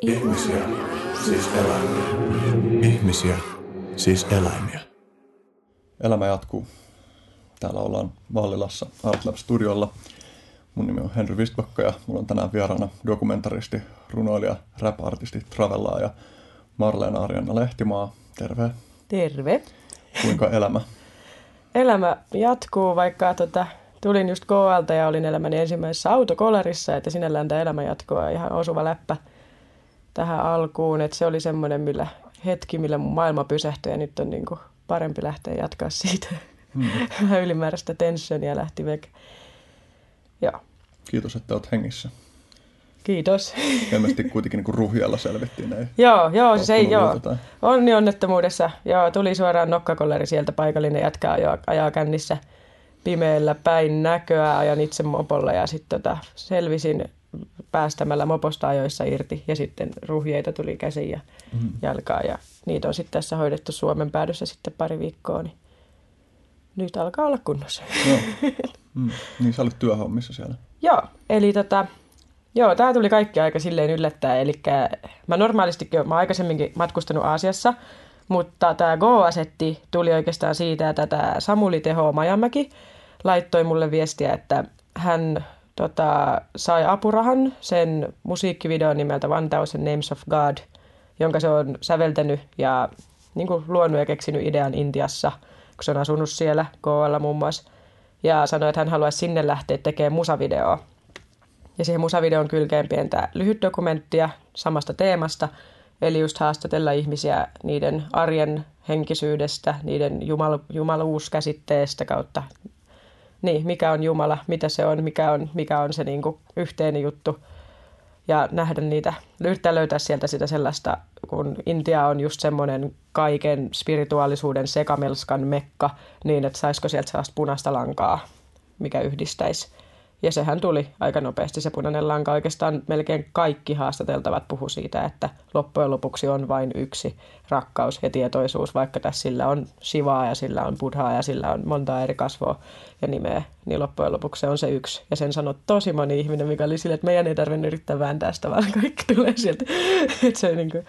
Ihmisiä, siis eläimiä. Ihmisiä, siis eläimiä. Elämä jatkuu. Täällä ollaan Vallilassa Artlab Studiolla. Mun nimi on Henry Vistbakka ja mulla on tänään vieraana dokumentaristi, runoilija, rap-artisti, travellaaja Marleena Arjanna Lehtimaa. Terve. Terve. Kuinka elämä? Elämä jatkuu, vaikka tota, tulin just KLta ja olin elämäni ensimmäisessä autokolarissa, että sinällään tämä elämä jatkuu ihan osuva läppä tähän alkuun. Että se oli semmoinen millä, hetki, millä mun maailma pysähtyi ja nyt on niin kuin parempi lähteä jatkaa siitä. Hmm. Vähän ylimääräistä tensionia lähti vek. Joo. Kiitos, että olet hengissä. Kiitos. Ilmeisesti kuitenkin niin ruhjalla selvittiin näin. joo, joo, se ei, joo. Onni onnettomuudessa. Joo, tuli suoraan nokkakolleri sieltä paikallinen jatkaa ajaa, ajaa kännissä pimeällä päin näköä. Ajan itse mopolla ja sitten tota, selvisin päästämällä moposta ajoissa irti ja sitten ruhjeita tuli käsiin ja mm. jalkaa ja niitä on sitten tässä hoidettu Suomen päädyssä sitten pari viikkoa, niin nyt alkaa olla kunnossa. Joo. Mm. Niin sä olit työhommissa siellä. Joo, eli tota, joo, tämä tuli kaikki aika silleen yllättää, eli mä normaalisti mä aikaisemminkin matkustanut Aasiassa, mutta tämä Go-asetti tuli oikeastaan siitä, että tämä Samuli Teho Majamäki laittoi mulle viestiä, että hän tota, sai apurahan sen musiikkivideon nimeltä One Thousand Names of God, jonka se on säveltänyt ja niin kuin luonut ja keksinyt idean Intiassa, kun se on asunut siellä Goalla muun muassa. Ja sanoi, että hän haluaisi sinne lähteä tekemään musavideoa. Ja siihen musavideon kylkeen pientä lyhyt dokumenttia samasta teemasta, eli just haastatella ihmisiä niiden arjen henkisyydestä, niiden jumal, jumaluuskäsitteestä kautta niin, mikä on Jumala, mitä se on, mikä on, mikä on se niin kuin yhteinen juttu. Ja nähdä niitä, yrittää löytää sieltä sitä sellaista, kun Intia on just semmoinen kaiken spirituaalisuuden sekamelskan mekka, niin että saisiko sieltä sellaista punaista lankaa, mikä yhdistäisi ja sehän tuli aika nopeasti se punainen lanka. Oikeastaan melkein kaikki haastateltavat puhu siitä, että loppujen lopuksi on vain yksi rakkaus ja tietoisuus, vaikka tässä sillä on Shivaa ja sillä on Buddhaa ja sillä on monta eri kasvoa ja nimeä, niin loppujen lopuksi se on se yksi. Ja sen sanoi tosi moni ihminen, mikä oli sille, että meidän ei tarvitse yrittää vääntää sitä, vaan kaikki tulee sieltä. että se niin kuin,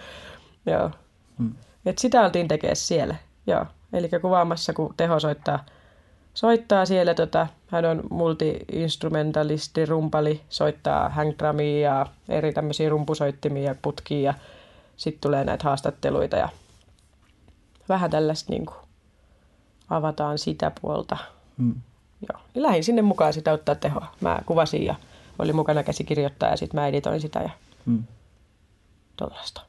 joo. Hmm. Et sitä oltiin tekemään siellä, joo. Eli kuvaamassa, kun teho soittaa soittaa siellä, tota, hän on multi-instrumentalisti, rumpali, soittaa hangdrumia ja eri tämmöisiä rumpusoittimia ja putkia ja sitten tulee näitä haastatteluita ja vähän tällaista niin kuin, avataan sitä puolta. Hmm. Joo. Ja lähdin sinne mukaan sitä ottaa tehoa. Mä kuvasin ja oli mukana käsikirjoittaa ja sitten mä editoin sitä ja tuollaista.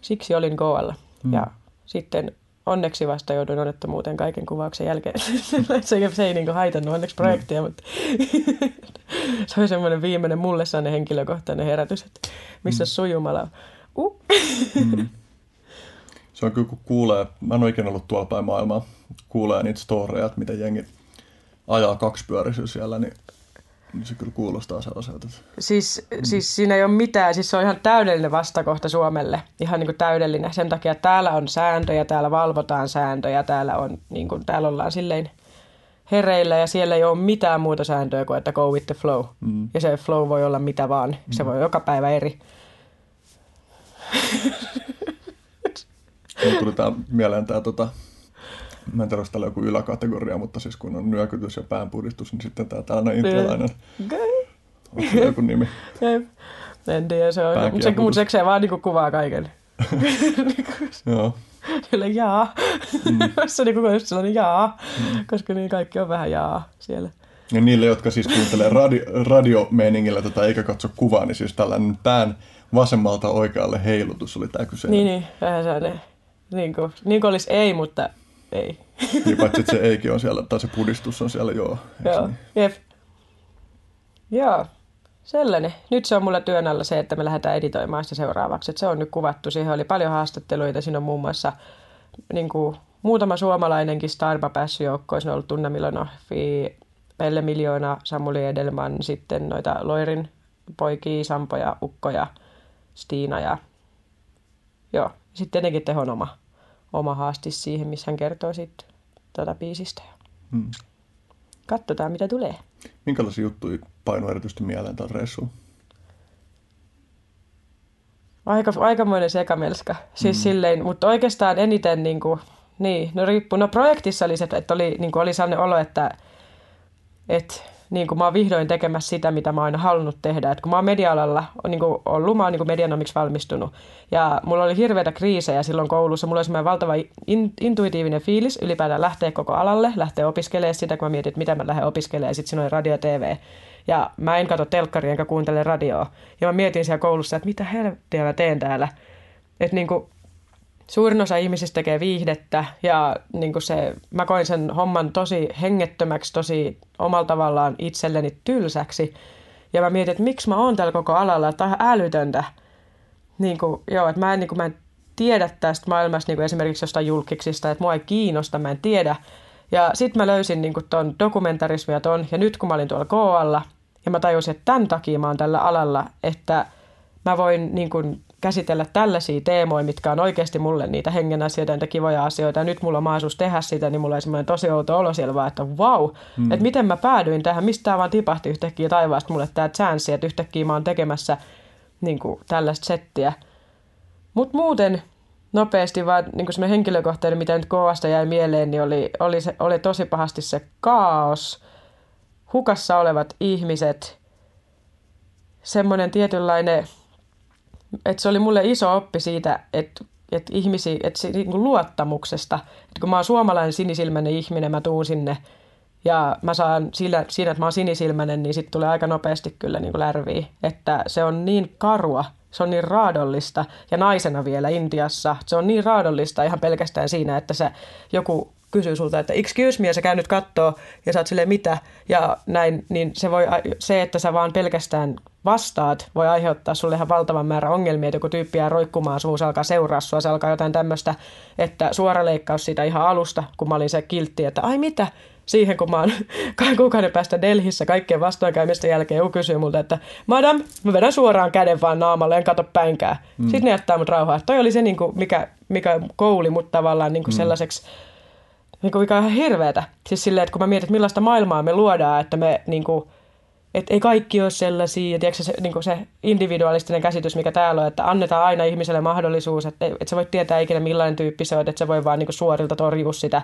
Siksi olin Goalla. Hmm. Ja sitten onneksi vasta jouduin onnettomuuteen kaiken kuvauksen jälkeen. se, se ei niin kuin haitannut onneksi projektia, mm. mutta se oli semmoinen viimeinen mulle sellainen henkilökohtainen herätys, että missä mm. sujumala uh. mm. Se on kyllä, kun kuulee, mä en ole ikinä ollut tuolla päin maailmaa, kuulee niitä storeja, että miten jengi ajaa kaksipyörisyys siellä, niin se kyllä kuulostaa sellaiselta. Siis, mm. siis siinä ei ole mitään, siis se on ihan täydellinen vastakohta Suomelle, ihan niin kuin täydellinen. Sen takia että täällä on sääntöjä, täällä valvotaan sääntöjä, täällä, on, niin kuin, täällä ollaan silleen hereillä ja siellä ei ole mitään muuta sääntöä kuin, että go with the flow. Mm. Ja se flow voi olla mitä vaan, mm. se voi joka päivä eri. Mulla tuli tää mieleen tämä tota, mä en tiedä, täällä joku yläkategoria, mutta siis kun on nyökytys ja päänpuhdistus, niin sitten tämä tällainen intialainen. Onko se joku nimi? En tiedä, se on, mutta se, mutta se vaan niin kuvaa kaiken. Joo. Kyllä jaa. Mm. se on niin sellainen jaa, mm. koska niin kaikki on vähän jaa siellä. Ja niille, jotka siis kuuntelee radio, radiomeiningillä tätä eikä katso kuvaa, niin siis tällainen pään vasemmalta oikealle heilutus oli tämä kyseinen. Niin, niin, vähän sellainen. Niin kuin, niin kuin olisi ei, mutta ei. Niin paitsi, että se eikin on siellä, tai se pudistus on siellä, joo. Joo, niin? jep. Joo, sellainen. Nyt se on mulla työn alla se, että me lähdetään editoimaan sitä seuraavaksi. Että se on nyt kuvattu. Siihen oli paljon haastatteluita. Siinä on muun muassa niin kuin, muutama suomalainenkin Starba päässyt joukkoon. Siinä on ollut Tunna Milonofi, Pelle Miljoona, Samuli Edelman, sitten noita Loirin poikia, Sampoja, Ukkoja, Stiina ja joo. Sitten tietenkin tehon oma oma haastis siihen, missä hän kertoo siitä tuota biisistä. Hmm. Katsotaan, mitä tulee. Minkälaisia juttuja painoi erityisesti mieleen tällä reissuun? Aika, aikamoinen sekamelska. Siis mm. silleen, mutta oikeastaan eniten niin kuin, niin, no riippuu. No projektissa oli se, että oli, niin kuin oli sellainen olo, että, että niin kuin mä oon vihdoin tekemässä sitä, mitä mä oon aina halunnut tehdä. Et kun mä oon media-alalla niin kuin ollut, mä oon niin medianomiksi valmistunut. Ja mulla oli hirveitä kriisejä silloin koulussa. Mulla oli semmoinen valtava in, intuitiivinen fiilis ylipäätään lähteä koko alalle, lähteä opiskelemaan sitä, kun mä mietin, että mitä mä lähden opiskelemaan. Ja sitten siinä oli radio TV. Ja mä en katso telkkaria enkä kuuntele radioa. Ja mä mietin siellä koulussa, että mitä helvettiä mä teen täällä. Että niin kuin, suurin osa ihmisistä tekee viihdettä ja niin kuin se, mä koin sen homman tosi hengettömäksi, tosi omalla tavallaan itselleni tylsäksi. Ja mä mietin, että miksi mä oon täällä koko alalla, että on älytöntä. Niin kuin, joo, että mä en, niin kuin, mä en tiedä tästä maailmasta niin kuin esimerkiksi jostain julkiksista, että mua ei kiinnosta, mä en tiedä. Ja sitten mä löysin niin kuin ton dokumentarismia ton, ja nyt kun mä olin tuolla KOalla, ja mä tajusin, että tämän takia mä oon tällä alalla, että mä voin niin kuin, käsitellä tällaisia teemoja, mitkä on oikeasti mulle niitä hengen asioita, niitä kivoja asioita. Ja nyt mulla on mahdollisuus tehdä sitä, niin mulla on semmoinen tosi outo olo siellä vaan, että vau, hmm. että miten mä päädyin tähän, mistä tämä vaan tipahti yhtäkkiä taivaasta mulle tämä chanssi, että yhtäkkiä mä oon tekemässä niin kuin, tällaista settiä. Mutta muuten nopeasti vaan niin semmoinen henkilökohtainen, mitä nyt kovasta jäi mieleen, niin oli, oli, se, oli tosi pahasti se kaos, hukassa olevat ihmiset, semmoinen tietynlainen että se oli mulle iso oppi siitä, että että ihmisi, että se, niin luottamuksesta, että kun mä oon suomalainen sinisilmäinen ihminen, mä tuun sinne ja mä saan sillä, siinä, että mä oon sinisilmäinen, niin sitten tulee aika nopeasti kyllä niin lärviä. Että se on niin karua, se on niin raadollista ja naisena vielä Intiassa, se on niin raadollista ihan pelkästään siinä, että se joku kysyy sulta, että excuse me, ja sä käy nyt kattoo, ja sä oot silleen, mitä, ja näin, niin se, voi, se, että sä vaan pelkästään vastaat, voi aiheuttaa sulle ihan valtavan määrä ongelmia, että joku tyyppi jää roikkumaan suus, alkaa seuraa sua, se alkaa jotain tämmöistä, että suora leikkaus siitä ihan alusta, kun mä olin se kiltti, että ai mitä, siihen, kun mä oon kahden kuukauden päästä Delhissä kaikkien vastoinkäymisten jälkeen, joku kysyy multa, että madam, mä vedän suoraan käden vaan naamalle, en kato päinkää. Mm. Sitten ne jättää mut rauhaa. Toi oli se, niin kuin, mikä, mikä kouli mut tavallaan niin kuin mm. sellaiseksi niin kuin, mikä on ihan hirveetä. Siis silleen, että kun mä mietin, että millaista maailmaa me luodaan, että me niin kuin, että ei kaikki ole sellaisia, ja tiedätkö, se, niin se individualistinen käsitys, mikä täällä on, että annetaan aina ihmiselle mahdollisuus, että, että sä voit tietää ikinä millainen tyyppi se on, että se voi vaan niin suorilta torjua sitä.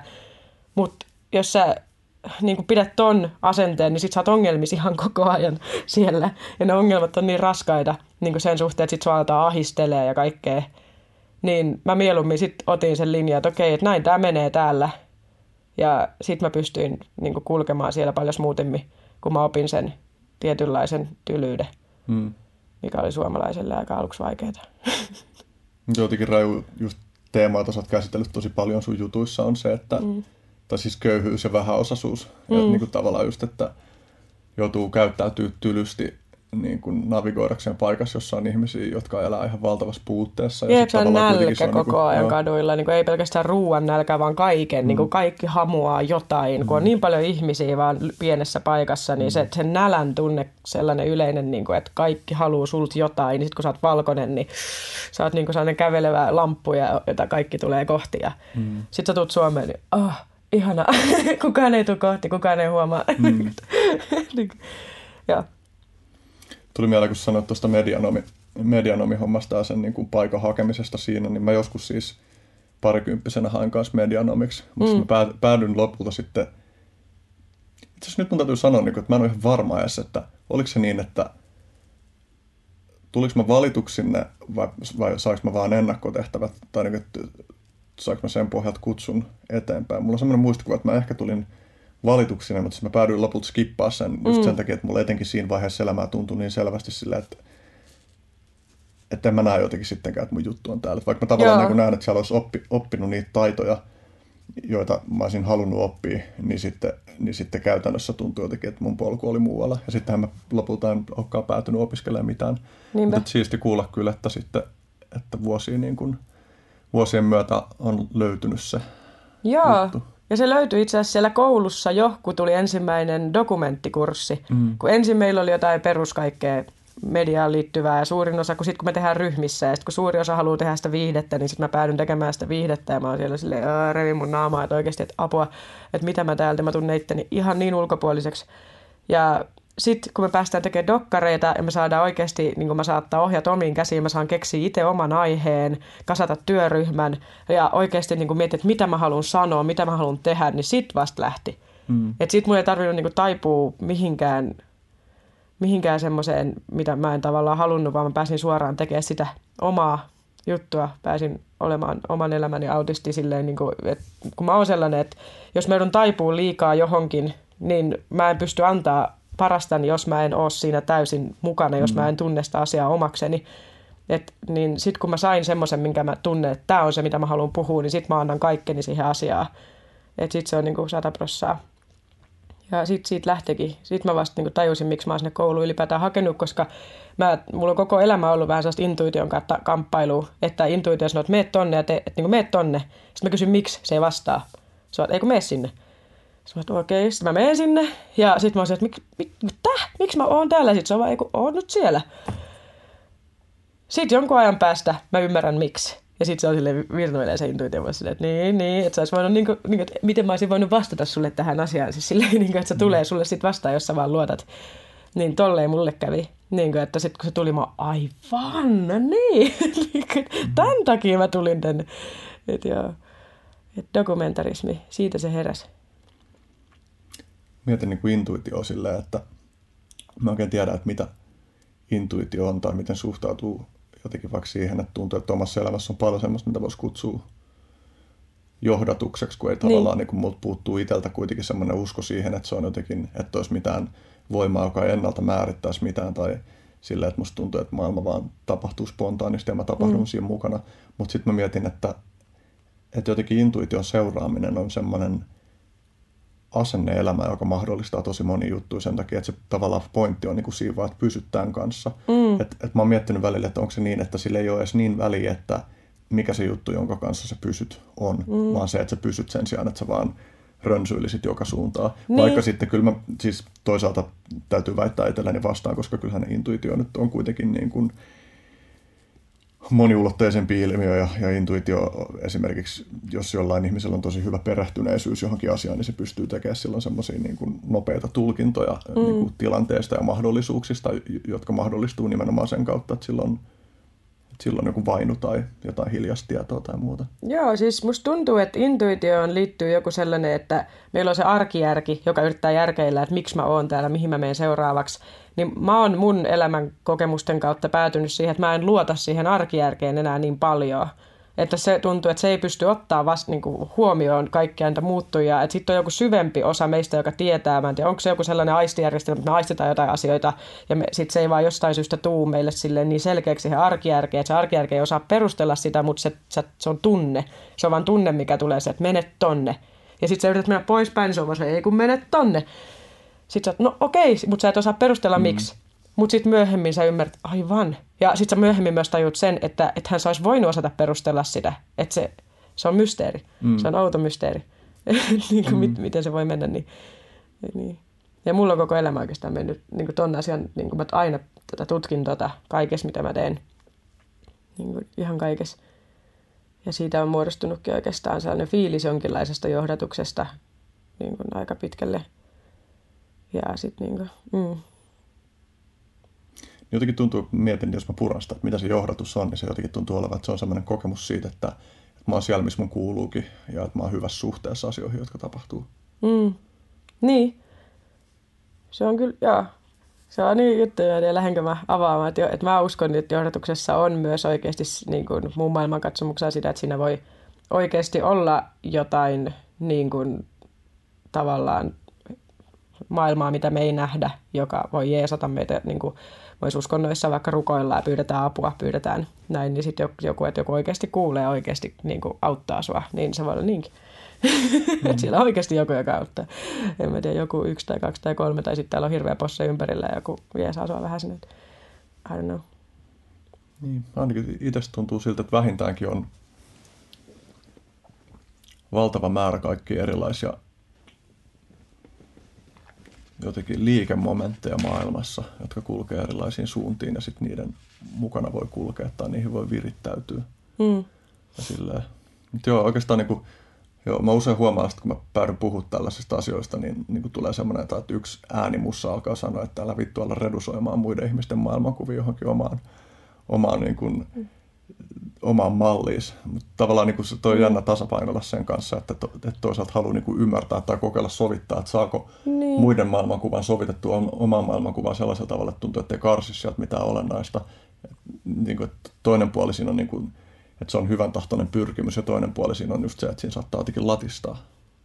Mutta jos sä niin pidät ton asenteen, niin sit sä oot ongelmissa ihan koko ajan siellä. Ja ne ongelmat on niin raskaita niin sen suhteen, että sit sua aletaan ahistelee ja kaikkea. Niin mä mieluummin sit otin sen linjan, että okei, että näin tämä menee täällä. Ja sitten mä pystyin niin kulkemaan siellä paljon muutemmin, kun mä opin sen tietynlaisen tylyyden, mm. mikä oli suomalaiselle aika aluksi vaikeaa. Jotenkin raju just teemaa, jota olet käsitellyt tosi paljon sun jutuissa, on se, että mm. tai siis köyhyys ja vähäosaisuus. Mm. Ja niin kuin tavallaan just, että joutuu käyttäytyy tylysti niin kuin navigoidakseen paikassa, jossa on ihmisiä, jotka elää ihan valtavassa puutteessa. Ja se on nälkä se on koko niin kuin, ajan joo. kaduilla, niin kuin ei pelkästään ruoan nälkä, vaan kaiken, mm. niin kuin kaikki hamuaa jotain. Mm. Kun on mm. niin paljon ihmisiä vaan pienessä paikassa, niin mm. se, se nälän tunne, sellainen yleinen, niin kuin, että kaikki haluaa sulta jotain, niin sitten kun sä oot valkoinen, niin sä oot niin kuin sellainen kävelevä lamppu, jota kaikki tulee kohti. Ja mm. sitten sä tulet Suomeen, niin oh, ihana, kukaan ei tule kohti, kukaan ei huomaa. Mm. Niin ja tuli mieleen, kun sanoit tuosta medianomi, medianomihommasta ja sen niin kuin paikan hakemisesta siinä, niin mä joskus siis parikymppisenä hain kanssa medianomiksi, mutta mm. mä päädyin lopulta sitten, itse asiassa nyt mun täytyy sanoa, niin kuin, että mä en ole ihan varma edes, että oliko se niin, että tuliko mä valituksi sinne vai, vai saanko mä vaan ennakkotehtävät, tai niin, saanko mä sen pohjalta kutsun eteenpäin. Mulla on semmoinen muistikuva, että mä ehkä tulin valituksina, mutta mä päädyin lopulta skippaa sen just mm. sen takia, että mulla etenkin siinä vaiheessa elämää tuntui niin selvästi sillä, että että en mä näe jotenkin sittenkään, että mun juttu on täällä. Vaikka mä tavallaan niin näen, että siellä olisi oppi, oppinut niitä taitoja, joita mä olisin halunnut oppia, niin sitten, niin sitten käytännössä tuntuu jotenkin, että mun polku oli muualla. Ja sittenhän mä lopulta en olekaan päätynyt opiskelemaan mitään. Niinpä. Mutta siisti kuulla kyllä, että sitten että vuosia niin kuin, vuosien myötä on löytynyt se Joo. juttu. Ja se löytyi itse asiassa siellä koulussa jo, kun tuli ensimmäinen dokumenttikurssi. Mm. Kun ensin meillä oli jotain peruskaikkea mediaan liittyvää ja suurin osa, kun sitten kun me tehdään ryhmissä ja sitten kun suuri osa haluaa tehdä sitä viihdettä, niin sitten mä päädyn tekemään sitä viihdettä ja mä oon siellä silleen, revin mun naamaa, että oikeasti, että apua, että mitä mä täältä, mä tunnen itteni ihan niin ulkopuoliseksi. Ja sitten kun me päästään tekemään dokkareita ja me saadaan oikeasti, niin kun mä saattaa ohjat omiin käsiin, mä saan keksiä itse oman aiheen, kasata työryhmän ja oikeasti niin miettiä, että mitä mä haluan sanoa, mitä mä haluan tehdä, niin sit vasta lähti. Mm. Että sit mun ei tarvinnut niin taipua mihinkään, mihinkään semmoiseen, mitä mä en tavallaan halunnut, vaan mä pääsin suoraan tekemään sitä omaa juttua. Pääsin olemaan oman elämäni autisti silleen, niin kuin, että kun mä oon sellainen, että jos mä joudun taipuu liikaa johonkin, niin mä en pysty antaa parastani, jos mä en ole siinä täysin mukana, jos mä en tunne sitä asiaa omakseni. Et, niin sitten kun mä sain semmoisen, minkä mä tunnen, että tämä on se, mitä mä haluan puhua, niin sitten mä annan kaikkeni siihen asiaan. Että sitten se on niinku sata prossaa. Ja sitten siitä lähtekin. Sitten mä vasta niinku tajusin, miksi mä oon sinne kouluun ylipäätään hakenut, koska mä, mulla on koko elämä ollut vähän sellaista intuition kautta kamppailua, että intuitio sanoo, että meet tonne ja te, että niinku meet tonne. Sitten mä kysyn, miksi se ei vastaa. Se on, eikö mene sinne. Sitten mä okei, okay. sitten mä menen sinne. Ja sitten mä oon että mik, mik, täh, miksi mä oon täällä? Sitten se on vaan, eikö oon nyt siellä. Sitten jonkun ajan päästä mä ymmärrän miksi. Ja sitten se on sille virnoilee se intuitio silleen, että niin, niin, että, sä voinut, niin kuin, niin kuin, että miten mä olisin voinut vastata sulle tähän asiaan. Siis silleen, niin kuin, että se tulee sulle sitten vastaan, jos sä vaan luotat. Niin tolleen mulle kävi. Niin kuin, että sitten kun se tuli, mä aivan, no niin. Tämän takia mä tulin tänne. Että joo. Että dokumentarismi, siitä se heräsi mietin niin kuin intuitio silleen, että mä oikein tiedä, että mitä intuitio on tai miten suhtautuu jotenkin vaikka siihen, että tuntuu, että omassa elämässä on paljon semmoista, mitä voisi kutsua johdatukseksi, kun ei niin. tavallaan niin kuin multa puuttuu itseltä kuitenkin semmoinen usko siihen, että se on jotenkin, että olisi mitään voimaa, joka ei ennalta määrittäisi mitään tai sillä, että musta tuntuu, että maailma vaan tapahtuu spontaanisti ja mä tapahdun mm. siinä mukana. Mutta sitten mä mietin, että, että jotenkin intuition seuraaminen on semmoinen – asenne-elämä, joka mahdollistaa tosi moni juttuja sen takia, että se tavallaan pointti on niin kuin siinä vaan, että pysyt tämän kanssa. Mm. Et, et mä oon miettinyt välillä, että onko se niin, että sille ei ole edes niin väliä, että mikä se juttu, jonka kanssa sä pysyt, on, mm. vaan se, että sä pysyt sen sijaan, että sä vaan rönsyilisit joka suuntaan. Niin. Vaikka sitten kyllä mä siis toisaalta täytyy väittää itselleni vastaan, koska kyllähän intuitio nyt on kuitenkin niin kuin, moniulotteisempi ilmiö ja, ja intuitio esimerkiksi, jos jollain ihmisellä on tosi hyvä perehtyneisyys johonkin asiaan, niin se pystyy tekemään silloin semmoisia niin kuin nopeita tulkintoja mm. niin kuin tilanteesta ja mahdollisuuksista, jotka mahdollistuu nimenomaan sen kautta, että silloin silloin joku vainu tai jotain hiljasta tietoa tai muuta. Joo, siis musta tuntuu, että intuitioon liittyy joku sellainen, että meillä on se arkijärki, joka yrittää järkeillä, että miksi mä oon täällä, mihin mä menen seuraavaksi. Niin mä oon mun elämän kokemusten kautta päätynyt siihen, että mä en luota siihen arkijärkeen enää niin paljon – että se tuntuu, että se ei pysty ottaa vasta niin kuin, huomioon kaikkia niitä muuttujia. Että sitten on joku syvempi osa meistä, joka tietää, mä en tiedä, onko se joku sellainen aistijärjestelmä, että me aistetaan jotain asioita ja sitten se ei vaan jostain syystä tuu meille silleen niin selkeäksi siihen arkijärkeen, että se arkijärke ei osaa perustella sitä, mutta se, se, se on tunne. Se on vaan tunne, mikä tulee se, että menet tonne. Ja sitten sä yrität mennä poispäin, niin se on vaan se, ei kun menet tonne. Sitten sä no okei, mutta sä et osaa perustella mm. miksi. Mutta sitten myöhemmin sä ymmärrät, aivan. Ja sitten sä myöhemmin myös tajut sen, että, että hän saisi voinut osata perustella sitä. Että se, se on mysteeri. Mm. Se on outo mysteeri. niin kuin, mm. mit, miten se voi mennä. Niin, niin. Ja mulla on koko elämä oikeastaan mennyt niin kuin ton asian, niin kuin mä aina tota, tutkin tota, kaikessa, mitä mä teen. Niin kuin, ihan kaikessa. Ja siitä on muodostunutkin oikeastaan sellainen fiilis jonkinlaisesta johdatuksesta niin kuin aika pitkälle. Ja sitten niin kuin, mm, jotenkin tuntuu, mietin, jos mä puran sitä, että mitä se johdatus on, niin se jotenkin tuntuu olevan, että se on sellainen kokemus siitä, että, että mä oon siellä, missä mun kuuluukin, ja että mä oon hyvässä suhteessa asioihin, jotka tapahtuu. Mm. Niin. Se on kyllä, joo. Se on niin juttu, ja lähdenkö mä avaamaan, että, että mä uskon, että johdatuksessa on myös oikeasti niin kuin mun maailmankatsomuksella sitä, että siinä voi oikeasti olla jotain niin kuin, tavallaan maailmaa, mitä me ei nähdä, joka voi jeesata meitä niin kuin, voisi uskonnoissa vaikka rukoilla ja pyydetään apua, pyydetään näin, niin sitten joku, että joku oikeasti kuulee oikeasti niin kuin auttaa sua, niin se voi olla niinkin. Mm. Siellä on oikeasti joku, joka auttaa. En mä tiedä, joku yksi tai kaksi tai kolme, tai sitten täällä on hirveä posse ympärillä ja joku vie saa sua vähän sinne. I don't know. Niin, ainakin itse tuntuu siltä, että vähintäänkin on valtava määrä kaikkia erilaisia jotenkin liikemomentteja maailmassa, jotka kulkee erilaisiin suuntiin ja sitten niiden mukana voi kulkea tai niihin voi virittäytyä. Mm. Ja silleen. Mutta joo, oikeastaan niin kuin Joo, mä usein huomaan, että kun mä päädyn puhua tällaisista asioista, niin, niin kuin tulee semmoinen, että yksi ääni mussa alkaa sanoa, että älä vittu olla redusoimaan muiden ihmisten maailmankuvia johonkin omaan, omaan, niin kuin, omaan malliin. Mutta tavallaan niin se toi mm. jännä tasapainolla sen kanssa, että, to, että toisaalta haluaa niin ymmärtää tai kokeilla sovittaa, että saako niin. muiden maailmankuvan sovitettua omaan maailmankuvaan sellaisella tavalla, että tuntuu, että ei karsi sieltä mitään olennaista. Et, niin kuin, että toinen puoli siinä on niin kuin, että se on hyvän tahtoinen pyrkimys ja toinen puoli siinä on just se, että siinä saattaa jotenkin latistaa.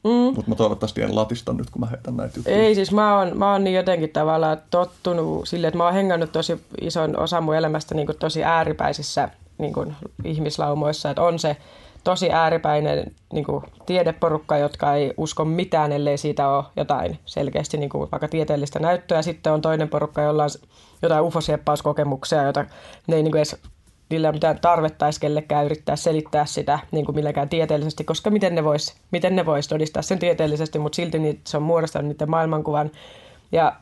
Mm. Mutta mä toivottavasti en latista nyt, kun mä heitän näitä juttuja. Ei, siis mä oon, mä oon niin jotenkin tavallaan tottunut sille, että mä oon hengannut tosi ison osan mun elämästä niin kuin tosi ääripäisissä niin kuin ihmislaumoissa, että on se tosi ääripäinen niin kuin tiedeporukka, jotka ei usko mitään, ellei siitä ole jotain selkeästi niin kuin vaikka tieteellistä näyttöä. Sitten on toinen porukka, jolla on jotain ufosiepauskokemuksia, joita ne ei niin kuin edes niillä mitään tarvetta kellekään yrittää selittää sitä niin kuin millekään tieteellisesti, koska miten ne vois, miten ne vois todistaa sen tieteellisesti, mutta silti niitä, se on muodostanut niiden maailmankuvan. Ja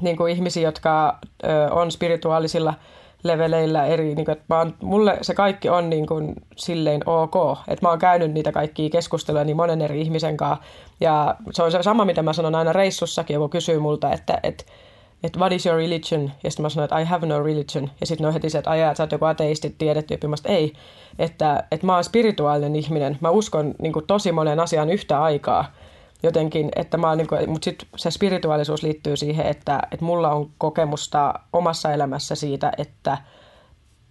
niin kuin ihmisiä, jotka ö, on spirituaalisilla leveleillä eri, niin kuin, että mä oon, mulle se kaikki on niin kuin silleen ok, että mä oon käynyt niitä kaikkia keskusteluja niin monen eri ihmisen kanssa, ja se on se sama, mitä mä sanon aina reissussakin, joku kysyy multa, että, että että what is your religion? Ja sitten mä sanoin, että I have no religion. Ja sitten ne on heti se, että ajaa, sä oot joku ateisti, tiedetty. Mä ei, että, että mä oon spirituaalinen ihminen. Mä uskon niin kuin, tosi monen asian yhtä aikaa. Jotenkin, että mä niin kuin, mutta sitten se spirituaalisuus liittyy siihen, että, että mulla on kokemusta omassa elämässä siitä, että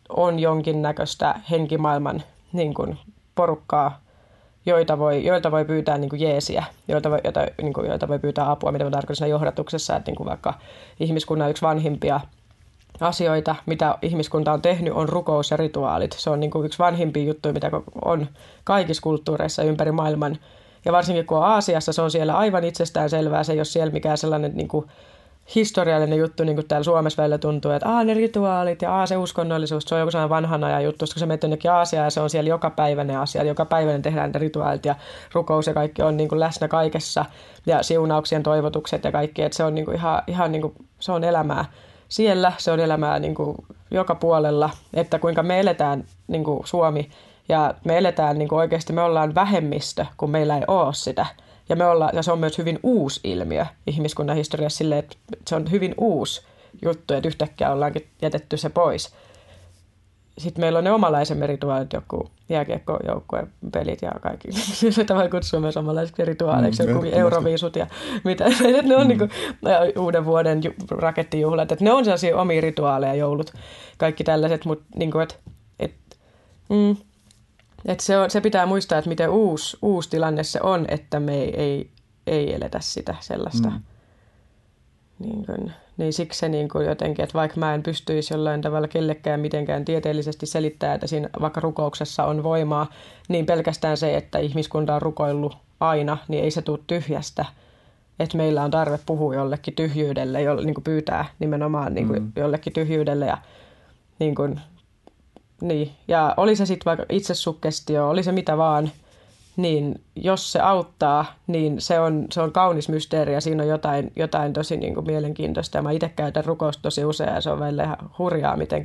on jonkinnäköistä henkimaailman niin kuin, porukkaa, joita voi, joilta voi pyytää niin kuin jeesiä, joilta voi, joita, niin kuin, joilta voi pyytää apua, mitä mä tarkoitan johdatuksessa, että niin kuin vaikka ihmiskunnan yksi vanhimpia asioita, mitä ihmiskunta on tehnyt, on rukous ja rituaalit. Se on niin kuin yksi vanhimpia juttuja, mitä on kaikissa kulttuureissa ympäri maailman. Ja varsinkin kun on Aasiassa, se on siellä aivan itsestään selvää. Se ei ole siellä mikään sellainen niin kuin historiallinen juttu, niin kuin täällä Suomessa välillä tuntuu, että aa, ne rituaalit ja aa, se uskonnollisuus, se on joku sellainen vanhan ajan juttu, koska se menee jonnekin Aasiaan ja se on siellä joka päiväinen asia, joka päiväinen tehdään ne rituaalit ja rukous ja kaikki on niin kuin läsnä kaikessa ja siunauksien toivotukset ja kaikki, että se on niin kuin ihan, ihan niin kuin, se on elämää siellä, se on elämää niin kuin joka puolella, että kuinka me eletään niin kuin Suomi ja me eletään niin kuin oikeasti, me ollaan vähemmistö, kun meillä ei ole sitä – ja, me olla, ja se on myös hyvin uusi ilmiö ihmiskunnan historiassa silleen, että se on hyvin uusi juttu, että yhtäkkiä ollaankin jätetty se pois. Sitten meillä on ne omalaisemme rituaalit, joku jääkiekkojoukkueen pelit ja kaikki. Se voi kutsua myös omalaiseksi rituaaleiksi, mm, joku euroviisut ja mitä. ne on mm. niin kuin, uuden vuoden rakettijuhlat. Että ne on sellaisia omia rituaaleja, joulut, kaikki tällaiset. Mutta niin kuin, että, et, mm, et se, on, se pitää muistaa, että miten uusi, uusi tilanne se on, että me ei, ei, ei eletä sitä sellaista. Mm. Niin, kun, niin siksi se niin kun jotenkin, että vaikka mä en pystyisi jollain tavalla kellekään mitenkään tieteellisesti selittää, että siinä vaikka rukouksessa on voimaa, niin pelkästään se, että ihmiskunta on rukoillut aina, niin ei se tule tyhjästä. Että meillä on tarve puhua jollekin tyhjyydelle, jolle, niin pyytää nimenomaan niin mm. jollekin tyhjyydelle ja niin kuin niin, ja oli se sitten vaikka itsesukkestio, oli se mitä vaan, niin jos se auttaa, niin se on, se on kaunis mysteeri ja siinä on jotain, jotain tosi niin kuin mielenkiintoista. Ja mä itse käytän rukousta tosi usein ja se on välillä ihan hurjaa, miten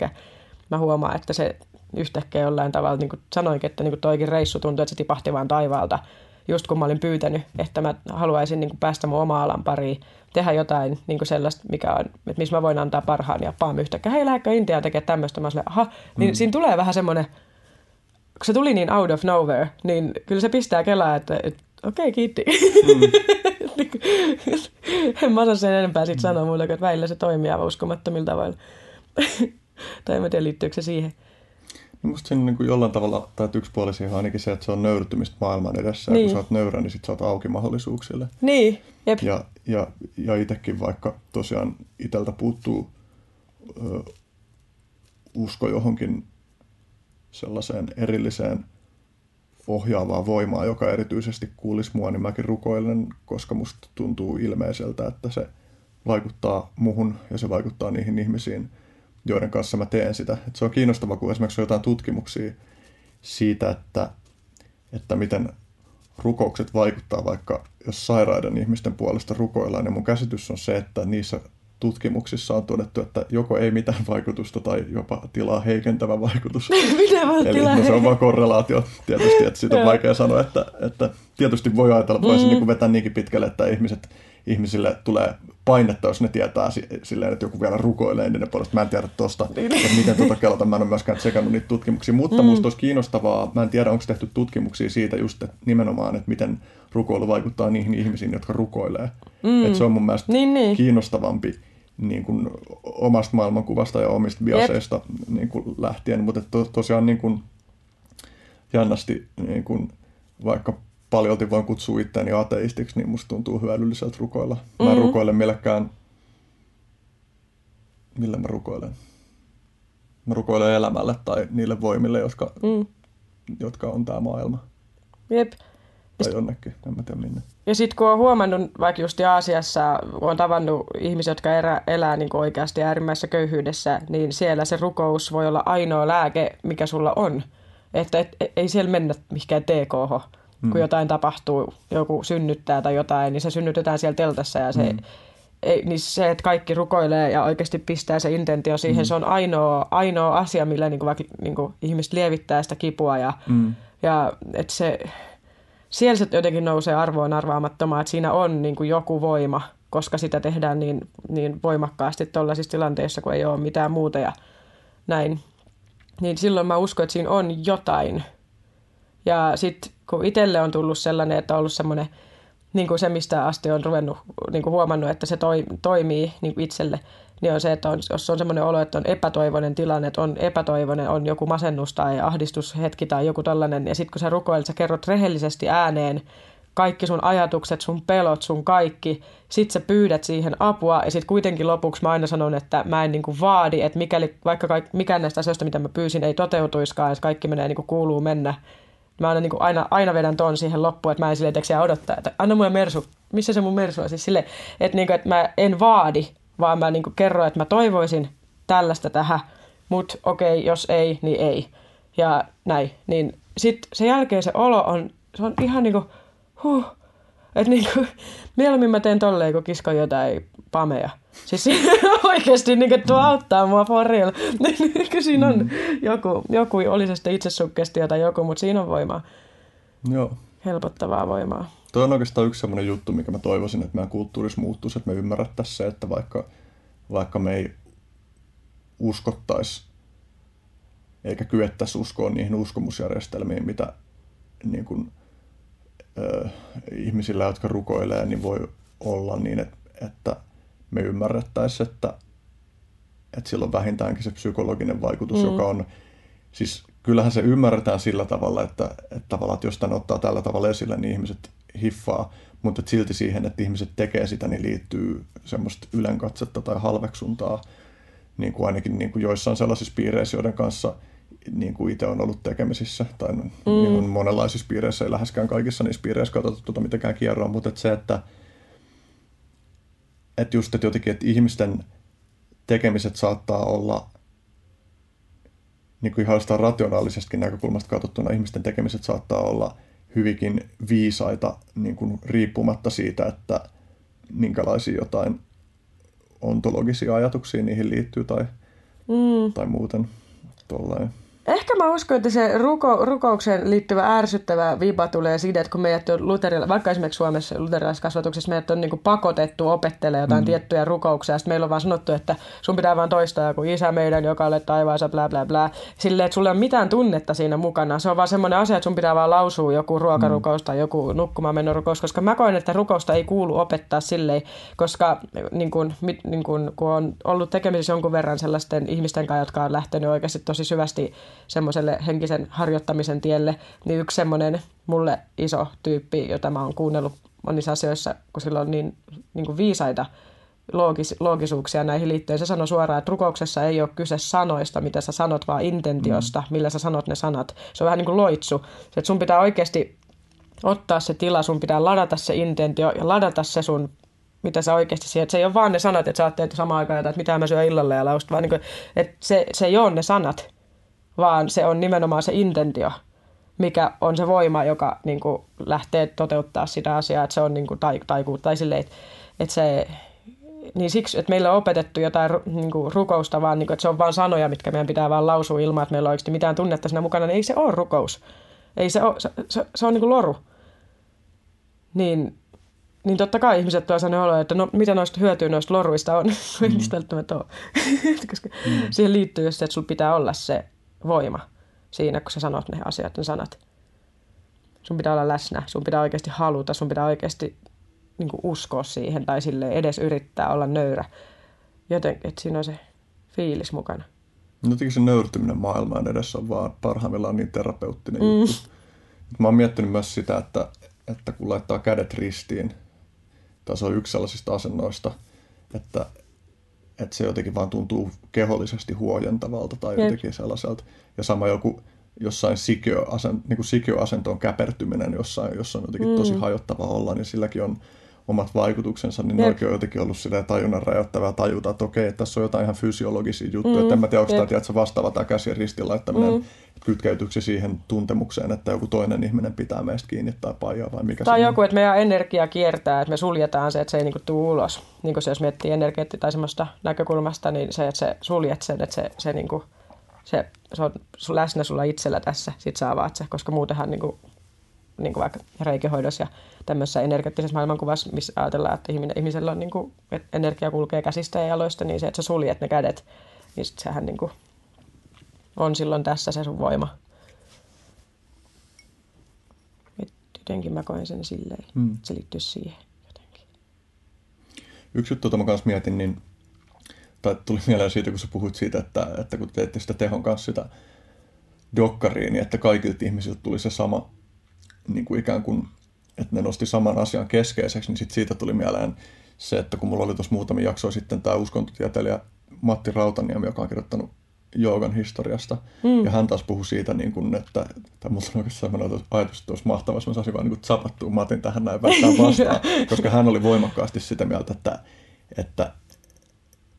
mä huomaan, että se yhtäkkiä jollain tavalla, niin kuin sanoinkin, että niin kuin toikin reissu tuntui, että se tipahti vaan taivaalta just kun mä olin pyytänyt, että mä haluaisin niin kuin päästä mun oma alan pariin, tehdä jotain niin kuin sellaista, mikä on, että missä mä voin antaa parhaan ja paam yhtäkkiä, hei lähdekö Intiaan tekemään tämmöistä, mä aha, niin mm. siinä tulee vähän semmoinen, kun se tuli niin out of nowhere, niin kyllä se pistää kelaa, että, että okei, okay, kiitti. Mm. en mä osaa sen enempää siitä sanoa muuta, että välillä se toimii aivan uskomattomilla tavoilla. tai en tiedä, liittyykö se siihen. Niin musta siinä niin kuin jollain tavalla, tai yksi puoli siihen on ainakin se, että se on nöyrtymistä maailman edessä. Niin. Ja kun niin. sä oot nöyrä, niin sit sä oot auki mahdollisuuksille. Niin, jep. Ja, ja, ja itsekin vaikka tosiaan iteltä puuttuu ö, usko johonkin sellaiseen erilliseen ohjaavaa voimaa, joka erityisesti kuulisi mua, niin mäkin rukoilen, koska musta tuntuu ilmeiseltä, että se vaikuttaa muhun ja se vaikuttaa niihin ihmisiin, joiden kanssa mä teen sitä. Et se on kiinnostavaa, kun esimerkiksi on jotain tutkimuksia siitä, että, että miten rukoukset vaikuttaa vaikka jos sairaiden ihmisten puolesta rukoillaan, niin mun käsitys on se, että niissä tutkimuksissa on todettu, että joko ei mitään vaikutusta tai jopa tilaa heikentävä vaikutus. Mitä vaan Eli tilaa? no, se on vaan korrelaatio tietysti, että siitä on vaikea sanoa, että, että tietysti voi ajatella, voisi mm. niin vetää niinkin pitkälle, että ihmiset, ihmisille tulee painetta, jos ne tietää si- silleen, että joku vielä rukoilee niiden puolesta. Mä en tiedä tosta, Niin. että miten tuota kelata, mä en ole myöskään tsekannut niitä tutkimuksia, mutta mm. musta olisi kiinnostavaa, mä en tiedä, onko tehty tutkimuksia siitä just että nimenomaan, että miten rukoilu vaikuttaa niihin ihmisiin, jotka rukoilee. Mm. Että se on mun mielestä Niin, niin. kiinnostavampi niin kuin omasta maailmankuvasta ja omista biaseista niin kuin lähtien, mutta to, tosiaan niin kuin jännästi, niin kuin, vaikka paljolti voin kutsua itseäni ateistiksi, niin musta tuntuu hyödylliseltä rukoilla. Mä en Mhm. rukoile millekään, millä mä rukoilen? Mä rukoilen elämälle tai niille voimille, jotka, Mm. jotka on tämä maailma. Jep. Tai jonnekin, en mä tiedä minne. Ja sitten kun on huomannut vaikka just Aasiassa, kun on tavannut ihmisiä, jotka erä, elää niin oikeasti äärimmäisessä köyhyydessä, niin siellä se rukous voi olla ainoa lääke, mikä sulla on. Että et, et, ei siellä mennä mihinkään TKH, mm. kun jotain tapahtuu, joku synnyttää tai jotain, niin se synnytetään siellä teltassa ja se, mm. ei, niin se, että kaikki rukoilee ja oikeasti pistää se intentio siihen, mm. se on ainoa, ainoa asia, millä niin kuin, vaikka, niin kuin, ihmiset lievittää sitä kipua ja, Mm. ja että se, siellä se jotenkin nousee arvoon arvaamattomaan, että siinä on niin kuin joku voima, koska sitä tehdään niin, niin voimakkaasti tuollaisissa tilanteissa, kun ei ole mitään muuta ja näin. Niin silloin mä uskon, että siinä on jotain. Ja sitten kun itselle on tullut sellainen, että on ollut semmoinen, niin kuin se mistä asti on ruvennut niin kuin huomannut, että se toi, toimii niin kuin itselle, niin on se, että on, jos on semmoinen olo, että on epätoivoinen tilanne, että on epätoivoinen, on joku masennus tai ahdistushetki tai joku tällainen, ja sitten kun sä rukoilet, sä kerrot rehellisesti ääneen kaikki sun ajatukset, sun pelot, sun kaikki, sit sä pyydät siihen apua, ja sitten kuitenkin lopuksi mä aina sanon, että mä en niinku vaadi, että mikäli, vaikka kaik, mikään näistä asioista, mitä mä pyysin, ei toteutuiskaan, että kaikki menee niin kuin kuuluu mennä, mä aina, niin kuin aina, aina vedän ton siihen loppuun, että mä en silleen teksiä odottaa, että anna mulle mersu, missä se mun mersu on? Siis silleen, että, niin kuin, että mä en vaadi, vaan mä niin kuin kerron, että mä toivoisin tällaista tähän, mutta okei, jos ei, niin ei. Ja näin. Niin sitten sen jälkeen se olo on, se on ihan niinku, huh, että niinku, mieluummin mä teen tolleen, kun kiskon jotain pameja. Siis oikeasti niinku, tuo auttaa mua for real. Niin siinä on joku, joku, oli se sitten itsesuggestio tai joku, mutta siinä on voimaa, Joo. helpottavaa voimaa. Tuo on oikeastaan yksi sellainen juttu, mikä mä toivoisin, että meidän kulttuurissa muuttuisi, että me ymmärrettäisiin se, että vaikka, vaikka me ei uskottaisi eikä kyettäisi uskoa niihin uskomusjärjestelmiin, mitä niin kuin, ö, ihmisillä, jotka rukoilee, niin voi olla niin, että, että me ymmärrettäisiin, että, että sillä on vähintäänkin se psykologinen vaikutus, mm. joka on, siis kyllähän se ymmärretään sillä tavalla, että, että tavallaan, että jos tämän ottaa tällä tavalla esille, niin ihmiset hiffaa, mutta että silti siihen, että ihmiset tekee sitä, niin liittyy semmoista ylenkatsetta tai halveksuntaa, niin kuin ainakin niin kuin joissain sellaisissa piireissä, joiden kanssa niin kuin itse on ollut tekemisissä, tai mm. niin on monenlaisissa piireissä, ei läheskään kaikissa niissä piireissä katsottu tuota mitenkään kierroa, mutta että se, että, että just, että jotenkin, että ihmisten tekemiset saattaa olla niin kuin ihan jostain rationaalisestakin näkökulmasta katsottuna ihmisten tekemiset saattaa olla hyvinkin viisaita niin kuin riippumatta siitä, että minkälaisia jotain ontologisia ajatuksia niihin liittyy tai, Mm. tai muuten. Tollain. Ehkä mä uskon, että se ruko, rukoukseen liittyvä ärsyttävä viba tulee siitä, että kun meidät on luterila, vaikka esimerkiksi Suomessa luterilaiskasvatuksessa meidät on niin pakotettu opettelemaan jotain mm. tiettyjä rukouksia, ja sitten meillä on vaan sanottu, että sun pitää vaan toistaa joku isä meidän, joka olet taivaassa, bla bla bla. Silleen, että sulla ei ole mitään tunnetta siinä mukana. Se on vaan semmoinen asia, että sun pitää vaan lausua joku ruokarukous tai joku nukkumaan menon rukous, koska mä koen, että rukousta ei kuulu opettaa silleen, koska niin kun, mit- niin kun, kun on ollut tekemisissä jonkun verran sellaisten ihmisten kanssa, jotka on lähtenyt oikeasti tosi syvästi semmoiselle henkisen harjoittamisen tielle, niin yksi semmoinen mulle iso tyyppi, jota mä oon kuunnellut monissa asioissa, kun sillä on niin, niin kuin viisaita loogis, loogisuuksia näihin liittyen. Se sanoi suoraan, että rukouksessa ei ole kyse sanoista, mitä sä sanot, vaan intentiosta, millä sä sanot ne sanat. Se on vähän niin kuin loitsu. Se, että sun pitää oikeasti ottaa se tila, sun pitää ladata se intentio ja ladata se sun mitä sä oikeasti siihen, että se ei ole vaan ne sanat, että sä ajattelet samaan aikaan että mitä mä syön illalla ja laust, vaan niin kuin, että se, se ei ole ne sanat, vaan se on nimenomaan se intentio, mikä on se voima, joka niin kuin, lähtee toteuttaa sitä asiaa, että se on niin kuin, tai, taikuutta tai silleen, että, että se, niin siksi, että meillä on opetettu jotain niin kuin rukousta, vaan niin kuin, että se on vain sanoja, mitkä meidän pitää vaan lausua ilman, että meillä on oikeasti mitään tunnetta siinä mukana, niin ei se ole rukous. Ei se ole, se, se, se on niin kuin loru. Niin, niin totta kai ihmiset tuo sellainen olo, että no mitä noista hyötyä noista loruista on, mm. ei niistä välttämättä ole. Koska mm. siihen liittyy just se, että sulla pitää olla se voima siinä, kun sä sanot ne asiat, ne sanat. Sun pitää olla läsnä, sun pitää oikeasti haluta, sun pitää oikeasti niin kuin uskoa siihen tai sille edes yrittää olla nöyrä. Joten, että siinä on se fiilis mukana. No jotenkin se nöyrtyminen maailmaan edessä on vaan parhaimmillaan niin terapeuttinen mm. juttu. Mä oon miettinyt myös sitä, että, että kun laittaa kädet ristiin, tai se on yksi sellaisista asennoista, että, että se jotenkin vaan tuntuu kehollisesti huojentavalta tai Jep. jotenkin sellaiselta. Ja sama joku jossain sikiöasent, niin kuin sikiöasentoon käpertyminen jossain, jossa on jotenkin mm. tosi hajottava olla, niin silläkin on omat vaikutuksensa, niin Jep. on jotenkin ollut sitä tajunnan rajoittavaa tajuta, että okei, että tässä on jotain ihan fysiologisia juttuja. Mm. Että en mä tiedä, onko tämä tiedätkö, vastaava tämä käsien ristin laittaminen, mm. kytkeytyykö se siihen tuntemukseen, että joku toinen ihminen pitää meistä kiinni tai paijaa vai mikä Tai joku, on? että meidän energia kiertää, että me suljetaan se, että se ei niinku tule ulos. Niin kuin se, jos miettii energiaa tai semmoista näkökulmasta, niin se, että se suljet sen, että se, se, niinku, se, se on läsnä sulla itsellä tässä, sit sä avaat se, koska muutenhan niinku, niin kuin vaikka reikehoidossa ja tämmöisessä energeettisessä maailmankuvassa, missä ajatellaan, että ihmisellä on niin kuin, että energia kulkee käsistä ja jaloista, niin se, että sä suljet ne kädet, niin sit sehän niin kuin on silloin tässä se sun voima. Et jotenkin mä koen sen silleen, hmm. se liittyy siihen jotenkin. Yksi juttu, jota mä kanssa mietin, niin tai tuli mieleen siitä, kun sä puhuit siitä, että, että kun teitte sitä tehon kanssa sitä dokkariin, niin että kaikilta ihmisiltä tuli se sama niin kuin ikään kuin, että ne nosti saman asian keskeiseksi, niin sit siitä tuli mieleen se, että kun mulla oli tuossa muutamia jaksoja sitten tämä uskontotieteilijä Matti Rautaniemi, joka on kirjoittanut joogan historiasta. Mm. Ja hän taas puhui siitä, niin kuin, että, tai mulla on oikeastaan sellainen ajatus, että olisi mahtavaa, jos mä saisin vaan niin zapattua Matin tähän näin väittää vastaan, koska hän oli voimakkaasti sitä mieltä, että, että,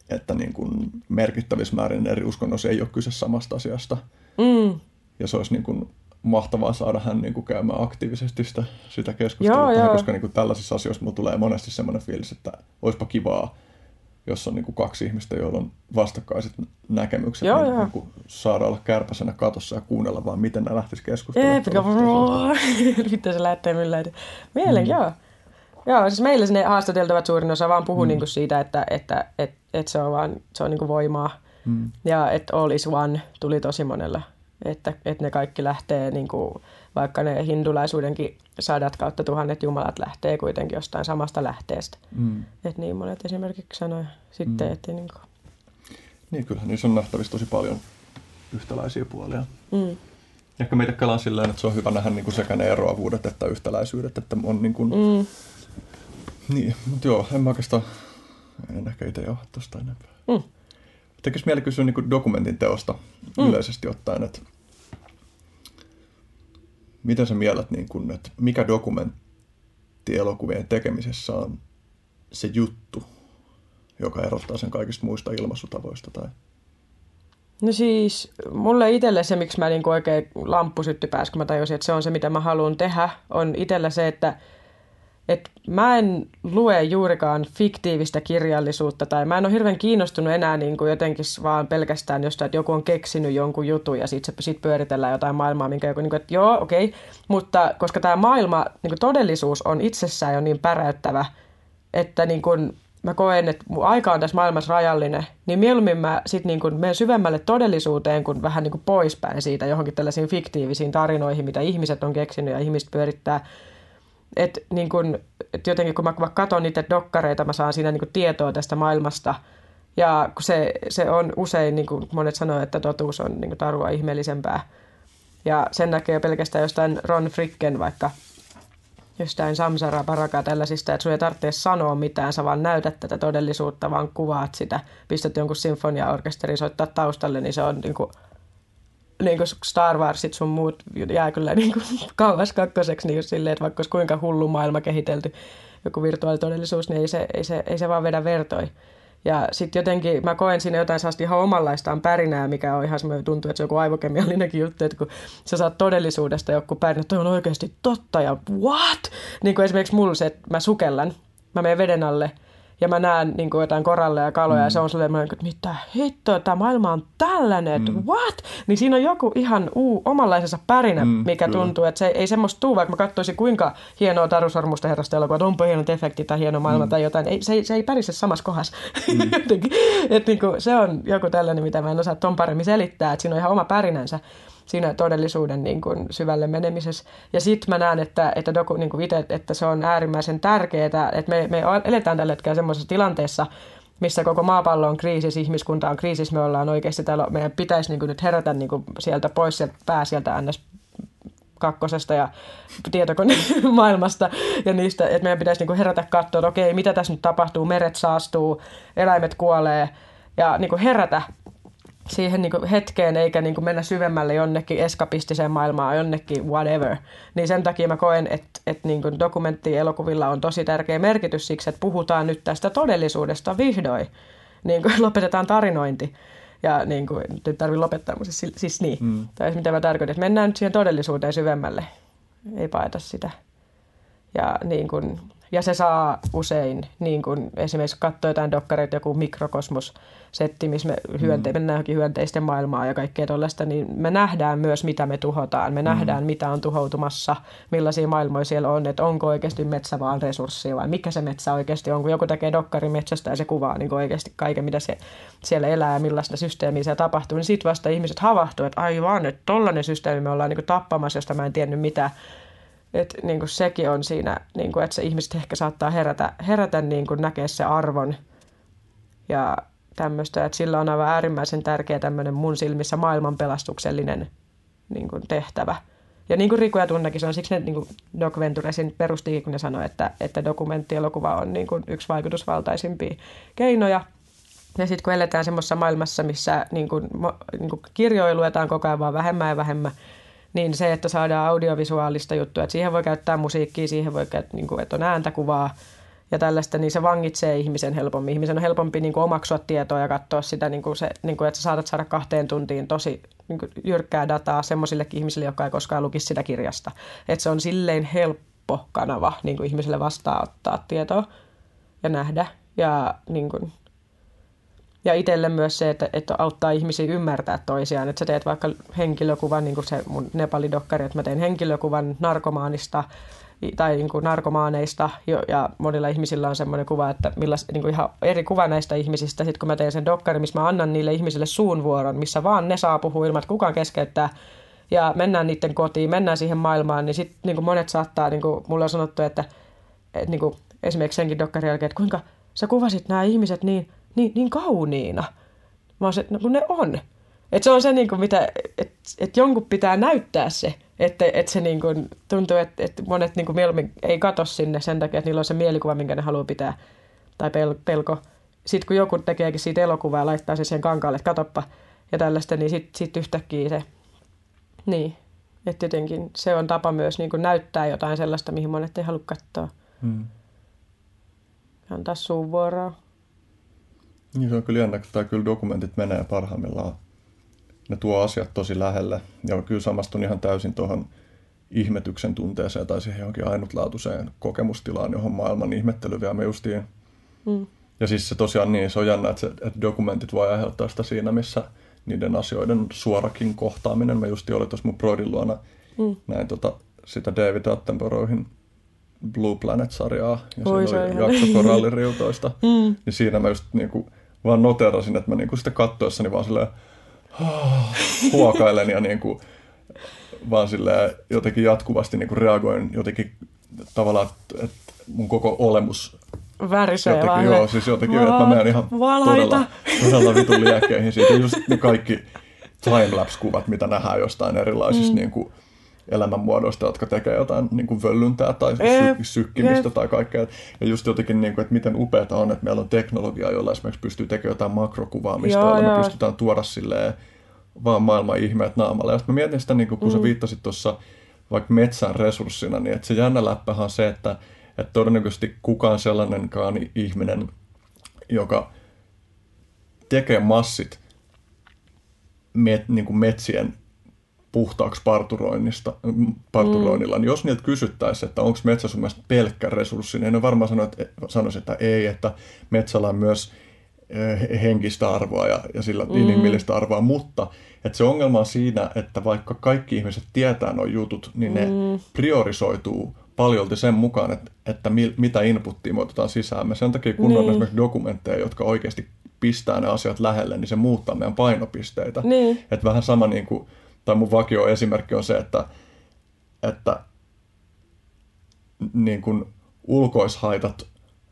että niin kuin merkittävissä määrin eri uskonnoissa ei ole kyse samasta asiasta. Mm. Ja se olisi niin kuin mahtavaa saada hän niin kuin käymään aktiivisesti sitä, sitä keskustelua, joo, tähän, joo. koska niin kuin tällaisissa asioissa mulla tulee monesti semmoinen fiilis, että olisipa kivaa, jos on niin kuin kaksi ihmistä, joilla on vastakkaiset näkemykset, joo, niin, joo. niin kuin saada olla kärpäsenä katossa ja kuunnella vaan, miten ne lähtisi keskustelemaan. Miten se lähtee mylläitä. Mielen, mm. joo. Joo, siis meillä ne haastateltavat suurin osa vaan puhuu mm. niin kuin siitä, että, että, että, että se on vaan se on niin kuin voimaa. Mm. Ja että all is one tuli tosi monella että, että ne kaikki lähtee, niin kuin, vaikka ne hindulaisuudenkin sadat kautta tuhannet jumalat lähtee kuitenkin jostain samasta lähteestä. Mm. Että niin monet esimerkiksi sanoi sitten, mm. että niin kuin... Niin kyllä, niissä on nähtävissä tosi paljon yhtäläisiä puolia. Mm. Ehkä meitä kelaan silleen, että se on hyvä nähdä niin kuin sekä ne eroavuudet että yhtäläisyydet, että on niin kuin... Mm. Niin, mutta joo, en mä oikeastaan, en ehkä itse ole tuosta enempää. Mm. Tekisi mieli kysyä niin dokumentin teosta mm. yleisesti ottaen, että miten sä mielät, niin kuin, että mikä dokumenttielokuvien tekemisessä on se juttu, joka erottaa sen kaikista muista ilmaisutavoista? Tai... No siis, mulle itselle se, miksi mä niin oikein lamppu sytty päässä, kun mä tajusin, että se on se, mitä mä haluan tehdä, on itsellä se, että et mä en lue juurikaan fiktiivistä kirjallisuutta tai mä en ole hirveän kiinnostunut enää niin kuin jotenkin vaan pelkästään jostain, että joku on keksinyt jonkun jutun ja sitten sit pyöritellään jotain maailmaa, minkä joku, niin kuin, että joo, okei, okay. mutta koska tämä maailma, niin kuin todellisuus on itsessään jo niin päräyttävä, että niin kuin, mä koen, että mun aika on tässä maailmassa rajallinen, niin mieluummin mä sit niin kuin menen syvemmälle todellisuuteen kuin vähän niin kuin poispäin siitä johonkin tällaisiin fiktiivisiin tarinoihin, mitä ihmiset on keksinyt ja ihmiset pyörittää et, niin kun, et jotenkin kun mä, kun mä katson niitä dokkareita, mä saan siinä niin kun tietoa tästä maailmasta. Ja kun se, se on usein, niin kuin monet sanoo, että totuus on niin tarua ihmeellisempää. Ja sen näkee pelkästään jostain Ron Fricken vaikka jostain Samsara Paraka tällaisista, että sun ei tarvitse sanoa mitään, sä vaan näytät tätä todellisuutta, vaan kuvaat sitä, pistät jonkun sinfoniaorkesterin soittaa taustalle, niin se on niin kuin niin kuin Star Warsit sun muut jää kyllä niin kuin kauas kakkoseksi niin silleen, että vaikka olisi kuinka hullu maailma kehitelty joku virtuaalitodellisuus, niin ei se, ei se, ei se vaan vedä vertoi. Ja sitten jotenkin mä koen siinä jotain sellaista ihan omanlaistaan pärinää, mikä on ihan semmoinen, tuntuu, että se on joku aivokemiallinenkin juttu, että kun sä saat todellisuudesta joku pärinä, että on oikeasti totta ja what? Niin kuin esimerkiksi mulla se, että mä sukellan, mä menen veden alle ja mä näen niin kuin jotain koralleja ja kaloja, mm. ja se on sellainen, että mitä hittoa, tämä maailma on tällainen, mm. what? Niin siinä on joku ihan uu, omanlaisensa pärinä, mm, mikä kyllä. tuntuu, että se ei semmoista tuu, vaikka mä katsoisin kuinka hienoa Taru Sormusta herrasta elokuva, että onpa hienot efektit tai hieno maailma mm. tai jotain, ei, se, ei, se ei pärise samassa kohdassa. Mm. että niin kuin, se on joku tällainen, mitä mä en osaa ton paremmin selittää, että siinä on ihan oma pärinänsä siinä todellisuuden niin kuin syvälle menemisessä. Ja sitten mä näen, että, että, doku, niin kuin itse, että se on äärimmäisen tärkeää, että me, me eletään tällä hetkellä semmoisessa tilanteessa, missä koko maapallo on kriisissä, ihmiskunta on kriisissä, me ollaan oikeasti täällä, meidän pitäisi niin kuin nyt herätä niin kuin sieltä pois, sieltä pää sieltä ns kakkosesta ja tietokonemaailmasta ja niistä, että meidän pitäisi niin herätä katsoa, että okei, mitä tässä nyt tapahtuu, meret saastuu, eläimet kuolee ja niin kuin herätä siihen niin hetkeen eikä niin mennä syvemmälle jonnekin eskapistiseen maailmaan, jonnekin whatever. Niin sen takia mä koen, että, että niin dokumenttielokuvilla on tosi tärkeä merkitys siksi, että puhutaan nyt tästä todellisuudesta vihdoin. Niin kuin lopetetaan tarinointi. Ja niin kuin, nyt tarvitse lopettaa, mutta siis, siis niin. Mm. Tai mitä mä tarkoitan, että mennään nyt siihen todellisuuteen syvemmälle. Ei paeta sitä. Ja niin kuin, ja se saa usein, niin kuin esimerkiksi katsoo jotain dokkareita, joku mikrokosmos-setti, missä me hyönte- mm. mennään johonkin hyönteisten maailmaa ja kaikkea tuollaista, niin me nähdään myös, mitä me tuhotaan. Me mm. nähdään, mitä on tuhoutumassa, millaisia maailmoja siellä on, että onko oikeasti metsä vaan resurssi vai mikä se metsä oikeasti on. Kun joku tekee dokkari metsästä ja se kuvaa niin oikeasti kaiken, mitä se, siellä elää ja millaista systeemiä siellä tapahtuu, niin sitten vasta ihmiset havahtuu, että aivan, että tollainen systeemi me ollaan niin tappamassa, josta mä en tiennyt mitä että niin kuin sekin on siinä, niin kuin, että se ihmiset ehkä saattaa herätä, herätä niin kuin näkee se arvon ja tämmöistä, että sillä on aivan äärimmäisen tärkeä tämmöinen mun silmissä maailmanpelastuksellinen niin kuin tehtävä. Ja niin kuin Riku ja Tunnakin, se on siksi ne niin kuin Doc Venturesin perustikin, kun ne sanoi, että, että dokumenttielokuva on niin kuin yksi vaikutusvaltaisimpia keinoja. Ja sitten kun eletään semmoisessa maailmassa, missä niin kuin, niin kuin kirjoja luetaan koko ajan vaan vähemmän ja vähemmän, niin se, että saadaan audiovisuaalista juttua, että siihen voi käyttää musiikkia, siihen voi käyttää, niin kuin, että on ääntä, kuvaa ja tällaista, niin se vangitsee ihmisen helpommin. Ihmisen on helpompi niin kuin, omaksua tietoa ja katsoa sitä, niin kuin se, niin kuin, että sä saatat saada kahteen tuntiin tosi niin kuin, jyrkkää dataa semmoisillekin ihmisille, jotka ei koskaan lukisi sitä kirjasta. Että se on silleen helppo kanava niin kuin ihmiselle vastaanottaa tietoa ja nähdä. Ja niin kuin, ja itselle myös se, että, että auttaa ihmisiä ymmärtää toisiaan. Että sä teet vaikka henkilökuvan, niin kuin se mun Nepali-dokkari, että mä teen henkilökuvan narkomaanista tai niin kuin narkomaaneista, ja monilla ihmisillä on semmoinen kuva, että millaista, niin kuin ihan eri kuva näistä ihmisistä. Sitten kun mä teen sen dokkari, missä mä annan niille ihmisille suunvuoron, missä vaan ne saa puhua ilman, että kukaan keskeyttää, ja mennään niiden kotiin, mennään siihen maailmaan, niin sitten niin monet saattaa, niin kuin mulle on sanottu, että, että niin kuin esimerkiksi senkin dokkarin jälkeen, että kuinka sä kuvasit nämä ihmiset niin niin, niin kauniina. Mä oon se, no kun ne on. Et se on se, niin kuin mitä, että et jonkun pitää näyttää se, että et se niin kuin, tuntuu, että et monet niin kuin mieluummin ei katso sinne sen takia, että niillä on se mielikuva, minkä ne haluaa pitää, tai pel, pelko. Sitten kun joku tekeekin siitä elokuvaa ja laittaa se sen kankaalle, että katoppa, ja tällaista, niin sitten sit yhtäkkiä se, niin, että jotenkin se on tapa myös niin kuin näyttää jotain sellaista, mihin monet ei halua katsoa. Hmm. Antaa suun vuoroa. Niin se on kyllä jännä, että kyllä dokumentit menee parhaimmillaan. Ne tuo asiat tosi lähelle. Ja kyllä samastun ihan täysin tuohon ihmetyksen tunteeseen tai siihen johonkin ainutlaatuiseen kokemustilaan, johon maailman ihmettely vie me justiin. Mm. Ja siis se tosiaan niin, se on jännä, että, se, että dokumentit voi aiheuttaa sitä siinä, missä niiden asioiden suorakin kohtaaminen. Mä justiin olin tuossa mun Broidin luona, mm. näin tota, sitä David Attenboroughin Blue Planet-sarjaa, ja Oi, siinä oli jakso koralliriutoista. mm. Niin siinä mä just niin kuin, vaan noterasin, että mä niinku sitä kattoessani vaan silleen huokailen ja niinku, vaan silleen jotenkin jatkuvasti niinku reagoin jotenkin tavallaan, että, että mun koko olemus värisee jotenkin, vaan. Joo, siis jotenkin, että mä menen ihan todella, todella vitun liekkeihin siitä. Just ne kaikki timelapse-kuvat, mitä nähdään jostain erilaisista mm. niin kuin, elämänmuodoista, jotka tekee jotain niin kuin völlyntää tai sy- sykkimistä tai kaikkea. Ja just jotenkin, niin kuin, että miten upeata on, että meillä on teknologia, jolla esimerkiksi pystyy tekemään jotain makrokuvaamista, jolla me pystytään tuoda silleen vaan maailman ihmeet naamalle. Ja sitten mä mietin sitä, niin kuin, kun mm. sä viittasit tuossa vaikka metsän resurssina, niin että se jännä läppähän on se, että, että todennäköisesti kukaan sellainenkaan ihminen, joka tekee massit met, niin kuin metsien puhtaaksi parturoinnista, parturoinnilla, mm. niin jos niiltä kysyttäisiin, että onko metsä sun mielestä pelkkä resurssi, niin ne varmaan sanoisi, että, sanoisi, että ei, että metsällä on myös eh, henkistä arvoa ja, ja sillä mm. inhimillistä arvoa, mutta että se ongelma on siinä, että vaikka kaikki ihmiset tietää nuo jutut, niin ne mm. priorisoituu paljolti sen mukaan, että, että mi, mitä inputtia me otetaan sisään. Me sen takia kun niin. on esimerkiksi dokumentteja, jotka oikeasti pistää ne asiat lähelle, niin se muuttaa meidän painopisteitä. Niin. Että vähän sama niin kuin, tai mun vakio esimerkki on se, että, että niin kuin ulkoishaitat,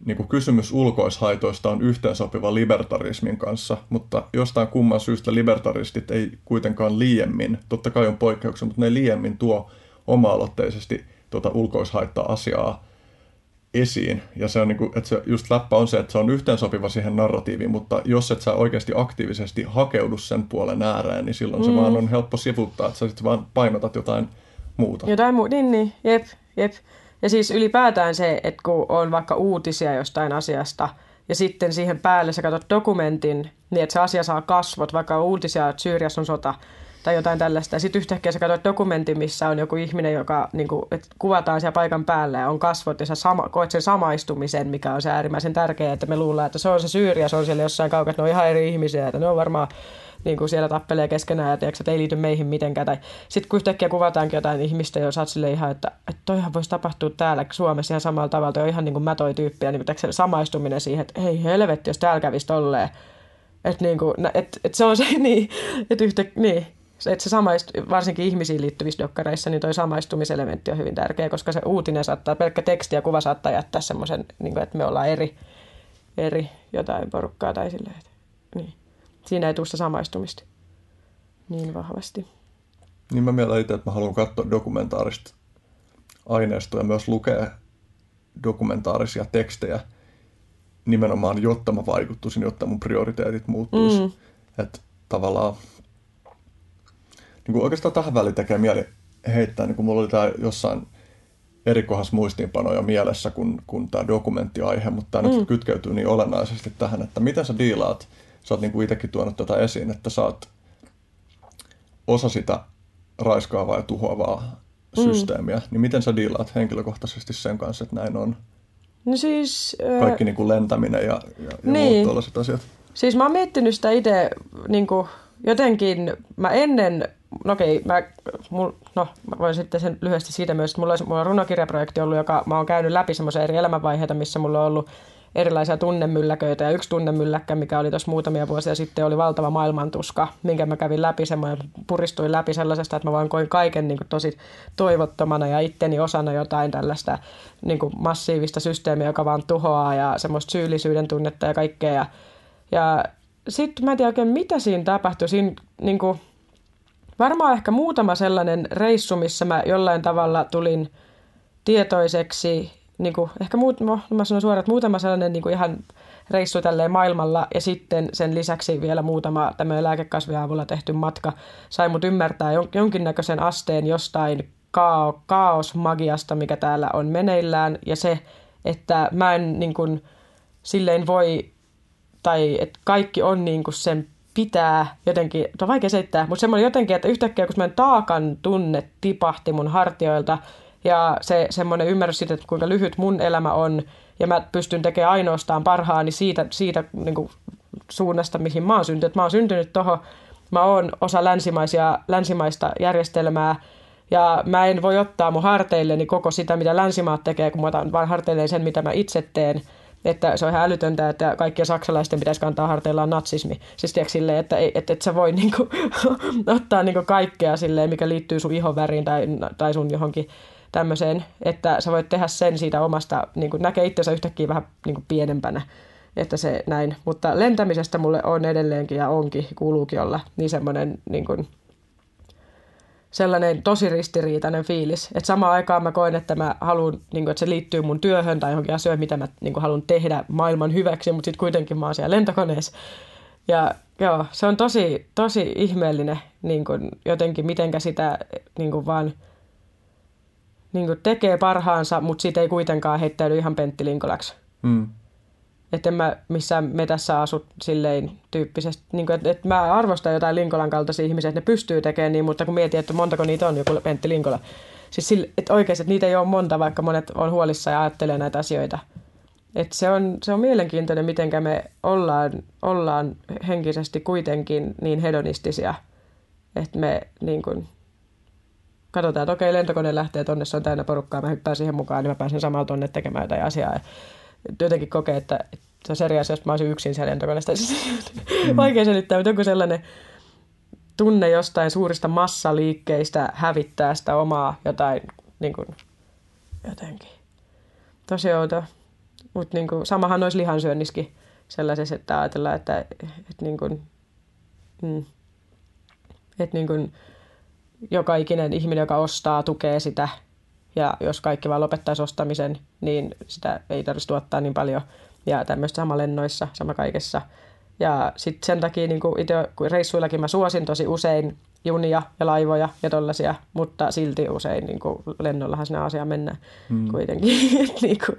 niin kuin kysymys ulkoishaitoista on yhteensopiva libertarismin kanssa, mutta jostain kumman syystä libertaristit ei kuitenkaan liiemmin, totta kai on poikkeuksia, mutta ne liiemmin tuo oma-aloitteisesti tuota ulkoishaitta-asiaa esiin. Ja se on niin kuin, että se just läppä on se, että se on yhteensopiva siihen narratiiviin, mutta jos et sä oikeasti aktiivisesti hakeudu sen puolen ääreen, niin silloin mm. se vaan on helppo sivuttaa, että sä sitten vaan painotat jotain muuta. Jotain muuta, niin, niin, jep, jep. Ja siis ylipäätään se, että kun on vaikka uutisia jostain asiasta, ja sitten siihen päälle sä katsot dokumentin, niin että se asia saa kasvot, vaikka uutisia, että Syyriassa on sota, tai jotain tällaista. Sitten yhtäkkiä sä katsoit dokumentin, missä on joku ihminen, joka niin kuin, että kuvataan siellä paikan päällä ja on kasvot ja sä sama, koet sen samaistumisen, mikä on se äärimmäisen tärkeää, että me luullaan, että se on se Syyria, se on siellä jossain kaukana, että ne on ihan eri ihmisiä, että ne on varmaan niin kuin siellä tappelee keskenään ja tiedätkö, että ei liity meihin mitenkään. Tai sitten kun yhtäkkiä kuvataankin jotain ihmistä, jos oot silleen ihan, että, että toihan voisi tapahtua täällä Suomessa ihan samalla tavalla, toi on ihan niin kuin mä toi tyyppi ja niin kuin, samaistuminen siihen, että hei helvetti, jos täällä kävisi tolleen. Että niin kuin, et, et se on se, niin, että yhtä, niin, että se samaist, varsinkin ihmisiin liittyvissä dokkareissa, niin toi samaistumiselementti on hyvin tärkeä, koska se uutinen saattaa, pelkkä teksti ja kuva saattaa jättää semmoisen, niin että me ollaan eri, eri jotain porukkaa tai silleen, että, niin. Siinä ei tule samaistumista niin vahvasti. Niin mä mietin itse, että mä haluan katsoa dokumentaarista aineistoa ja myös lukea dokumentaarisia tekstejä nimenomaan, jotta mä vaikuttuisin, jotta mun prioriteetit muuttuisi. Mm. Että tavallaan niin kuin oikeastaan tähän väliin tekee mieli heittää, niin kuin mulla oli tämä jossain eri kohdassa muistiinpanoja mielessä kuin, kuin tämä dokumenttiaihe, mutta tämä mm. nyt kytkeytyy niin olennaisesti tähän, että miten sä diilaat, sä oot niin kuin itsekin tuonut tätä esiin, että sä oot osa sitä raiskaavaa ja tuhoavaa mm. systeemiä, niin miten sä diilaat henkilökohtaisesti sen kanssa, että näin on? No siis... Kaikki niin kuin lentäminen ja, ja, ja niin. muut tällaiset asiat. Siis mä oon miettinyt sitä itse niin kuin jotenkin, mä ennen no okei, mä, mul, no, mä voin sitten sen lyhyesti siitä myös, että mulla, olisi, mulla on runokirjaprojekti ollut, joka mä oon käynyt läpi semmoisia eri elämänvaiheita, missä mulla on ollut erilaisia tunnemylläköitä. Ja yksi tunnemylläkkä, mikä oli tuossa muutamia vuosia sitten, oli valtava maailmantuska, minkä mä kävin läpi, semmoinen, puristuin läpi sellaisesta, että mä vaan koin kaiken niin kuin tosi toivottomana ja itteni osana jotain tällaista niin kuin massiivista systeemiä, joka vaan tuhoaa ja semmoista syyllisyyden tunnetta ja kaikkea. Ja, ja sitten mä en tiedä oikein, mitä siinä tapahtui. Siinä niin kuin, Varmaan ehkä muutama sellainen reissu, missä mä jollain tavalla tulin tietoiseksi, niin kuin, ehkä muut, no, mä sanon suoraan, että muutama sellainen niin kuin ihan reissu tälleen maailmalla ja sitten sen lisäksi vielä muutama tämmöinen lääkekasvien avulla tehty matka sai mut ymmärtää jonkinnäköisen asteen jostain kao, kaosmagiasta, mikä täällä on meneillään. Ja se, että mä en niin kuin, silleen voi, tai että kaikki on niin kuin sen pitää jotenkin, on vaikea selittää, mutta semmoinen jotenkin, että yhtäkkiä kun semmoinen taakan tunne tipahti mun hartioilta ja se semmoinen ymmärrys siitä, että kuinka lyhyt mun elämä on ja mä pystyn tekemään ainoastaan parhaani siitä, siitä niin kuin suunnasta, mihin mä oon syntynyt. Mä oon syntynyt tuohon, mä oon osa länsimaisia, länsimaista järjestelmää ja mä en voi ottaa mun harteilleni koko sitä, mitä länsimaat tekee, kun mä otan vaan harteilleen sen, mitä mä itse teen – että se on ihan älytöntä, että kaikkien saksalaisten pitäisi kantaa harteillaan natsismi. Siis tiedätkö, silleen, että, et, et, et sä voi niinku, ottaa niinku kaikkea silleen, mikä liittyy sun ihonväriin tai, tai sun johonkin tämmöiseen, että sä voit tehdä sen siitä omasta, niin kuin näkee itsensä yhtäkkiä vähän niin kuin pienempänä, että se näin. Mutta lentämisestä mulle on edelleenkin ja onkin, kuuluukin olla, niin semmoinen niin sellainen tosi ristiriitainen fiilis. Että samaan aikaan mä koen, että mä haluan, niin kuin, että se liittyy mun työhön tai johonkin asioihin, mitä mä niin kuin, haluan tehdä maailman hyväksi, mutta sitten kuitenkin mä oon siellä lentokoneessa. Ja joo, se on tosi, tosi ihmeellinen niin kuin, jotenkin, mitenkä sitä niin kuin, vaan niin kuin, tekee parhaansa, mutta siitä ei kuitenkaan heittäydy ihan penttilinkolaksi. Mm. Että en mä missään metässä asu silleen tyyppisesti. Niin että, että mä arvostan jotain Linkolan kaltaisia ihmisiä, että ne pystyy tekemään niin, mutta kun mietin, että montako niitä on, joku Pentti Linkola. Siis sille, että oikeasti, että niitä ei ole monta, vaikka monet on huolissa ja ajattelee näitä asioita. Et se, on, se on mielenkiintoinen, miten me ollaan, ollaan henkisesti kuitenkin niin hedonistisia, että me niin kuin, katsotaan, että okei, lentokone lähtee tonne, se on täynnä porukkaa, mä hyppään siihen mukaan, niin mä pääsen samalla tonne tekemään jotain asiaa. Jotenkin kokee, että se on eri asia, jos mä olisin yksin siellä lentokoneesta. Mm. Vaikea selittää, mutta joku sellainen tunne jostain suurista massaliikkeistä hävittää sitä omaa jotain niin kuin, jotenkin. Tosi outo. Mutta niin samahan olisi lihansyönniskin sellaisessa, että ajatellaan, että, että, että, niin kuin, mm, että niin kuin, joka ikinen ihminen, joka ostaa, tukee sitä. Ja jos kaikki vaan lopettaisi ostamisen, niin sitä ei tarvitsisi tuottaa niin paljon. Ja tämmöistä sama lennoissa, sama kaikessa. Ja sitten sen takia niin itse reissuillakin mä suosin tosi usein junia ja laivoja ja tollaisia, mutta silti usein niin kuin lennollahan sinä asia mennään mm. kuitenkin. että niin kuin,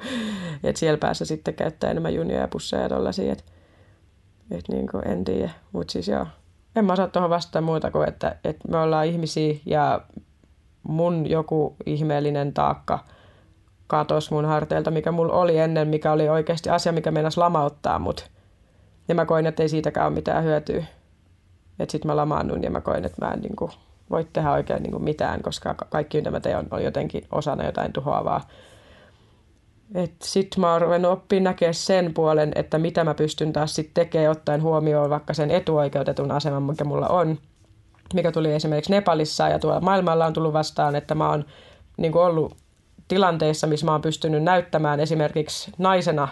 et siellä päässä sitten käyttää enemmän junia ja busseja ja tollaisia. Että et niin kuin, en tiedä, mutta siis joo. En mä osaa tuohon vastata muuta kuin, että, että me ollaan ihmisiä ja mun joku ihmeellinen taakka katos mun harteilta, mikä mulla oli ennen, mikä oli oikeasti asia, mikä meinasi lamauttaa mut. Ja mä koin, että ei siitäkään ole mitään hyötyä. Että sit mä lamaannun ja mä koin, että mä en niin kuin, voi tehdä oikein niin kuin mitään, koska kaikki mitä mä teen on jotenkin osana jotain tuhoavaa. Sitten mä oon ruvennut oppimaan näkeä sen puolen, että mitä mä pystyn taas sitten tekemään ottaen huomioon vaikka sen etuoikeutetun aseman, mikä mulla on, mikä tuli esimerkiksi Nepalissa ja tuolla maailmalla on tullut vastaan, että mä oon niin ollut tilanteissa, missä mä oon pystynyt näyttämään esimerkiksi naisena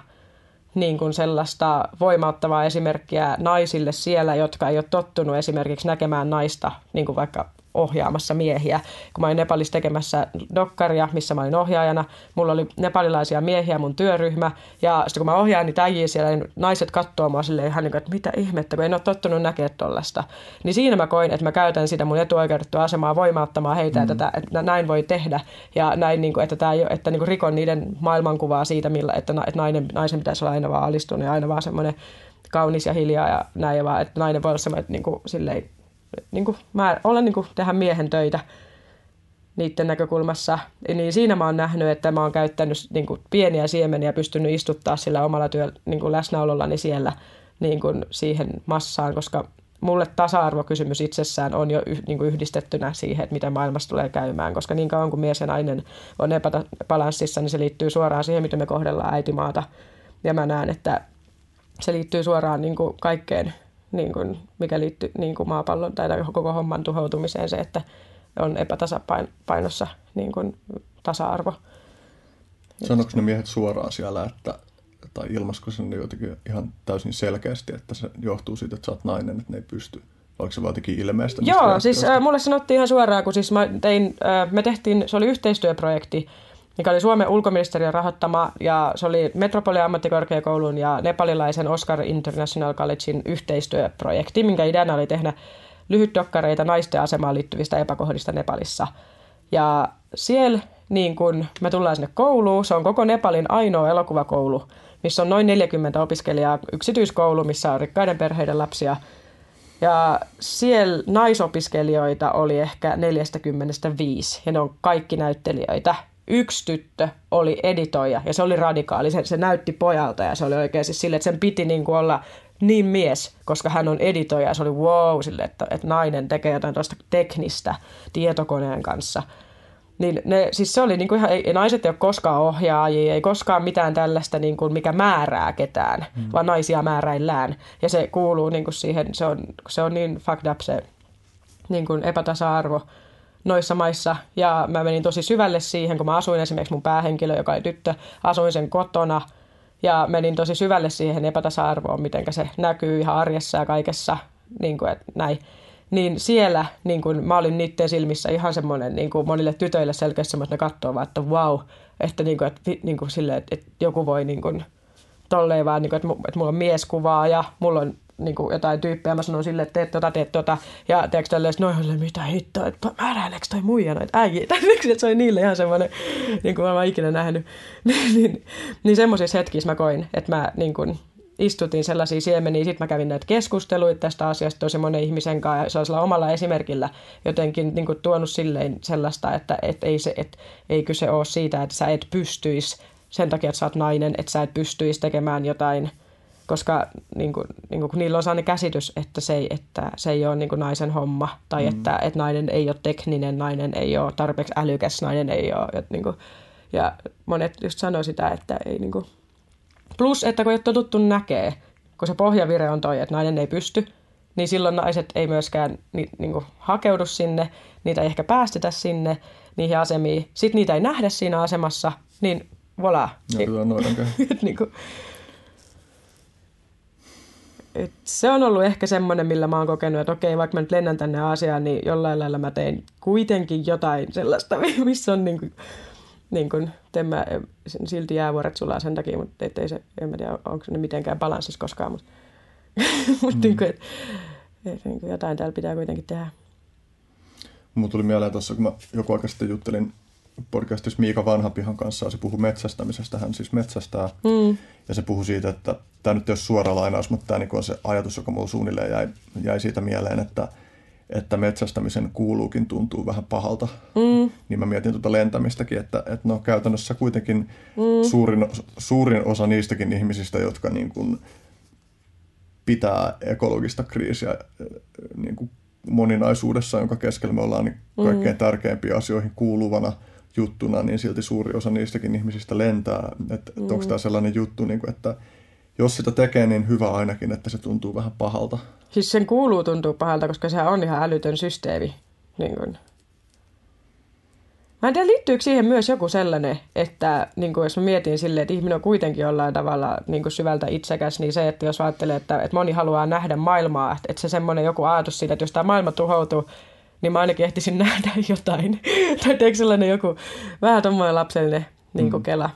niin kuin sellaista voimauttavaa esimerkkiä naisille siellä, jotka ei ole tottunut esimerkiksi näkemään naista, niin kuin vaikka ohjaamassa miehiä. Kun mä olin Nepalissa tekemässä dokkaria, missä mä olin ohjaajana, mulla oli nepalilaisia miehiä mun työryhmä, ja sitten kun mä ohjaan niitä äijiä siellä, niin naiset katsoo mua silleen ihan niin kuin, että mitä ihmettä, kun en ole tottunut näkemään tollasta. Niin siinä mä koin, että mä käytän sitä mun etuoikeudettua asemaa voimauttamaan heitä, mm. että, että näin voi tehdä, ja näin, niin kuin, että, tämä, että niin kuin rikon niiden maailmankuvaa siitä, millä, että, että nainen, naisen pitäisi olla aina vaan alistunut ja aina vaan semmoinen kaunis ja hiljaa ja näin, vaan että nainen voi olla semmoinen, että niin kuin, silleen, niin kuin, mä olen niin kuin, tehdä miehen töitä niiden näkökulmassa. Niin siinä mä oon nähnyt, että mä oon käyttänyt niin kuin, pieniä siemeniä pystynyt istuttaa sillä omalla työ, niin kuin läsnäolollani siellä niin kuin, siihen massaan, koska mulle tasa-arvokysymys itsessään on jo niin kuin yhdistettynä siihen, että miten maailmassa tulee käymään, koska niin kauan kuin mies ja nainen on epäbalanssissa, niin se liittyy suoraan siihen, miten me kohdellaan äitimaata. Ja mä näen, että se liittyy suoraan niin kuin kaikkeen niin kuin, mikä liittyy niin kuin maapallon tai koko homman tuhoutumiseen se, että on epätasapainossa niin kuin tasa-arvo. Sanoiko ne miehet suoraan siellä, että, tai ilmasko se jotenkin ihan täysin selkeästi, että se johtuu siitä, että sä oot nainen, että ne ei pysty? Oliko se jotenkin ilmeistä? Joo, siis äh, mulle sanottiin ihan suoraan, kun siis mä tein, äh, me tehtiin, se oli yhteistyöprojekti mikä oli Suomen ulkoministeriön rahoittama ja se oli Metropolia ammattikorkeakoulun ja nepalilaisen Oscar International Collegein yhteistyöprojekti, minkä ideana oli tehdä lyhytdokkareita naisten asemaan liittyvistä epäkohdista Nepalissa. Ja siellä niin kun me tullaan sinne kouluun, se on koko Nepalin ainoa elokuvakoulu, missä on noin 40 opiskelijaa, yksityiskoulu, missä on rikkaiden perheiden lapsia. Ja siellä naisopiskelijoita oli ehkä 45 ja ne on kaikki näyttelijöitä yksi tyttö oli editoija ja se oli radikaali. Se, se näytti pojalta ja se oli oikeasti sille, että sen piti niin kuin olla niin mies, koska hän on editoija ja se oli wow sille, että, että nainen tekee jotain tuosta teknistä tietokoneen kanssa. Niin ne, siis se oli niin kuin ihan, ei, naiset ei ole koskaan ohjaajia, ei koskaan mitään tällaista, niin kuin, mikä määrää ketään, mm. vaan naisia määräillään. Ja se kuuluu niin kuin siihen, se on, se on niin fucked up se niin kuin epätasa-arvo noissa maissa. Ja mä menin tosi syvälle siihen, kun mä asuin esimerkiksi mun päähenkilö, joka oli tyttö, asuin sen kotona. Ja menin tosi syvälle siihen epätasa-arvoon, miten se näkyy ihan arjessa ja kaikessa, niin kuin, että näin. Niin siellä niin kuin, mä olin niiden silmissä ihan semmoinen niin kuin monille tytöille selkeästi semmoinen, että ne katsoo vaan, että wow, että, niin kuin, että, niin kuin sille, että, että joku voi niin kuin, tolleen vaan, niin kuin, että, että mulla on mieskuvaa ja mulla on niin kuin jotain tyyppejä, mä sanon silleen, että teet tota, teet tota, ja teekö tälleen, noin mitä hittoa, että määräileekö toi muija noita äijiä, tai että se oli niille ihan semmoinen, niin kuin mä oon ikinä nähnyt, niin, niin, niin semmoisissa hetkissä mä koin, että mä niin kuin, istutin sellaisia siemeniä, sitten mä kävin näitä keskusteluita tästä asiasta. Tosi monen ihmisen kanssa, ja sellaisella omalla esimerkillä jotenkin niin kuin, tuonut silleen sellaista, että et ei, se, et, ei kyse ole siitä, että sä et pystyisi sen takia, että sä oot nainen, että sä et pystyisi tekemään jotain, koska niin kuin, niin kuin, kun niillä on sellainen käsitys, että se ei, että se ei ole niin kuin naisen homma, tai mm. että, että nainen ei ole tekninen, nainen ei ole tarpeeksi älykäs, nainen ei ole, että, niin kuin, ja monet just sanoo sitä, että ei niin kuin, plus, että kun ei ole totuttu näkee, kun se pohjavire on toi, että nainen ei pysty, niin silloin naiset ei myöskään ni, niin kuin, hakeudu sinne, niitä ei ehkä päästetä sinne niihin asemiin. Sitten niitä ei nähdä siinä asemassa, niin voilà. niin kuin, et se on ollut ehkä semmoinen, millä mä oon kokenut, että okei, vaikka mä nyt lennän tänne Aasiaan, niin jollain lailla mä tein kuitenkin jotain sellaista, missä on niin kuin, niin kuin, mä, silti jäävuoret sulaa sen takia, mutta et, ei se, en mä tiedä, onko ne mitenkään balanssissa koskaan, mutta, mutta mm. niin kuin, et, et, niin kuin jotain täällä pitää kuitenkin tehdä. Mulla tuli mieleen tuossa, kun mä joku aika sitten juttelin podcastissa Miika Vanhapihan kanssa, se puhui metsästämisestä, hän siis metsästää, mm. ja se puhui siitä, että tämä nyt ei ole suora lainaus, mutta tämä on se ajatus, joka mulla suunnilleen jäi, jäi siitä mieleen, että, että metsästämisen kuuluukin tuntuu vähän pahalta. Mm. Niin mä mietin tuota lentämistäkin, että, että no käytännössä kuitenkin mm. suurin, suurin osa niistäkin ihmisistä, jotka niin kuin pitää ekologista kriisiä niin kuin moninaisuudessa, jonka keskellä me ollaan niin kaikkein mm. tärkeimpiin asioihin kuuluvana – juttuna, niin silti suuri osa niistäkin ihmisistä lentää. Että mm. onko tämä sellainen juttu, niin kuin, että jos sitä tekee, niin hyvä ainakin, että se tuntuu vähän pahalta. Siis sen kuuluu tuntua pahalta, koska sehän on ihan älytön systeemi. Niin kuin. Mä en tiedä, liittyykö siihen myös joku sellainen, että niin kuin jos mä mietin silleen, että ihminen on kuitenkin jollain tavalla niin kuin syvältä itsekäs, niin se, että jos ajattelee, että, että moni haluaa nähdä maailmaa, että, että se semmoinen joku ajatus siitä, että jos tämä maailma tuhoutuu, niin mä ainakin ehtisin nähdä jotain. tai teekö sellainen joku vähän tuommoinen lapsellinen niin mm. kela,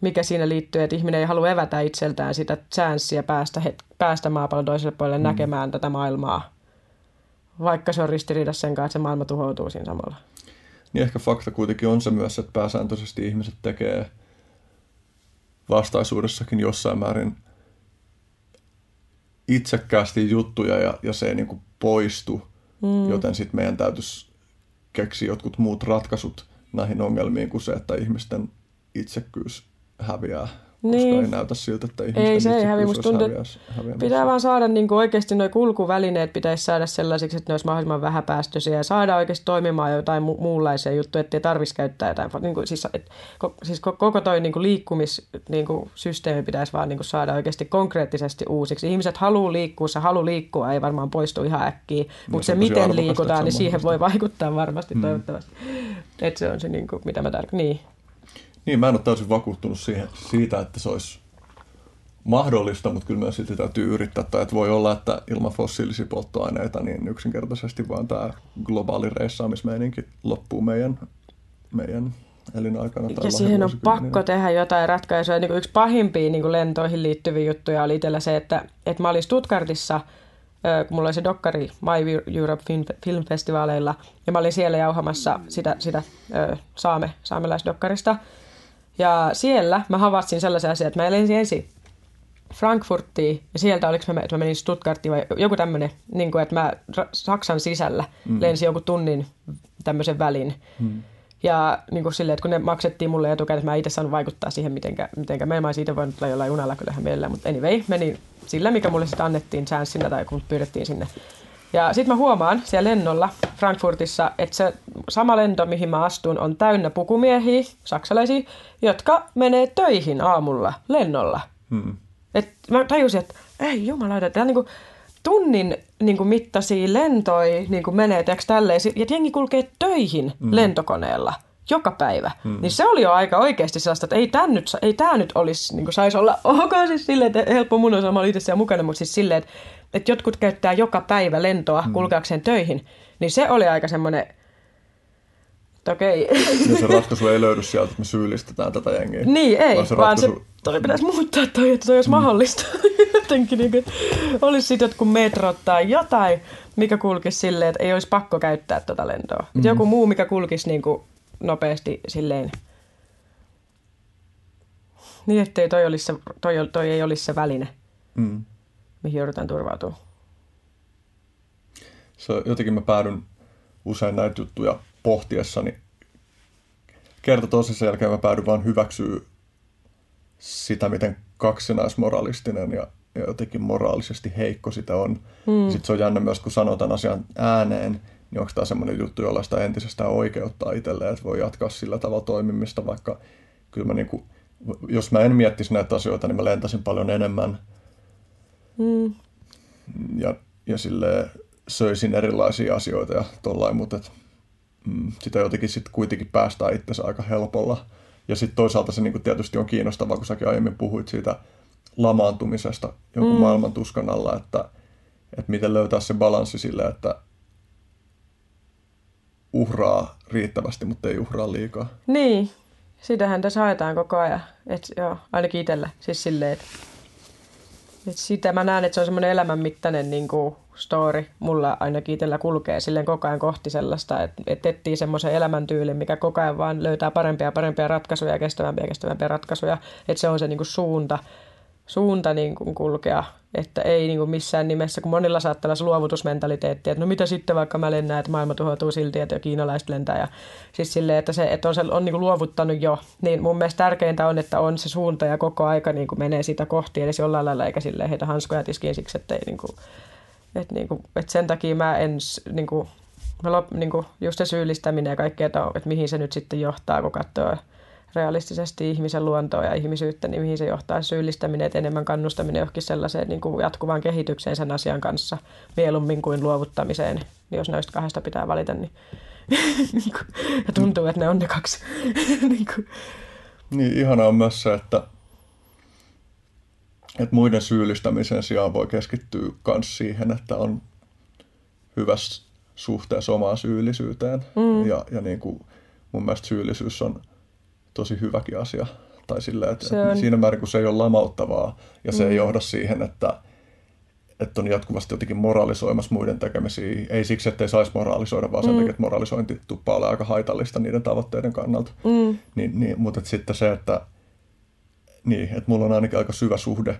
mikä siinä liittyy, että ihminen ei halua evätä itseltään sitä chanssiä päästä, päästä maapallon toiselle puolelle mm. näkemään tätä maailmaa, vaikka se on ristiriidassa sen kanssa, että se maailma tuhoutuu siinä samalla. Niin ehkä fakta kuitenkin on se myös, että pääsääntöisesti ihmiset tekee vastaisuudessakin jossain määrin itsekkäästi juttuja ja, ja se ei niin kuin poistu Mm. Joten sitten meidän täytyisi keksiä jotkut muut ratkaisut näihin ongelmiin kuin se, että ihmisten itsekkyys häviää. Niin. Koska ei näytä siltä, että ihmisten ei, se ei häviä. Musta tuntuu, pitää vaan saada niin kuin oikeasti nuo kulkuvälineet pitäisi saada sellaisiksi, että ne olisi mahdollisimman vähäpäästöisiä ja saada oikeasti toimimaan jotain mu- muunlaisia juttuja, ettei tarvitsisi käyttää jotain. Niin kuin, siis, et, ko, siis koko toi niin kuin liikkumissysteemi niin kuin pitäisi vaan niin kuin saada oikeasti konkreettisesti uusiksi. Ihmiset haluaa liikkua, se halu liikkua ei varmaan poistu ihan äkkiä, no, mutta se, se miten liikutaan, niin siihen voi vaikuttaa varmasti hmm. toivottavasti. Että se on se, niin kuin, mitä mä tarkoitan. Niin. Niin, mä en ole täysin vakuuttunut siihen, siitä, että se olisi mahdollista, mutta kyllä myös silti täytyy yrittää. Tai että voi olla, että ilman fossiilisia polttoaineita niin yksinkertaisesti vaan tämä globaali reissaamismeininki loppuu meidän, meidän elinaikana. Tai ja siihen on pakko tehdä jotain ratkaisuja. Niin kuin yksi pahimpia niin kuin lentoihin liittyviä juttuja oli itsellä se, että, että mä olin Stuttgartissa, kun mulla oli se dokkari My Europe Film Festivaaleilla, ja mä olin siellä jauhamassa sitä, sitä saame, saamelaisdokkarista. Ja siellä mä havaitsin sellaisia asioita, että mä lensin ensin Frankfurtiin ja sieltä oliko mä, että mä menin Stuttgartiin vai joku tämmöinen, niin kuin, että mä Saksan sisällä mm. lensin joku tunnin tämmöisen välin. Mm. Ja niin kuin silleen, että kun ne maksettiin mulle etukäteen, että mä itse saanut vaikuttaa siihen, mitenkä, mitenkä mä en olisi itse voinut tulla jollain junalla kyllähän meillä, mutta anyway, meni sillä, mikä mulle sitten annettiin chanssinä tai kun pyydettiin sinne. Ja sitten mä huomaan siellä lennolla Frankfurtissa, että se sama lento, mihin mä astun, on täynnä pukumiehiä, saksalaisia, jotka menee töihin aamulla lennolla. Hmm. Et mä tajusin, että ei jumala, tämä niinku tunnin niinku mittaisia lentoja niinku menee teoks tälleen, ja jengi kulkee töihin hmm. lentokoneella joka päivä. Hmm. Niin se oli jo aika oikeasti sellaista, että ei tämä nyt, ei tää nyt olisi, niin saisi olla ok siis silleen, että helppo mun osa, mä itse siellä mukana, mutta siis silleen, että, että jotkut käyttää joka päivä lentoa hmm. kulkeakseen töihin. Niin se oli aika semmoinen okei. Ja se ratkaisu ei löydy sieltä, että me syyllistetään tätä jengiä. Niin, ei, Vaan se vaan se, ratkaisu- toi pitäisi muuttaa toi, että toi olisi mahdollista. Jotenkin niin kuin, olisi sitten jotkut metrot tai jotain, mikä kulkisi silleen, että ei olisi pakko käyttää tota lentoa. Mm. Joku muu, mikä kulkisi niin kuin nopeasti silleen. Niin, ettei toi, olisi se, toi, toi ei olisi se väline, Mm. Mihin joudutaan turvautumaan. Se, jotenkin mä päädyn usein näitä juttuja pohtiessani. Kerta toisensa jälkeen mä päädyn vaan hyväksyä sitä, miten kaksinaismoralistinen ja, ja jotenkin moraalisesti heikko sitä on. Mm. Sitten se on jännä myös, kun sanoo tämän asian ääneen, niin onko tämä semmoinen juttu, jolla sitä entisestään oikeuttaa itselleen, että voi jatkaa sillä tavalla toimimista, vaikka kyllä mä niinku, jos mä en miettisi näitä asioita, niin mä lentäisin paljon enemmän Mm. ja, ja sille söisin erilaisia asioita ja tollain, mutta et, mm, sitä jotenkin sitten kuitenkin päästään itsensä aika helpolla. Ja sitten toisaalta se niinku tietysti on kiinnostavaa, kun säkin aiemmin puhuit siitä lamaantumisesta jonkun mm. maailman tuskan alla, että, että miten löytää se balanssi sille, että uhraa riittävästi, mutta ei uhraa liikaa. Niin, sitähän tässä haetaan koko ajan. Et, joo, ainakin itsellä. Siis silleen, että et sitä mä näen, että se on semmoinen elämänmittainen niin kuin story. Mulla ainakin itsellä kulkee silleen koko ajan kohti sellaista, että et etsii semmoisen elämäntyylin, mikä koko ajan vaan löytää parempia ja parempia ratkaisuja ja kestävämpiä ja kestävämpiä ratkaisuja. Että se on se niin kuin suunta, suunta niin kuin kulkea, että ei niin kuin missään nimessä, kun monilla saattaa olla luovutusmentaliteetti, että no mitä sitten vaikka mä lennän, että maailma tuhoutuu silti, että jo kiinalaiset lentää ja siis silleen, että se, että on, se, on niin kuin luovuttanut jo, niin mun mielestä tärkeintä on, että on se suunta ja koko aika niin kuin menee sitä kohti edes jollain lailla, eikä silleen heitä hanskoja tiskiin siksi, että ei niin kuin, että, niin kuin, että sen takia mä en niin kuin, mä lop, niin kuin just se syyllistäminen ja kaikkea, että, että mihin se nyt sitten johtaa, kun katsoo realistisesti ihmisen luontoa ja ihmisyyttä, niin mihin se johtaa syyllistäminen, että enemmän kannustaminen johonkin sellaiseen niin kuin jatkuvaan kehitykseen sen asian kanssa mieluummin kuin luovuttamiseen. Niin jos näistä kahdesta pitää valita, niin, niin ja tuntuu, että ne on ne kaksi. niin kuin, Niin ihanaa on myös se, että, että muiden syyllistämisen sijaan voi keskittyä myös siihen, että on hyvässä suhteessa omaan syyllisyyteen. Mm. Ja, ja niin kuin mun mielestä syyllisyys on tosi hyväkin asia. Tai silleen, että, Se että on. siinä määrin, kun se ei ole lamauttavaa ja se mm. ei johda siihen, että, että on jatkuvasti jotenkin moralisoimassa muiden tekemisiä. Ei siksi, että ei saisi moralisoida, vaan sen Mm. takia, että moralisointi tuppaa olla aika haitallista niiden tavoitteiden kannalta. mm, Niin, niin, mutta sitten se, että, niin, että mulla on ainakin aika syvä suhde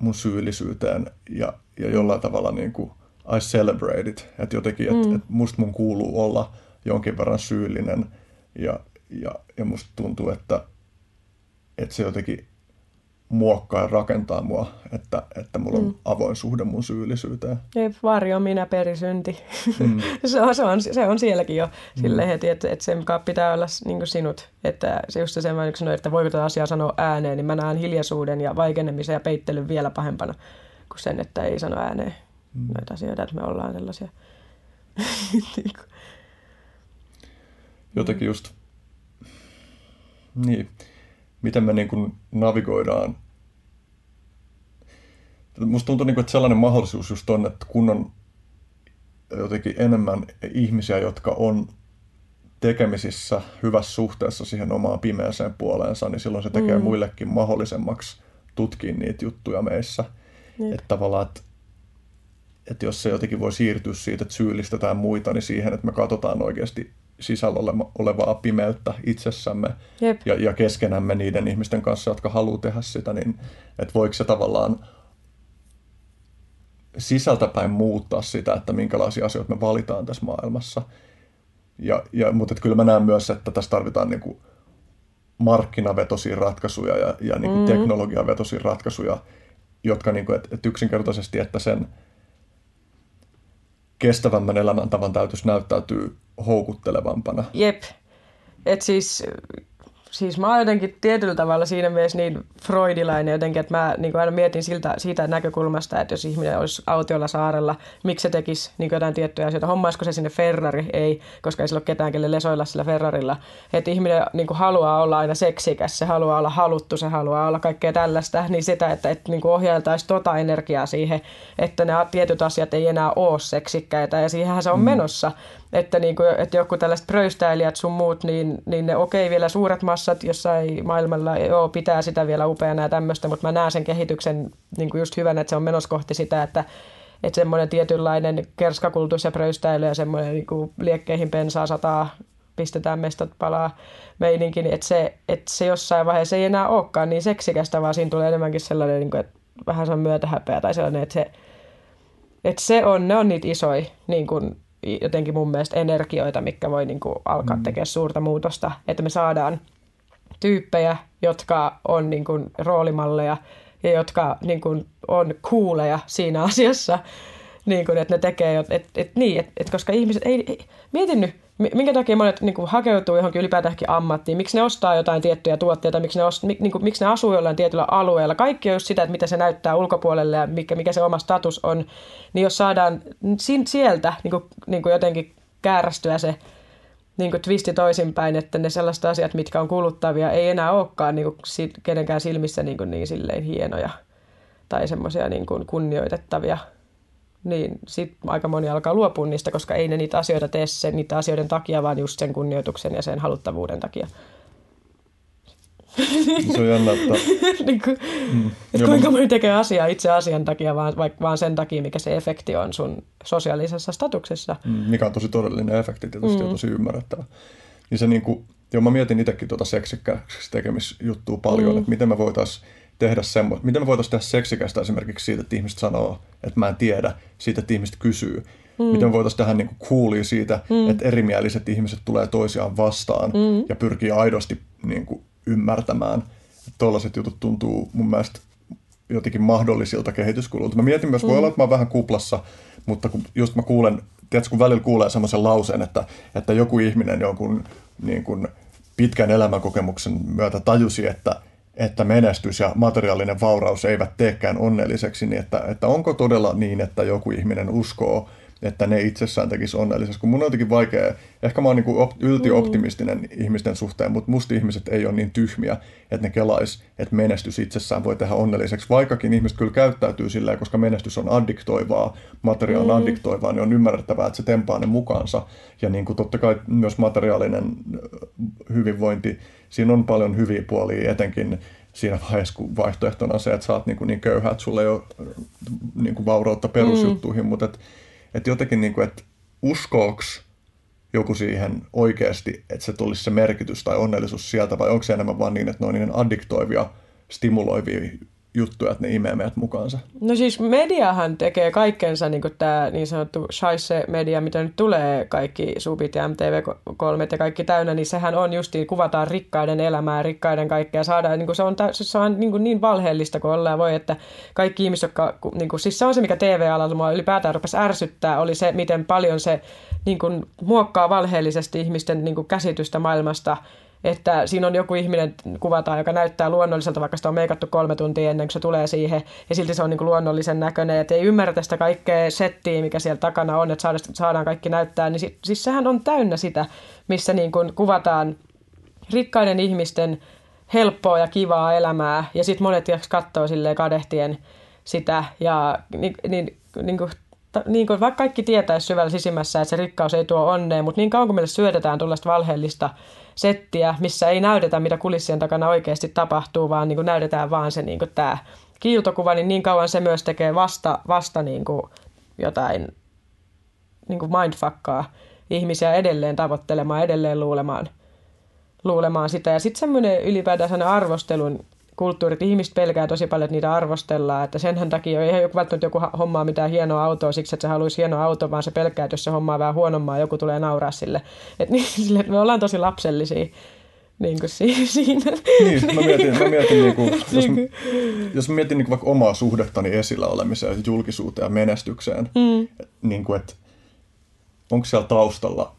mun syyllisyyteen ja, ja jollain tavalla niin kuin I celebrate it. Että jotenkin, että Mm. et musta mun kuuluu olla jonkin verran syyllinen ja, ja, ja musta tuntuu, että, että se jotenkin muokkaa ja rakentaa mua, että, että mulla on Mm. avoin suhde mun syyllisyyteen. ei varjo minä perisynti. Mm. se, on, se, on, se on sielläkin jo silleen heti, että, että sen mukaan pitää olla niin sinut. Että se just se sanoin, että voiko tätä asiaa sanoa ääneen, niin mä näen hiljaisuuden ja vaikenemisen ja peittelyn vielä pahempana kuin sen, että ei sano ääneen mm. noita asioita, että me ollaan sellaisia. niin jotenkin just, niin, miten me niin kuin navigoidaan. Musta tuntuu, niin kuin, että sellainen mahdollisuus just on, että kun on jotenkin enemmän ihmisiä, jotka on tekemisissä hyvässä suhteessa siihen omaan pimeäseen puoleensa, niin silloin se tekee mm. muillekin mahdollisemmaksi tutkia niitä juttuja meissä. Jep. Että tavallaan, että, että jos se jotenkin voi siirtyä siitä, että syyllistetään muita, niin siihen, että me katsotaan oikeasti sisällä olevaa pimeyttä itsessämme Jep. ja, ja keskenämme niiden ihmisten kanssa, jotka haluaa tehdä sitä, niin että voiko se tavallaan sisältäpäin muuttaa sitä, että minkälaisia asioita me valitaan tässä maailmassa. Ja, ja, mutta että kyllä mä näen myös, että tässä tarvitaan niin kuin markkinavetoisia ratkaisuja ja, ja niin kuin mm. teknologiavetoisia ratkaisuja, jotka niin kuin, että, että yksinkertaisesti, että sen kestävämmän elämäntavan täytyisi näyttäytyy houkuttelevampana. Jep. Et siis, siis mä oon jotenkin tietyllä tavalla siinä mielessä niin freudilainen jotenkin, että mä niin aina mietin siltä, siitä näkökulmasta, että jos ihminen olisi autiolla saarella, miksi se tekisi niin jotain tiettyjä asioita, hommaisiko se sinne Ferrari? Ei, koska ei sillä ole ketään, kelle lesoilla sillä Ferrarilla. Että ihminen niin haluaa olla aina seksikäs, se haluaa olla haluttu, se haluaa olla kaikkea tällaista, niin sitä, että, että niin ohjailtaisiin tota energiaa siihen, että ne tietyt asiat ei enää ole seksikkäitä ja siihenhän se on mm. menossa. Että, niin kuin, että joku tällaiset pröystäilijät sun muut, niin, niin ne okei okay, vielä suuret massat jossain maailmalla, joo, pitää sitä vielä upeana ja tämmöistä, mutta mä näen sen kehityksen niin kuin just hyvänä, että se on menossa kohti sitä, että, että semmoinen tietynlainen kerskakultus ja pröystäily ja semmoinen niin kuin liekkeihin pensaa sataa, pistetään mestat palaa meininki, niin että se, että se jossain vaiheessa ei enää olekaan niin seksikästä, vaan siinä tulee enemmänkin sellainen, niin kuin, että vähän se on myötähäpeä tai sellainen, että se, että se on, ne on niitä isoja niin kuin, jotenkin mun mielestä energioita, mikä voi niin kuin, alkaa mm. tekemään suurta muutosta, että me saadaan tyyppejä, jotka on niin kuin, roolimalleja ja jotka niin kuin, on kuuleja siinä asiassa, niin kuin, että ne tekee, että et, et, niin, et, et, koska ihmiset, ei, ei, mietin nyt, minkä takia monet niin kuin, hakeutuu johonkin ylipäätäänkin ammattiin, miksi ne ostaa jotain tiettyjä tuotteita, miksi ne, ost, niin kuin, miksi ne asuu jollain tietyllä alueella, kaikki on just sitä, että mitä se näyttää ulkopuolelle ja mikä, mikä se oma status on, niin jos saadaan sieltä niin kuin, niin kuin jotenkin käärästyä se niin kuin twisti toisinpäin, että ne sellaiset asiat, mitkä on kuluttavia, ei enää olekaan niin kuin, kenenkään silmissä niin, kuin, niin silleen hienoja tai semmoisia niin kunnioitettavia – niin sitten aika moni alkaa luopua niistä, koska ei ne niitä asioita tee sen niitä asioiden takia, vaan just sen kunnioituksen ja sen haluttavuuden takia. Se on jännä, että... niin kuin, mm, että kuinka moni tekee asiaa itse asian takia, vaan, vaikka vaan sen takia, mikä se efekti on sun sosiaalisessa statuksessa. Mm, mikä on tosi todellinen efekti tietysti mm. ja tosi ymmärrettävä. Niin se niin kuin, joo, mä mietin itsekin tuota seksikkääksi tekemisjuttua paljon, mm. että miten me voitaisiin tehdä semmoista, miten me voitaisiin tehdä seksikästä esimerkiksi siitä, että ihmiset sanoo, että mä en tiedä, siitä, että ihmiset kysyy. Mm. Miten me voitaisiin tehdä niin coolia siitä, mm. että erimieliset ihmiset tulee toisiaan vastaan mm. ja pyrkii aidosti niin kuin, ymmärtämään. Tuollaiset jutut tuntuu mun mielestä jotenkin mahdollisilta kehityskululta. Mä mietin myös, mm. voi olla, että mä oon vähän kuplassa, mutta kun just mä kuulen, tiedätkö, kun välillä kuulee semmoisen lauseen, että, että joku ihminen jonkun niin kuin, pitkän elämänkokemuksen myötä tajusi, että että menestys ja materiaalinen vauraus eivät teekään onnelliseksi, niin että, että onko todella niin, että joku ihminen uskoo, että ne itsessään tekisi onnelliseksi, kun mun on jotenkin vaikea, ehkä mä oon niin op, yltioptimistinen mm. ihmisten suhteen, mutta musta ihmiset ei ole niin tyhmiä, että ne kelais, että menestys itsessään voi tehdä onnelliseksi, vaikkakin ihmiset kyllä käyttäytyy silleen, koska menestys on addiktoivaa, materiaali on mm. addiktoivaa, niin on ymmärrettävää, että se tempaa ne mukaansa, ja niin kuin totta kai myös materiaalinen hyvinvointi siinä on paljon hyviä puolia, etenkin siinä vaiheessa, kun vaihtoehtona on se, että sä oot niin, kuin niin köyhä, että sulla ei ole niin kuin vaurautta perusjuttuihin, mm. mutta et, et jotenkin, niin kuin, että uskooks joku siihen oikeasti, että se tulisi se merkitys tai onnellisuus sieltä, vai onko se enemmän vaan niin, että ne on niin addiktoivia, stimuloivia juttuja, että ne imee meidät mukaansa. No siis mediahan tekee kaikkensa, niin kuin tämä niin sanottu Scheisse-media, mitä nyt tulee, kaikki subit ja MTV3 ja kaikki täynnä, niin sehän on justiin, kuvataan rikkaiden elämää, rikkaiden kaikkea, saadaan, niin kuin se on, se on niin, kuin niin valheellista kuin ollaan. Voi, että kaikki ihmiset, jotka, niin kuin, siis se on se, mikä TV-alalla mua ylipäätään rupesi ärsyttää, oli se, miten paljon se niin kuin, muokkaa valheellisesti ihmisten niin kuin, käsitystä maailmasta, että siinä on joku ihminen kuvataan, joka näyttää luonnolliselta, vaikka sitä on meikattu kolme tuntia ennen kuin se tulee siihen, ja silti se on niin kuin luonnollisen näköinen, että ei ymmärretä sitä kaikkea settiä, mikä siellä takana on, että saadaan kaikki näyttää, niin si- siis sehän on täynnä sitä, missä niin kuin kuvataan rikkaiden ihmisten helppoa ja kivaa elämää, ja sitten monet katsoo silleen kadehtien sitä, ja niin, niin, niin kuin niin kuin, vaikka kaikki tietäisi syvällä sisimmässä, että se rikkaus ei tuo onnea, mutta niin kauan kuin meille syötetään tuollaista valheellista settiä, missä ei näytetä, mitä kulissien takana oikeasti tapahtuu, vaan niin kuin näytetään vaan se niin kuin tämä kiiltokuva, niin niin kauan se myös tekee vasta, vasta niin kuin jotain niin kuin mindfuckaa ihmisiä edelleen tavoittelemaan, edelleen luulemaan, luulemaan sitä. Ja sitten semmoinen ylipäätään arvostelun kulttuurit, ihmiset pelkää tosi paljon, että niitä arvostellaan, että senhän takia ei joku välttämättä joku hommaa mitään hienoa autoa siksi, että se haluaisi hienoa autoa, vaan se pelkää, että jos se hommaa vähän huonommaa, joku tulee nauraa sille. Että niin, sille, että me ollaan tosi lapsellisia niin kuin siinä. Niin, mä mietin, mä mietin niin kuin, jos, jos mä mietin niin kuin vaikka omaa suhdettani esillä olemiseen, julkisuuteen ja menestykseen, mm. niin kuin, että onko siellä taustalla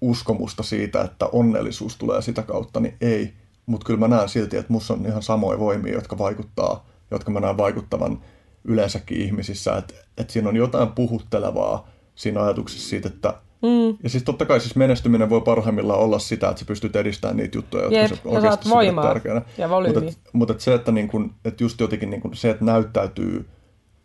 uskomusta siitä, että onnellisuus tulee sitä kautta, niin ei mutta kyllä mä näen silti, että musta on ihan samoja voimia, jotka vaikuttaa, jotka mä näen vaikuttavan yleensäkin ihmisissä, että, että siinä on jotain puhuttelevaa siinä ajatuksessa siitä, että Mm. Ja siis totta kai siis menestyminen voi parhaimmillaan olla sitä, että sä pystyt edistämään niitä juttuja, jotka Jep, sä oikeasti voimaa tärkeänä. ja. Mutta, mutta että se, että, niin kun, että just jotenkin niin kun se, että näyttäytyy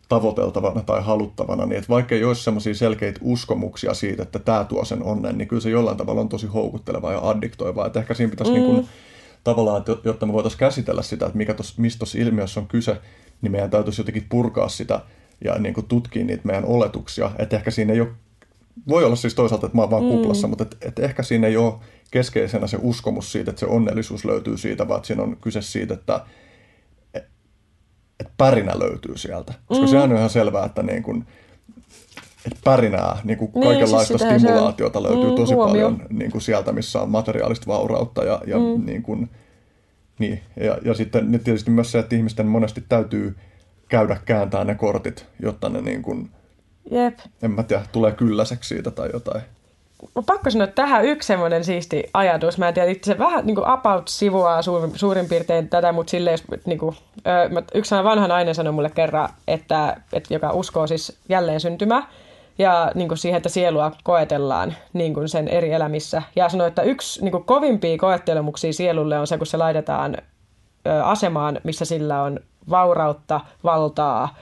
tavoiteltavana tai haluttavana, niin että vaikka ei olisi semmoisia selkeitä uskomuksia siitä, että tämä tuo sen onnen, niin kyllä se jollain tavalla on tosi houkuttelevaa ja addiktoivaa. Että ehkä siinä pitäisi mm. niin kuin, tavallaan, että jotta me voitaisiin käsitellä sitä, että mikä tos, mistä tuossa ilmiössä on kyse, niin meidän täytyisi jotenkin purkaa sitä ja niin kuin tutkia niitä meidän oletuksia. Että ehkä siinä ei ole, voi olla siis toisaalta, että mä oon vaan mm. kuplassa, mutta että, että ehkä siinä ei ole keskeisenä se uskomus siitä, että se onnellisuus löytyy siitä, vaan siinä on kyse siitä, että että pärinä löytyy sieltä. Koska mm. sehän on ihan selvää, että niin kuin, pärinää, niin kuin niin, kaikenlaista siis stimulaatiota löytyy mm, tosi huomio. paljon niin kuin sieltä, missä on materiaalista vaurautta ja, ja mm. niin kuin, niin, ja, ja sitten niin tietysti myös se, että ihmisten monesti täytyy käydä kääntää ne kortit, jotta ne niin kuin, Jep. en mä tiedä, tulee kylläiseksi siitä tai jotain on pakko sanoa tähän yksi semmoinen siisti ajatus. Mä en tiedä, itse vähän niin kuin about sivuaa suurin, suurin piirtein tätä, mutta silleen, niin kuin, yksi vanha nainen sanoi mulle kerran, että, että joka uskoo siis jälleen syntymä ja niin kuin siihen, että sielua koetellaan niin kuin sen eri elämissä. Ja sanoi, että yksi niin kuin kovimpia koettelemuksia sielulle on se, kun se laitetaan asemaan, missä sillä on vaurautta, valtaa,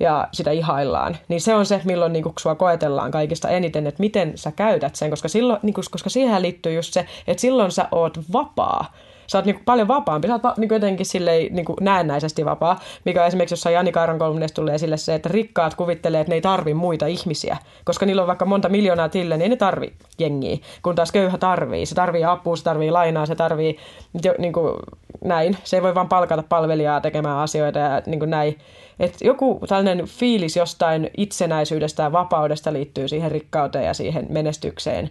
ja sitä ihaillaan, niin se on se, milloin niin kuin, sua koetellaan kaikista eniten, että miten sä käytät sen, koska, silloin, niin kuin, koska siihen liittyy just se, että silloin sä oot vapaa. Sä oot niin kuin, paljon vapaampi, sä oot niin kuin, jotenkin silleen, niin kuin, näennäisesti vapaa, mikä esimerkiksi jossain Jani Kaaron kolmannessa tulee esille se, että rikkaat kuvittelee, että ne ei tarvi muita ihmisiä, koska niillä on vaikka monta miljoonaa tille, niin ei ne tarvi jengiä, kun taas köyhä tarvii. Se tarvii apua, se tarvii lainaa, se tarvii jo, niin kuin, näin. Se ei voi vaan palkata palvelijaa tekemään asioita ja niin kuin näin. Et joku tällainen fiilis jostain itsenäisyydestä ja vapaudesta liittyy siihen rikkauteen ja siihen menestykseen.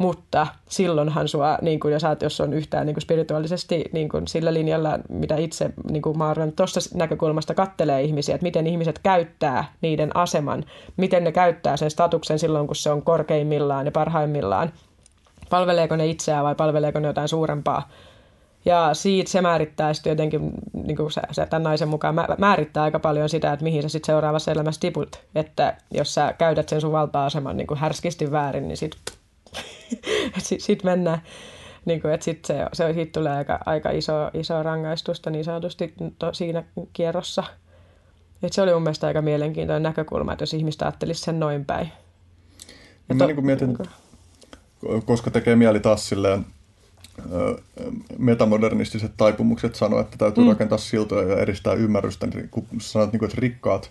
Mutta silloinhan sua, niin kuin, jos, oot, jos on yhtään niin kuin spirituaalisesti niin kuin sillä linjalla, mitä itse niin kuin tuosta näkökulmasta kattelee ihmisiä, että miten ihmiset käyttää niiden aseman, miten ne käyttää sen statuksen silloin, kun se on korkeimmillaan ja parhaimmillaan. Palveleeko ne itseään vai palveleeko ne jotain suurempaa ja siitä se määrittää sitten jotenkin, niin kuin se, se, tämän naisen mukaan määrittää aika paljon sitä, että mihin sä sitten seuraavassa elämässä tiput. Että jos sä käytät sen sun valta-aseman niin kuin härskisti väärin, niin sitten sit, sit mennään. Niin kuin, että sit se, se, siitä tulee aika, aika iso, iso rangaistusta niin sanotusti to, siinä kierrossa. Et se oli mun mielestä aika mielenkiintoinen näkökulma, että jos ihmistä ajattelisi sen noin päin. Ja to, mä niin kuin mietin, niin kuin... koska tekee mieli taas silleen metamodernistiset taipumukset sanoa, että täytyy mm. rakentaa siltoja ja edistää ymmärrystä, niin kun sanot, niin että rikkaat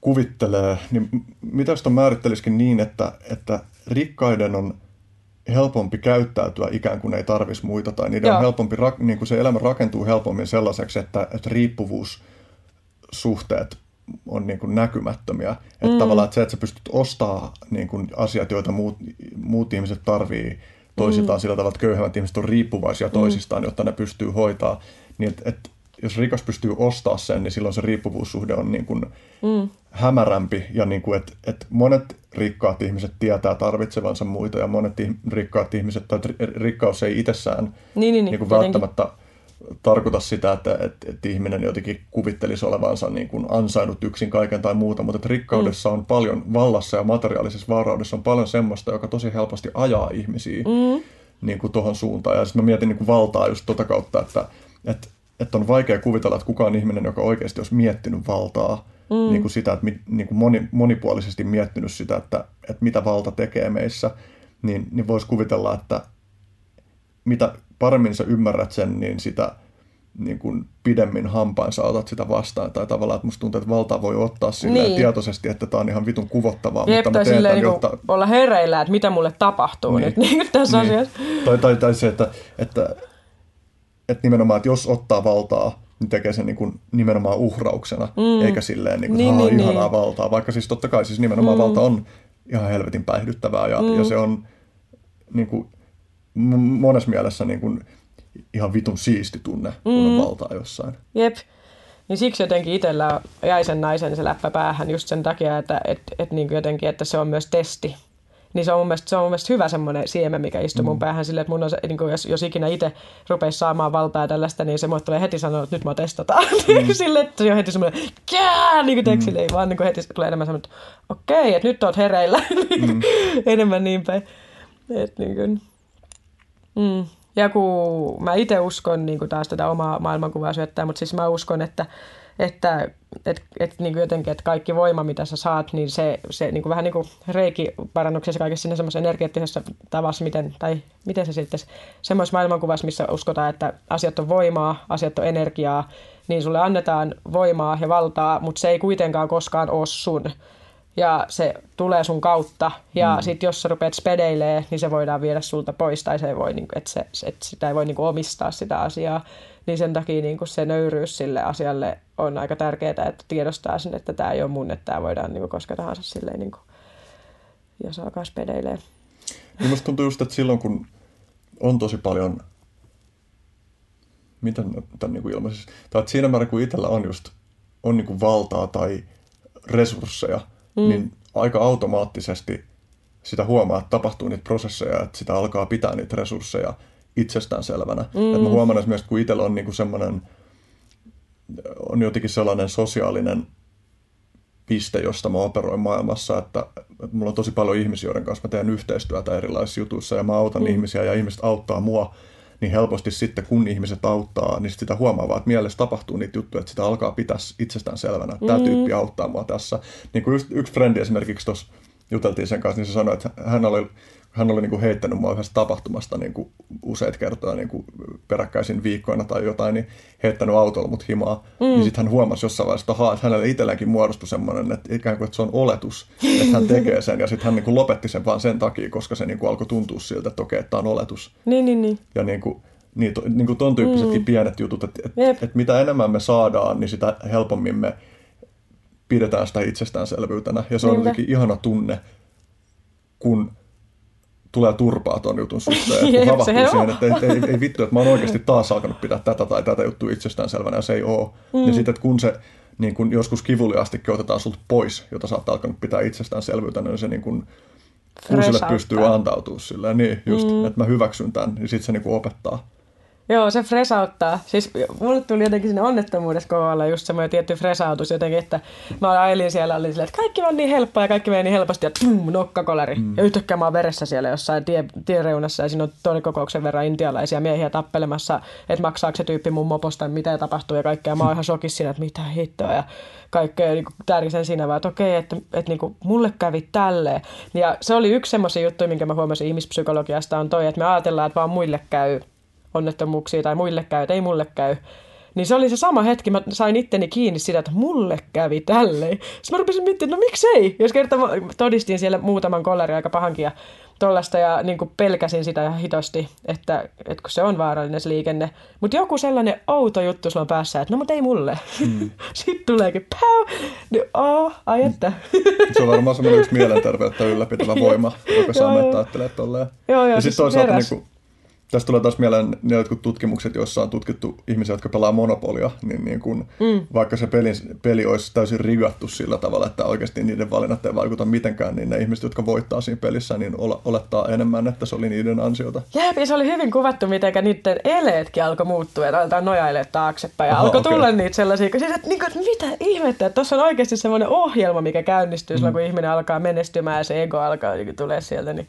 kuvittelee, niin mitä sitä määrittelisikin niin, että, että rikkaiden on helpompi käyttäytyä ikään kuin ei tarvisi muita, tai niiden Joo. on helpompi, niin kuin se elämä rakentuu helpommin sellaiseksi, että, että riippuvuussuhteet on niin kuin näkymättömiä. Että mm. tavallaan että se, että sä pystyt ostamaan niin kuin asiat, joita muut, muut ihmiset tarvii, toisiltaan mm. sillä tavalla, että köyhemmät ihmiset on riippuvaisia mm. toisistaan, jotta ne pystyy hoitaa. Niin et, et, jos rikas pystyy ostaa sen, niin silloin se riippuvuussuhde on niin kuin mm. hämärämpi. Ja niin kuin, et, et monet rikkaat ihmiset tietää tarvitsevansa muita ja monet rikkaat ihmiset, tai rikkaus ei itsessään niin, niin, niin kuin välttämättä tarkoita sitä, että, että, että ihminen jotenkin kuvittelisi olevansa niin kuin ansainnut yksin kaiken tai muuta, mutta että rikkaudessa mm. on paljon, vallassa ja materiaalisessa vauraudessa on paljon semmoista, joka tosi helposti ajaa ihmisiä mm. niin kuin tuohon suuntaan. Ja sitten mä mietin niin kuin valtaa just tota kautta, että, että, että on vaikea kuvitella, että kukaan ihminen, joka oikeasti olisi miettinyt valtaa, mm. niin kuin sitä, että niin kuin moni, monipuolisesti miettinyt sitä, että, että mitä valta tekee meissä, niin, niin voisi kuvitella, että mitä paremmin sä ymmärrät sen, niin sitä niin kuin pidemmin hampain sä otat sitä vastaan. Tai tavallaan, että musta tuntuu, että valtaa voi ottaa silleen niin. tietoisesti, että tämä on ihan vitun kuvottavaa. Jep, mutta tai silleen niin jotta... olla hereillä, että mitä mulle tapahtuu niin. nyt niin tässä niin. asiassa. Tai, tai, tai se, että, että, että nimenomaan, että jos ottaa valtaa, niin tekee sen niin kuin nimenomaan uhrauksena, mm. eikä silleen niin kuin, niin, niin, ihanaa niin. valtaa. Vaikka siis totta kai siis nimenomaan mm. valta on ihan helvetin päihdyttävää ja, mm. ja se on niin kuin, monessa mielessä niin kuin ihan vitun siisti tunne, kun mm. on valtaa jossain. Jep. Niin siksi jotenkin itsellä jäi sen naisen se läppä päähän just sen takia, että et, et niin jotenkin, että se on myös testi. Niin se on mun mielestä, se on mun mielestä hyvä semmoinen siemen, mikä istuu mm. mun päähän silleen, että mun on se, niin kuin jos, jos ikinä itse rupeisi saamaan valtaa tällaista, niin se mulle tulee heti sanoa, että nyt mä testataan. Mm. silleen, että se on heti semmoinen, kää, niin kuin mm. vaan niin kuin heti tulee enemmän semmoinen, että okei, okay, että nyt oot hereillä. mm. enemmän niin päin. Että niin kuin, Mm. Ja kun mä itse uskon, niin kuin taas tätä omaa maailmankuvaa syöttää, mutta siis mä uskon, että, että et, et, niin kuin jotenkin, että kaikki voima, mitä sä saat, niin se, se niin kuin vähän niin kuin reikiparannuksessa kaikessa siinä semmoisessa energeettisessa tavassa, miten, tai miten se sitten, semmoisessa maailmankuvassa, missä uskotaan, että asiat on voimaa, asiat on energiaa, niin sulle annetaan voimaa ja valtaa, mutta se ei kuitenkaan koskaan ole sun ja se tulee sun kautta. Ja mm. sitten jos sä rupeat spedeilee, niin se voidaan viedä sulta pois, tai se ei voi, niin että, se, että sitä ei voi niin kuin, omistaa sitä asiaa. Niin sen takia niin kuin se nöyryys sille asialle on aika tärkeää, että tiedostaa sen, että tämä ei ole mun, että tämä voidaan niin kuin, koska tahansa silleen, niin kuin, jos alkaa spedeilee. Niin musta tuntuu just, että silloin kun on tosi paljon, miten tämän niin ilmaisisi, tai että siinä määrin kun itsellä on just on niin kuin valtaa tai resursseja, mm. niin aika automaattisesti sitä huomaa, että tapahtuu niitä prosesseja, että sitä alkaa pitää niitä resursseja itsestäänselvänä. Mm. Että mä huomaan esimerkiksi, kun itsellä on niinku semmoinen, on jotenkin sellainen sosiaalinen piste, josta mä operoin maailmassa, että mulla on tosi paljon ihmisiä, joiden kanssa mä teen yhteistyötä erilaisissa jutuissa ja mä autan mm. ihmisiä ja ihmiset auttaa mua niin helposti sitten kun ihmiset auttaa, niin sitä huomaa vaan, että mielessä tapahtuu niitä juttuja, että sitä alkaa pitää itsestään selvänä. Tämä mm. tyyppi auttaa mua tässä. Niin kuin just yksi frendi esimerkiksi tuossa juteltiin sen kanssa, niin se sanoi, että hän oli hän oli niin kuin heittänyt mua yhdessä tapahtumasta niin kuin useita kertoja niin kuin peräkkäisin viikkoina tai jotain, niin heittänyt autolla mut himaa. Mm. Niin sitten hän huomasi jossain vaiheessa, että, että hänelle itselläänkin muodostui semmoinen, että ikään kuin että se on oletus, että hän tekee sen. Ja sitten hän niin kuin lopetti sen vaan sen takia, koska se niin kuin alkoi tuntua siltä, että okei, että tämä on oletus. Niin, niin, niin. Ja niin kuin, niin, to, niin kuin ton tyyppisetkin mm. pienet jutut, että, että, että mitä enemmän me saadaan, niin sitä helpommin me pidetään sitä itsestäänselvyytenä. Ja se on jotenkin ihana tunne, kun tulee turpaa ton jutun suhteen. Että kun havahtuu siihen, että ei, ei, ei vittu, että mä oon oikeasti taas alkanut pitää tätä tai tätä juttua itsestäänselvänä ja se ei ole. Mm. Ja sitten, että kun se niin kun joskus kivuliastikin otetaan sulta pois, jota sä oot alkanut pitää itsestäänselvyytenä, niin se niin kun, kun sille pystyy antautumaan silleen, niin just, mm. että mä hyväksyn tämän, niin sitten se niin opettaa. Joo, se fresauttaa. Siis mulle tuli jotenkin sinne onnettomuudessa kohdalla just semmoinen tietty fresautus jotenkin, että mä ajelin siellä, oli silleen, että kaikki on niin helppoa ja kaikki meni niin helposti ja tum, nokkakoleri. Mm. Ja yhtäkkiä mä oon veressä siellä jossain tie, tiereunassa ja siinä on tonikokouksen verran intialaisia miehiä tappelemassa, että maksaako se tyyppi mun moposta, mitä tapahtuu ja kaikkea. Mä oon ihan shokissa siinä, että mitä hittoa ja kaikkea niin tärkisen siinä vaan, että okei, että, että niin kuin, mulle kävi tälleen. Ja se oli yksi semmoisia juttuja, minkä mä huomasin ihmispsykologiasta on toi, että me ajatellaan, että vaan muille käy onnettomuuksia tai muille käy, ei mulle käy. Niin se oli se sama hetki, mä sain itteni kiinni sitä, että mulle kävi tälleen. Sitten mä rupesin miettimään, no miksei? Jos kerta todistin siellä muutaman kollari aika pahankin ja tollasta ja niin kuin pelkäsin sitä ihan hitosti, että, että kun se on vaarallinen se liikenne. Mutta joku sellainen outo juttu sulla on päässä, että no mutta ei mulle. Mm. Sitten tuleekin päu, niin oh, ai että. se on varmaan semmoinen yksi mielenterveyttä ylläpitävä voima, joka saa meitä ajattelemaan tolleen. Joo, joo, ja siis sitten toisaalta niin kuin, Tästä tulee taas mieleen ne jotkut tutkimukset, joissa on tutkittu ihmisiä, jotka pelaa monopolia, niin, niin kun, mm. vaikka se peli, peli olisi täysin rigattu sillä tavalla, että oikeasti niiden valinnat ei vaikuta mitenkään, niin ne ihmiset, jotka voittaa siinä pelissä, niin olettaa enemmän, että se oli niiden ansiota. Jep, ja se oli hyvin kuvattu, miten niiden eleetkin alkoi muuttua, että aletaan nojailee taaksepäin, ja Aha, alkoi okay. tulla niitä sellaisia, siis, että, niin kuin, että mitä ihmettä, että tuossa on oikeasti semmoinen ohjelma, mikä käynnistyy mm. silloin, kun ihminen alkaa menestymään ja se ego alkaa niin tulee sieltä, niin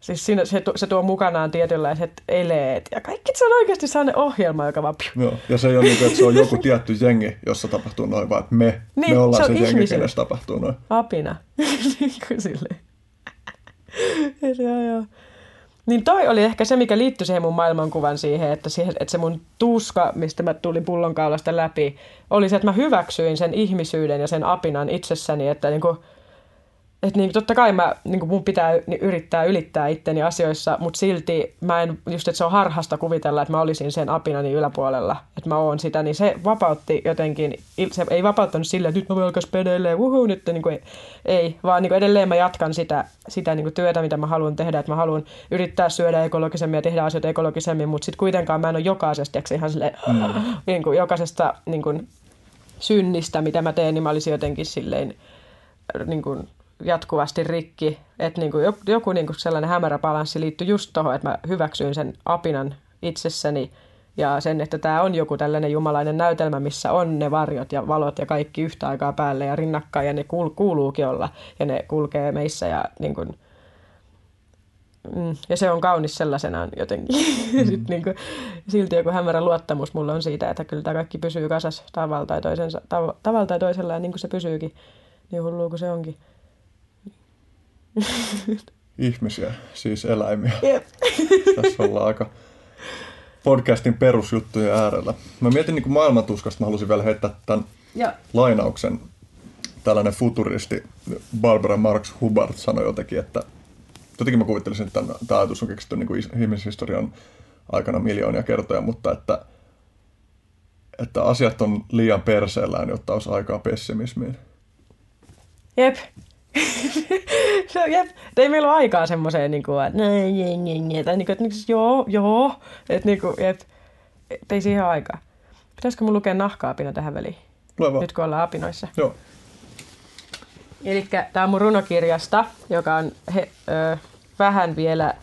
Siis siinä, se, se tuo mukanaan tietynlaiset eleet ja kaikki se on oikeasti sellainen ohjelma, joka vaan... Piu. Joo, ja se ei ole niin kuin, että se on joku tietty jengi, jossa tapahtuu noin, vaan että me, niin, me ollaan se, se jengi, kenessä tapahtuu noin. Apina. niin kuin silleen. joo, joo. Niin toi oli ehkä se, mikä liittyi siihen mun maailmankuvan siihen, että, siihen, että se mun tuska, mistä mä tulin pullonkaulasta läpi, oli se, että mä hyväksyin sen ihmisyyden ja sen apinan itsessäni, että niin kuin, että niin, totta kai mä, niin mun pitää yrittää ylittää itteni asioissa, mutta silti mä en, just että se on harhasta kuvitella, että mä olisin sen apinani yläpuolella, että mä oon sitä, niin se vapautti jotenkin, se ei vapauttanut silleen, että nyt mä voin alkaa pedeilleen, wuhuu, nyt niin kuin, ei, vaan niin kuin edelleen mä jatkan sitä, sitä niin kuin työtä, mitä mä haluan tehdä, että mä haluan yrittää syödä ekologisemmin ja tehdä asioita ekologisemmin, mutta sitten kuitenkaan mä en ole jokaisesta, ihan silleen, mm. niin kuin, jokaisesta niin kuin, synnistä, mitä mä teen, niin mä olisin jotenkin silleen, niin kuin, jatkuvasti rikki. Että niin kuin joku, niin kuin sellainen hämärä balanssi liittyy just tuohon, että mä hyväksyin sen apinan itsessäni ja sen, että tämä on joku tällainen jumalainen näytelmä, missä on ne varjot ja valot ja kaikki yhtä aikaa päälle ja rinnakkain ja ne kuul- kuuluukin olla ja ne kulkee meissä ja niin kuin, mm, ja se on kaunis sellaisenaan jotenkin. Mm. Sitten niin kuin, silti joku hämärä luottamus mulla on siitä, että kyllä tämä kaikki pysyy kasas tavalla tai, toisensa, tav- tavalla tai toisella ja niin kuin se pysyykin, niin hullua kuin se onkin. Ihmisiä, siis eläimiä. Jep. Tässä ollaan aika podcastin perusjuttujen äärellä. Mä mietin niin maailmantuskasta, mä halusin vielä heittää tämän Ja. lainauksen. Tällainen futuristi Barbara Marx Hubbard sanoi jotenkin, että jotenkin mä kuvittelisin, että tämä, ajatus on keksitty niin ihmishistorian aikana miljoonia kertoja, mutta että, että asiat on liian perseellään, jotta olisi aikaa pessimismiin. Jep. Se on, jep. Et ei meillä ole aikaa semmoiseen, niin kuin, että näin, näin, näin, näin, tai niin kuin, että niin kuin, joo, joo, että niin kuin, jep. Et ei siihen aikaa. Pitäisikö mun lukea nahkaapina tähän väliin, Lue vaan. nyt kun ollaan apinoissa? Joo. Eli tämä on mun runokirjasta, joka on he, ö, vähän vielä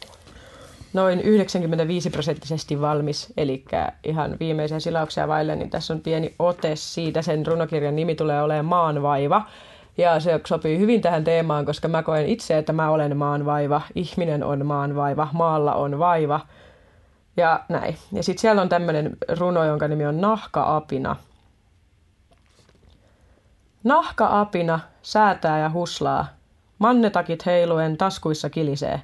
noin 95 prosenttisesti valmis, eli ihan viimeisiä silauksia vaille, niin tässä on pieni ote siitä. Sen runokirjan nimi tulee olemaan Maanvaiva. Ja se sopii hyvin tähän teemaan, koska mä koen itse, että mä olen maanvaiva, ihminen on maanvaiva, maalla on vaiva. Ja näin. Ja sitten siellä on tämmöinen runo, jonka nimi on Nahka-apina. Nahka-apina säätää ja huslaa. Mannetakit heiluen taskuissa kilisee.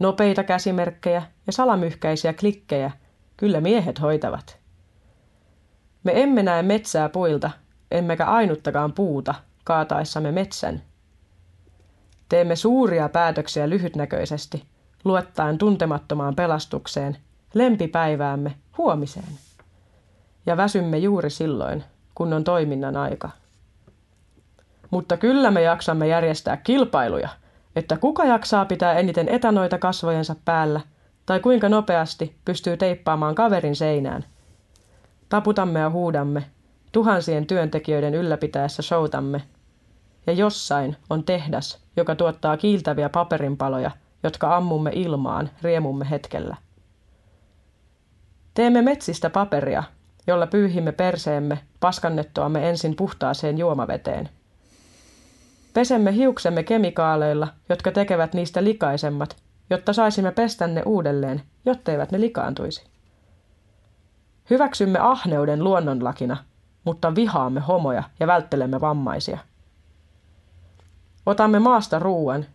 Nopeita käsimerkkejä ja salamyhkäisiä klikkejä. Kyllä miehet hoitavat. Me emme näe metsää puilta, emmekä ainuttakaan puuta kaataessamme metsän. Teemme suuria päätöksiä lyhytnäköisesti, luottaen tuntemattomaan pelastukseen, lempipäiväämme huomiseen. Ja väsymme juuri silloin, kun on toiminnan aika. Mutta kyllä me jaksamme järjestää kilpailuja, että kuka jaksaa pitää eniten etanoita kasvojensa päällä, tai kuinka nopeasti pystyy teippaamaan kaverin seinään. Taputamme ja huudamme, tuhansien työntekijöiden ylläpitäessä showtamme. Ja jossain on tehdas, joka tuottaa kiiltäviä paperinpaloja, jotka ammumme ilmaan riemumme hetkellä. Teemme metsistä paperia, jolla pyyhimme perseemme paskannettuamme ensin puhtaaseen juomaveteen. Pesemme hiuksemme kemikaaleilla, jotka tekevät niistä likaisemmat, jotta saisimme pestä ne uudelleen, jotteivät ne likaantuisi. Hyväksymme ahneuden luonnonlakina, mutta vihaamme homoja ja välttelemme vammaisia. Otamme maasta ruuan,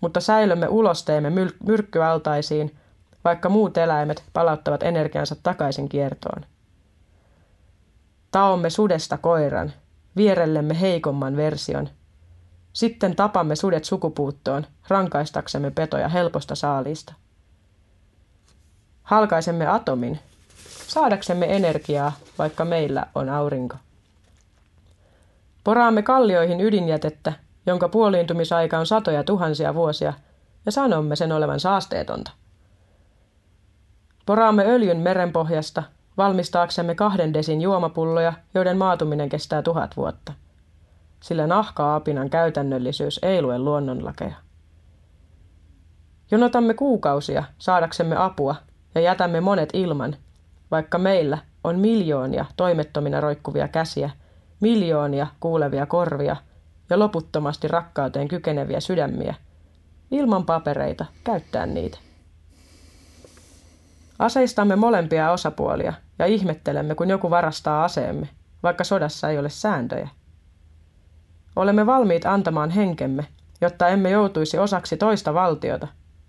mutta säilömme ulosteemme myl- myrkkyaltaisiin, vaikka muut eläimet palauttavat energiansa takaisin kiertoon. Taomme sudesta koiran, vierellemme heikomman version. Sitten tapamme sudet sukupuuttoon, rankaistaksemme petoja helposta saalista. Halkaisemme atomin, saadaksemme energiaa, vaikka meillä on aurinko. Poraamme kallioihin ydinjätettä, jonka puoliintumisaika on satoja tuhansia vuosia, ja sanomme sen olevan saasteetonta. Poraamme öljyn merenpohjasta, valmistaaksemme kahden desin juomapulloja, joiden maatuminen kestää tuhat vuotta. Sillä nahka-apinan käytännöllisyys ei lue luonnonlakeja. Jonotamme kuukausia saadaksemme apua ja jätämme monet ilman, vaikka meillä on miljoonia toimettomina roikkuvia käsiä, miljoonia kuulevia korvia ja loputtomasti rakkauteen kykeneviä sydämiä, ilman papereita käyttää niitä. Aseistamme molempia osapuolia ja ihmettelemme, kun joku varastaa aseemme, vaikka sodassa ei ole sääntöjä. Olemme valmiit antamaan henkemme, jotta emme joutuisi osaksi toista valtiota,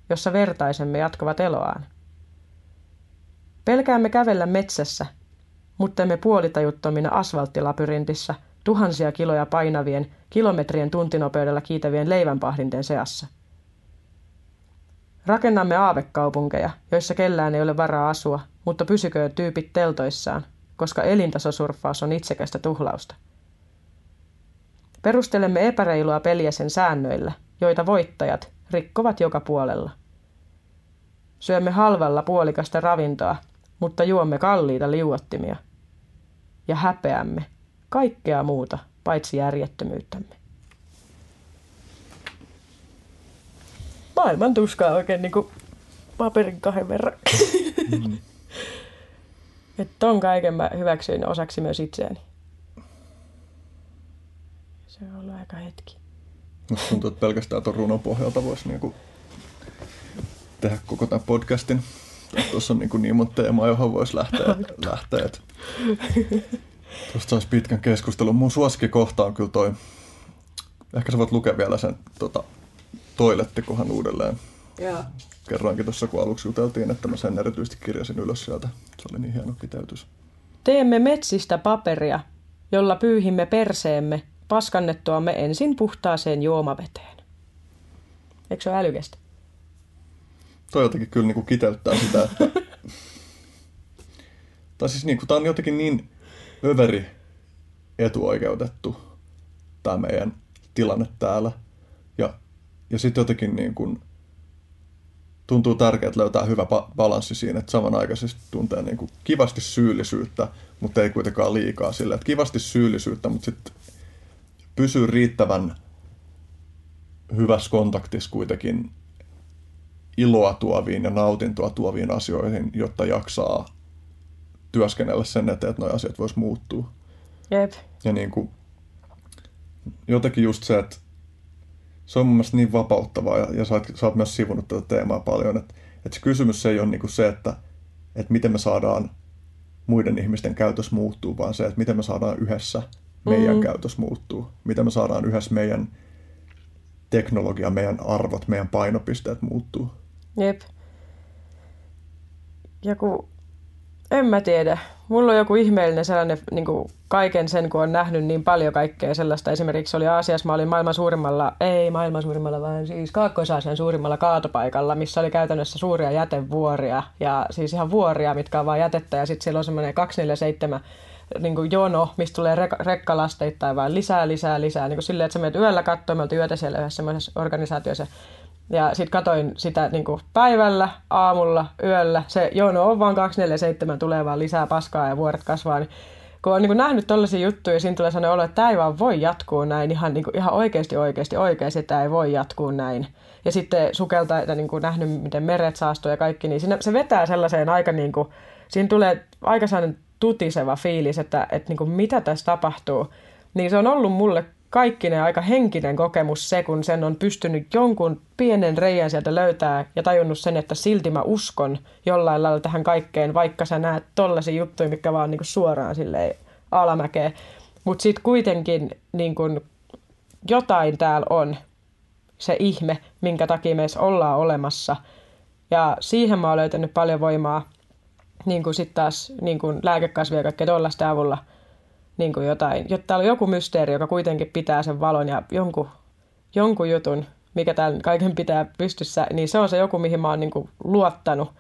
jossa vertaisemme jatkavat eloaan. Pelkäämme kävellä metsässä, mutta emme puolitajuttomina asfalttilapyrintissä tuhansia kiloja painavien, kilometrien tuntinopeudella kiitävien leivänpahdinten seassa. Rakennamme aavekaupunkeja, joissa kellään ei ole varaa asua, mutta pysyköön tyypit teltoissaan, koska elintasosurffaus on itsekästä tuhlausta. Perustelemme epäreilua peliä sen säännöillä, joita voittajat rikkovat joka puolella. Syömme halvalla puolikasta ravintoa, mutta juomme kalliita liuottimia. Ja häpeämme kaikkea muuta paitsi järjettömyyttämme. Maailman tuskaa oikein niin kuin paperin kahden verran. Mm. että ton kaiken mä hyväksyin osaksi myös itseäni. Se on ollut aika hetki. Musta tuntuu, että pelkästään tuon runon pohjalta voisi niinku tehdä koko tämän podcastin. Tuossa on niin, kuin niin monta teemaa, johon voisi lähteä. lähteä. Tuosta saisi pitkän keskustelun. Mun suosikkikohta on kyllä toi, ehkä sä voit lukea vielä sen tota, toilettikohan uudelleen. Joo. Kerroinkin tuossa, kun aluksi juteltiin, että mä sen erityisesti kirjasin ylös sieltä. Se oli niin hieno kiteytys. Teemme metsistä paperia, jolla pyyhimme perseemme paskannettuamme ensin puhtaaseen juomaveteen. Eikö se ole älykästä? Toi jotenkin kyllä niin kuin kiteyttää sitä, että... tai siis niin kuin, tää on jotenkin niin överi etuoikeutettu tämä meidän tilanne täällä. Ja, ja sitten jotenkin niin kuin, tuntuu tärkeää löytää hyvä balanssi siinä, että samanaikaisesti tuntee niin kuin kivasti syyllisyyttä, mutta ei kuitenkaan liikaa sille, että kivasti syyllisyyttä, mutta sitten pysyy riittävän hyvässä kontaktissa kuitenkin iloa tuoviin ja nautintoa tuoviin asioihin, jotta jaksaa työskennellä sen eteen, että nuo asiat vois muuttua. Jep. Ja niin kuin, jotenkin just se, että se on mun mielestä niin vapauttavaa ja, ja sä, oot, sä oot myös sivunut tätä teemaa paljon, että, että se kysymys ei ole niin kuin se, että, että miten me saadaan muiden ihmisten käytös muuttuu, vaan se, että miten me saadaan yhdessä meidän mm. käytös muuttuu. Miten me saadaan yhdessä meidän teknologia, meidän arvot, meidän painopisteet muuttuu. Jep. Ja kun, en mä tiedä. Mulla on joku ihmeellinen sellainen, niin kuin kaiken sen, kun on nähnyt niin paljon kaikkea sellaista. Esimerkiksi oli Aasiassa, mä olin maailman suurimmalla, ei maailman suurimmalla, vaan siis Kaakkois-Aasian suurimmalla kaatopaikalla, missä oli käytännössä suuria jätevuoria. Ja siis ihan vuoria, mitkä on vaan jätettä. Ja sitten siellä on semmoinen 247 niin kuin jono, mistä tulee rek- rekkalasteittain vaan lisää, lisää, lisää. Niin kuin silleen, että sä menet yöllä katsomaan, me yötä siellä yhdessä semmoisessa organisaatiossa. Ja sitten katoin sitä niin kuin päivällä, aamulla, yöllä. Se jono on vaan 247, tulee vaan lisää paskaa ja vuoret kasvaa. Niin kun on niin kuin nähnyt tällaisia juttuja, siinä tulee sellainen olo, että tämä ei vaan voi jatkuu näin ihan, niin kuin, ihan oikeasti, oikeasti, oikeasti, tämä ei voi jatkuu näin. Ja sitten sukelta, että niin kuin nähnyt, miten meret saastuu ja kaikki, niin siinä, se vetää sellaiseen aika, niin kuin, siinä tulee aika sellainen tutiseva fiilis, että, että niin kuin mitä tässä tapahtuu, niin se on ollut mulle kaikkinen aika henkinen kokemus se, kun sen on pystynyt jonkun pienen reijän sieltä löytää ja tajunnut sen, että silti mä uskon jollain lailla tähän kaikkeen, vaikka sä näet tollaisia juttuja, mikä vaan niin kuin suoraan silleen alamäkeen. Mutta sitten kuitenkin niin kuin jotain täällä on, se ihme, minkä takia meissä ollaan olemassa. Ja siihen mä oon löytänyt paljon voimaa niin kuin sitten taas niin kuin lääkekasvia ja kaikkea tuollaista avulla niin kuin jotain, jotta täällä on joku mysteeri, joka kuitenkin pitää sen valon ja jonkun, jonkun jutun, mikä täällä kaiken pitää pystyssä, niin se on se joku, mihin mä oon niin kuin luottanut.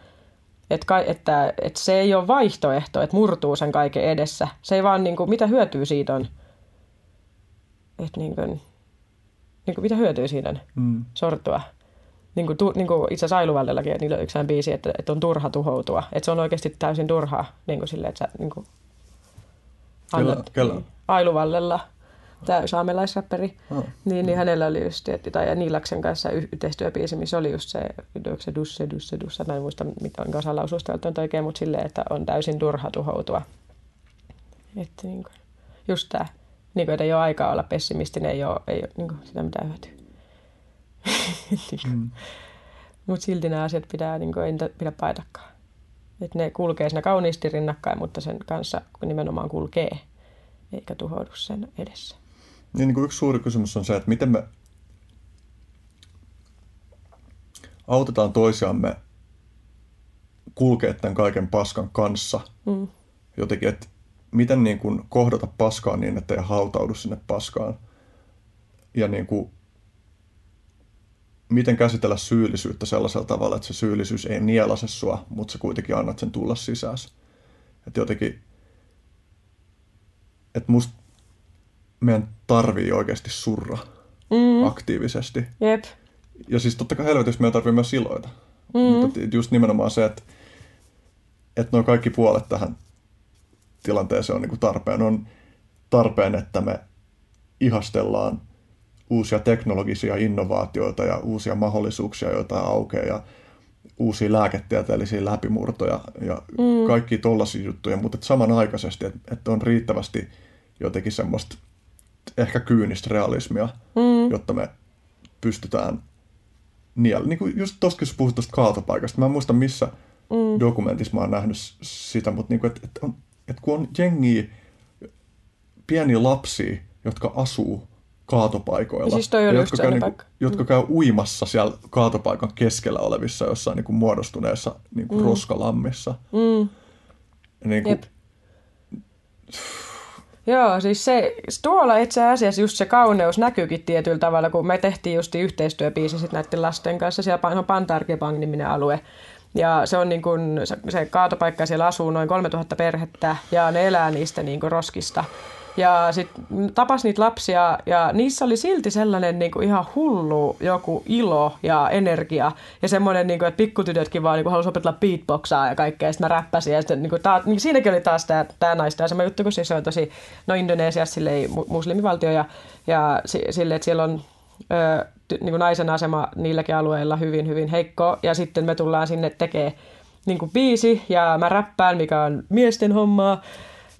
Että, että, että se ei ole vaihtoehto, että murtuu sen kaiken edessä. Se ei vaan, niin kuin, mitä hyötyy siitä on. Että niin kuin, niin kuin, mitä hyötyy siitä on mm. sortua niin kuin, tu, niin kuin itse asiassa Ailuvallellakin, että niillä on yksi biisi, että, että on turha tuhoutua. Että se on oikeasti täysin turhaa, niin kuin silleen, että sä niin kuin kyllä. Ailuvallella, tämä saamelaisrapperi, oh. niin, niin hänellä oli just, että, tai Niilaksen kanssa yhteistyöbiisi, missä oli just se, se dusse, dusse, dusse, mä en muista, mitä on kanssa laususteltu oikein, mutta silleen, että on täysin turha tuhoutua. Että niin kuin, just tämä, niin kuin, että ei ole aikaa olla pessimistinen, ei ole, ei ole niin kuin, sitä mitään hyötyä. mm. Mutta silti nämä asiat pitää, niin kuin, ei pidä paitakaan. Et ne kulkee siinä kauniisti rinnakkain, mutta sen kanssa nimenomaan kulkee, eikä tuhoudu sen edessä. Niin, niin kuin yksi suuri kysymys on se, että miten me autetaan toisiamme kulkea tämän kaiken paskan kanssa. Mm. Jotenkin, että miten niin kuin kohdata paskaa niin, että ei hautaudu sinne paskaan. Ja niin kuin miten käsitellä syyllisyyttä sellaisella tavalla, että se syyllisyys ei nielase sua, mutta sä kuitenkin annat sen tulla sisässä. Että jotenkin, että musta meidän tarvii oikeasti surra mm. aktiivisesti. Jep. Ja siis totta kai helvetissä meidän tarvii myös iloita. Mm. Mutta just nimenomaan se, että, että nuo kaikki puolet tähän tilanteeseen on niin kuin tarpeen. On tarpeen, että me ihastellaan – uusia teknologisia innovaatioita ja uusia mahdollisuuksia, joita aukeaa ja uusia lääketieteellisiä läpimurtoja ja mm. kaikki tollaisia juttuja, mutta samanaikaisesti, että, että on riittävästi jotenkin semmoista ehkä kyynistä realismia, mm. jotta me pystytään niellä. Niin kuin just tuossa, kun puhut tuosta kaatopaikasta, mä en muista missä mm. dokumentissa mä oon nähnyt sitä, mutta niin kuin, että, että, on, että kun on jengiä, pieniä lapsia, jotka asuu kaatopaikoilla. Siis toi ja jotka, käy, niin jotka mm. käy uimassa siellä kaatopaikan keskellä olevissa jossain niin kuin muodostuneessa niin kuin mm. roskalammissa. Mm. Niin kuin, Joo, siis se, tuolla itse asiassa just se kauneus näkyykin tietyllä tavalla, kun me tehtiin just yhteistyöbiisi sit näiden lasten kanssa. Siellä on Pantarkepang niminen alue. Ja se on niin kuin, se kaatopaikka, siellä asuu noin 3000 perhettä ja ne elää niistä niin kuin roskista. Ja sitten tapas niitä lapsia ja niissä oli silti sellainen niin kuin ihan hullu joku ilo ja energia. Ja semmoinen, niin kuin, että pikkutytötkin vaan niin kuin halusi opetella beatboxaa ja kaikkea. Sitten mä räppäsin ja sitten, niin kuin, tää, niin siinäkin oli taas tämä, naista ja sama juttu, kun siis se on tosi, no Indonesiassa silleen muslimivaltio ja, ja silleen, että siellä on ö, niin kuin naisen asema niilläkin alueilla hyvin, hyvin heikko. Ja sitten me tullaan sinne tekemään niin kuin biisi ja mä räppään, mikä on miesten hommaa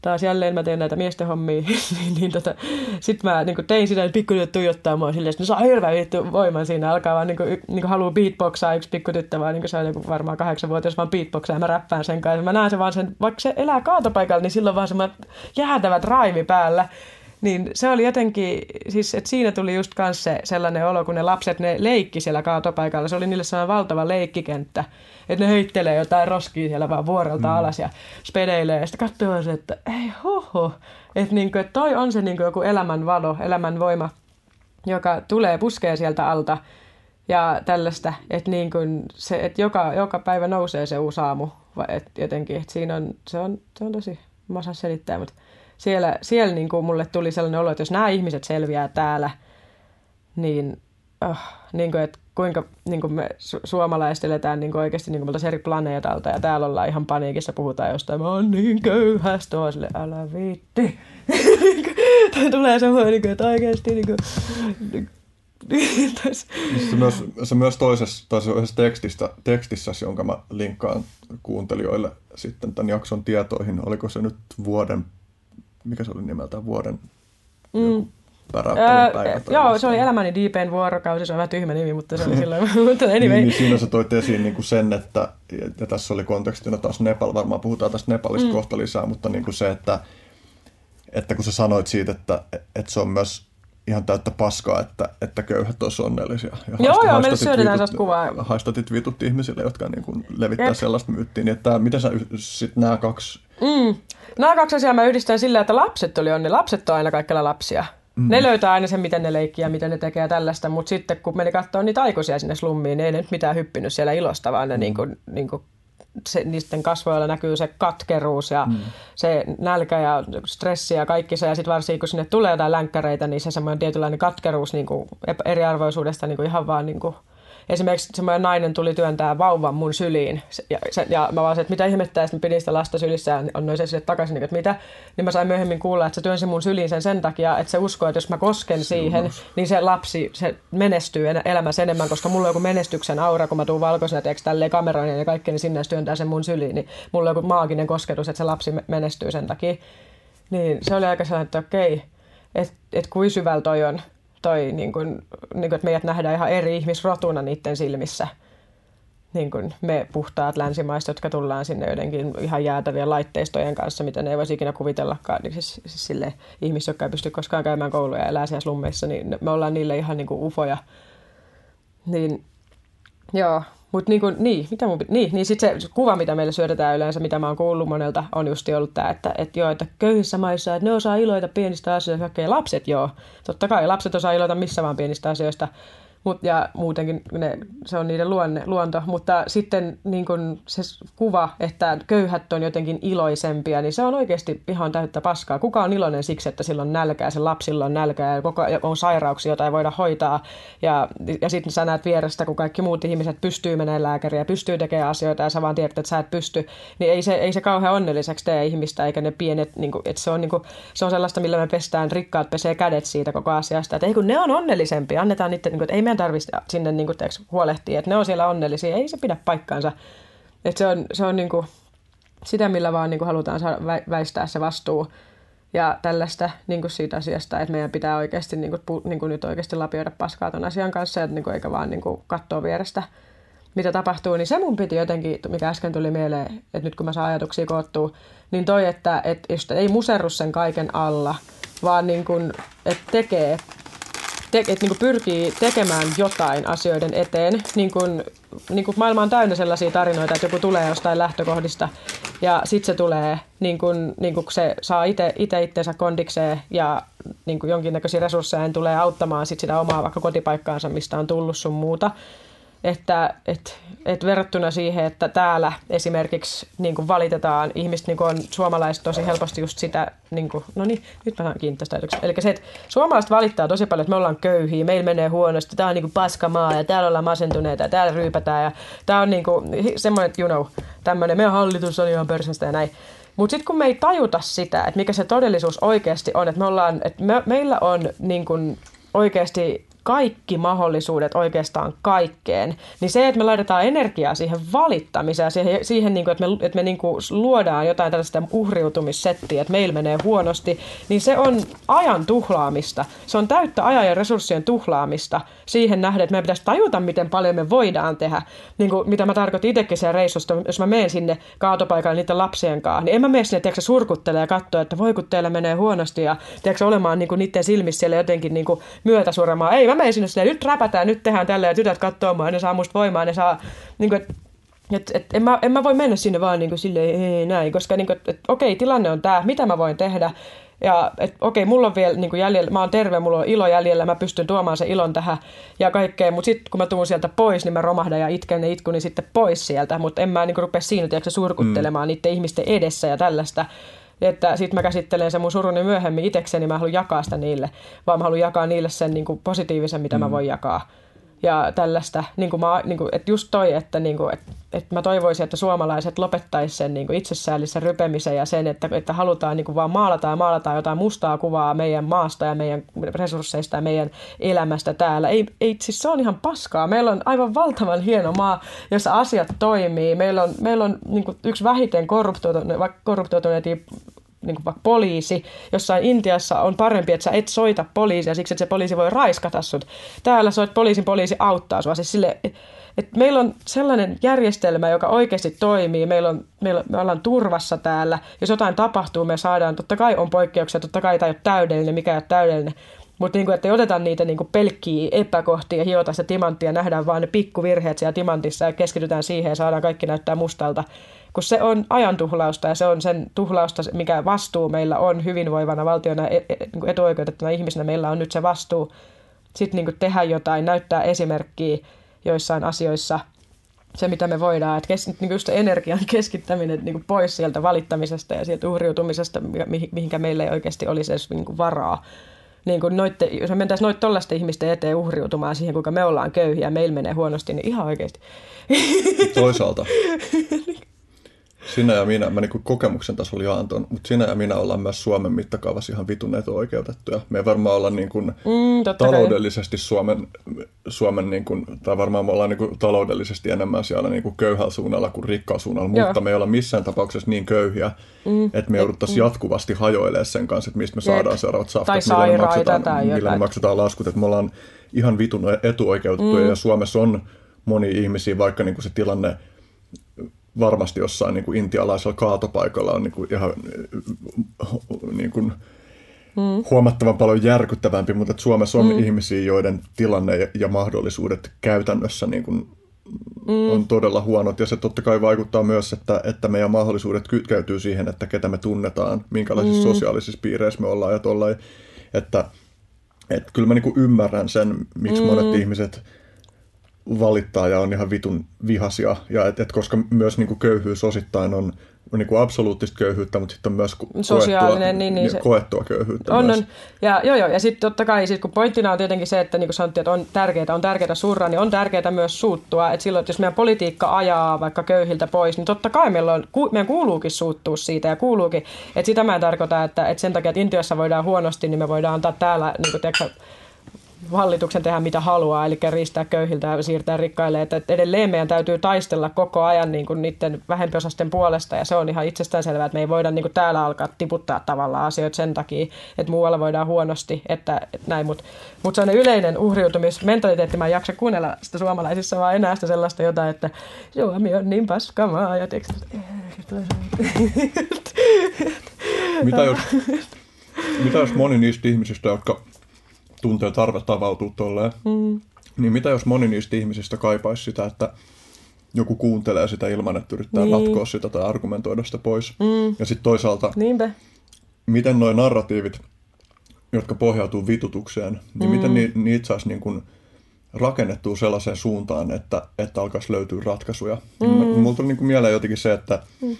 taas jälleen mä teen näitä miesten hommia, niin, niin tota, sit mä niin tein sitä, että pikkutyttö tuijottaa mua silleen, että no saa hirveä vittu voiman siinä, alkaa vaan niin kuin, niin kuin haluaa beatboxaa yksi pikkutyttö, vaan niin kuin se on joku varmaan kahdeksanvuotias vaan beatboxaa ja mä räppään sen kanssa. Mä näen se vaan sen, vaikka se elää kaatopaikalla, niin silloin vaan semmoinen jäätävä drive päällä. Niin se oli jotenkin, siis että siinä tuli just kanssa se sellainen olo, kun ne lapset ne leikki siellä kaatopaikalla. Se oli niille sellainen valtava leikkikenttä, että ne heittelee jotain roskia siellä vaan vuorelta mm. alas ja spedeilee. Ja sitten katsoo se, että ei hoho, että niinku, et toi on se niinku joku elämän valo, elämän voima, joka tulee puskee sieltä alta ja tällaista, että niin kuin se, että joka, joka päivä nousee se uusi aamu, että jotenkin, että siinä on, se on, se on tosi, mä osaan selittää, mutta siellä, siellä niin kuin mulle tuli sellainen olo, että jos nämä ihmiset selviää täällä, niin, oh, niin kuin, että kuinka niin kuin me su- suomalaiset eletään niin kuin oikeasti niin kuin eri planeetalta ja täällä ollaan ihan paniikissa, puhutaan jostain, mä oon niin köyhä, sitten sille, älä viitti. tai tulee semmoinen, niin kuin, että oikeasti niin kuin, se myös, se myös toisessa, toisessa tekstissä, tekstissä, jonka mä linkkaan kuuntelijoille sitten tämän jakson tietoihin, oliko se nyt vuoden mikä se oli nimeltään, vuoden mm. Öö, joo, se oli Elämäni Deepen vuorokausi, se on vähän tyhmä nimi, mutta se oli silloin, mutta anyway. niin, niin siinä sä toit esiin niin kuin sen, että, ja tässä oli kontekstina taas Nepal, varmaan puhutaan tästä Nepalista mm. kohta lisää, mutta niin kuin se, että, että kun sä sanoit siitä, että, että se on myös ihan täyttä paskaa, että, että köyhät olisi onnellisia. Ja joo, joo, meille syötetään sellaista kuvaa. Haistatit vitut ihmisille, jotka niin kuin levittää Jep. sellaista myyttiä. Niin että miten sä sitten nämä kaksi... Mm. Nämä kaksi asiaa mä yhdistän sillä, että lapset oli onni. Lapset on aina kaikilla lapsia. Mm. Ne löytää aina sen, miten ne leikkii ja miten ne tekee ja tällaista, mutta sitten kun meni katsoa niitä aikuisia sinne slummiin, niin ei ne nyt mitään hyppinyt siellä ilosta, vaan ne mm. niin kuin, niin kuin se, niiden kasvoilla näkyy se katkeruus ja mm. se nälkä ja stressi ja kaikki se. Ja sitten varsinkin, kun sinne tulee jotain länkkäreitä, niin se semmoinen tietynlainen katkeruus niin kuin eriarvoisuudesta niin kuin ihan vaan niin kuin esimerkiksi semmoinen nainen tuli työntää vauvan mun syliin. Ja, se, ja mä vaan että mitä ihmettä, ja sitten pidin sitä lasta sylissä ja on noin se sille takaisin, niin että mitä. Niin mä sain myöhemmin kuulla, että se työnsi mun syliin sen sen takia, että se uskoo, että jos mä kosken siihen, niin se lapsi se menestyy elämässä enemmän, koska mulla on joku menestyksen aura, kun mä tuun valkoisena, teeksi tälleen kameroin ja kaikki, niin sinne työntää sen mun syliin, niin mulla on joku maaginen kosketus, että se lapsi menestyy sen takia. Niin se oli aika sellainen, että okei, että et kuin syvällä toi on toi, niin kuin, niin kuin, että meidät nähdään ihan eri ihmisrotuna niiden silmissä. Niin kuin me puhtaat länsimaiset, jotka tullaan sinne jotenkin ihan jäätävien laitteistojen kanssa, mitä ne ei voisi ikinä kuvitellakaan. Niin siis, siis sille ihmiset, jotka ei pysty koskaan käymään kouluja ja elää siellä slummeissa, niin me ollaan niille ihan niin kuin ufoja. Niin joo, mutta niin, niin, mitä mun, niin, niin sit se kuva, mitä meille syötetään yleensä, mitä mä oon kuullut monelta, on just ollut tämä, että, että, joo, että köyhissä maissa, että ne osaa iloita pienistä asioista, okei, lapset joo. Totta kai lapset osaa iloita missä vaan pienistä asioista, Mut, ja muutenkin ne, se on niiden luonne, luonto, mutta sitten niin kun se kuva, että köyhät on jotenkin iloisempia, niin se on oikeasti ihan täyttä paskaa. Kuka on iloinen siksi, että sillä on nälkää, se lapsilla on nälkää ja koko, on sairauksia, joita ei voida hoitaa. Ja, ja sitten sä näet vierestä, kun kaikki muut ihmiset pystyy menemään lääkäriin ja pystyy tekemään asioita ja sä vaan tiedät, että sä et pysty, niin ei se, ei se kauhean onnelliseksi tee ihmistä, eikä ne pienet, niin kun, se on, niin kun, se on sellaista, millä me pestään, rikkaat pesee kädet siitä koko asiasta, että ei kun ne on onnellisempia, annetaan niiden, niin kun, että ei meidän tarvitse sinne niin kuin, teeksi, huolehtia, että ne on siellä onnellisia. Ei se pidä paikkaansa. Että se on, se on niin kuin, sitä, millä vaan niin kuin halutaan saada väistää se vastuu. ja tällaista niin kuin siitä asiasta, että meidän pitää oikeasti niin kuin, niin kuin nyt oikeasti lapioida paskaa ton asian kanssa, että niin kuin, eikä vaan niin kuin, katsoa vierestä, mitä tapahtuu, niin se mun piti jotenkin, mikä äsken tuli mieleen, että nyt kun mä saan ajatuksia koottua, niin toi, että, että just ei muserru sen kaiken alla, vaan niin kuin, että tekee te, että niin kuin pyrkii tekemään jotain asioiden eteen. Niin kuin, niin kuin maailma on täynnä sellaisia tarinoita, että joku tulee jostain lähtökohdista ja sitten se tulee, niin kuin, niin kuin se saa itse itsensä kondikseen ja niin kuin jonkinnäköisiä resursseja tulee auttamaan sit sitä omaa vaikka kotipaikkaansa, mistä on tullut sun muuta että et, et verrattuna siihen, että täällä esimerkiksi niin kuin valitetaan, ihmiset niin kuin on suomalaiset tosi helposti just sitä, niin kuin, no niin, nyt mä saan kiinni tästä Eli se, että suomalaiset valittaa tosi paljon, että me ollaan köyhiä, meillä menee huonosti, tämä on niin kuin paskamaa ja täällä ollaan masentuneita ja täällä ryypätään ja tämä on niin kuin, semmoinen, you know, tämmöinen, meidän hallitus on ihan pörsästä ja näin. Mutta sitten kun me ei tajuta sitä, että mikä se todellisuus oikeasti on, että me ollaan, että me, meillä on niin kuin oikeasti kaikki mahdollisuudet oikeastaan kaikkeen, niin se, että me laitetaan energiaa siihen valittamiseen, siihen, siihen niin kuin, että me, että me niin kuin luodaan jotain tällaista uhriutumissettiä, että meillä menee huonosti, niin se on ajan tuhlaamista. Se on täyttä ajan ja resurssien tuhlaamista siihen nähden, että meidän pitäisi tajuta, miten paljon me voidaan tehdä. Niin kuin, mitä mä tarkoitin itsekin siellä reissusta, jos mä menen sinne kaatopaikalle niiden lapsien kanssa, niin en mä mene sinne tiedätkö, surkuttele ja katsoa, että voi kun teillä menee huonosti ja tiedätkö, olemaan niin kuin, niiden silmissä siellä jotenkin niin kuin, myötäsuremaan. Ei, mä menen sinne silleen, nyt räpätään, nyt tehdään tällä ja tytöt katsoo mua, ne saa musta voimaa, ne saa, niin kuin, et, et, en, mä, en mä voi mennä sinne vaan niin kuin silleen, ei, näin, koska niin kuin, et, okei, tilanne on tämä, mitä mä voin tehdä, ja et, okei, mulla on vielä niin kuin jäljellä, mä oon terve, mulla on ilo jäljellä, mä pystyn tuomaan sen ilon tähän ja kaikkea, mutta sitten kun mä tuun sieltä pois, niin mä romahdan ja itken ne itkuni sitten pois sieltä, mutta en mä niin kuin, rupea siinä tiedätkö, surkuttelemaan mm. niiden ihmisten edessä ja tällaista että sitten mä käsittelen sen mun suruni myöhemmin itsekseni, mä haluan jakaa sitä niille, vaan mä haluan jakaa niille sen niin kuin positiivisen, mitä mm. mä voin jakaa ja tällaista, niin kuin mä, niin kuin, että just toi, että, niin kuin, että, että mä toivoisin, että suomalaiset lopettaisiin sen niin itsesäällisen rypemisen ja sen, että, että halutaan niin kuin vaan maalata ja maalata jotain mustaa kuvaa meidän maasta ja meidän resursseista ja meidän elämästä täällä. Ei, ei siis se on ihan paskaa. Meillä on aivan valtavan hieno maa, jossa asiat toimii. Meillä on, meillä on niin kuin yksi vähiten korruptoituneita niin kuin vaikka poliisi. Jossain Intiassa on parempi, että sä et soita poliisia siksi, että se poliisi voi raiskata sut. Täällä soit poliisin, poliisi auttaa sua. Siis sille, et meillä on sellainen järjestelmä, joka oikeasti toimii. Meillä on, meillä, me ollaan turvassa täällä. Jos jotain tapahtuu, me saadaan, totta kai on poikkeuksia, totta kai tämä ei ole täydellinen, mikä ei ole täydellinen. Mutta niinku, että ei oteta niitä niinku pelkkiä epäkohtia hiota sitä timanttia, nähdään vaan ne pikkuvirheet siellä timantissa ja keskitytään siihen ja saadaan kaikki näyttää mustalta kun se on ajan tuhlausta ja se on sen tuhlausta, mikä vastuu meillä on hyvinvoivana valtiona, e, e, niin etuoikeutettuna ihmisenä, meillä on nyt se vastuu sitten niin tehdä jotain, näyttää esimerkkiä joissain asioissa, se mitä me voidaan, että kes, niin just energian keskittäminen niin pois sieltä valittamisesta ja sieltä uhriutumisesta, mihinkä meillä ei oikeasti olisi edes niin varaa. Niin kuin noitte, jos me mentäisiin noita tollaisten ihmisten eteen uhriutumaan siihen, kuinka me ollaan köyhiä ja meillä menee huonosti, niin ihan oikeasti. Toisaalta sinä ja minä, mä niin kokemuksen tasolla jaan ton, mutta sinä ja minä ollaan myös Suomen mittakaavassa ihan vitun etuoikeutettuja. Me ei varmaan olla niin kuin mm, taloudellisesti Suomen, Suomen niin kuin, tai varmaan me ollaan niin kuin taloudellisesti enemmän siellä niin kuin köyhällä suunnalla kuin rikkaalla suunnalla, Joo. mutta me ei olla missään tapauksessa niin köyhiä, mm. että me jouduttaisiin mm. jatkuvasti hajoilemaan sen kanssa, että mistä me saadaan Jep. seuraavat saftat, tai millä, me maksetaan, tai millä me maksetaan laskut, että me ollaan ihan vitun etuoikeutettuja mm. ja Suomessa on moni ihmisiä, vaikka niin kuin se tilanne varmasti jossain niin kuin intialaisella kaatopaikalla on niin kuin ihan niin kuin mm. huomattavan paljon järkyttävämpi, mutta että Suomessa on mm. ihmisiä, joiden tilanne ja, ja mahdollisuudet käytännössä niin kuin mm. on todella huonot. Ja se totta kai vaikuttaa myös, että, että meidän mahdollisuudet kytkeytyy siihen, että ketä me tunnetaan, minkälaisissa mm. sosiaalisissa piireissä me ollaan ja tollain, että että kyllä mä niin kuin ymmärrän sen, miksi mm. monet ihmiset valittaa ja on ihan vitun vihasia. Ja et, et koska myös niin kuin köyhyys osittain on niin kuin absoluuttista köyhyyttä, mutta sitten on myös Sosiaalinen, koettua, niin, niin se, koettua köyhyyttä. On, myös. on. Ja, joo, joo. ja sitten totta kai, sit kun pointtina on tietenkin se, että niin kuin sanottiin, että on tärkeää, on tärkeää surra, niin on tärkeää myös suuttua. Että silloin, että jos meidän politiikka ajaa vaikka köyhiltä pois, niin totta kai meillä on, meidän kuuluukin suuttua siitä ja kuuluukin. Että sitä mä en tarkoita, että, että sen takia, että Intiassa voidaan huonosti, niin me voidaan antaa täällä niin kuin, tiedätkö, hallituksen tehdä mitä haluaa, eli riistää köyhiltä ja siirtää rikkaille. Että edelleen meidän täytyy taistella koko ajan niin kuin niiden vähempiosasten puolesta, ja se on ihan itsestäänselvää, että me ei voida niin kuin täällä alkaa tiputtaa tavallaan asioita sen takia, että muualla voidaan huonosti, että, että näin. Mutta mut sellainen yleinen uhriutumismentaliteetti, mä en jaksa kuunnella sitä suomalaisissa vaan enää sitä sellaista jotain, että Suomi on niin paskamaa, ja Mitä jos, mitä jos moni niistä ihmisistä, jotka tuntee tarvetta avautua tolleen, mm. niin mitä jos moni niistä ihmisistä kaipaisi sitä, että joku kuuntelee sitä ilman, että yrittää niin. ratkoa sitä tai argumentoida sitä pois. Mm. Ja sitten toisaalta, Niinpä. miten nuo narratiivit, jotka pohjautuu vitutukseen, niin mm. miten ni, niitä saisi niin kuin rakennettua sellaiseen suuntaan, että, että alkaisi löytyä ratkaisuja. Mm. Mulla tuli niin kuin mieleen jotenkin se, että, mm.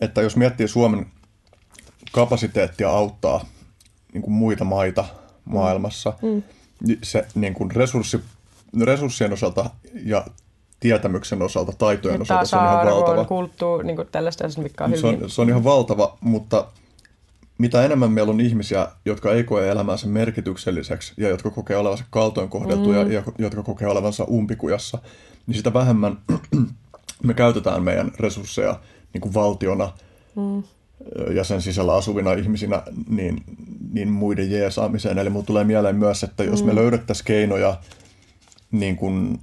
että jos miettii Suomen kapasiteettia auttaa niin kuin muita maita maailmassa, mm. niin se niin kuin resurssi, resurssien osalta ja tietämyksen osalta, taitojen Että osalta se on ihan valtava. kulttuuri, niin tällaista, mikä on Se hyvin. on, se on ihan valtava, mutta mitä enemmän meillä on ihmisiä, jotka ei koe elämäänsä merkitykselliseksi ja jotka kokee olevansa kaltoinkohdeltuja mm. ja jotka kokee olevansa umpikujassa, niin sitä vähemmän me käytetään meidän resursseja niin kuin valtiona mm. Ja sen sisällä asuvina ihmisinä niin, niin muiden jeesaamiseen. Eli mulle tulee mieleen myös, että jos me löydettäisiin keinoja niin kuin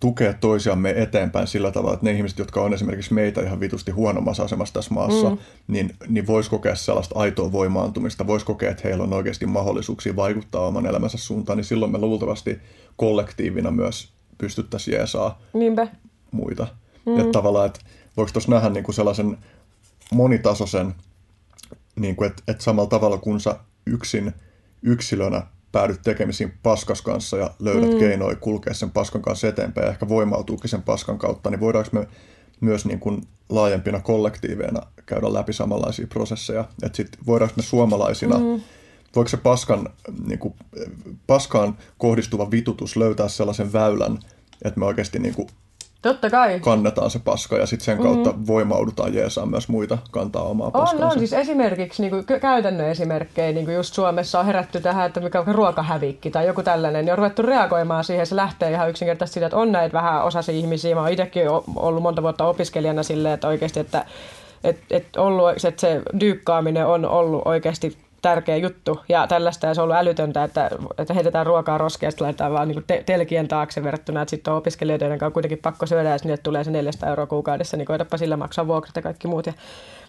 tukea toisiamme eteenpäin sillä tavalla, että ne ihmiset, jotka on esimerkiksi meitä ihan vitusti huonommassa asemassa tässä maassa, mm. niin, niin voisi kokea sellaista aitoa voimaantumista, voisi kokea, että heillä on oikeasti mahdollisuuksia vaikuttaa oman elämänsä suuntaan, niin silloin me luultavasti kollektiivina myös pystyttäisiin jeesaa Niinpä. muita. Mm. Että tavallaan, että voiko tuossa nähdä niin kuin sellaisen monitasoisen, niin kuin, että, että samalla tavalla kun sä yksin yksilönä päädyt tekemisiin paskas kanssa ja löydät mm. keinoja kulkea sen paskan kanssa eteenpäin ja ehkä voimautuukin sen paskan kautta, niin voidaanko me myös niin kuin laajempina kollektiiveina käydä läpi samanlaisia prosesseja. Että sit voidaanko me suomalaisina, mm. voiko se paskan, niin kuin, paskaan kohdistuva vitutus löytää sellaisen väylän, että me oikeasti niin kuin Totta kai. kannetaan se paska ja sitten sen kautta mm. voimaudutaan jeesaa myös muita kantaa omaa On, paskansa. on siis esimerkiksi niin kuin, käytännön esimerkkejä, niin kuin just Suomessa on herätty tähän, että mikä on ruokahävikki tai joku tällainen, niin on ruvettu reagoimaan siihen. Se lähtee ihan yksinkertaisesti siitä, että on näitä vähän osasi ihmisiä. Mä oon itsekin ollut monta vuotta opiskelijana silleen, että oikeasti, että et, et ollut, että se dyykkaaminen on ollut oikeasti tärkeä juttu ja tällaista, ja se on ollut älytöntä, että, että heitetään ruokaa roskea ja laitetaan vaan niin te- telkien taakse verrattuna, että sitten on opiskelijoiden, joiden on kuitenkin pakko syödä, ja niille tulee se 400 euroa kuukaudessa, niin koetapa sillä maksaa vuokrat ja kaikki muut. Ja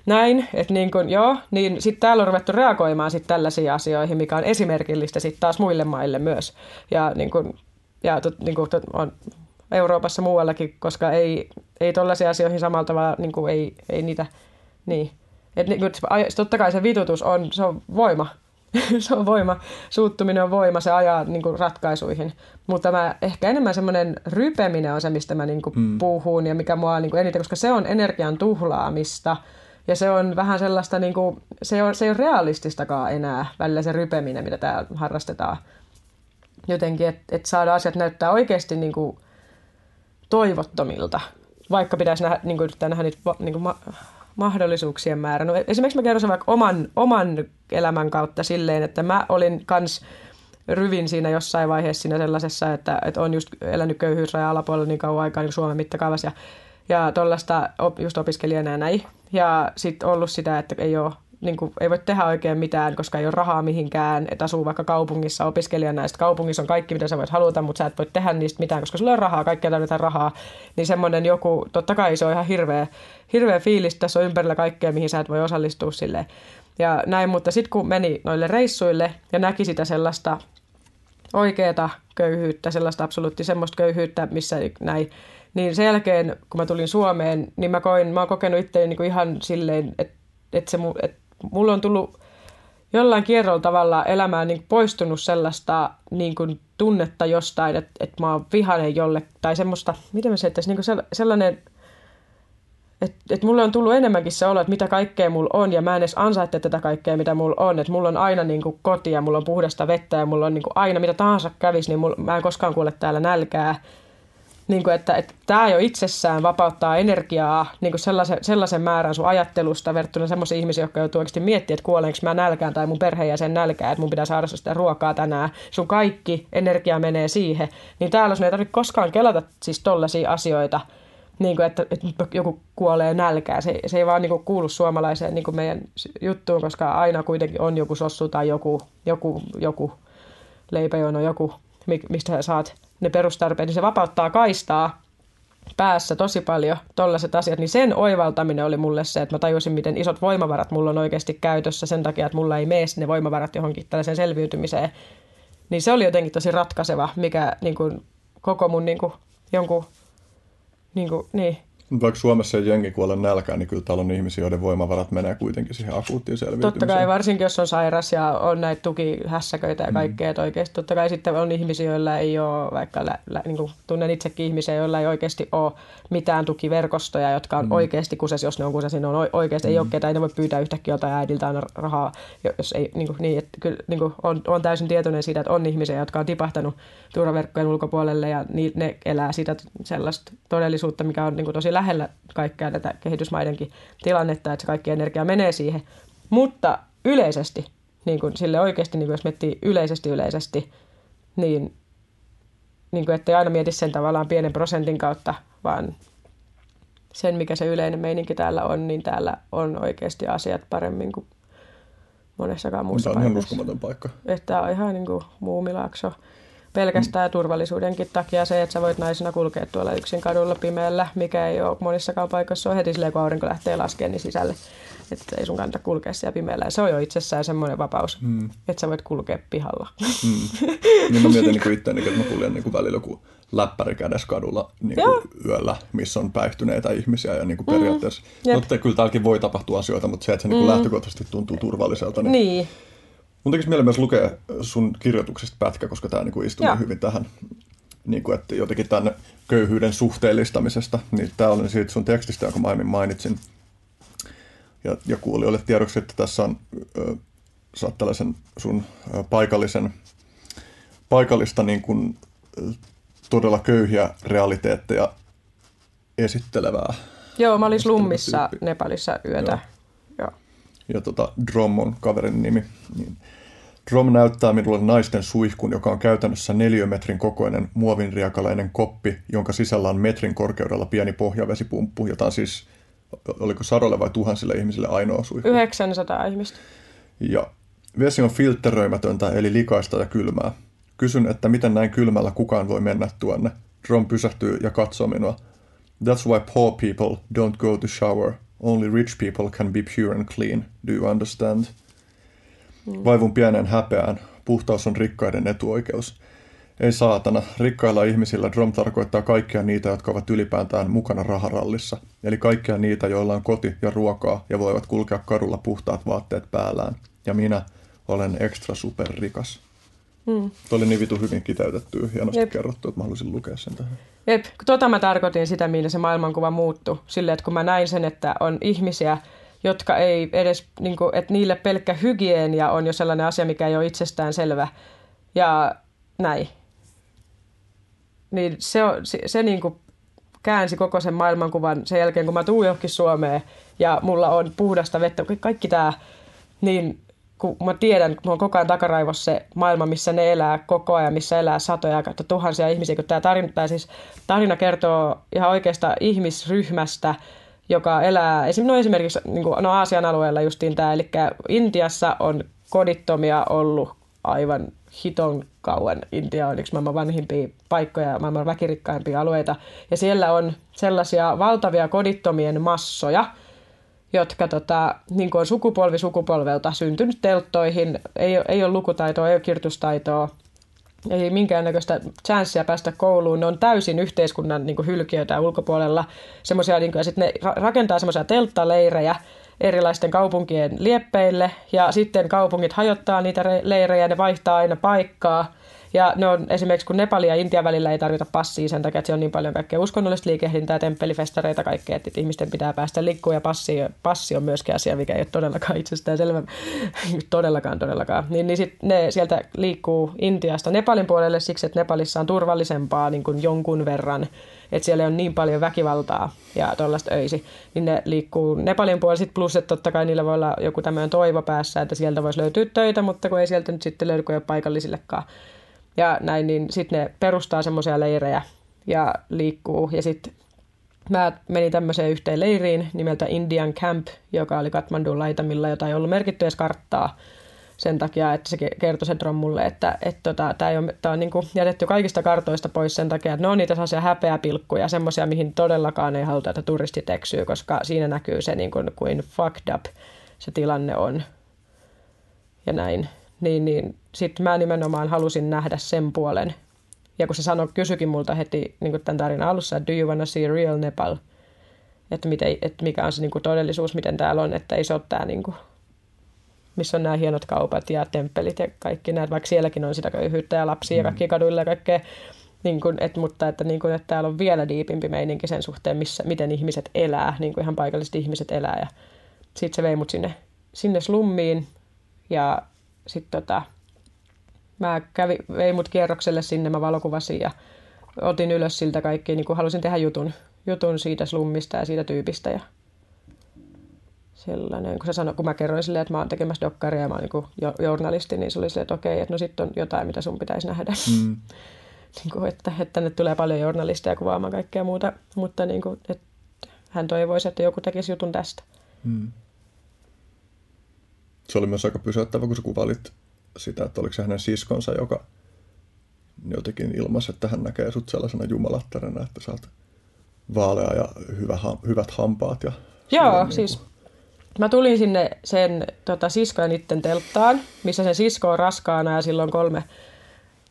näin, että niin kuin, joo, niin sitten täällä on ruvettu reagoimaan sitten tällaisiin asioihin, mikä on esimerkillistä sitten taas muille maille myös. Ja niin kuin, ja tot, niin kuin, tot, on Euroopassa muuallakin, koska ei, ei tollaisiin asioihin samalla tavalla, niin kuin ei, ei niitä, niin, et niin, totta kai se vitutus on, se on voima. se on voima. Suuttuminen on voima, se ajaa niin kuin, ratkaisuihin. Mutta mä, ehkä enemmän semmoinen rypeminen on se, mistä mä niin kuin, hmm. puhun ja mikä mua niin kuin, eniten, koska se on energian tuhlaamista. Ja se on vähän sellaista, niin kuin, se, on, se ei ole realististakaan enää välillä se rypeminen, mitä täällä harrastetaan. Jotenkin, että et saada asiat näyttää oikeasti niin kuin, toivottomilta. Vaikka pitäisi nähdä, niin kuin, nähdä niitä niin kuin, mahdollisuuksien määrä. No, esimerkiksi mä kerron vaikka oman, oman elämän kautta silleen, että mä olin kans ryvin siinä jossain vaiheessa siinä sellaisessa, että, että on just elänyt köyhyysrajan alapuolella niin kauan aikaa niin Suomen mittakaavassa ja, ja tuollaista just opiskelijana ja näin. Ja sitten ollut sitä, että ei ole niin kuin, ei voi tehdä oikein mitään, koska ei ole rahaa mihinkään, että asuu vaikka kaupungissa opiskelijana, ja kaupungissa on kaikki, mitä sä voit haluta, mutta sä et voi tehdä niistä mitään, koska sulla on rahaa, kaikkea tarvitaan rahaa, niin semmoinen joku, totta kai se on ihan hirveä, hirveä fiilis, tässä on ympärillä kaikkea, mihin sä et voi osallistua silleen. Ja näin, mutta sitten kun meni noille reissuille ja näki sitä sellaista oikeata köyhyyttä, sellaista absoluutti semmoista köyhyyttä, missä näin, niin sen jälkeen, kun mä tulin Suomeen, niin mä koin, mä oon kokenut itseäni niin ihan silleen, että, että, se, että mulla on tullut jollain kierrolla tavalla elämään niin poistunut sellaista niin kuin tunnetta jostain, että, että mä oon vihainen jolle, tai semmoista, miten mä että niin sellainen, että, että mulle on tullut enemmänkin se olo, että mitä kaikkea mulla on, ja mä en edes ansaitte tätä kaikkea, mitä mulla on, että mulla on aina niin kuin koti, ja mulla on puhdasta vettä, ja mulla on niin kuin aina mitä tahansa kävisi, niin mulla, mä en koskaan kuule täällä nälkää, niin kuin, että, että tämä jo itsessään vapauttaa energiaa niin kuin sellaisen, sellaisen määrän sun ajattelusta verrattuna sellaisiin ihmisiin, jotka joutuu oikeasti miettimään, että kuolenko mä nälkään tai mun perheenjäsen nälkää, että mun pitää saada sitä ruokaa tänään. Sun kaikki energia menee siihen. Niin täällä sun ei tarvitse koskaan kelata siis tollaisia asioita, niin kuin, että, että joku kuolee nälkään. Se, se ei vaan niin kuin, kuulu suomalaiseen niin kuin meidän juttuun, koska aina kuitenkin on joku sossu tai joku, joku, joku leipäjono, joku, mistä sä saat ne perustarpeet, niin se vapauttaa kaistaa päässä tosi paljon tollaiset asiat, niin sen oivaltaminen oli mulle se, että mä tajusin, miten isot voimavarat mulla on oikeasti käytössä sen takia, että mulla ei mene ne voimavarat johonkin tällaiseen selviytymiseen. Niin se oli jotenkin tosi ratkaiseva, mikä niin kuin, koko mun niin kuin, jonkun, niin, kuin, niin vaikka Suomessa ei jengi kuole nälkään, niin kyllä täällä on ihmisiä, joiden voimavarat menee kuitenkin siihen akuuttiin selviytymiseen. Totta kai, varsinkin jos on sairas ja on näitä tukihässäköitä ja mm. kaikkea, mm. että oikeasti totta kai sitten on ihmisiä, joilla ei ole, vaikka lä, lä, niin kuin tunnen itsekin ihmisiä, joilla ei oikeasti ole mitään tukiverkostoja, jotka on mm. oikeasti kuses, jos ne on kuses, niin ne on oikeasti, mm. ei ole ketään, ne voi pyytää yhtäkkiä jotain äidiltä aina rahaa, jos ei, niin, kuin, niin että kyllä niin kuin on, on, täysin tietoinen siitä, että on ihmisiä, jotka on tipahtanut turvaverkkojen ulkopuolelle ja ni, ne elää sitä sellaista todellisuutta, mikä on niin kuin tosi lähellä kaikkea tätä kehitysmaidenkin tilannetta, että se kaikki energia menee siihen. Mutta yleisesti, niin kuin sille oikeasti, niin kuin jos miettii yleisesti yleisesti, niin, niin kuin ettei aina mieti sen tavallaan pienen prosentin kautta, vaan sen, mikä se yleinen meininki täällä on, niin täällä on oikeasti asiat paremmin kuin monessakaan muussa paikassa. Tämä on ihan uskomaton paikka. Että on ihan niin kuin muumilaakso pelkästään turvallisuudenkin takia se, että sä voit naisena kulkea tuolla yksin kadulla pimeällä, mikä ei ole monissakaan paikoissa on heti silleen, kun aurinko lähtee laskemaan niin sisälle. Että ei sun kannata kulkea siellä pimeällä. Ja se on jo itsessään semmoinen vapaus, mm. että sä voit kulkea pihalla. Mm. niin mä mietin niin itseäni, että mä kuljen niin välillä joku läppäri kädessä kadulla niin kuin yöllä, missä on päihtyneitä ihmisiä ja niin kuin periaatteessa. Mm. Mutta kyllä täälläkin voi tapahtua asioita, mutta se, että se niin kuin mm. lähtökohtaisesti tuntuu turvalliselta, niin, niin Mun tekisi mieli myös lukea sun kirjoituksesta pätkä, koska tämä niinku istuu niin hyvin tähän, niinku, että jotenkin tänne köyhyyden suhteellistamisesta. Niin tämä oli siitä sun tekstistä, jonka mä aiemmin mainitsin. Ja, ja kuulijoille tiedoksi, että tässä on, ö, saat tällaisen sun paikallisen, paikallista niin kuin, todella köyhiä realiteetteja esittelevää. Joo, mä olin slummissa Nepalissa yötä. Joo. Joo. Ja tota, Drom on kaverin nimi. Niin Drom näyttää minulle naisten suihkun, joka on käytännössä neliömetrin kokoinen muovinriakalainen koppi, jonka sisällä on metrin korkeudella pieni pohjavesipumppu, jota on siis, oliko sadolle vai tuhansille ihmisille ainoa suihku? 900 ihmistä. Ja vesi on filtteröimätöntä, eli likaista ja kylmää. Kysyn, että miten näin kylmällä kukaan voi mennä tuonne. Drom pysähtyy ja katsoo minua. That's why poor people don't go to shower. Only rich people can be pure and clean. Do you understand? Mm. Vaivun pienen häpeään. Puhtaus on rikkaiden etuoikeus. Ei saatana, rikkailla ihmisillä Drom tarkoittaa kaikkia niitä, jotka ovat ylipäätään mukana raharallissa. Eli kaikkia niitä, joilla on koti ja ruokaa ja voivat kulkea kadulla puhtaat vaatteet päällään. Ja minä olen ekstra superrikas. Mm. Tuo oli niin vitu hyvin kiteytetty, hienosti Jep. kerrottu, että mä haluaisin lukea sen tähän. Jep, tota mä tarkoitin sitä, millä se maailmankuva muuttui. Silleen, että kun mä näin sen, että on ihmisiä, jotka ei edes, niin kuin, että niille pelkkä hygienia on jo sellainen asia, mikä ei ole itsestään selvä. Ja näin. Niin se, se, se niin kuin käänsi koko sen maailmankuvan sen jälkeen, kun mä tuun johonkin Suomeen ja mulla on puhdasta vettä, kaikki tämä, niin kun mä tiedän, kun on koko ajan takaraivossa se maailma, missä ne elää koko ajan, missä elää satoja kautta tuhansia ihmisiä, kun tämä tarina, tämä siis tarina kertoo ihan oikeasta ihmisryhmästä, joka elää, no esimerkiksi niin kuin, no Aasian alueella justiin tämä, eli Intiassa on kodittomia ollut aivan hiton kauan. Intia on yksi maailman vanhimpia paikkoja ja maailman väkirikkaimpia alueita. Ja siellä on sellaisia valtavia kodittomien massoja, jotka tota, niin on sukupolvi sukupolvelta syntynyt telttoihin, ei, ei ole lukutaitoa, ei ole kirjoitustaitoa, ei minkäännäköistä chanssiä päästä kouluun. Ne on täysin yhteiskunnan niin kuin, hylkiöitä ulkopuolella. Semmoisia, niin kuin, ja sitten ne rakentaa semmoisia telttaleirejä erilaisten kaupunkien lieppeille, ja sitten kaupungit hajottaa niitä leirejä, ne vaihtaa aina paikkaa, Ja ne on esimerkiksi, kun Nepalin ja Intian välillä ei tarvita passia sen takia, että siellä on niin paljon kaikkea uskonnollista liikehdintää, temppelifestareita, kaikkea, että ihmisten pitää päästä liikkuun ja passi, passi on myöskin asia, mikä ei ole todellakaan itsestään selvä, todellakaan, todellakaan. Niin, niin sitten ne sieltä liikkuu Intiasta Nepalin puolelle siksi, että Nepalissa on turvallisempaa niin kuin jonkun verran, että siellä on niin paljon väkivaltaa ja tuollaista öisi, niin ne liikkuu Nepalin puolelle. Sitten plus, että totta kai niillä voi olla joku tämmöinen toivo päässä, että sieltä voisi löytyä töitä, mutta kun ei sieltä nyt sitten löydy, kun ei ole paikallisillekaan ja näin, niin sitten ne perustaa semmoisia leirejä ja liikkuu. Ja sitten mä menin tämmöiseen yhteen leiriin nimeltä Indian Camp, joka oli Katmandun laitamilla, jota ei ollut merkitty edes karttaa sen takia, että se kertoi sen mulle, että, että tota, tämä on, tää on niin jätetty kaikista kartoista pois sen takia, että ne on niitä sellaisia häpeäpilkkuja, semmoisia, mihin todellakaan ei haluta, että turistit eksyy, koska siinä näkyy se niin kuin, kuin fucked up se tilanne on ja näin niin, niin sitten mä nimenomaan halusin nähdä sen puolen. Ja kun se sanoi, kysyikin multa heti niin tämän tarinan alussa, että do you wanna see real Nepal? Että, miten, että mikä on se niin kuin todellisuus, miten täällä on, että ei se ole tämä, niin kuin, missä on nämä hienot kaupat ja temppelit ja kaikki näitä, vaikka sielläkin on sitä köyhyyttä ja lapsia mm. ja kaikki kaduilla ja kaikkea. Niin kuin, et, mutta että, niin kuin, että täällä on vielä diipimpi meininki sen suhteen, missä, miten ihmiset elää, niin kuin ihan paikalliset ihmiset elää. Ja sitten se vei mut sinne, sinne slummiin ja sitten tota, mä kävin, vein mut kierrokselle sinne, mä valokuvasin ja otin ylös siltä kaikki, niin kuin halusin tehdä jutun, jutun siitä slummista ja siitä tyypistä ja sellainen, kun, se sanoi, kun mä kerroin silleen, että mä oon tekemässä dokkaria ja mä oon niin journalisti, niin se oli silleen, että okei, että no sitten on jotain, mitä sun pitäisi nähdä. Mm. niin kuin, että, että tänne tulee paljon journalisteja kuvaamaan kaikkea muuta, mutta niin kuin, että hän toivoisi, että joku tekisi jutun tästä. Mm se oli myös aika pysäyttävä, kun sä kuvailit sitä, että oliko se hänen siskonsa, joka jotenkin ilmaisi, että hän näkee sut sellaisena jumalattarena, että sä oot vaalea ja hyvä, hyvät hampaat. Ja Joo, niin siis kuin... mä tulin sinne sen tota, siskojen itten telttaan, missä se sisko on raskaana ja silloin kolme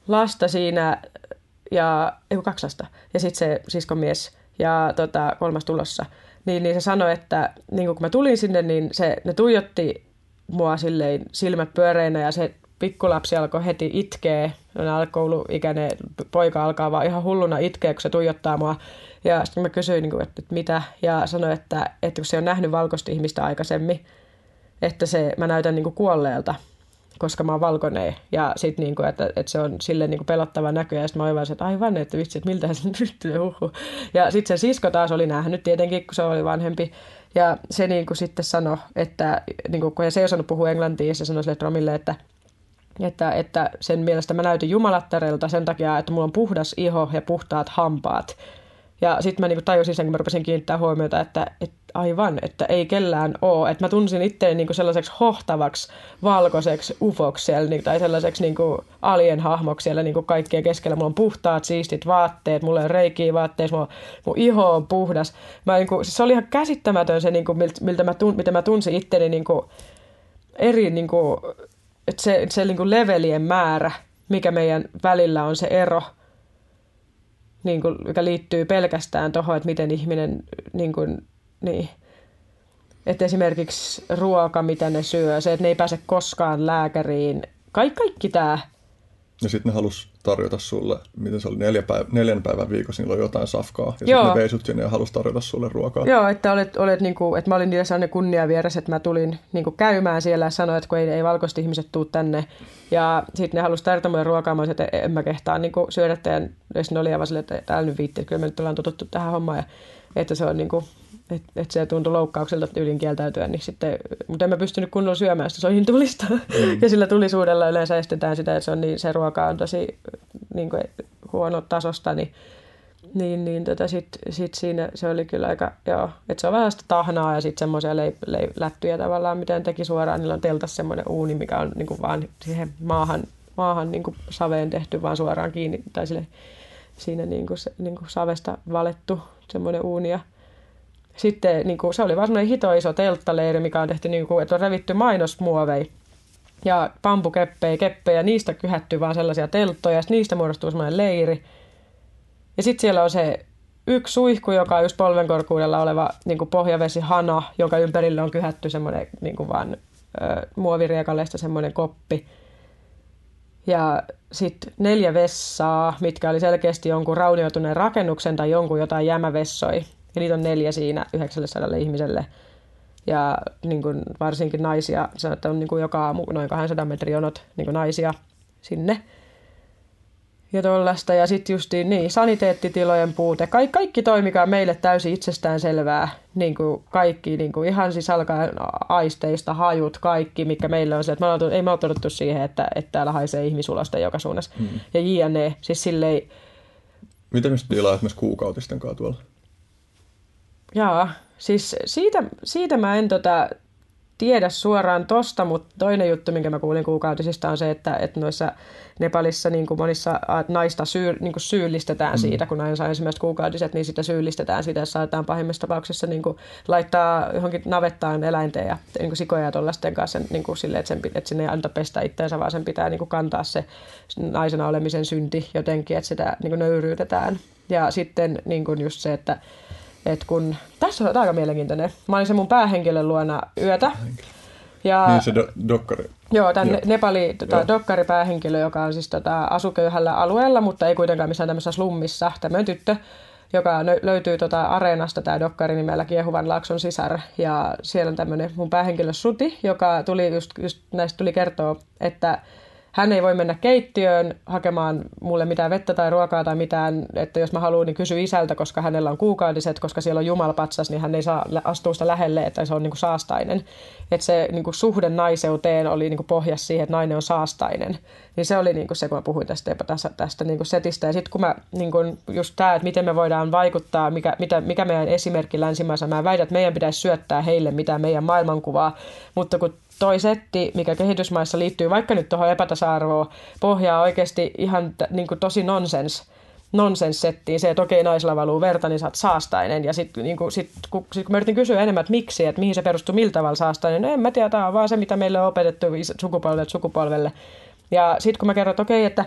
lasta siinä, ja, ei kaksi lasta, ja sitten se siskon mies ja tota, kolmas tulossa. Niin, niin se sanoi, että niin kun mä tulin sinne, niin se, ne tuijotti mua silleen silmät pyöreinä ja se pikkulapsi alkoi heti itkeä. Kouluikäinen poika alkaa vaan ihan hulluna itkeä, kun se tuijottaa mua. Ja sitten mä kysyin, niin kuin, että, mitä, ja sanoin, että, että kun se on nähnyt valkoista ihmistä aikaisemmin, että se, mä näytän niin kuin kuolleelta, koska mä oon valkoinen. Ja sitten niin että, että se on sille niin pelottava näkö. Ja sitten mä oivalsin, että aivan, että vitsi, että miltä se nyt huhu. Ja sitten se sisko taas oli nähnyt tietenkin, kun se oli vanhempi. Ja se niin kuin sitten sanoi, että niin kuin, kun se ei osannut puhua englantia, se sanoi sille Tromille, että, että, että sen mielestä mä näytin jumalattareilta sen takia, että mulla on puhdas iho ja puhtaat hampaat. Ja sitten mä niinku tajusin sen, kun mä rupesin kiinnittää huomiota, että, että aivan, että ei kellään ole. Että mä tunsin itseäni niinku sellaiseksi hohtavaksi, valkoiseksi ufoksi siellä, niinku, tai sellaiseksi niinku alien hahmoksi siellä niinku kaikkien keskellä. Mulla on puhtaat, siistit vaatteet, mulla on reikiä vaatteet, mulla, mun iho on puhdas. Mä, niinku, siis se oli ihan käsittämätön se, niinku, miltä mä, tun, mitä mä tunsin itteni niinku, eri, niinku, että se, se niinku levelien määrä, mikä meidän välillä on se ero – niin kuin, joka liittyy pelkästään tuohon, että miten ihminen, niin kuin, niin, että esimerkiksi ruoka, mitä ne syö, se, että ne ei pääse koskaan lääkäriin, kaikki, kaikki tämä. Ja sitten ne halus tarjota sulle, miten se oli, neljä päivä, neljän päivän viikossa, niillä oli jotain safkaa. Ja sitten ne veisut sinne ja halusi tarjota sulle ruokaa. Joo, että, olet, olet niin kuin, että mä olin niille sellainen kunnia vieressä, että mä tulin niin kuin käymään siellä ja sanoin, että kun ei, ei valkoiset ihmiset tuu tänne. Ja sitten ne halusi tarjota mulle ruokaa, mä että en mä kehtaa niin kuin syödä teidän, jos ne oli aivan sille, että täällä nyt viitti, että kyllä me nyt ollaan totuttu tähän hommaan. Ja, että se on niin kuin, että et se tuntui loukkaukselta tyylin kieltäytyä, niin sitten, mutta en mä pystynyt kunnolla syömään sitä soihin tulista. Mm. ja sillä tulisuudella yleensä estetään sitä, että se, on niin, se ruoka on tosi niin kuin, huono tasosta, niin, niin, niin tota, sitten sit siinä se oli kyllä aika, joo, että se on vähän sitä tahnaa ja sitten semmoisia leip, leip, lättyjä tavallaan, miten teki suoraan, niillä on teltas semmoinen uuni, mikä on niin kuin vaan siihen maahan, maahan niin kuin saveen tehty vaan suoraan kiinni, tai sille, siinä niin kuin, se, niin kuin savesta valettu semmoinen uuni ja sitten niin kuin, se oli vaan semmoinen hito iso telttaleiri, mikä on tehty, niin kuin, että on revitty mainosmuovei ja pampukeppejä, keppejä, niistä kyhätty vaan sellaisia telttoja, ja niistä muodostuu semmoinen leiri. Ja sitten siellä on se yksi suihku, joka on just polvenkorkuudella oleva niin kuin pohjavesihana, jonka ympärille on kyhätty semmoinen niin kuin vaan ö, muoviriekaleista semmoinen koppi. ja sitten neljä vessaa, mitkä oli selkeästi jonkun raunioituneen rakennuksen tai jonkun jotain jämävessoi. Ja niitä on neljä siinä 900 ihmiselle. Ja niin kuin varsinkin naisia, se että on niin kuin joka aamu noin 200 metrin jonot niin kuin naisia sinne ja tollasta. Ja sitten justiin niin, saniteettitilojen puute. Ka- kaikki toi, mikä on meille täysin itsestään selvää. Niin kuin kaikki, niin kuin ihan siis alkaen aisteista, hajut, kaikki, mikä meille on se, että me ollaan, ei me ole siihen, että, että täällä haisee ihmisulosta joka suunnassa. Hmm. Ja JNE, siis silleen... Miten me sitten esimerkiksi kuukautisten kanssa tuolla? Jaa, siis siitä, siitä mä en tota, tiedä suoraan tosta, mutta toinen juttu, minkä mä kuulin kuukautisista on se, että, että noissa Nepalissa niin kuin monissa naista syy, niin kuin syyllistetään mm. siitä, kun nainen saa ensimmäiset kuukautiset, niin sitä syyllistetään siitä, että saatetaan pahimmassa tapauksessa niin kuin laittaa johonkin navettaan eläinten ja niin kuin sikoja ja tuollaisten kanssa niin kuin sille, että, sen, että sinne ei anta pestä itseensä, vaan sen pitää niin kuin kantaa se naisena olemisen synti jotenkin, että sitä niin kuin nöyryytetään. Ja sitten niin kuin just se, että et kun, tässä on aika mielenkiintoinen. Mä olin se mun päähenkilön luona yötä. Ja, niin se do, dokkari. Joo, tämän joo. Nepali tota, dokkaripäähenkilö, joka on siis tota, asuköyhällä alueella, mutta ei kuitenkaan missään tämmöisessä slummissa. Tämmöinen tyttö, joka löytyy tota areenasta, tämä dokkari nimellä Kiehuvan Laakson sisar. Ja siellä on tämmöinen mun päähenkilö Suti, joka tuli just, just näistä tuli kertoa, että hän ei voi mennä keittiöön hakemaan mulle mitään vettä tai ruokaa tai mitään, että jos mä haluan, niin kysy isältä, koska hänellä on kuukautiset, koska siellä on jumalapatsas, niin hän ei saa astua sitä lähelle, että se on niin kuin saastainen. Että se niin kuin suhde naiseuteen oli niin kuin pohjas siihen, että nainen on saastainen. Niin se oli niin kuin se, kun mä puhuin tästä, tästä, tästä niin kuin setistä. Ja sitten kun mä, niin kuin just tämä, että miten me voidaan vaikuttaa, mikä, mitä, mikä meidän esimerkki länsimaissa, mä väitän, että meidän pitäisi syöttää heille mitä meidän maailmankuvaa, mutta kun toi setti, mikä kehitysmaissa liittyy vaikka nyt tuohon epätasa-arvoon, pohjaa oikeasti ihan t- niin kuin tosi nonsens, nonsens-settiin. Se, että okei, naisella valuu verta, niin sä oot saastainen. Ja sitten niin sit, kun, sit, kun mä yritin kysyä enemmän, että miksi, että mihin se perustuu, miltä tavalla saastainen, no en mä tiedä, tämä on vaan se, mitä meille on opetettu sukupolvelle sukupolvelle. Ja sitten kun mä kerron, että okei, että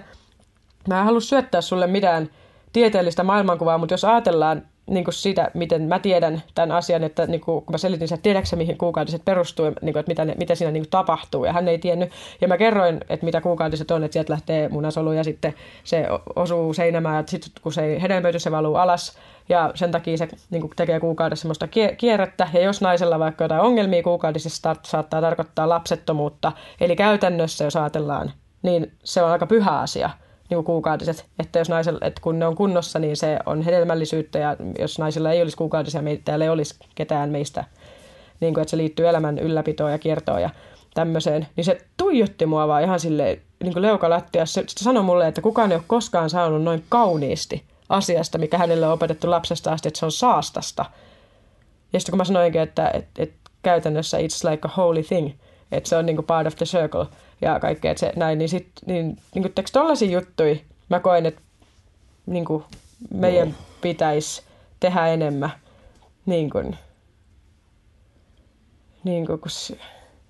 mä en halua syöttää sulle mitään tieteellistä maailmankuvaa, mutta jos ajatellaan niin kuin siitä, miten mä tiedän tämän asian, että niin kuin, kun mä selitin, että tiedätkö mihin kuukautiset perustuu, niin kuin, että mitä, ne, mitä siinä niin kuin tapahtuu, ja hän ei tiennyt. Ja mä kerroin, että mitä kuukautiset on, että sieltä lähtee munasolu, ja sitten se osuu seinämään, ja sitten kun se hedelmöity, se valuu alas, ja sen takia se niin kuin tekee kuukaudessa semmoista kierrettä, ja jos naisella vaikka jotain ongelmia kuukaudisissa saattaa tarkoittaa lapsettomuutta, eli käytännössä jos ajatellaan, niin se on aika pyhä asia – niin kuukautiset. Että jos naisella, että kun ne on kunnossa, niin se on hedelmällisyyttä ja jos naisilla ei olisi kuukautisia, täällä ei olisi ketään meistä, niin kuin, että se liittyy elämän ylläpitoon ja kiertoon ja tämmöiseen, niin se tuijotti mua vaan ihan silleen niin kuin leukalattiassa. Se sanoi mulle, että kukaan ei ole koskaan saanut noin kauniisti asiasta, mikä hänelle on opetettu lapsesta asti, että se on saastasta. Ja sitten kun mä sanoinkin, että, että, että käytännössä it's like a holy thing, että se on niin kuin part of the circle – ja kaikkea se, näin, niin sitten niin, niin kuin tollaisia juttuja mä koen, että niin kuin meidän wow. pitäisi tehdä enemmän. Niin kuin, niin kuin, kun,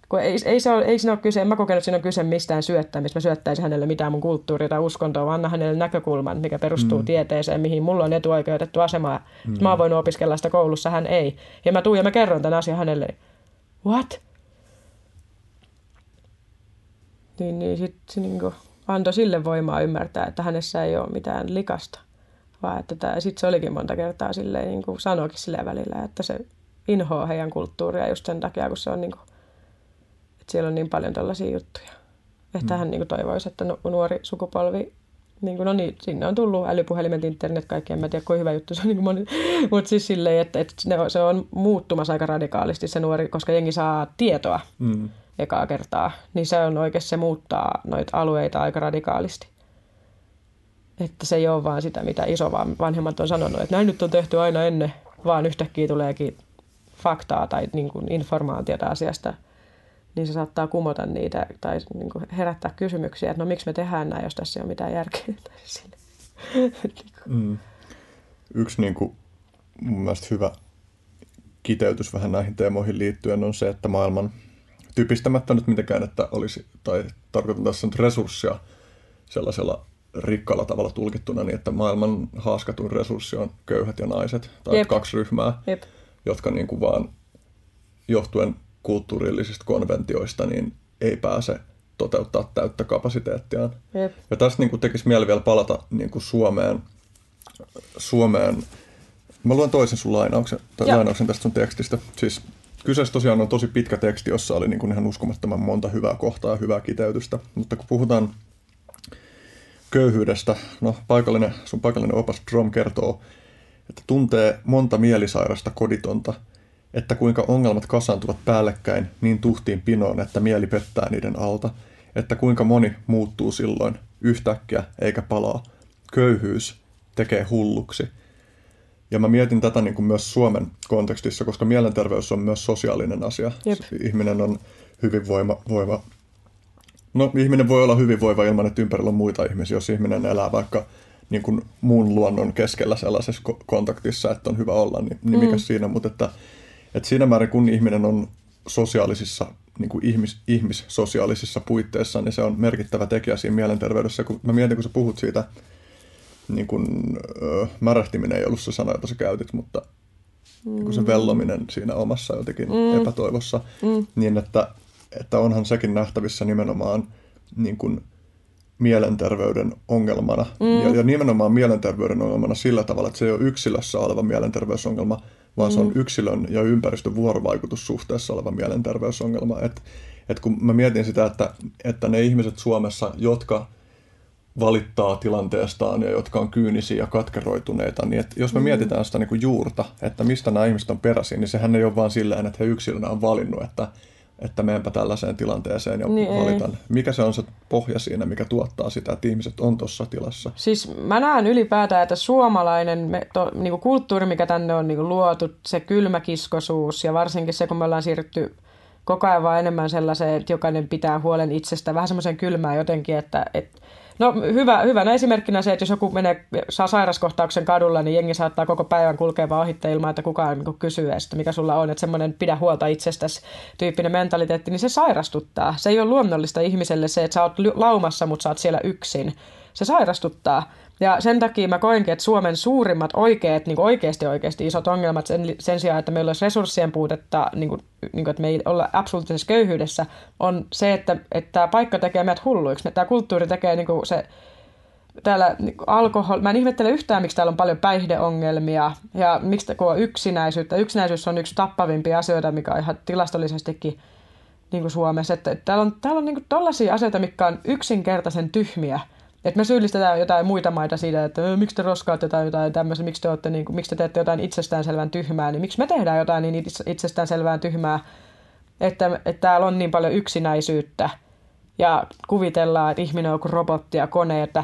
kun ei, ei, se ole, ei siinä ole kyse, en mä kokenut, että siinä on kyse mistään syöttämistä. Mä syöttäisin hänelle mitään mun kulttuuria tai uskontoa, vaan anna hänelle näkökulman, mikä perustuu mm. tieteeseen, mihin mulla on etuoikeutettu asema. Mm. Mä oon voinut opiskella sitä koulussa, hän ei. Ja mä tuun ja mä kerron tämän asian hänelle. What? Niin, niin sitten se niin antoi sille voimaa ymmärtää, että hänessä ei ole mitään likasta. Vaan että sitten se olikin monta kertaa silleen, niin kuin sanoikin silleen välillä, että se inhoaa heidän kulttuuria just sen takia, kun se on niin kuin, että siellä on niin paljon tällaisia juttuja. Että mm. hän niin kuin toivoisi, että nuori sukupolvi niin kuin, no niin, sinne on tullut älypuhelimet, internet, kaikki, en mä tiedä, kuinka hyvä juttu se on, niin moni, mutta siis silleen, että, että se on muuttumassa aika radikaalisti se nuori, koska jengi saa tietoa. Mm ekaa kertaa, niin se on oikeasti, se muuttaa noita alueita aika radikaalisti. Että se ei ole vaan sitä, mitä iso vanhemmat on sanonut, että näin nyt on tehty aina ennen, vaan yhtäkkiä tuleekin faktaa tai niin kuin informaatiota asiasta, niin se saattaa kumota niitä tai niin kuin herättää kysymyksiä, että no miksi me tehdään näin, jos tässä ei ole mitään järkeä. mm. Yksi niin kuin, mun mielestä hyvä kiteytys vähän näihin teemoihin liittyen on se, että maailman typistämättä nyt mitenkään, että olisi, tai tarkoitan tässä nyt resurssia sellaisella rikkaalla tavalla tulkittuna niin, että maailman haaskatuin resurssi on köyhät ja naiset, tai Jep. kaksi ryhmää, Jep. jotka niin kuin vaan johtuen kulttuurillisista konventioista niin ei pääse toteuttaa täyttä kapasiteettiaan. Jep. Ja tässä niin kuin tekisi mieli vielä palata niin kuin Suomeen. Suomeen. Mä luen toisen sun lainauksen, tai Joo. lainauksen tästä sun tekstistä. Siis kyseessä tosiaan on tosi pitkä teksti, jossa oli niin kuin ihan uskomattoman monta hyvää kohtaa ja hyvää kiteytystä. Mutta kun puhutaan köyhyydestä, no paikallinen, sun paikallinen opas Drom kertoo, että tuntee monta mielisairasta koditonta, että kuinka ongelmat kasaantuvat päällekkäin niin tuhtiin pinoon, että mieli pettää niiden alta, että kuinka moni muuttuu silloin yhtäkkiä eikä palaa. Köyhyys tekee hulluksi. Ja mä mietin tätä niin kuin myös Suomen kontekstissa, koska mielenterveys on myös sosiaalinen asia. Jep. Ihminen on hyvinvoima, voiva, No ihminen voi olla hyvinvoiva ilman, että ympärillä on muita ihmisiä, jos ihminen elää vaikka niin kuin muun luonnon keskellä sellaisessa ko- kontaktissa, että on hyvä olla, niin, niin mikä siinä, mutta että, että siinä määrin kun ihminen on sosiaalisissa, niin kuin ihmis, ihmissosiaalisissa puitteissa, niin se on merkittävä tekijä siinä mielenterveydessä. Kun mä mietin, kun sä puhut siitä, niin kuin, ö, märähtiminen ei ollut se sana, jota sä käytit, mutta niin kuin se vellominen siinä omassa jotenkin mm. epätoivossa, mm. niin että, että onhan sekin nähtävissä nimenomaan niin kuin mielenterveyden ongelmana. Mm. Ja, ja nimenomaan mielenterveyden ongelmana sillä tavalla, että se ei ole yksilössä oleva mielenterveysongelma, vaan mm. se on yksilön ja ympäristön vuorovaikutussuhteessa oleva mielenterveysongelma. Et, et kun mä mietin sitä, että, että ne ihmiset Suomessa, jotka valittaa tilanteestaan ja jotka on kyynisiä ja katkeroituneita, niin että jos me mm. mietitään sitä niin kuin juurta, että mistä nämä ihmiset on peräisin, niin sehän ei ole vaan silleen, että he yksilönä on valinnut, että, että menenpä tällaiseen tilanteeseen ja Niin ei. valitan. Mikä se on se pohja siinä, mikä tuottaa sitä, että ihmiset on tuossa tilassa? Siis mä näen ylipäätään, että suomalainen me, to, niinku kulttuuri, mikä tänne on niinku luotu, se kylmäkiskosuus ja varsinkin se, kun me ollaan siirrytty koko ajan vaan enemmän sellaiseen, että jokainen pitää huolen itsestä, vähän semmoisen kylmään jotenkin, että et, No hyvä, hyvänä esimerkkinä se, että jos joku menee, saa sairaskohtauksen kadulla, niin jengi saattaa koko päivän kulkea vaan ohitte ilman, että kukaan niin kysyy että mikä sulla on. Että semmoinen pidä huolta itsestäsi tyyppinen mentaliteetti, niin se sairastuttaa. Se ei ole luonnollista ihmiselle se, että sä oot laumassa, mutta sä oot siellä yksin. Se sairastuttaa. Ja sen takia mä koenkin, että Suomen suurimmat oikeat, niin oikeasti oikeasti isot ongelmat sen, sen sijaan, että meillä olisi resurssien puutetta, niin kuin, niin kuin, että me ei olla absoluuttisessa köyhyydessä, on se, että, että tämä paikka tekee meidät hulluiksi. Tämä kulttuuri tekee niin kuin se, täällä niin alkohol, mä en ihmettele yhtään, miksi täällä on paljon päihdeongelmia ja miksi kun on yksinäisyyttä. Yksinäisyys on yksi tappavimpia asioita, mikä on ihan tilastollisestikin niin kuin Suomessa. Että, että täällä on, täällä on niin tällaisia asioita, mitkä on yksinkertaisen tyhmiä. Että me syyllistetään jotain muita maita siitä, että miksi te roskaatte tai jotain tämmöistä, miksi te, olette, niin kuin, miksi te teette jotain itsestäänselvän tyhmää, niin miksi me tehdään jotain niin itsestäänselvään tyhmää, että, että täällä on niin paljon yksinäisyyttä ja kuvitellaan, että ihminen on joku robotti ja kone, että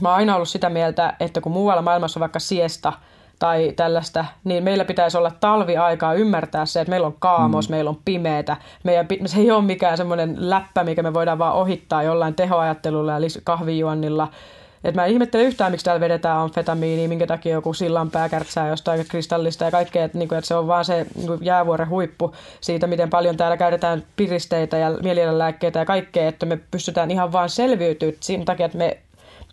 mä oon aina ollut sitä mieltä, että kun muualla maailmassa on vaikka siesta tai tällaista, niin meillä pitäisi olla talviaikaa ymmärtää se, että meillä on kaamos, mm. meillä on pimeätä. Meidän, se ei ole mikään semmoinen läppä, mikä me voidaan vaan ohittaa jollain tehoajattelulla ja kahvijuonnilla. Et mä ihmettelen yhtään, miksi täällä vedetään amfetamiiniä, minkä takia joku sillanpää kärtsää jostain kristallista ja kaikkea, että, niinku, että se on vaan se niinku, jäävuoren huippu siitä, miten paljon täällä käytetään piristeitä ja mielialalääkkeitä ja kaikkea, että me pystytään ihan vaan selviytyä siinä takia, että me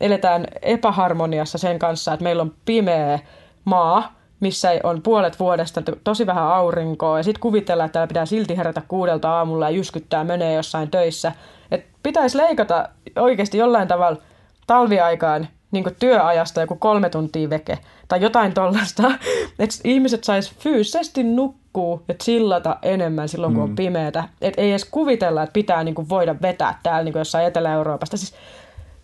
eletään epäharmoniassa sen kanssa, että meillä on pimeä maa, missä on puolet vuodesta tosi vähän aurinkoa, ja sitten kuvitellaan, että täällä pitää silti herätä kuudelta aamulla ja jyskyttää menee jossain töissä. Et pitäisi leikata oikeasti jollain tavalla talviaikaan niin työajasta joku kolme tuntia veke, tai jotain tollasta, että ihmiset sais fyysisesti nukkuu ja chillata enemmän silloin, kun mm. on pimeätä. Että ei edes kuvitella, että pitää niin voida vetää täällä niin kuin jossain Etelä-Euroopasta. Siis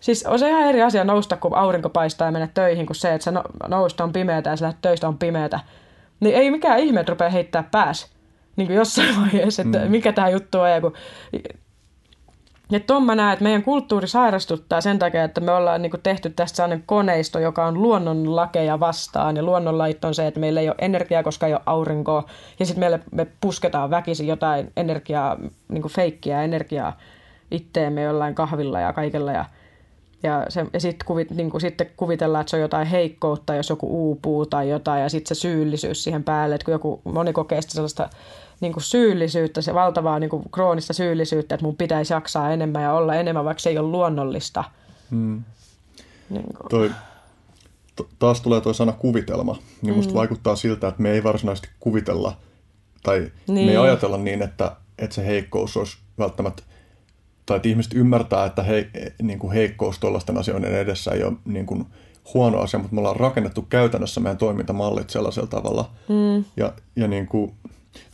Siis on se ihan eri asia nousta, kun aurinko paistaa ja mennä töihin, kuin se, että sä nousta on pimeätä ja sä lähdet töistä on pimeätä. Niin ei mikään ihme, että rupeaa heittää pääs. Niin kuin jossain vaiheessa, että mm. mikä tämä juttu on. Ja kun... Ja tuon mä näen, että meidän kulttuuri sairastuttaa sen takia, että me ollaan niin kuin tehty tästä sellainen koneisto, joka on luonnonlakeja vastaan. Ja luonnonlait on se, että meillä ei ole energiaa, koska ei ole aurinkoa. Ja sitten meille me pusketaan väkisin jotain energiaa, niin kuin feikkiä energiaa itteemme jollain kahvilla ja kaikella. Ja ja, se, ja sit kuvit, niin kuin, sitten kuvitellaan, että se on jotain heikkoutta, jos joku uupuu tai jotain, ja sitten se syyllisyys siihen päälle, että kun joku, moni kokee sitä sellaista niin kuin syyllisyyttä, se valtavaa niin kuin kroonista syyllisyyttä, että mun pitäisi jaksaa enemmän ja olla enemmän, vaikka se ei ole luonnollista. Hmm. Niin kuin. Toi, to, taas tulee tuo sana kuvitelma, niin musta mm. vaikuttaa siltä, että me ei varsinaisesti kuvitella, tai niin. me ei niin. ajatella niin, että, että se heikkous olisi välttämättä tai että ihmiset ymmärtää, että he, niin kuin heikkous tuollaisten asioiden edessä ei ole niin kuin huono asia, mutta me ollaan rakennettu käytännössä meidän toimintamallit sellaisella tavalla. Mm. Ja, ja niin kuin,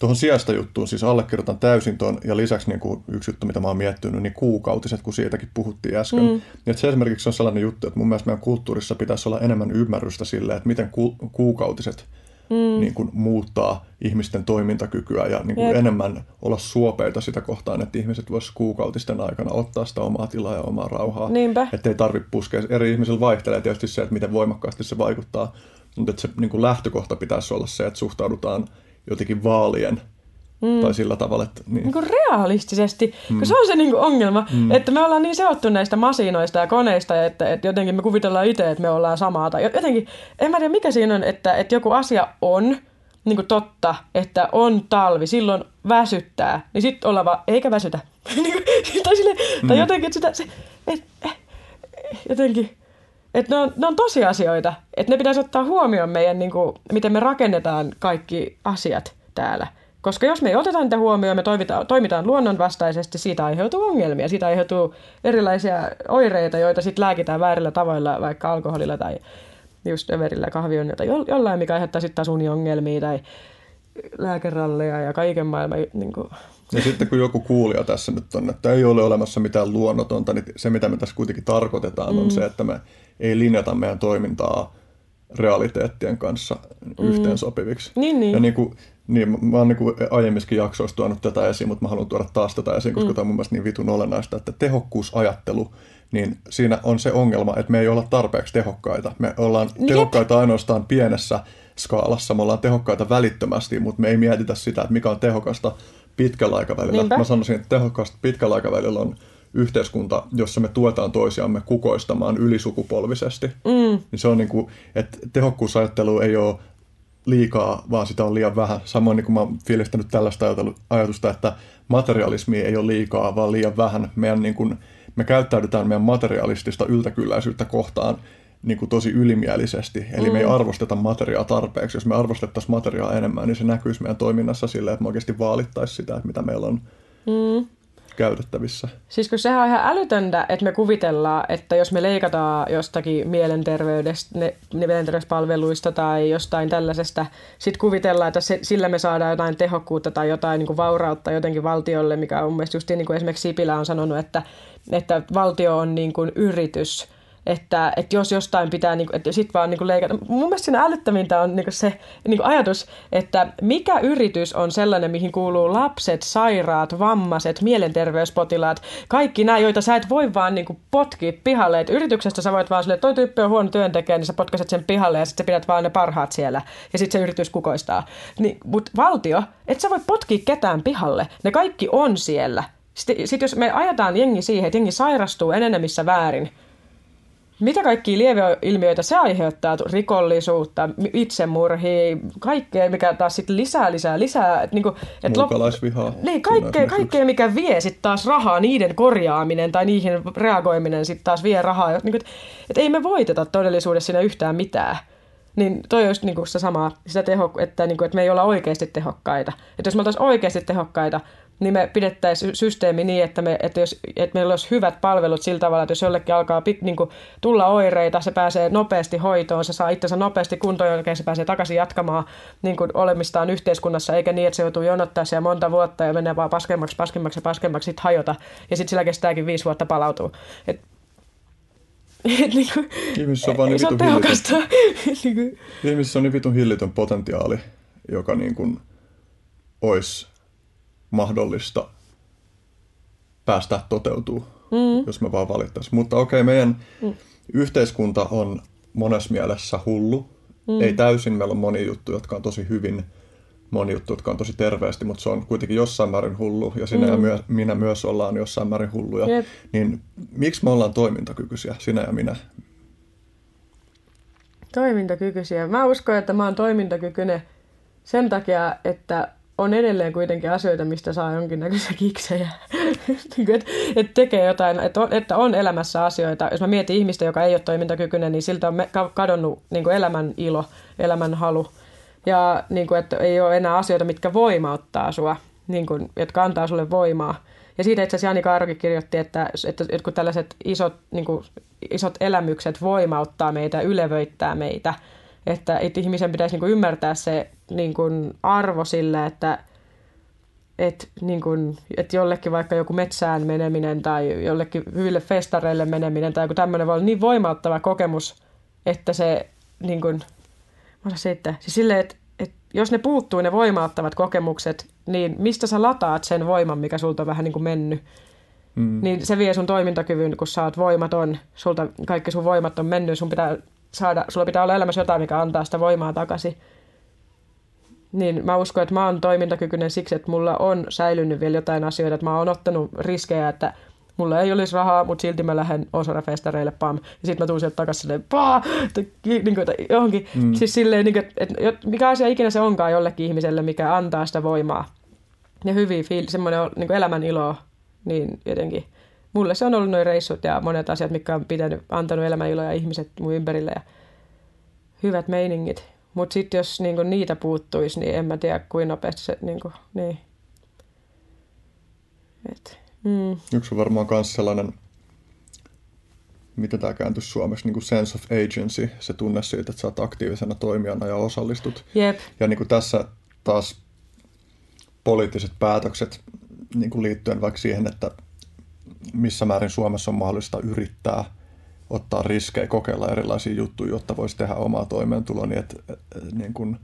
tuohon sijasta juttuun siis allekirjoitan täysin tuon, ja lisäksi niin kuin yksi juttu, mitä mä oon miettinyt, niin kuukautiset, kun siitäkin puhuttiin äsken. Mm. Että se esimerkiksi on sellainen juttu, että mun mielestä meidän kulttuurissa pitäisi olla enemmän ymmärrystä sille, että miten ku, kuukautiset mm. niin kuin, muuttaa ihmisten toimintakykyä ja niin kuin, enemmän olla suopeita sitä kohtaan, että ihmiset voisivat kuukautisten aikana ottaa sitä omaa tilaa ja omaa rauhaa. Että ei tarvitse puskea. Eri ihmisillä vaihtelee tietysti se, että miten voimakkaasti se vaikuttaa, mutta että se niin kuin lähtökohta pitäisi olla se, että suhtaudutaan jotenkin vaalien Mm. Tai sillä tavalla, että... Niin. niin kuin realistisesti, mm. kun se on se niin kuin ongelma, mm. että me ollaan niin seottu näistä masinoista ja koneista, että, että jotenkin me kuvitellaan itse, että me ollaan samaa. Tai jotenkin, en mä tiedä mikä siinä on, että, että joku asia on niin kuin totta, että on talvi, silloin väsyttää, niin sitten ollaan vaan, eikä väsytä. Niin tai, sille, mm. tai jotenkin, että sitä, se, et, jotenkin, että ne on, ne on tosiasioita, että ne pitäisi ottaa huomioon meidän, niin kuin, miten me rakennetaan kaikki asiat täällä. Koska jos me ei oteta niitä huomioon, me toimitaan, toimitaan luonnonvastaisesti, siitä aiheutuu ongelmia, siitä aiheutuu erilaisia oireita, joita sitten lääkitään väärillä tavoilla, vaikka alkoholilla tai just överillä kahvion tai jollain, mikä aiheuttaa sitten taas uniongelmia tai lääkeralleja ja kaiken maailman. Niin kuin. Ja sitten kun joku kuulija tässä nyt on, että ei ole olemassa mitään luonnotonta, niin se mitä me tässä kuitenkin tarkoitetaan mm. on se, että me ei linjata meidän toimintaa realiteettien kanssa mm. yhteen sopiviksi. Niin, niin. Ja niin kuin, niin, mä oon niin aiemmissakin jaksoissa tuonut tätä esiin, mutta mä haluan tuoda taas tätä esiin, koska mm. tämä on mun mielestä niin vitun olennaista, että tehokkuusajattelu, niin siinä on se ongelma, että me ei olla tarpeeksi tehokkaita. Me ollaan Jep. tehokkaita ainoastaan pienessä skaalassa, me ollaan tehokkaita välittömästi, mutta me ei mietitä sitä, että mikä on tehokasta pitkällä aikavälillä. Niinpä. Mä sanoisin, että tehokasta pitkällä aikavälillä on yhteiskunta, jossa me tuetaan toisiamme kukoistamaan ylisukupolvisesti. Mm. Niin se on niin kuin, että tehokkuusajattelu ei ole liikaa, vaan sitä on liian vähän. Samoin niin kuin mä oon fiilistänyt tällaista ajatusta, että materialismi ei ole liikaa, vaan liian vähän. Meidän, niin kuin, me käyttäydytään meidän materialistista yltäkylläisyyttä kohtaan niin kuin tosi ylimielisesti. Eli mm. me ei mm. arvosteta materiaa tarpeeksi. Jos me arvostettaisiin materiaa enemmän, niin se näkyisi meidän toiminnassa silleen, että me oikeasti vaalittaisiin sitä, että mitä meillä on. Mm käytettävissä. Siis kun sehän on ihan älytöntä, että me kuvitellaan, että jos me leikataan jostakin mielenterveydestä, ne, mielenterveyspalveluista tai jostain tällaisesta, sitten kuvitellaan, että se, sillä me saadaan jotain tehokkuutta tai jotain niin kuin vaurautta jotenkin valtiolle, mikä on mun mielestä just niin kuin esimerkiksi Sipilä on sanonut, että, että valtio on niin kuin yritys – että, että jos jostain pitää, niin kuin, että sit vaan niin leikata. Mun mielestä siinä älyttävintä on niin se niin ajatus, että mikä yritys on sellainen, mihin kuuluu lapset, sairaat, vammaiset, mielenterveyspotilaat, kaikki nämä, joita sä et voi vaan niin potkia pihalle. Et yrityksestä sä voit vaan sille, että toi tyyppi on huono työntekijä, niin sä potkaset sen pihalle ja sitten pidät vaan ne parhaat siellä. Ja sitten se yritys kukoistaa. Niin, Mutta valtio, et sä voi potkia ketään pihalle. Ne kaikki on siellä. Sitten sit jos me ajetaan jengi siihen, että jengi sairastuu enenevissä väärin, mitä kaikkia lieveilmiöitä se aiheuttaa, rikollisuutta, itsemurhia, kaikkea, mikä taas sitten lisää, lisää, lisää. Et niinku, et Muukalaisvihaa. Niin, kaikkea, kaikkea, mikä vie sitten taas rahaa, niiden korjaaminen tai niihin reagoiminen sitten taas vie rahaa. Niinku, et, et ei me voiteta todellisuudessa siinä yhtään mitään. Niin toi olisi niinku se sama, sitä teho, että, niinku, että me ei olla oikeasti tehokkaita. Että jos me oltaisiin oikeasti tehokkaita, niin me pidettäisiin systeemi niin, että, me, että, jos, että meillä olisi hyvät palvelut sillä tavalla, että jos jollekin alkaa niin kuin, tulla oireita, se pääsee nopeasti hoitoon, se saa itsensä nopeasti kuntoon, jollekin se pääsee takaisin jatkamaan niin kuin, olemistaan yhteiskunnassa, eikä niin, että se joutuu jonottaa siellä monta vuotta ja menee vaan paskemmaksi, paskemmaksi ja paskemmaksi, sitten hajota, ja sitten sillä kestääkin viisi vuotta palautuu. Et, et, niin kuin, Ihmisessä on vaan niin vitun hillitön, niin Ihmisessä on niin vitun hillitön potentiaali, joka niin kuin, olisi mahdollista päästä toteutuu, mm. jos me vaan valittaisiin. Mutta okei, okay, meidän mm. yhteiskunta on monessa mielessä hullu. Mm. Ei täysin, meillä on moni juttu, jotka on tosi hyvin, moni juttu, jotka on tosi terveesti, mutta se on kuitenkin jossain määrin hullu, ja sinä mm. ja myö, minä myös ollaan jossain määrin hulluja. Yep. Niin miksi me ollaan toimintakykyisiä, sinä ja minä? Toimintakykyisiä. Mä uskon, että mä oon toimintakykyinen sen takia, että on edelleen kuitenkin asioita, mistä saa jonkinnäköisiä kiksejä. Niinku, että et tekee jotain, että on, että on elämässä asioita. Jos mä mietin ihmistä, joka ei ole toimintakykyinen, niin siltä on kadonnut niin kuin elämän ilo, elämän halu. Ja niin kuin, että ei ole enää asioita, mitkä voimauttaa sua. niin kuin, jotka antaa sulle voimaa. Ja siitä itse asiassa Jani Kaarokin kirjoitti, että, että jotkut tällaiset isot, niin kuin, isot elämykset voimauttaa meitä, ylevöittää meitä. Että, että ihmisen pitäisi niin kuin, ymmärtää se niin kuin, arvo sillä, että, että, niin kuin, että jollekin vaikka joku metsään meneminen tai jollekin hyville festareille meneminen tai joku tämmöinen voi olla niin voimauttava kokemus, että se niin kuin, mä siitä, siis silleen, että, että jos ne puuttuu ne voimauttavat kokemukset, niin mistä sä lataat sen voiman, mikä sulta on vähän niin kuin mennyt? Mm. Niin se vie sun toimintakyvyn, kun sä oot voimaton, sulta kaikki sun voimat on mennyt, sun pitää saada, sulla pitää olla elämässä jotain, mikä antaa sitä voimaa takaisin. Niin mä uskon, että mä oon toimintakykyinen siksi, että mulla on säilynyt vielä jotain asioita, että mä oon ottanut riskejä, että mulla ei olisi rahaa, mutta silti mä lähden Osara-festareille, pam. Ja sitten mä tuun sieltä takaisin silleen, paa, niin kuin, johonkin. Mm. Siis silleen, niin kuin, että mikä asia ikinä se onkaan jollekin ihmiselle, mikä antaa sitä voimaa. Ja hyviä fiil, semmoinen niin elämän ilo, niin jotenkin. Mulle se on ollut noin reissut ja monet asiat, mitkä on pitänyt, antanut elämän iloa ja ihmiset mun ympärille ja hyvät meiningit. Mutta sitten jos niinku niitä puuttuisi, niin en mä tiedä kuinka nopeasti se... Niinku, niin. Et, mm. Yksi on varmaan myös sellainen, mitä tämä kääntyisi suomeksi, niin kuin sense of agency, se tunne siitä, että sä oot aktiivisena toimijana ja osallistut. Yep. Ja niin kuin tässä taas poliittiset päätökset niin kuin liittyen vaikka siihen, että missä määrin Suomessa on mahdollista yrittää ottaa riskejä, kokeilla erilaisia juttuja, jotta voisi tehdä omaa toimeentuloa, niin että niin kuin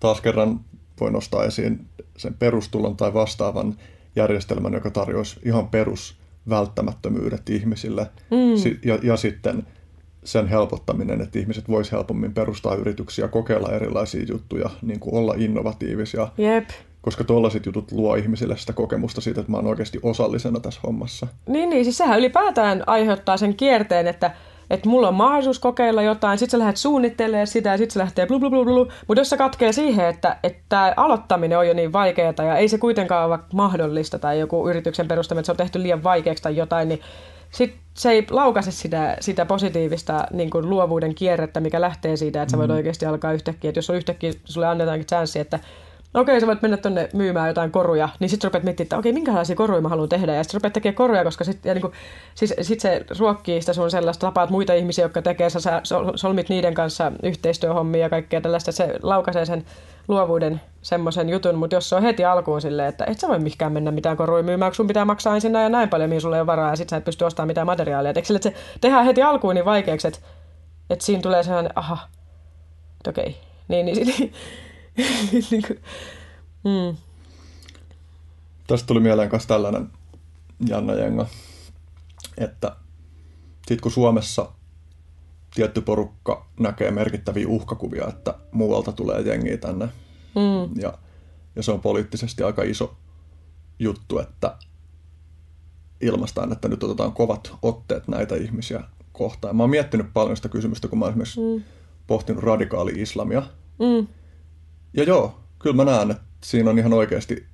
taas kerran voi nostaa esiin sen perustulon tai vastaavan järjestelmän, joka tarjoaisi ihan perus välttämättömyydet ihmisille mm. ja, ja sitten sen helpottaminen, että ihmiset vois helpommin perustaa yrityksiä, kokeilla erilaisia juttuja, niin kuin olla innovatiivisia. Jep koska tuollaiset jutut luo ihmisille sitä kokemusta siitä, että mä oon oikeasti osallisena tässä hommassa. Niin, niin siis sehän ylipäätään aiheuttaa sen kierteen, että että mulla on mahdollisuus kokeilla jotain, sitten sä lähdet suunnittelemaan sitä ja sitten se lähtee blu blu blu blu. Mutta jos se katkee siihen, että, että aloittaminen on jo niin vaikeaa ja ei se kuitenkaan ole mahdollista tai joku yrityksen perustaminen, että se on tehty liian vaikeaksi tai jotain, niin sit se ei laukaise sitä, sitä positiivista niin kuin luovuuden kierrettä, mikä lähtee siitä, että sä voit mm. oikeasti alkaa yhtäkkiä. Että jos on yhtäkkiä, sulle annetaankin chanssi, että no okei, sä voit mennä tonne myymään jotain koruja, niin sitten rupeat miettimään, että okei, minkälaisia koruja mä haluan tehdä, ja sitten rupeat tekemään koruja, koska sitten niin siis, sit se ruokkii sitä sun sellaista, tapaat muita ihmisiä, jotka tekee, sä solmit niiden kanssa yhteistyöhommia ja kaikkea tällaista, se laukaisee sen luovuuden semmoisen jutun, mutta jos se on heti alkuun silleen, että et sä voi mihinkään mennä mitään koruja myymään, kun sun pitää maksaa ensin ja näin paljon, mihin sulle ei ole varaa, ja sit sä et pysty ostamaan mitään materiaalia. Et sille, että se tehdään heti alkuun niin vaikeaksi, että, että siinä tulee sellainen, aha, okei. Okay. Niin, niin, niin, mm. Tästä tuli mieleen myös tällainen Janna Jenga, että sitten kun Suomessa tietty porukka näkee merkittäviä uhkakuvia, että muualta tulee jengiä tänne, mm. ja, ja se on poliittisesti aika iso juttu, että ilmaistaan, että nyt otetaan kovat otteet näitä ihmisiä kohtaan. Mä oon miettinyt paljon sitä kysymystä, kun mä oon esimerkiksi mm. pohtinut radikaali-islamia. Mm. Ja joo, kyllä mä näen, että siinä on ihan oikeasti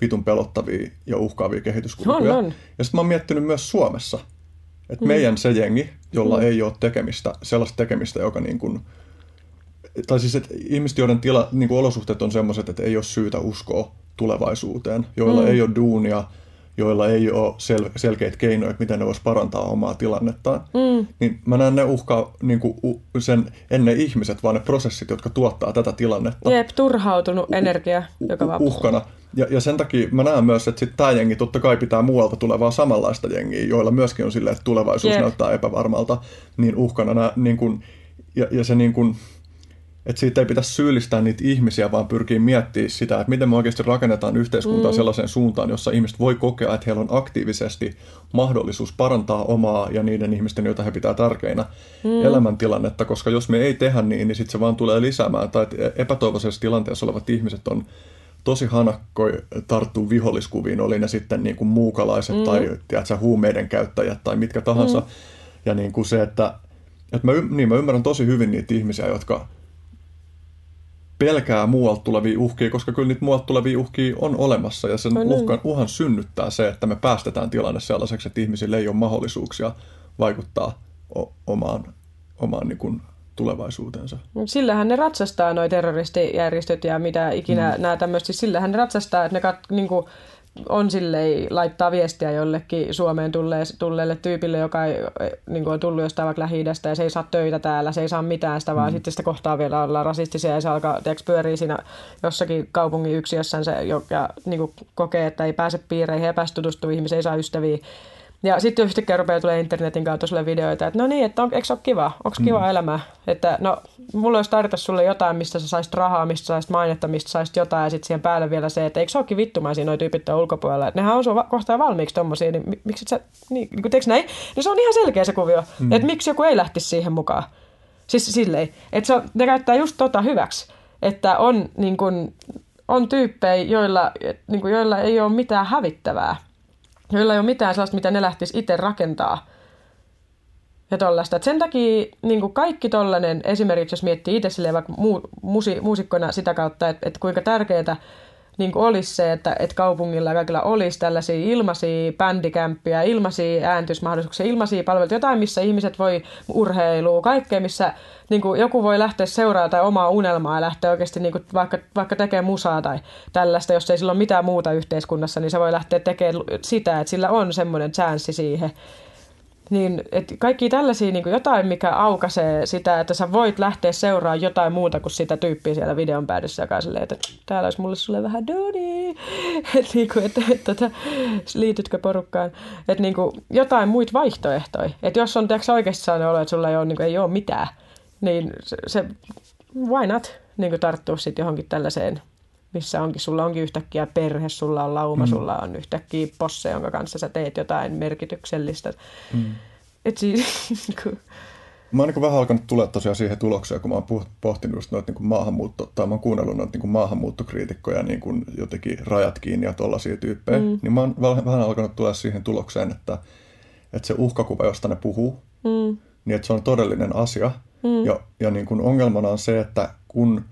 vitun pelottavia ja uhkaavia kehityskulkuja. On, on. Ja sitten mä oon miettinyt myös Suomessa, että mm. meidän se jengi, jolla mm. ei ole tekemistä, sellaista tekemistä, joka niin kuin, tai siis että ihmiset, joiden tila, niin kuin olosuhteet on sellaiset, että ei ole syytä uskoa tulevaisuuteen, joilla mm. ei ole duunia, joilla ei ole sel- selkeitä keinoja, että miten ne voisi parantaa omaa tilannettaan, mm. niin mä näen ne uhkaa niin kuin, sen, ennen ihmiset, vaan ne prosessit, jotka tuottaa tätä tilannetta. Jep, turhautunut u- energia, joka vaan uhkana. Ja, ja sen takia mä näen myös, että sitten tämä jengi totta kai pitää muualta tulevaa samanlaista jengiä, joilla myöskin on silleen, että tulevaisuus Jep. näyttää epävarmalta, niin uhkana nämä, niin kuin, ja, ja se niin kuin, että siitä ei pitäisi syyllistää niitä ihmisiä, vaan pyrkii miettimään sitä, että miten me oikeasti rakennetaan yhteiskuntaa mm. sellaiseen suuntaan, jossa ihmiset voi kokea, että heillä on aktiivisesti mahdollisuus parantaa omaa ja niiden ihmisten, joita he pitää tärkeinä, mm. elämäntilannetta, koska jos me ei tehdä niin, niin sitten se vaan tulee lisäämään, tai epätoivoisessa tilanteessa olevat ihmiset on tosi hanakkoi tarttuu viholliskuviin, oli ne sitten niin kuin muukalaiset mm. tai tiedätkö, huumeiden käyttäjät tai mitkä tahansa. Mm. Ja niin kuin se, että, että mä, niin mä ymmärrän tosi hyvin niitä ihmisiä, jotka pelkää muualta tulevia uhkia, koska kyllä niitä muualta tulevia uhkia on olemassa ja sen uhkan, uhan synnyttää se, että me päästetään tilanne sellaiseksi, että ihmisille ei ole mahdollisuuksia vaikuttaa o- omaan, omaan niin kuin tulevaisuutensa. Sillähän ne ratsastaa, noi terroristijärjestöt ja mitä ikinä mm. nämä tämmöistä, siis sillähän ne ratsastaa, että ne kat, niin kuin, on silleen laittaa viestiä jollekin Suomeen tulleelle tyypille, joka ei, niin on tullut jostain vaikka lähi ja se ei saa töitä täällä, se ei saa mitään sitä, vaan mm. sitten sitä kohtaa vielä olla rasistisia ja se alkaa, tiedätkö, pyörii siinä jossakin kaupungin yksiössään se, joka niin kuin kokee, että ei pääse piireihin, epästutustuu ihmisiä, ei saa ystäviä, ja sitten yhtäkkiä rupeaa tulee internetin kautta sulle videoita, että no niin, että on, eikö se ole kiva? Onko kiva mm. elämä? Että no, mulla olisi tarjota sulle jotain, mistä sä saisit rahaa, mistä saisit mainetta, mistä saisit jotain, ja sitten siihen päälle vielä se, että eikö se olekin vittumaisia noi tyypit ulkopuolella. Että nehän on sun kohtaa valmiiksi tommosia, niin miksi sä, niin, niin teekö näin? Niin se on ihan selkeä se kuvio, mm. että miksi joku ei lähtisi siihen mukaan. Siis silleen, että se on, ne käyttää just tota hyväksi, että on, niin kun, on tyyppejä, joilla, niin kun, joilla ei ole mitään hävittävää joilla ei ole mitään sellaista, mitä ne lähtisi itse rakentaa. Ja tollaista. Et sen takia niin kaikki tollainen, esimerkiksi jos miettii itse silleen vaikka mu, musi, sitä kautta, että, että kuinka tärkeää niin olisi se, että, että kaupungilla ja kaikilla olisi tällaisia ilmaisia bändikämppiä, ilmaisia ääntysmahdollisuuksia, ilmaisia palveluita, jotain, missä ihmiset voi urheilua, kaikkea, missä niin kuin joku voi lähteä seuraamaan tai omaa unelmaa ja lähteä oikeasti niin kuin vaikka, vaikka tekemään musaa tai tällaista, jos ei sillä ole mitään muuta yhteiskunnassa, niin se voi lähteä tekemään sitä, että sillä on semmoinen chanssi siihen. Niin, et kaikki tällaisia niin kuin jotain, mikä aukaisee sitä, että sä voit lähteä seuraamaan jotain muuta kuin sitä tyyppiä siellä videon päädyssä, joka silleen, että täällä olisi mulle sulle vähän duuni. Että niin kuin, että, että, että, liitytkö porukkaan. Että niin kuin, jotain muita vaihtoehtoja. Että jos on tiiäks, oikeasti sellainen olo, että sulla ei ole, niin kuin, ei ole mitään, niin se, se why not niin kuin tarttua sitten johonkin tällaiseen missä onkin, sulla onkin yhtäkkiä perhe, sulla on lauma, mm. sulla on yhtäkkiä posse, jonka kanssa sä teet jotain merkityksellistä. Mm. Et siis, Mä oon niin vähän alkanut tulla tosiaan siihen tulokseen, kun mä oon pohtinut just noita niin maahanmuutto, tai mä oon kuunnellut noita niin maahanmuuttokriitikkoja niin kuin jotenkin rajat kiinni ja tollaisia tyyppejä, mm. niin mä oon vähän alkanut tulla siihen tulokseen, että, että se uhkakuva, josta ne puhuu, mm. niin että se on todellinen asia. Mm. Ja, ja niin kuin ongelmana on se, että kun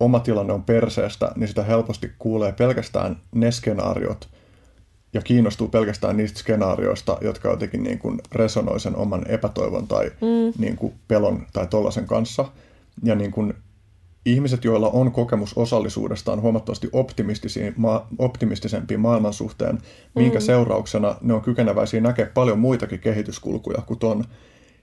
oma tilanne on perseestä, niin sitä helposti kuulee pelkästään ne skenaariot ja kiinnostuu pelkästään niistä skenaarioista, jotka jotenkin niin kuin resonoi sen oman epätoivon tai mm. niin kuin pelon tai tollaisen kanssa. Ja niin kuin ihmiset, joilla on kokemus osallisuudesta, on huomattavasti ma- optimistisempia maailman suhteen, minkä mm. seurauksena ne on kykeneväisiä näkemään paljon muitakin kehityskulkuja kuin ton.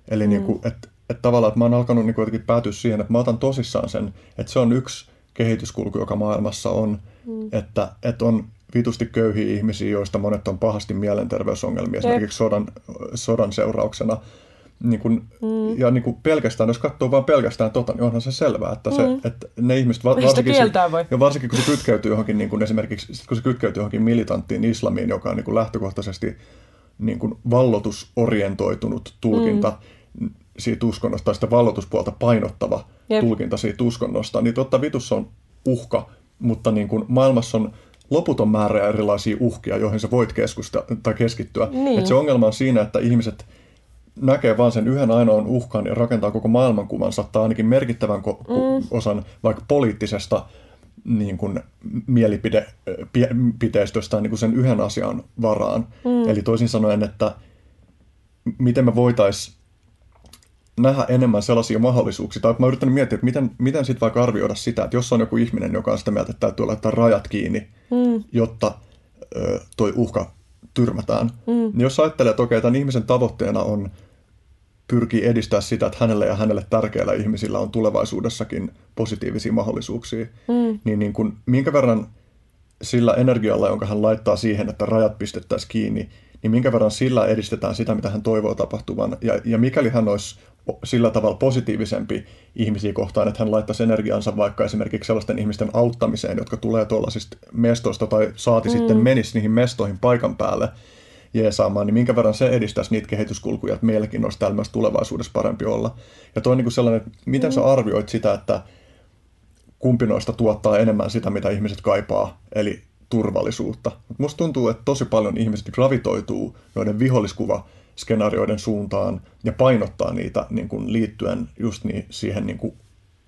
Eli mm. niin kuin, että että tavallaan, että mä oon alkanut niin jotenkin päätyä siihen, että mä otan tosissaan sen, että se on yksi kehityskulku, joka maailmassa on, mm. että, että on vitusti köyhiä ihmisiä, joista monet on pahasti mielenterveysongelmia, esimerkiksi sodan, sodan seurauksena. Niin kun, mm. Ja niin kun pelkästään, jos katsoo vain pelkästään tota, niin onhan se selvää, että, se, mm. että ne ihmiset, varsinkin, se, ja varsinkin kun se kytkeytyy johonkin, niin kun esimerkiksi kun se kytkeytyy johonkin militanttiin islamiin, joka on niin kun lähtökohtaisesti niin kun vallotusorientoitunut tulkinta, mm siitä uskonnosta tai sitä vallotuspuolta painottava Jep. tulkinta siitä uskonnosta, niin totta vitussa on uhka, mutta niin kuin maailmassa on loputon määrä erilaisia uhkia, joihin sä voit keskusta, tai keskittyä. Niin. Et se ongelma on siinä, että ihmiset näkee vain sen yhden ainoan uhkan ja rakentaa koko maailmankuvansa tai ainakin merkittävän ko- mm. osan vaikka poliittisesta niin kuin mielipiteistöstä niin kuin sen yhden asian varaan. Mm. Eli toisin sanoen, että miten me voitaisiin nähdä enemmän sellaisia mahdollisuuksia. Tai mä yritän miettiä, että miten, miten sitten vaikka arvioida sitä, että jos on joku ihminen, joka on sitä mieltä, että täytyy laittaa rajat kiinni, mm. jotta ö, toi uhka tyrmätään. Mm. Niin jos ajattelee, että okei, tämän ihmisen tavoitteena on pyrkii edistää sitä, että hänelle ja hänelle tärkeillä ihmisillä on tulevaisuudessakin positiivisia mahdollisuuksia, mm. niin, niin kun, minkä verran sillä energialla, jonka hän laittaa siihen, että rajat pistettäisiin kiinni, niin minkä verran sillä edistetään sitä, mitä hän toivoo tapahtuvan. Ja, ja mikäli hän olisi sillä tavalla positiivisempi ihmisiä kohtaan, että hän laittaisi energiansa vaikka esimerkiksi sellaisten ihmisten auttamiseen, jotka tulee tuollaisista mestoista tai saati mm. sitten menisi niihin mestoihin paikan päälle jeesaamaan, niin minkä verran se edistäisi niitä kehityskulkuja, että meilläkin olisi täällä myös tulevaisuudessa parempi olla. Ja toi on niin sellainen, että miten mm. sä arvioit sitä, että kumpi noista tuottaa enemmän sitä, mitä ihmiset kaipaa, eli turvallisuutta. Musta tuntuu, että tosi paljon ihmiset gravitoituu noiden viholliskuva skenaarioiden suuntaan ja painottaa niitä niin kuin liittyen just niin, siihen niin kuin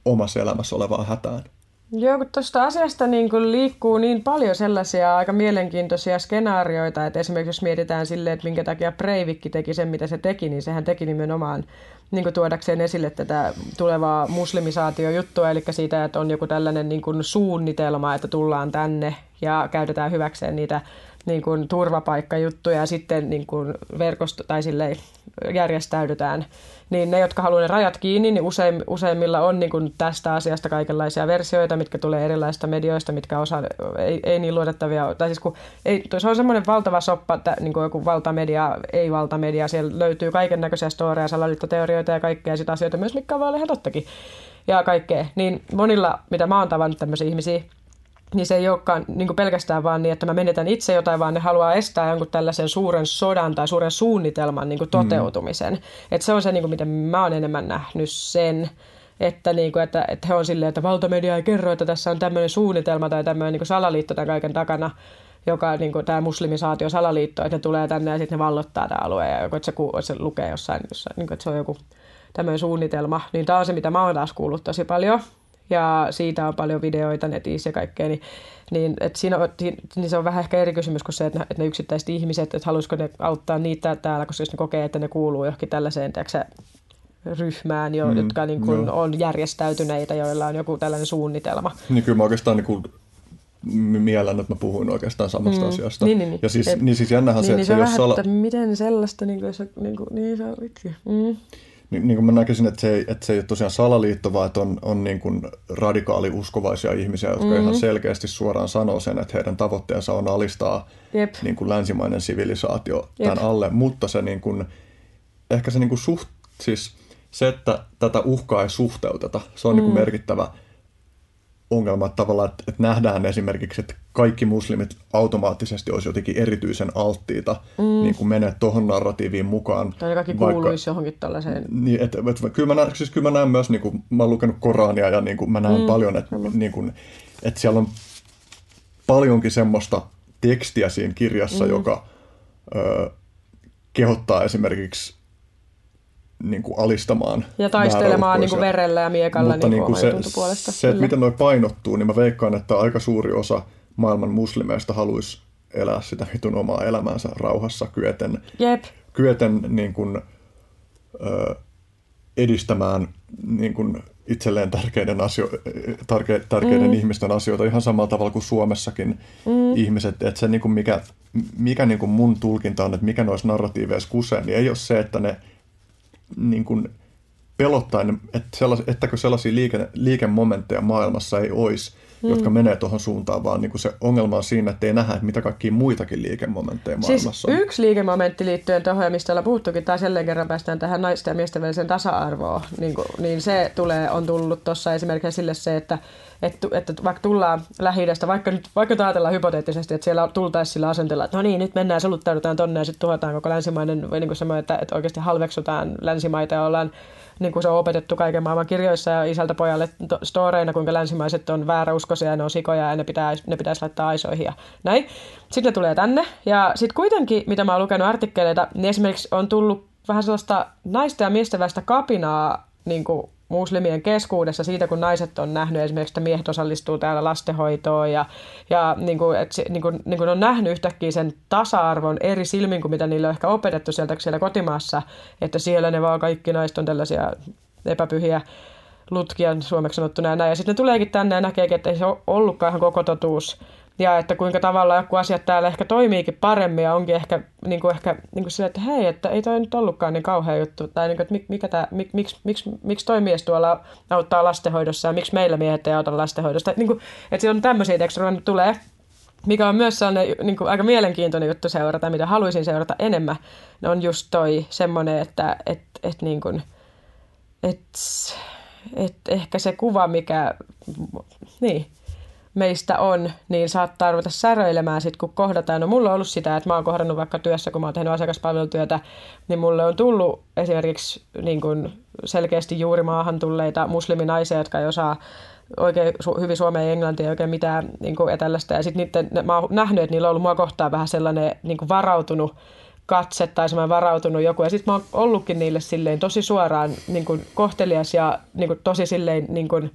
omassa elämässä olevaan hätään. Joo, kun tuosta asiasta niin kun liikkuu niin paljon sellaisia aika mielenkiintoisia skenaarioita, että esimerkiksi jos mietitään silleen, että minkä takia Breivikki teki sen, mitä se teki, niin sehän teki nimenomaan niin tuodakseen esille tätä tulevaa muslimisaatiojuttua, eli siitä, että on joku tällainen niin kuin suunnitelma, että tullaan tänne ja käytetään hyväkseen niitä niin kuin turvapaikkajuttuja ja sitten niin kuin verkosto tai silleen järjestäydytään niin ne, jotka haluaa ne rajat kiinni, niin usein, useimmilla on niin kuin tästä asiasta kaikenlaisia versioita, mitkä tulee erilaisista medioista, mitkä osa ei, ei niin luotettavia, tai siis kun ei, se on semmoinen valtava soppa, että niin kuin joku valtamedia, ei valtamedia, siellä löytyy kaiken näköisiä storeja, salaliittoteorioita ja kaikkea sitä asioita myös, mikä on vaan tottakin ja kaikkea. Niin monilla, mitä mä oon tavannut tämmöisiä ihmisiä, niin se ei olekaan niin pelkästään vaan niin, että mä menetän itse jotain, vaan ne haluaa estää jonkun tällaisen suuren sodan tai suuren suunnitelman niin toteutumisen. Mm. Että se on se, niin kuin, miten mä oon enemmän nähnyt sen, että, niin kuin, että, että he on silleen, että valtamedia ei kerro, että tässä on tämmöinen suunnitelma tai tämmöinen niin salaliitto tämän kaiken takana, joka niin kuin, tämä muslimisaatio salaliitto, että ne tulee tänne ja sitten ne vallottaa tämä alue ja joku, että se, että se lukee jossain, jossain niin kuin, että se on joku tämmöinen suunnitelma. Niin tämä on se, mitä mä oon taas kuullut tosi paljon ja siitä on paljon videoita netissä ja kaikkea, niin, niin, et siinä on, niin se on vähän ehkä eri kysymys kuin se, että ne, että ne yksittäiset ihmiset, että haluaisiko ne auttaa niitä täällä, koska jos ne kokee, että ne kuuluu johonkin tällaiseen, tiiäksä, ryhmään, jo, mm, jotka niin kuin on järjestäytyneitä, joilla on joku tällainen suunnitelma. Niin kyllä mä oikeastaan niin kuin miellän, että mä puhuin oikeastaan samasta mm. asiasta. Niin, niin, niin. Ja siis, niin siis jännähän niin, se, niin, että se, se jos sala... että miten sellaista, niin kuin, niin, kuin, niin se on vitsi. Mm niin, niin kuin mä näkisin, että se, ei, että se ei ole tosiaan salaliitto, vaan että on, on niin kuin radikaali uskovaisia ihmisiä, jotka mm-hmm. ihan selkeästi suoraan sanoo sen, että heidän tavoitteensa on alistaa Jep. Niin kuin länsimainen sivilisaatio Jep. tämän alle. Mutta se niin kuin, ehkä se niin kuin suht, siis se, että tätä uhkaa ei suhteuteta, se on mm. niin kuin merkittävä ongelma, että tavallaan, että, että nähdään esimerkiksi, että kaikki muslimit automaattisesti olisi jotenkin erityisen alttiita mm. niin kuin menee tuohon narratiiviin mukaan. Tai kaikki vaikka, kuuluisi johonkin tällaiseen. Niin, että, että, kyllä, mä näen, siis kyllä mä näen myös, niin kuin, mä oon lukenut Korania ja niin kuin, mä näen mm. paljon, että, niin kuin, että siellä on paljonkin semmoista tekstiä siinä kirjassa, mm. joka ö, kehottaa esimerkiksi niin kuin alistamaan. Ja taistelemaan niin kuin verellä ja miekalla Mutta niin kuin niinku se, puolesta. Se, että miten noi painottuu, niin mä veikkaan, että aika suuri osa maailman muslimeista haluaisi elää sitä vitun omaa elämäänsä rauhassa kyeten, Jep. kyeten niin kuin, ö, edistämään niin kuin itselleen tärkeiden, asio- tärke- tärkeiden mm. ihmisten asioita ihan samalla tavalla kuin Suomessakin mm. ihmiset. Että se niin kuin mikä, mikä niin kuin mun tulkinta on, että mikä noissa narratiiveissa kusee, niin ei ole se, että ne niin kuin pelottaa, että sellais, ettäkö sellaisia liike, liikemomentteja maailmassa ei olisi, mm. jotka menee tuohon suuntaan, vaan niin kuin se ongelma on siinä, että ei nähdä, että mitä kaikkia muitakin liikemomentteja siis maailmassa siis on. yksi liikemomentti liittyen tuohon, ja mistä ollaan puhuttukin, tai jälleen kerran päästään tähän naisten ja miesten välisen tasa-arvoon, niin, kuin, niin se tulee, on tullut tuossa esimerkiksi sille se, että että, että vaikka tullaan lähi vaikka, nyt, vaikka ajatellaan hypoteettisesti, että siellä tultaisiin sillä asenteella, että no niin, nyt mennään, soluttaudutaan tonne ja sitten tuhotaan koko länsimainen, niin kuin semmoinen, että, että oikeasti halveksutaan länsimaita ja ollaan niin kuin se on opetettu kaiken maailman kirjoissa ja isältä pojalle storeina, kuinka länsimaiset on vääräuskoisia ja ne on sikoja ja ne, pitää, ne pitäisi laittaa aisoihin ja näin. Sitten ne tulee tänne ja sitten kuitenkin, mitä mä oon lukenut artikkeleita, niin esimerkiksi on tullut vähän sellaista naisten ja miesten välistä kapinaa niin kuin muslimien keskuudessa siitä, kun naiset on nähnyt esimerkiksi, että miehet osallistuu täällä lastenhoitoon ja, ja niin kuin, se, niin kuin, niin kuin on nähnyt yhtäkkiä sen tasa-arvon eri silmin kuin mitä niille on ehkä opetettu sieltä siellä kotimaassa, että siellä ne vaan kaikki naiset on tällaisia epäpyhiä lutkia suomeksi sanottuna ja näin. Ja sitten ne tuleekin tänne ja näkeekin, että ei se ollutkaan ihan koko totuus ja että kuinka tavallaan joku asiat täällä ehkä toimiikin paremmin ja onkin ehkä, niin kuin ehkä niin kuin sille, että hei, että ei toi nyt ollutkaan niin kauhea juttu, tai niin kuin, että mikä tää, mik, miksi, miksi, miksi toi mies tuolla auttaa lastenhoidossa ja miksi meillä miehet ei auta lastenhoidosta, että, niin kuin, että se on tämmöisiä tekstejä, nyt tulee, mikä on myös sellainen niin kuin aika mielenkiintoinen juttu seurata, mitä haluaisin seurata enemmän, ne on just toi semmoinen, että et, et, niin kuin, et, et ehkä se kuva, mikä, niin, meistä on, niin saattaa ruveta säröilemään sitten, kun kohdataan. No mulla on ollut sitä, että mä oon kohdannut vaikka työssä, kun mä oon tehnyt asiakaspalvelutyötä, niin mulle on tullut esimerkiksi niin kuin selkeästi juuri maahan tulleita musliminaisia, jotka ei osaa oikein su- hyvin suomea ja englantia oikein mitään niin kuin, ja tällaista. Ja sitten mä oon nähnyt, että niillä on ollut mua kohtaan vähän sellainen niin varautunut katse tai semmoinen varautunut joku. Ja sitten mä oon ollutkin niille silleen tosi suoraan niin kuin kohtelias ja niin kuin, tosi silleen niin kuin,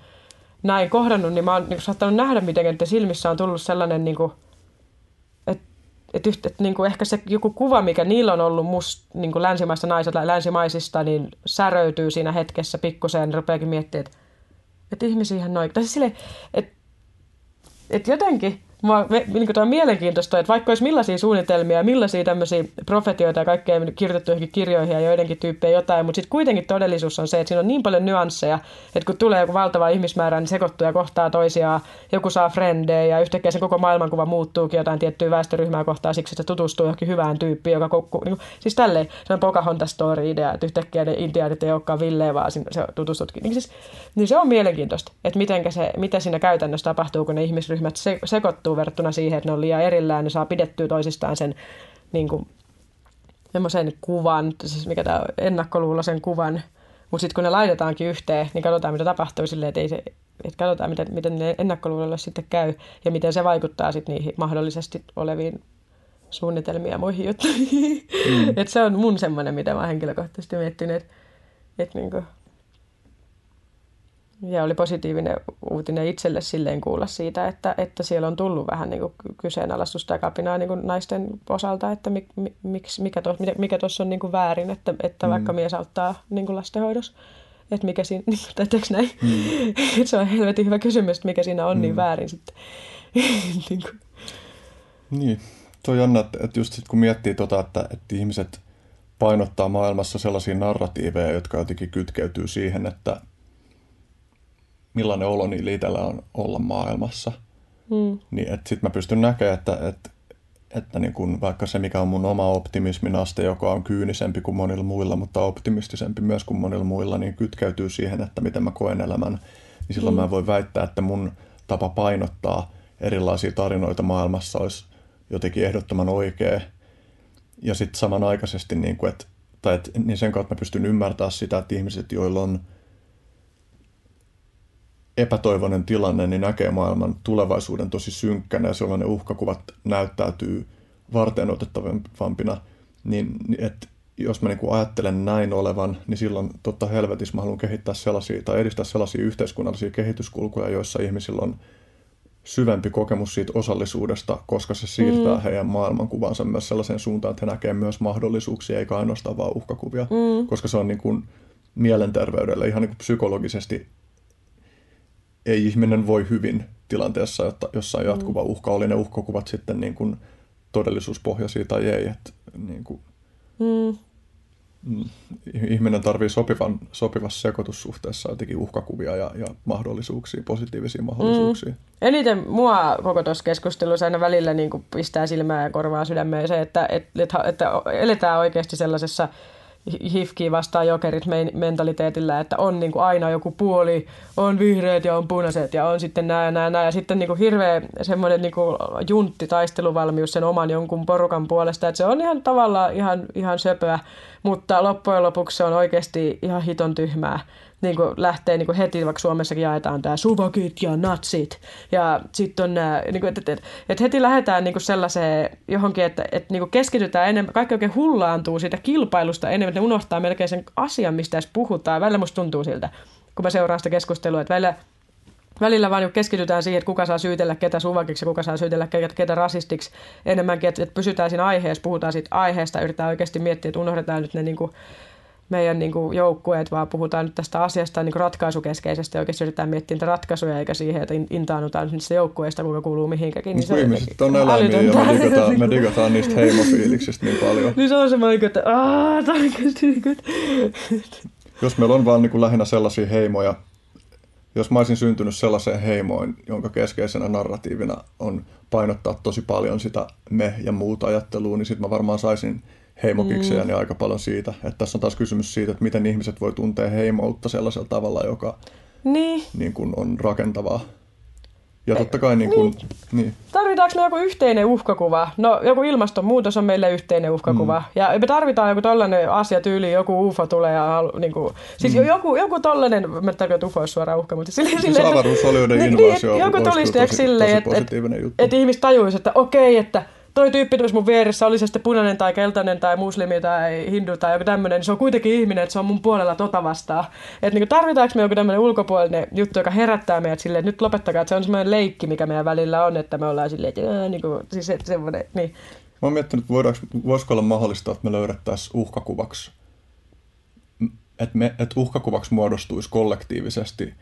näin kohdannut, niin mä oon niin saattanut nähdä, miten että silmissä on tullut sellainen, niin kuin, että, että, että niin kuin ehkä se joku kuva, mikä niillä on ollut must, niin kuin länsimaista naisista, länsimaisista, niin säröytyy siinä hetkessä pikkuseen, niin rupeakin miettimään, että, että ihmisiähän noin. Tai siis silleen, että, että jotenkin Mua, me, niin kuin on mielenkiintoista, että vaikka olisi millaisia suunnitelmia, millaisia tämmöisiä profetioita ja kaikkea kirjoitettu johonkin kirjoihin ja joidenkin tyyppejä jotain, mutta sitten kuitenkin todellisuus on se, että siinä on niin paljon nyansseja, että kun tulee joku valtava ihmismäärä, niin sekoittuu ja kohtaa toisiaan, joku saa frendejä ja yhtäkkiä se koko maailmankuva muuttuukin jotain tiettyä väestöryhmää kohtaa siksi, että se tutustuu johonkin hyvään tyyppiin, joka kokku, niin siis tälleen, se on Pocahontas-story-idea, että yhtäkkiä ne intiaanit ei olekaan villeä, vaan se tutustutkin. Niin, siis, niin se on mielenkiintoista, että miten se, mitä siinä käytännössä tapahtuu, kun ne ihmisryhmät se, sekoittuu tapahtuu verrattuna siihen, että ne on liian erillään, ne saa pidettyä toisistaan sen niin kuin, semmoisen kuvan, siis mikä tämä ennakkoluuloisen kuvan, mutta sitten kun ne laitetaankin yhteen, niin katsotaan mitä tapahtuu silleen, että, ei se, että katsotaan miten, miten ne ennakkoluulolle sitten käy ja miten se vaikuttaa sitten niihin mahdollisesti oleviin suunnitelmiin ja muihin juttuihin. Mm. että se on mun semmoinen, mitä mä henkilökohtaisesti miettinyt, että, että niin kuin, ja oli positiivinen uutinen itselle silleen kuulla siitä, että, että siellä on tullut vähän niin kuin kyseenalaistusta ja kapinaa niin kuin naisten osalta, että mik, miksi, mikä tuossa mikä on niin kuin väärin, että, että mm. vaikka mies auttaa niin kuin lastenhoidossa. Että mikä siinä, niin, tai näin? Mm. se on helvetin hyvä kysymys, että mikä siinä on niin mm. niin väärin sitten. niin, kuin. niin, tuo on jännä, että, että just sit kun miettii tota, että, että ihmiset painottaa maailmassa sellaisia narratiiveja, jotka jotenkin kytkeytyy siihen, että – millainen olo niillä itsellä on olla maailmassa. Mm. Niin sitten mä pystyn näkemään, että, että, että niin kun vaikka se, mikä on mun oma optimismin aste, joka on kyynisempi kuin monilla muilla, mutta optimistisempi myös kuin monilla muilla, niin kytkeytyy siihen, että miten mä koen elämän. Niin silloin mm. mä voin väittää, että mun tapa painottaa erilaisia tarinoita maailmassa olisi jotenkin ehdottoman oikea. Ja sitten samanaikaisesti, niin, kuin, että, tai että, niin sen kautta mä pystyn ymmärtämään sitä, että ihmiset, joilla on – epätoivoinen tilanne, niin näkee maailman tulevaisuuden tosi synkkänä ja silloin ne uhkakuvat näyttäytyy varten otettavampina, niin että jos mä niin ajattelen näin olevan, niin silloin totta helvetissä mä haluan kehittää sellaisia tai edistää sellaisia yhteiskunnallisia kehityskulkuja, joissa ihmisillä on syvempi kokemus siitä osallisuudesta, koska se siirtää mm. heidän maailmankuvansa myös sellaiseen suuntaan, että he näkee myös mahdollisuuksia eikä ainoastaan vaan uhkakuvia, mm. koska se on niin kuin mielenterveydelle ihan niin kuin psykologisesti ei ihminen voi hyvin tilanteessa, jossa on jatkuva mm. uhka, oli ne uhkakuvat sitten niin kuin todellisuuspohjaisia tai ei. Että niin kuin, mm. mm. Ihminen tarvii sopivan, sopivassa sekoitussuhteessa jotenkin uhkakuvia ja, ja mahdollisuuksia, positiivisia mahdollisuuksia. Mm. Eniten mua koko tuossa keskustelussa aina välillä niin kuin pistää silmää ja korvaa sydämeen se, että, että, että, että eletään oikeasti sellaisessa hifkiä vastaan jokerit mentaliteetillä, että on niin kuin aina joku puoli, on vihreät ja on punaiset ja on sitten nämä ja nämä, nämä. ja sitten niin kuin hirveä semmoinen niin kuin juntti taisteluvalmius sen oman jonkun porukan puolesta, että se on ihan tavallaan ihan, ihan söpöä, mutta loppujen lopuksi se on oikeasti ihan hiton tyhmää niin kuin lähtee niin kuin heti, vaikka Suomessakin jaetaan tämä suvakit ja natsit. Ja sitten on nämä, niin kuin, että, että, että heti lähdetään niin kuin sellaiseen johonkin, että, että niin kuin keskitytään enemmän, kaikki oikein hullaantuu siitä kilpailusta enemmän, että ne unohtaa melkein sen asian, mistä edes puhutaan. Välillä musta tuntuu siltä, kun mä seuraan sitä keskustelua, että välillä Välillä vaan keskitytään siihen, että kuka saa syytellä ketä suvakiksi ja kuka saa syytellä ketä, ketä rasistiksi. Enemmänkin, että, että pysytään siinä aiheessa, puhutaan siitä aiheesta, yritetään oikeasti miettiä, että unohdetaan nyt ne niin kuin, meidän niin kuin, joukkueet, vaan puhutaan nyt tästä asiasta niin kuin ratkaisukeskeisesti. Oikeasti yritetään miettiä niitä ratkaisuja, eikä siihen, että intaanutaan niistä joukkueista, kuka kuuluu mihinkäkin. Niin, niin ihmiset on eläimiä ja me digataan, me digataan niistä heimofiiliksistä niin paljon. niin se on se niin että aah. Jos meillä on vaan niin kuin lähinnä sellaisia heimoja, jos mä olisin syntynyt sellaiseen heimoin, jonka keskeisenä narratiivina on painottaa tosi paljon sitä me ja muuta ajattelua, niin sitten mä varmaan saisin heimokiksejä, mm. niin aika paljon siitä. Että tässä on taas kysymys siitä, että miten ihmiset voi tuntea heimoutta sellaisella tavalla, joka niin. Niin kuin on rakentavaa. Ja totta kai niin kuin, niin. niin. Tarvitaanko me joku yhteinen uhkakuva? No joku ilmastonmuutos on meille yhteinen uhkakuva. Mm. Ja me tarvitaan joku tollainen asia tyyli, joku UFO tulee ja niin kuin, siis mm. joku, joku tollainen, mä en tarkoita, että UFO olisi suoraan uhka, mutta sille, sille, avaruusolioiden niin, invasio niin, joku tulisi tosi, silleen, tosi että et, et ihmiset tajuisivat, että okei, että toi tyyppi tuossa mun vieressä, oli se sitten punainen tai keltainen tai muslimi tai hindu tai joku tämmöinen, niin se on kuitenkin ihminen, että se on mun puolella tota vastaan. Että niin tarvitaanko me joku tämmöinen ulkopuolinen juttu, joka herättää meidät silleen, että nyt lopettakaa, että se on semmoinen leikki, mikä meidän välillä on, että me ollaan silleen, että niin kuin, siis että semmoinen, niin. Mä oon miettinyt, voisiko olla mahdollista, että me löydettäisiin uhkakuvaksi, että, että uhkakuvaksi muodostuisi kollektiivisesti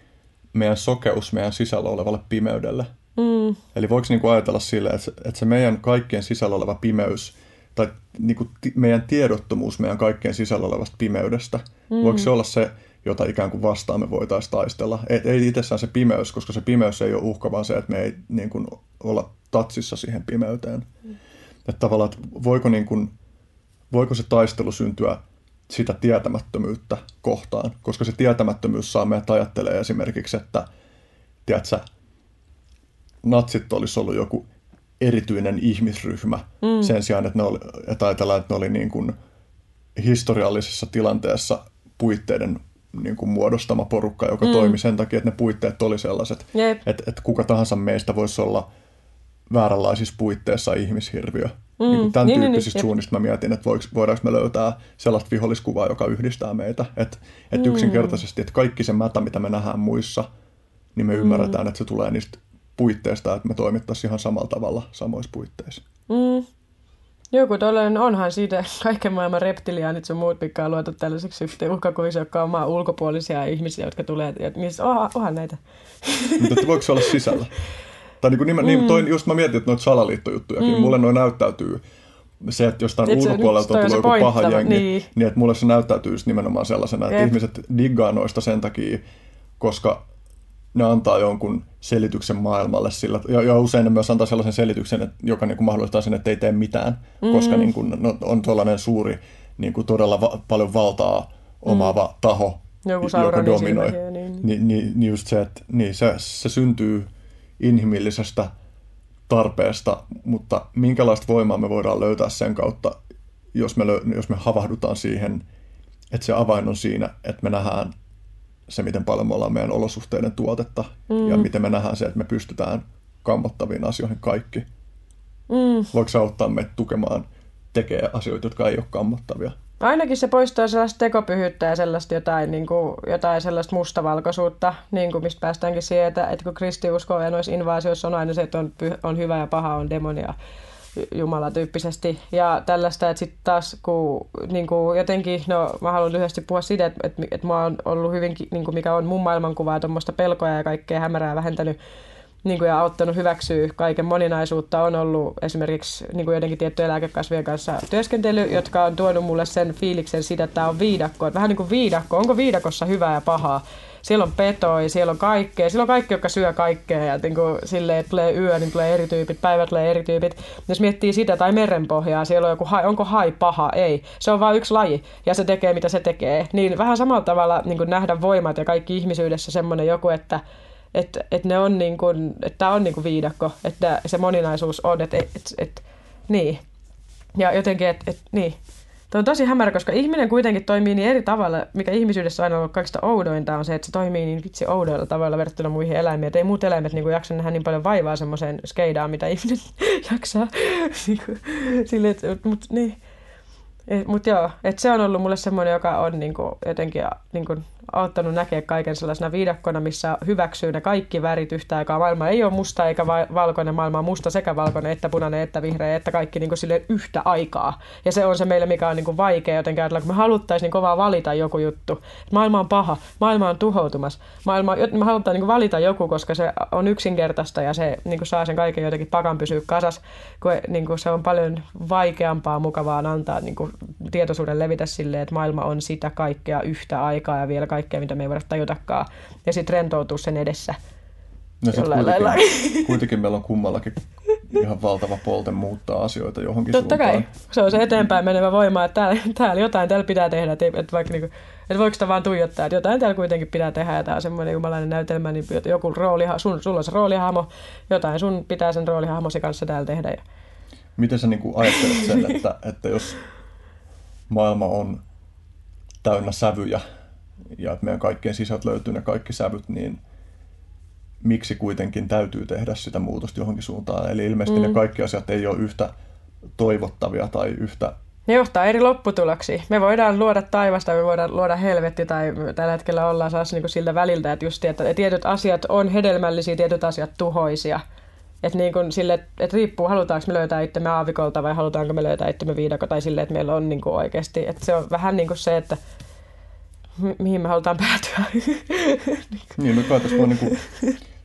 meidän sokeus meidän sisällä olevalle pimeydelle – Mm. Eli voiko niinku ajatella sille, että, se, että se meidän kaikkien sisällä oleva pimeys tai niinku t- meidän tiedottomuus meidän kaikkien sisällä olevasta pimeydestä, mm. voiko se olla se, jota ikään kuin vastaan me voitaisiin taistella? Et, ei itsessään se pimeys, koska se pimeys ei ole uhka, vaan se, että me ei niin kuin, olla tatsissa siihen pimeyteen. Mm. Että tavallaan, että voiko, niin kuin, voiko se taistelu syntyä sitä tietämättömyyttä kohtaan, koska se tietämättömyys saa meidät ajattelee esimerkiksi, että tiedätkö, natsit olisi ollut joku erityinen ihmisryhmä mm. sen sijaan, että, ne oli, että ajatellaan, että ne oli niin kuin historiallisessa tilanteessa puitteiden niin kuin muodostama porukka, joka mm. toimi sen takia, että ne puitteet oli sellaiset, että, että kuka tahansa meistä voisi olla vääränlaisissa puitteissa ihmishirviö. Mm. Niin kuin tämän niin, niin tyyppisistä niin, suunnista mä mietin, että voidaanko me löytää sellaista viholliskuvaa, joka yhdistää meitä. Että, että mm. yksinkertaisesti, että kaikki se mätä, mitä me nähdään muissa, niin me mm. ymmärretään, että se tulee niistä puitteista, että me toimittaisiin ihan samalla tavalla samoissa puitteissa. Mm. Joku tollainen onhan siitä kaiken maailman reptiliaanit sun muut, mikä on luotu tällaiseksi uhkakuviksi, jotka on maan ulkopuolisia ihmisiä, jotka tulee, ja niissä onhan, onhan näitä. Mutta voiko se olla sisällä? Tai niin kuin nimen, niin, mm. toi, just mä mietin, että noita salaliittojuttujakin, mm. mulle noin näyttäytyy se, että jostain Et ulkopuolelta on tullut joku paha jengi, niin. niin että mulle se näyttäytyy just nimenomaan sellaisena, että Jep. ihmiset diggaa noista sen takia, koska ne antaa jonkun selityksen maailmalle sillä, ja, ja usein ne myös antaa sellaisen selityksen, että, joka niin kuin mahdollistaa sen, että ei tee mitään, mm. koska niin kuin, no, on tuollainen suuri, niin kuin todella va- paljon valtaa omaava mm. taho, Joku joka dominoi. Niin, niin. Niin, niin, niin just se, että niin se, se syntyy inhimillisestä tarpeesta, mutta minkälaista voimaa me voidaan löytää sen kautta, jos me, jos me havahdutaan siihen, että se avain on siinä, että me nähdään se, miten paljon me ollaan meidän olosuhteiden tuotetta mm. ja miten me nähdään se, että me pystytään kammottaviin asioihin kaikki. Mm. Voiko se auttaa meitä tukemaan tekee asioita, jotka ei ole kammottavia? Ainakin se poistaa sellaista tekopyhyyttä ja sellaista jotain, niin kuin, jotain sellaista mustavalkoisuutta, niin kuin mistä päästäänkin siihen, että, että kun kristiusko ja noissa invaasioissa on aina se, että on, on hyvä ja paha, on demonia jumalatyyppisesti ja tällaista, että sitten taas kun niin kuin jotenkin, no mä haluan lyhyesti puhua siitä, että, että, että mä oon ollut hyvinkin, niin kuin mikä on mun maailmankuvaa, tuommoista pelkoja ja kaikkea hämärää vähentänyt niin kuin, ja auttanut hyväksyä kaiken moninaisuutta on ollut esimerkiksi niin kuin jotenkin tiettyjen lääkekasvien kanssa työskentely, jotka on tuonut mulle sen fiiliksen siitä, että tämä on viidakko. Vähän niin kuin viidakko. Onko viidakossa hyvää ja pahaa? Siellä on petoi, siellä on kaikkea, siellä on kaikki, jotka syö kaikkea ja niin silleen, että tulee yö, niin tulee eri tyypit, päivät tulee eri tyypit. Jos miettii sitä tai merenpohjaa, siellä on joku hai, onko hai paha? Ei. Se on vain yksi laji ja se tekee mitä se tekee. Niin vähän samalla tavalla niin kuin nähdä voimat ja kaikki ihmisyydessä semmoinen joku, että että että ne on niin kuin, että on niin kuin viidakko, että se moninaisuus on, että, että, että niin. Ja jotenkin, että, että niin. Tuo on tosi hämärä, koska ihminen kuitenkin toimii niin eri tavalla, mikä ihmisyydessä aina on ollut kaikista oudointa on se, että se toimii niin vitsi oudoilla tavalla verrattuna muihin eläimiin. Että ei muut eläimet niin kuin, jaksa nähdä niin paljon vaivaa semmoiseen skeidaan, mitä ihminen jaksaa. niin kuin, sille, että, mutta niin. Mutta joo, että se on ollut mulle semmoinen, joka on niinku jotenkin niinku auttanut näkeä kaiken sellaisena viidakkona, missä hyväksyy ne kaikki värit yhtä aikaa. Maailma ei ole musta eikä valkoinen, maailma on musta sekä valkoinen, että punainen, että vihreä, että kaikki niin kuin sille yhtä aikaa. Ja se on se meille, mikä on niin kuin vaikea jotenkin ajatella, kun me haluttaisiin niin kovaa valita joku juttu. Maailma on paha, maailma on tuhoutumassa. Maailma, me halutaan niin kuin valita joku, koska se on yksinkertaista ja se niin kuin saa sen kaiken jotenkin pakan pysyä kasas, kun niin kuin se on paljon vaikeampaa mukavaa antaa niin kuin tietoisuuden levitä silleen, että maailma on sitä kaikkea yhtä aikaa ja vielä kaikkea, mitä me ei voida tajutakaan. Ja sitten rentoutua sen edessä. No kuitenkin, lailla. kuitenkin meillä on kummallakin ihan valtava polte muuttaa asioita johonkin Totta suuntaan. kai. Se on se eteenpäin menevä voima, että täällä, täällä jotain täällä pitää tehdä. Että, että, vaikka niinku, että voiko sitä vaan tuijottaa, että jotain täällä kuitenkin pitää tehdä. Ja tämä on semmoinen jumalainen näytelmä, niin joku rooli, sun, sulla on se roolihahmo, jotain sun pitää sen roolihahmosi kanssa täällä tehdä. Ja... Miten sä niin ajattelet sen, että, että jos maailma on täynnä sävyjä, ja että meidän kaikkien sisältä löytyy ne kaikki sävyt, niin miksi kuitenkin täytyy tehdä sitä muutosta johonkin suuntaan. Eli ilmeisesti mm. ne kaikki asiat ei ole yhtä toivottavia tai yhtä ne johtaa eri lopputuloksiin. Me voidaan luoda taivasta, me voidaan luoda helvetti tai tällä hetkellä ollaan saas niin kuin siltä väliltä, että just että tietyt asiat on hedelmällisiä, tietyt asiat tuhoisia. Että niin kuin sille, että riippuu, halutaanko me löytää itsemme aavikolta vai halutaanko me löytää itsemme viidako tai sille, että meillä on niin kuin oikeasti. Että se on vähän niin kuin se, että mihin me halutaan päätyä. niin, no kai tässä voi niin kuin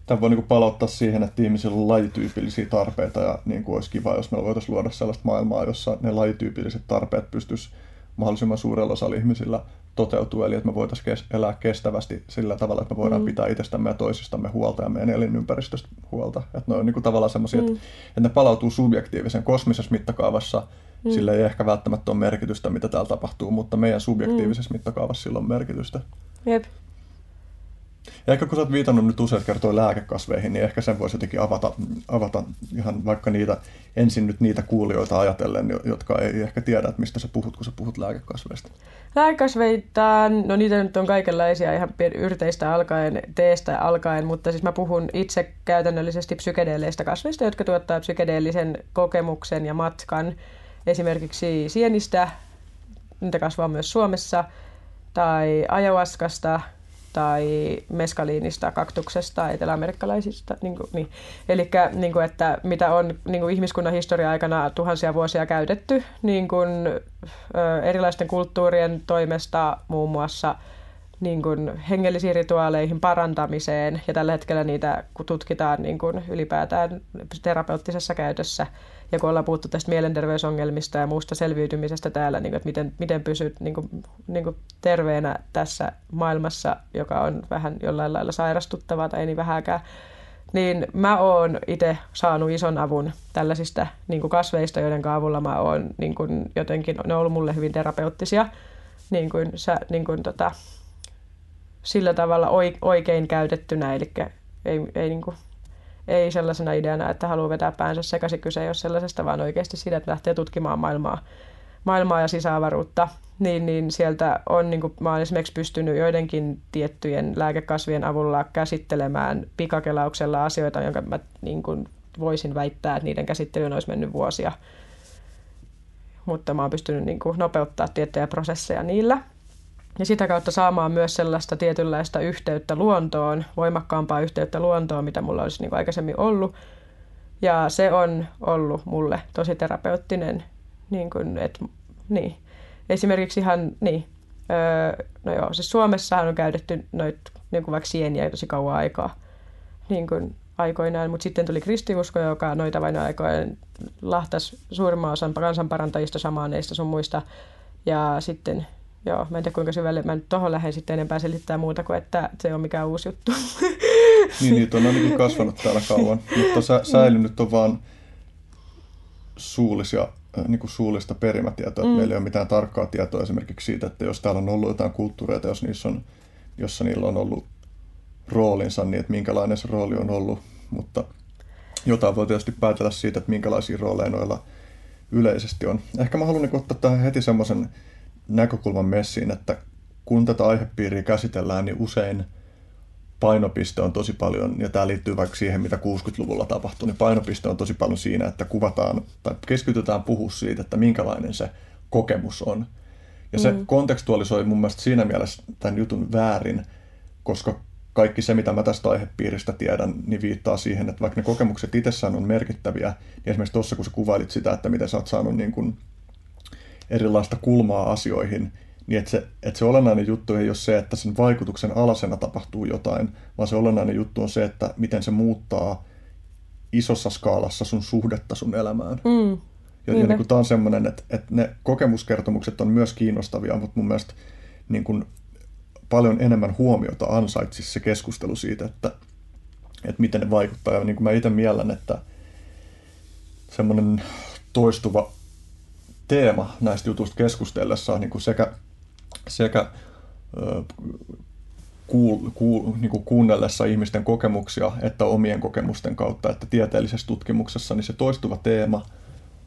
Tämä voi niin kuin palauttaa siihen, että ihmisillä on lajityypillisiä tarpeita ja niin kuin olisi kiva, jos me voitaisiin luoda sellaista maailmaa, jossa ne lajityypilliset tarpeet pystyisi mahdollisimman suurella osalla ihmisillä toteutuu, eli että me voitaisiin kes- elää kestävästi sillä tavalla, että me voidaan mm. pitää itsestämme ja toisistamme huolta ja meidän elinympäristöstä huolta. Että ne on niin kuin tavallaan sellaisia, mm. että, että ne palautuu subjektiivisen kosmisessa mittakaavassa, mm. sillä ei ehkä välttämättä ole merkitystä, mitä täällä tapahtuu, mutta meidän subjektiivisessa mm. mittakaavassa sillä on merkitystä. Jep. Ja ehkä kun sä oot viitannut nyt useat kertoi lääkekasveihin, niin ehkä sen voisi jotenkin avata, avata ihan vaikka niitä, ensin nyt niitä kuulijoita ajatellen, jotka ei ehkä tiedä, että mistä sä puhut, kun sä puhut lääkekasveista. Lääkekasveita, no niitä nyt on kaikenlaisia ihan yrteistä alkaen, teestä alkaen, mutta siis mä puhun itse käytännöllisesti psykedeelleistä kasveista, jotka tuottaa psykedeellisen kokemuksen ja matkan. Esimerkiksi sienistä, niitä kasvaa myös Suomessa, tai ajawaskasta, tai meskaliinista, kaktuksesta, eteläamerikkalaisista. Niin kuin, niin. Eli niin kuin, että mitä on niin kuin ihmiskunnan historia aikana tuhansia vuosia käytetty niin kuin, ö, erilaisten kulttuurien toimesta muun muassa niin kuin hengellisiin rituaaleihin parantamiseen, ja tällä hetkellä niitä tutkitaan niin kuin ylipäätään terapeuttisessa käytössä – ja kun ollaan puhuttu tästä mielenterveysongelmista ja muusta selviytymisestä täällä, niin kuin, että miten, miten pysyt niin kuin, niin kuin terveenä tässä maailmassa, joka on vähän jollain lailla sairastuttavaa tai ei niin vähäkään, niin mä oon itse saanut ison avun tällaisista niin kuin kasveista, joiden avulla mä oon niin kuin, jotenkin, ne on ollut mulle hyvin terapeuttisia, niin kuin, sä, niin kuin, tota, sillä tavalla oikein käytettynä, eli ei, ei niin kuin, ei sellaisena ideana, että haluaa vetää päänsä sekaisin. Kyse ei ole sellaisesta, vaan oikeasti siitä, että lähtee tutkimaan maailmaa, maailmaa ja sisäavaruutta. Niin, niin sieltä on, niin kuin, mä olen esimerkiksi pystynyt joidenkin tiettyjen lääkekasvien avulla käsittelemään pikakelauksella asioita, jonka mä niin kuin, voisin väittää, että niiden käsittelyyn olisi mennyt vuosia. Mutta mä oon pystynyt niin kuin, nopeuttaa tiettyjä prosesseja niillä ja sitä kautta saamaan myös sellaista tietynlaista yhteyttä luontoon, voimakkaampaa yhteyttä luontoon, mitä mulla olisi niin aikaisemmin ollut. Ja se on ollut mulle tosi terapeuttinen. Niin kuin, et, niin. Esimerkiksi ihan, niin, öö, no joo, siis Suomessahan on käytetty noit, niin kuin vaikka sieniä tosi kauan aikaa niin kuin aikoinaan, mutta sitten tuli kristiusko, joka noita vain aikojen lahtas suurimman osan kansanparantajista, samaaneista sun muista. Ja sitten joo, mä en tiedä kuinka syvälle mä nyt tohon lähden sitten enempää selittää muuta kuin, että se on mikään uusi juttu. niin, niitä on ainakin kasvanut täällä kauan, mutta sä, säilynyt on vaan suullisia, äh, niin kuin suullista perimätietoa, mm. meillä ei ole mitään tarkkaa tietoa esimerkiksi siitä, että jos täällä on ollut jotain kulttuureita, jos niissä on, jossa niillä on ollut roolinsa, niin että minkälainen se rooli on ollut, mutta jotain voi tietysti päätellä siitä, että minkälaisia rooleja noilla yleisesti on. Ehkä mä haluan niin ottaa tähän heti semmoisen näkökulman messiin, että kun tätä aihepiiriä käsitellään, niin usein painopiste on tosi paljon, ja tämä liittyy vaikka siihen, mitä 60-luvulla tapahtui, niin painopiste on tosi paljon siinä, että kuvataan tai keskitytään puhua siitä, että minkälainen se kokemus on. Ja se mm. kontekstualisoi mun mielestä siinä mielessä tämän jutun väärin, koska kaikki se, mitä mä tästä aihepiiristä tiedän, niin viittaa siihen, että vaikka ne kokemukset itsessään on merkittäviä, niin esimerkiksi tuossa, kun sä kuvailit sitä, että miten sä oot saanut niin kuin erilaista kulmaa asioihin, niin että se, että se olennainen juttu ei ole se, että sen vaikutuksen alasena tapahtuu jotain, vaan se olennainen juttu on se, että miten se muuttaa isossa skaalassa sun suhdetta sun elämään. Mm. Ja, ja niin kuin, tämä on semmoinen, että, että ne kokemuskertomukset on myös kiinnostavia, mutta mun mielestä niin kuin, paljon enemmän huomiota ansaitsisi se keskustelu siitä, että, että miten ne vaikuttaa. Ja niin kuin mä itse miellän, että semmoinen toistuva teema näistä jutuista keskustellessa on niin kuin sekä, sekä kuul, kuul, niin kuin kuunnellessa ihmisten kokemuksia että omien kokemusten kautta, että tieteellisessä tutkimuksessa niin se toistuva teema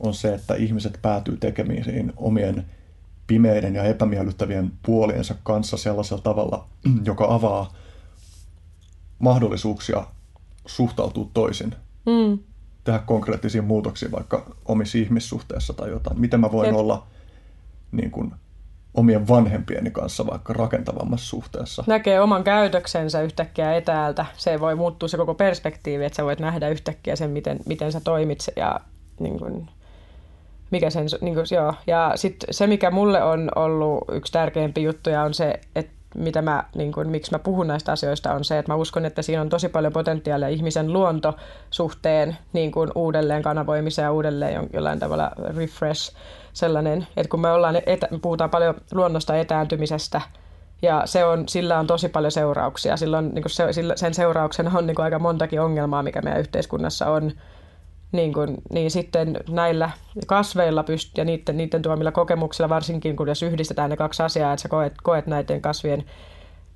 on se, että ihmiset päätyy tekemisiin omien pimeiden ja epämiellyttävien puoliensa kanssa sellaisella tavalla, joka avaa mahdollisuuksia suhtautua toisin. Mm. Tehdä konkreettisia muutoksia vaikka omissa ihmissuhteissa tai jotain. Miten mä voin Jep. olla niin kuin, omien vanhempieni kanssa vaikka rakentavammassa suhteessa. näkee oman käytöksensä yhtäkkiä etäältä. Se voi muuttua se koko perspektiivi, että sä voit nähdä yhtäkkiä sen, miten, miten sä toimit ja niin kuin, mikä sen, niin kuin, joo. Ja sitten se, mikä mulle on ollut yksi tärkeimpiä juttuja on se, että mitä mä, niin kuin, miksi mä puhun näistä asioista, on se, että mä uskon, että siinä on tosi paljon potentiaalia ihmisen luontosuhteen niin kuin uudelleen kanavoimiseen ja uudelleen jo- jollain tavalla refresh sellainen, että kun me, ollaan etä, me puhutaan paljon luonnosta etääntymisestä, ja se on, sillä on tosi paljon seurauksia. Silloin, niin kuin se, sillä, sen seurauksena on niin kuin aika montakin ongelmaa, mikä meidän yhteiskunnassa on. Niin, kuin, niin sitten näillä kasveilla pyst- ja niiden, niiden tuomilla kokemuksilla, varsinkin kun jos yhdistetään ne kaksi asiaa, että sä koet, koet näiden kasvien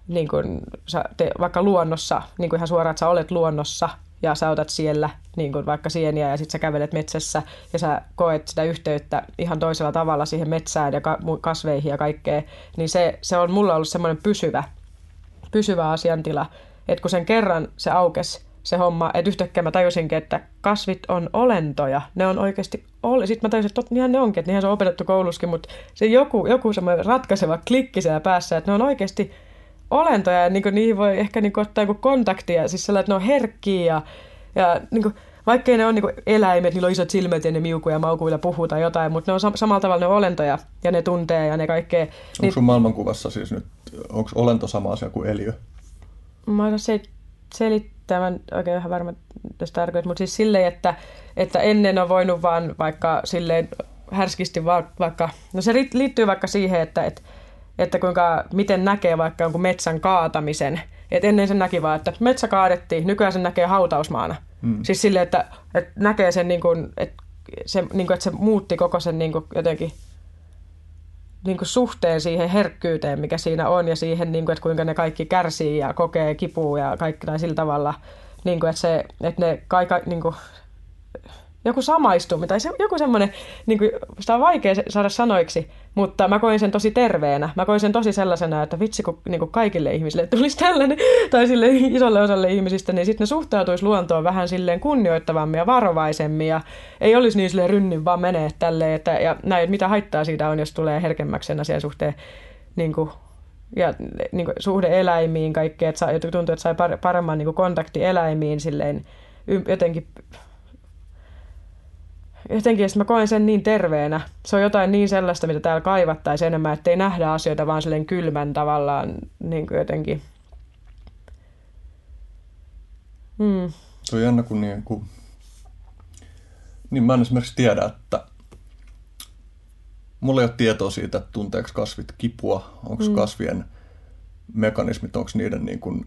niin kuin, sä te, vaikka luonnossa, niin kuin ihan suoraan, että sä olet luonnossa ja sä otat siellä niin kuin vaikka sieniä ja sitten sä kävelet metsässä ja sä koet sitä yhteyttä ihan toisella tavalla siihen metsään ja ka- kasveihin ja kaikkea, niin se, se on mulla ollut semmoinen pysyvä, pysyvä asiantila, että kun sen kerran se aukesi se homma, että yhtäkkiä mä tajusinkin, että kasvit on olentoja, ne on oikeasti oli. Sitten mä tajusin, että niinhän ne onkin, että niinhän se on opetettu koulussakin, mutta se joku, joku semmoinen ratkaiseva klikki siellä päässä, että ne on oikeasti olentoja ja niin kuin, niihin voi ehkä niin kuin, ottaa joku kontaktia, siis sellainen, että ne on herkkiä ja, ja niin kuin, vaikkei ne on niin eläimet, niillä on isot silmät ja ne miukuu ja maukuu ja puhuu tai jotain, mutta ne on sam- samalla tavalla ne olentoja ja ne tuntee ja ne kaikkea. Onko sun maailmankuvassa siis nyt, onko olento sama asia kuin eliö? Mä en se selittää, mä en oikein ihan varma tästä tarkoittaa, mutta siis silleen, että, että ennen on voinut vaan vaikka silleen härskisti va- vaikka, no se liittyy vaikka siihen, että, että, että kuinka, miten näkee vaikka jonkun metsän kaatamisen. Et ennen sen näki vaan, että metsä kaadettiin, nykyään sen näkee hautausmaana. Mm. Siis silleen, että, että näkee sen niin kuin, että se, niin kuin, että se muutti koko sen niin kuin jotenkin niin kuin suhteen siihen herkkyyteen, mikä siinä on, ja siihen, niin kuin, että kuinka ne kaikki kärsii ja kokee kipua ja kaikki tai sillä tavalla, niin kuin, että, se, että ne kaika, niin kuin, joku samaistuminen tai se, joku semmoinen, niin kuin, sitä on vaikea saada sanoiksi, mutta mä koin sen tosi terveenä. Mä koin sen tosi sellaisena, että vitsi kun niin kuin kaikille ihmisille tulisi tällainen, tai sille isolle osalle ihmisistä, niin sitten ne suhtautuisi luontoon vähän silleen kunnioittavammin ja varovaisemmin, ja ei olisi niin silleen rynnin vaan menee tälleen, että, ja näin, mitä haittaa siitä on, jos tulee herkemmäksi sen asian suhteen, niin kuin, ja niin kuin, suhde eläimiin kaikkea, että saa, tuntuu, että sai par- paremman niin kuin, kontakti eläimiin silleen, jotenkin jotenkin, että mä koen sen niin terveenä. Se on jotain niin sellaista, mitä täällä kaivattaisiin enemmän, ettei nähdä asioita vaan silleen kylmän tavallaan niin kuin jotenkin. Hmm. Se on jännä, kun, niin, kun niin mä en esimerkiksi tiedä, että mulla ei ole tietoa siitä, että tunteeko kasvit kipua, onko mm. kasvien mekanismit, onko niiden niin kuin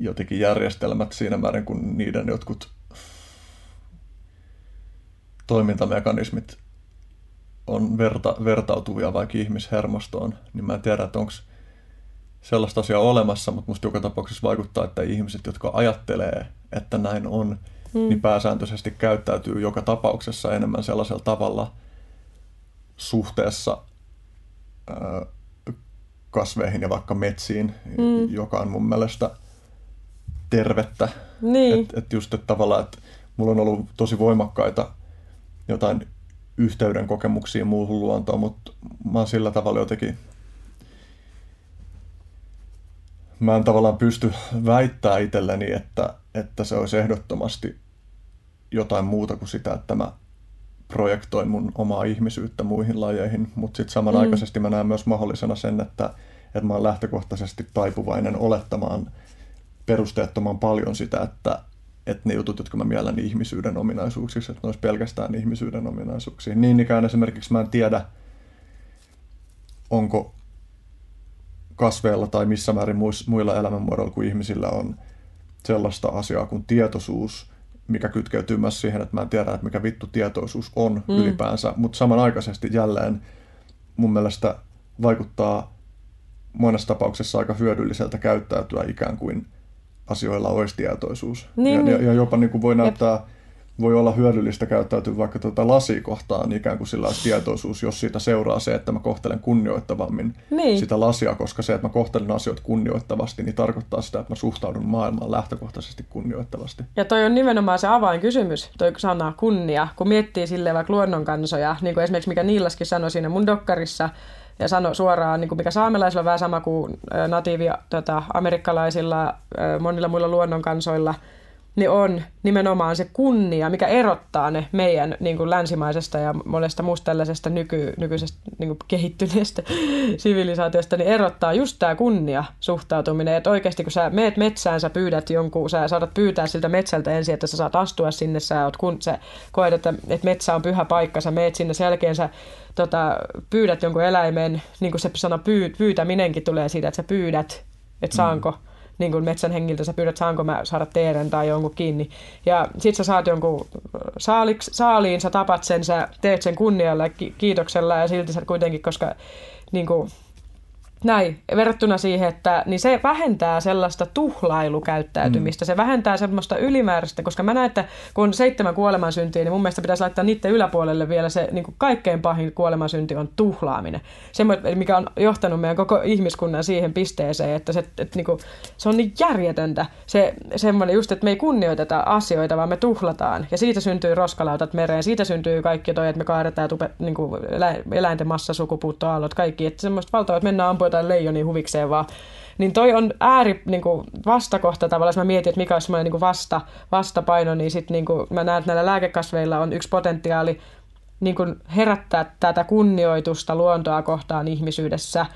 jotenkin järjestelmät siinä määrin, kun niiden jotkut toimintamekanismit on verta, vertautuvia vaikka ihmishermostoon, niin mä en tiedä, että onko sellaista asiaa olemassa, mutta musta joka tapauksessa vaikuttaa, että ihmiset, jotka ajattelee, että näin on, mm. niin pääsääntöisesti käyttäytyy joka tapauksessa enemmän sellaisella tavalla suhteessa ää, kasveihin ja vaikka metsiin, mm. joka on mun mielestä tervettä. Niin. Että et just, että tavallaan, että mulla on ollut tosi voimakkaita jotain yhteyden kokemuksia muuhun luontoon, mutta mä oon sillä tavalla jotenkin mä en tavallaan pysty väittää itselleni, että, että se olisi ehdottomasti jotain muuta kuin sitä, että mä projektoin mun omaa ihmisyyttä muihin lajeihin, mutta sitten samanaikaisesti mä näen myös mahdollisena sen, että, että mä oon lähtökohtaisesti taipuvainen olettamaan perusteettoman paljon sitä, että, että ne jutut, jotka mä miellän ihmisyyden ominaisuuksiksi, että ne olisi pelkästään ihmisyyden ominaisuuksia. Niin ikään esimerkiksi mä en tiedä, onko kasveilla tai missä määrin muilla elämänmuodoilla kuin ihmisillä on sellaista asiaa kuin tietoisuus, mikä kytkeytyy myös siihen, että mä en tiedä, että mikä vittu tietoisuus on mm. ylipäänsä, mutta samanaikaisesti jälleen mun mielestä vaikuttaa monessa tapauksessa aika hyödylliseltä käyttäytyä ikään kuin asioilla olisi tietoisuus. Niin, ja, ja jopa niin kuin voi näyttää Jep. Voi olla hyödyllistä käyttäytyä vaikka tuota lasia kohtaan ikään kuin sillä olisi tietoisuus, jos siitä seuraa se, että mä kohtelen kunnioittavammin Niin. sitä lasia, koska se, että mä kohtelen asioita kunnioittavasti, niin tarkoittaa sitä, että mä suhtaudun maailmaan lähtökohtaisesti kunnioittavasti. Ja toi on nimenomaan se avainkysymys, toi sana kunnia, kun miettii silleen vaikka luonnonkansoja, niin kuin esimerkiksi mikä Niilaskin sanoi siinä mun dokkarissa, ja sanoi suoraan, niin kuin mikä saamelaisilla on vähän sama kuin ö, natiivi tota, amerikkalaisilla, monilla muilla luonnonkansoilla, niin on nimenomaan se kunnia, mikä erottaa ne meidän niin kuin länsimaisesta ja monesta muusta tällaisesta nyky, nykyisestä niin kuin kehittyneestä sivilisaatiosta, niin erottaa just tämä kunnia suhtautuminen. Että oikeasti kun sä meet metsään, sä pyydät jonkun, sä saatat pyytää siltä metsältä ensin, että sä saat astua sinne, sä, oot, kun, sä koet, että, että metsä on pyhä paikka, sä meet sinne, sen jälkeen sä tota, pyydät jonkun eläimen, niin kuin se sana pyy, pyytäminenkin tulee siitä, että sä pyydät, että saanko. Mm niin kuin metsän hengiltä sä pyydät, saanko mä saada teeren tai jonkun kiinni. Ja sit sä saat jonkun saaliks, saaliin, sä tapat sen, sä teet sen kunnialla ja ki- kiitoksella ja silti sä kuitenkin, koska niin kuin, näin, verrattuna siihen, että niin se vähentää sellaista tuhlailukäyttäytymistä, mm. se vähentää semmoista ylimääräistä, koska mä näen, että kun seitsemän kuolemansyntiä, niin mun mielestä pitäisi laittaa niiden yläpuolelle vielä se niin kuin kaikkein pahin kuolemansynti on tuhlaaminen. Semmoinen, mikä on johtanut meidän koko ihmiskunnan siihen pisteeseen, että se, että niin kuin, se on niin järjetöntä, se semmoinen just, että me ei kunnioiteta asioita, vaan me tuhlataan. Ja siitä syntyy roskalautat mereen, siitä syntyy kaikki toi, että me kaadetaan tupe, niin kuin eläinten massasukupuuttoaallot, kaikki. Että semmoista valtavaa, että mennään ampua jotain leijonia huvikseen vaan. Niin toi on ääri niin kuin vastakohta tavallaan, jos mä mietin, että mikä olisi semmoinen niin vasta, vastapaino, niin sitten niin mä näen, että näillä lääkekasveilla on yksi potentiaali niin kuin herättää tätä kunnioitusta luontoa kohtaan ihmisyydessä.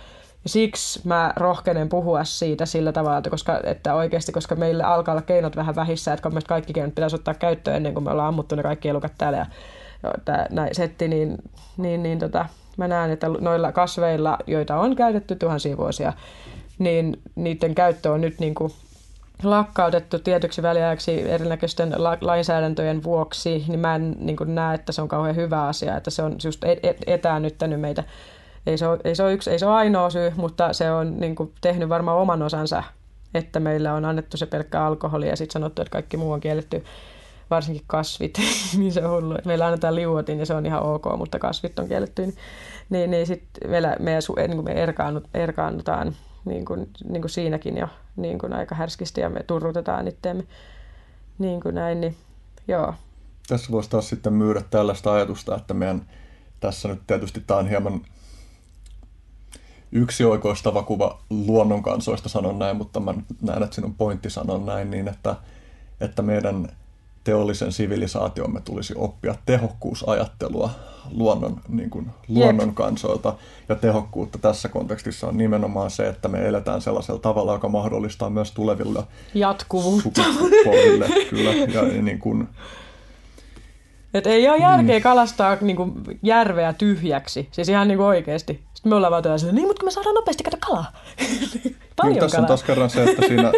Ja siksi mä rohkenen puhua siitä sillä tavalla, että, koska, että oikeasti, koska meillä alkaa olla keinot vähän vähissä, että kun kaikki keinot pitäisi ottaa käyttöön ennen kuin me ollaan ammuttu ne kaikki elukat täällä ja, tämä setti, niin, niin, niin tota, mä näen, että noilla kasveilla, joita on käytetty tuhansia vuosia, niin niiden käyttö on nyt niin kuin lakkautettu tietyksi väliajaksi erinäköisten la- lainsäädäntöjen vuoksi, niin mä en niin kuin näe, että se on kauhean hyvä asia, että se on just et- et- etäännyttänyt meitä. Ei se, ole, ei, se ole yksi, ei se ole ainoa syy, mutta se on niin kuin tehnyt varmaan oman osansa, että meillä on annettu se pelkkä alkoholi ja sitten sanottu, että kaikki muu on kielletty varsinkin kasvit, niin se on hullu. Meillä annetaan liuotin ja se on ihan ok, mutta kasvit on kielletty. Niin, niin, niin sitten meillä, meidän, niin kuin me erkaannut, erkaannutaan niin kuin, niin kuin siinäkin jo niin kuin aika härskisti ja me turrutetaan itseämme. Niin kuin näin, niin joo. Tässä voisi taas sitten myydä tällaista ajatusta, että meidän tässä nyt tietysti tämä on hieman yksi oikoistava kuva luonnonkansoista sanon näin, mutta mä näen, että sinun pointti sanon näin, niin että, että meidän teollisen sivilisaatiomme tulisi oppia tehokkuusajattelua luonnon, niin kuin, luonnon kansoilta. Ja tehokkuutta tässä kontekstissa on nimenomaan se, että me eletään sellaisella tavalla, joka mahdollistaa myös tuleville Jatkuvuutta. sukupolville. Kyllä, ja niin kuin, Et ei ole järkeä kalastaa niin kuin, järveä tyhjäksi, siis ihan niin kuin oikeasti. Sitten me ollaan vaan niin, mutta me saadaan nopeasti kato kalaa. Paljon niin, tässä on kalaa. taas kerran se, että, siinä,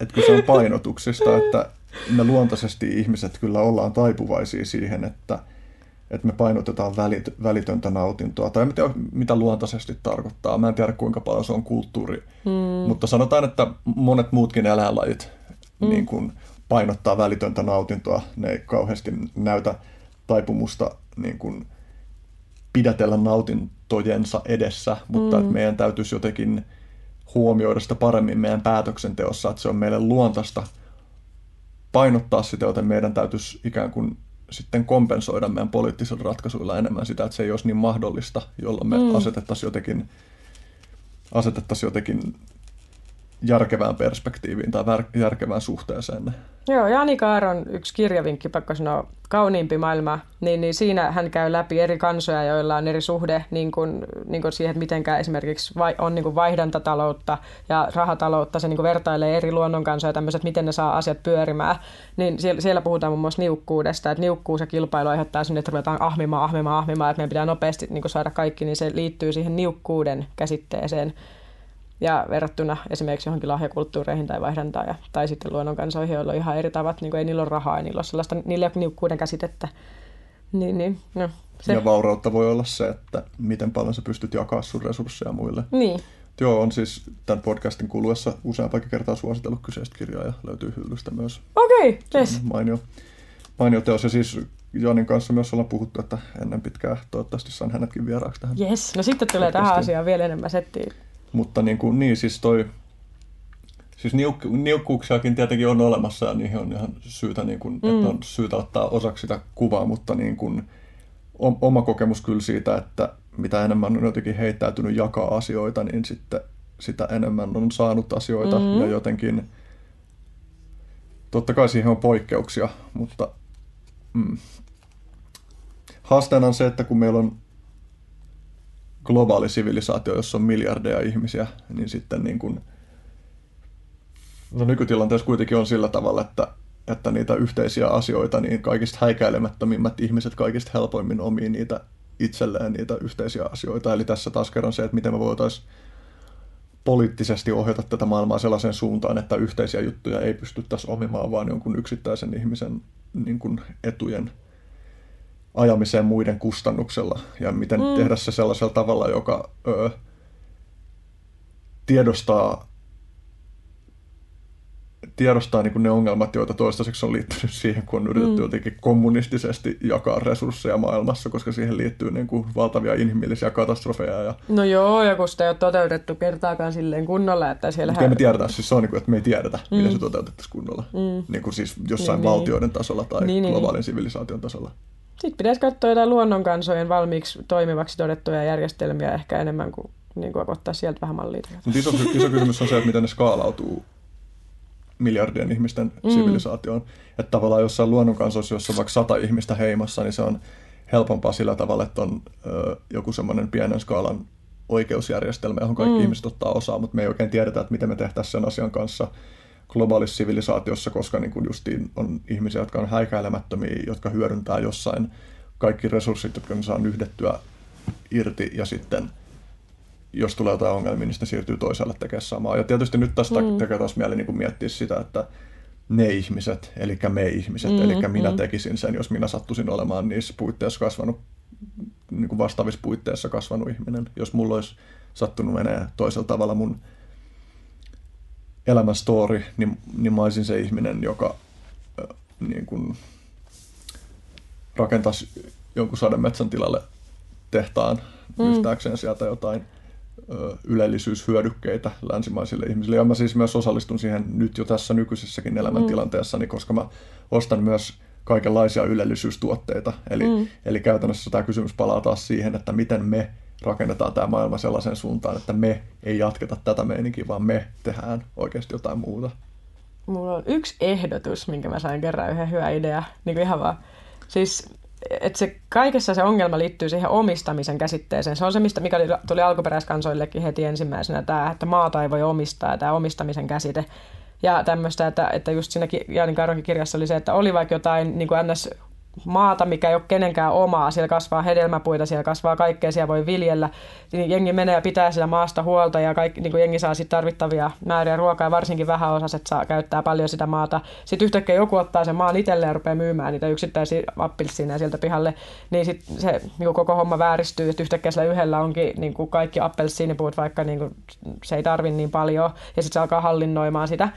että kun se on painotuksista, että me luontaisesti ihmiset kyllä ollaan taipuvaisia siihen, että, että me painotetaan välit, välitöntä nautintoa. Tai en tiedä, mitä luontaisesti tarkoittaa. Mä en tiedä, kuinka paljon se on kulttuuri. Mm. Mutta sanotaan, että monet muutkin eläinlajit mm. niin kuin painottaa välitöntä nautintoa. Ne ei kauheasti näytä taipumusta niin kuin pidätellä nautintojensa edessä, mutta mm. että meidän täytyisi jotenkin huomioida sitä paremmin meidän päätöksenteossa, että se on meille luontaista painottaa sitä, joten meidän täytyisi ikään kuin sitten kompensoida meidän poliittisilla ratkaisuilla enemmän sitä, että se ei olisi niin mahdollista, jolloin me mm. asetettaisiin jotenkin, asetettaisiin jotenkin järkevään perspektiiviin tai järkevään suhteeseen. Joo, Jani Kaaron yksi kirjavinkki, pakko sanoa, kauniimpi maailma, niin, niin siinä hän käy läpi eri kansoja, joilla on eri suhde niin kuin, niin kuin siihen, että mitenkä esimerkiksi vai, on niin kuin vaihdantataloutta ja rahataloutta, se niin kuin vertailee eri luonnonkansoja tämmöiset, miten ne saa asiat pyörimään, niin siellä, siellä puhutaan muun muassa niukkuudesta, että niukkuus ja kilpailu aiheuttaa sinne, että ruvetaan ahmimaan, ahmimaan, ahmimaan, että meidän pitää nopeasti niin kuin saada kaikki, niin se liittyy siihen niukkuuden käsitteeseen, ja verrattuna esimerkiksi johonkin lahjakulttuureihin tai vaihdantaan ja, tai sitten luonnonkansoihin, joilla on ihan eri tavat, niin kuin ei niillä ole rahaa, ei niillä ole sellaista, niillä ei ole niukkuuden käsitettä. Niin, niin, no, se. Ja vaurautta voi olla se, että miten paljon sä pystyt jakaa sun resursseja muille. Niin. Joo, on siis tämän podcastin kuluessa useampakin kertaa suositellut kyseistä kirjaa ja löytyy hyllystä myös. Okei, okay, yes. Mainio. mainio teos. Ja siis Jaanin kanssa myös ollaan puhuttu, että ennen pitkää toivottavasti saan hänetkin vieraaksi tähän. Yes, no sitten tulee tähän asiaan vielä enemmän settiin. Mutta niin, kuin, niin siis toi, siis niuk, niukkuuksiakin tietenkin on olemassa ja niihin on ihan syytä, niin kuin, mm. että on syytä ottaa osaksi sitä kuvaa, mutta niin kuin, oma kokemus kyllä siitä, että mitä enemmän on jotenkin heittäytynyt jakaa asioita, niin sitten sitä enemmän on saanut asioita mm-hmm. ja jotenkin totta kai siihen on poikkeuksia, mutta mm, haasteena on se, että kun meillä on globaali sivilisaatio, jossa on miljardeja ihmisiä, niin sitten niin kuin, no nykytilanteessa kuitenkin on sillä tavalla, että, että niitä yhteisiä asioita, niin kaikista häikäilemättömimmät ihmiset kaikista helpoimmin omii niitä itselleen niitä yhteisiä asioita. Eli tässä taas kerran se, että miten me voitaisiin poliittisesti ohjata tätä maailmaa sellaiseen suuntaan, että yhteisiä juttuja ei pystyttäisi omimaan, vaan jonkun yksittäisen ihmisen niin kuin etujen ajamiseen muiden kustannuksella. Ja miten mm. tehdä se sellaisella tavalla, joka ö, tiedostaa tiedostaa niin ne ongelmat, joita toistaiseksi on liittynyt siihen, kun on yritetty mm. jotenkin kommunistisesti jakaa resursseja maailmassa, koska siihen liittyy niin kuin valtavia inhimillisiä katastrofeja. Ja... No joo, ja kun sitä ei ole toteutettu kertaakaan silleen kunnolla, että siellä... Mutta me tiedetä, siis se on niin kuin, että me ei tiedetä, mm. miten se toteutettaisiin kunnolla. Mm. Niin kuin siis jossain niin, niin. valtioiden tasolla tai niin, niin. globaalin niin. sivilisaation tasolla. Sitten pitäisi katsoa jotain luonnonkansojen valmiiksi toimivaksi todettuja järjestelmiä ehkä enemmän kuin, niin kuin ottaa sieltä vähän mallia. Mutta iso, iso kysymys on se, että miten ne skaalautuu miljardien ihmisten mm. sivilisaatioon. Että tavallaan jossain luonnonkansoissa, jossa on vaikka sata ihmistä heimassa, niin se on helpompaa sillä tavalla, että on ö, joku semmoinen pienen skaalan oikeusjärjestelmä, johon kaikki mm. ihmiset ottaa osaa, mutta me ei oikein tiedetä, että miten me tehtäisiin sen asian kanssa globaalissa sivilisaatiossa, koska niin kuin justiin on ihmisiä, jotka on häikäilemättömiä, jotka hyödyntää jossain kaikki resurssit, jotka ne saa yhdettyä irti ja sitten – jos tulee jotain ongelmia, niin sitten siirtyy toiselle tekemään samaa. Ja tietysti nyt tästä mm. tekee taas mieli niin miettiä sitä, että ne ihmiset, eli me ihmiset, mm, eli minä mm. tekisin sen, jos minä sattuisin olemaan niissä puitteissa kasvanut, niin kuin vastaavissa puitteissa kasvanut ihminen. Jos mulla olisi sattunut menee toisella tavalla mun elämän story, niin, niin mä olisin se ihminen, joka äh, niin kuin, rakentaisi jonkun sademetsän tilalle tehtaan mm. yhtääkseen sieltä jotain ylellisyyshyödykkeitä länsimaisille ihmisille. Ja mä siis myös osallistun siihen nyt jo tässä nykyisessäkin elämäntilanteessani, mm. koska mä ostan myös kaikenlaisia ylellisyystuotteita. Eli, mm. eli käytännössä tämä kysymys palaa taas siihen, että miten me rakennetaan tämä maailma sellaiseen suuntaan, että me ei jatketa tätä meininkiä, vaan me tehdään oikeasti jotain muuta. Mulla on yksi ehdotus, minkä mä sain kerran yhden hyvä idea. Niin ihan vaan. Siis että se, kaikessa se ongelma liittyy siihen omistamisen käsitteeseen. Se on se, mistä, mikä tuli alkuperäiskansoillekin heti ensimmäisenä, tämä, että maata ei voi omistaa, tämä omistamisen käsite. Ja tämmöistä, että, että just siinä Jaanin Karrokin kirjassa oli se, että oli vaikka jotain niin kuin ns maata, mikä ei ole kenenkään omaa. Siellä kasvaa hedelmäpuita, siellä kasvaa kaikkea, siellä voi viljellä. Niin jengi menee ja pitää sitä maasta huolta ja kaikki, niin kuin jengi saa sitten tarvittavia määriä ruokaa ja varsinkin vähäosaiset saa käyttää paljon sitä maata. Sitten yhtäkkiä joku ottaa sen maan itselleen ja rupeaa myymään niitä yksittäisiä appelsiineja sieltä pihalle, niin sitten se niin koko homma vääristyy, että yhtäkkiä sillä yhdellä onkin niin kuin kaikki appelsiinipuut, vaikka niin kuin se ei tarvi niin paljon ja sitten se alkaa hallinnoimaan sitä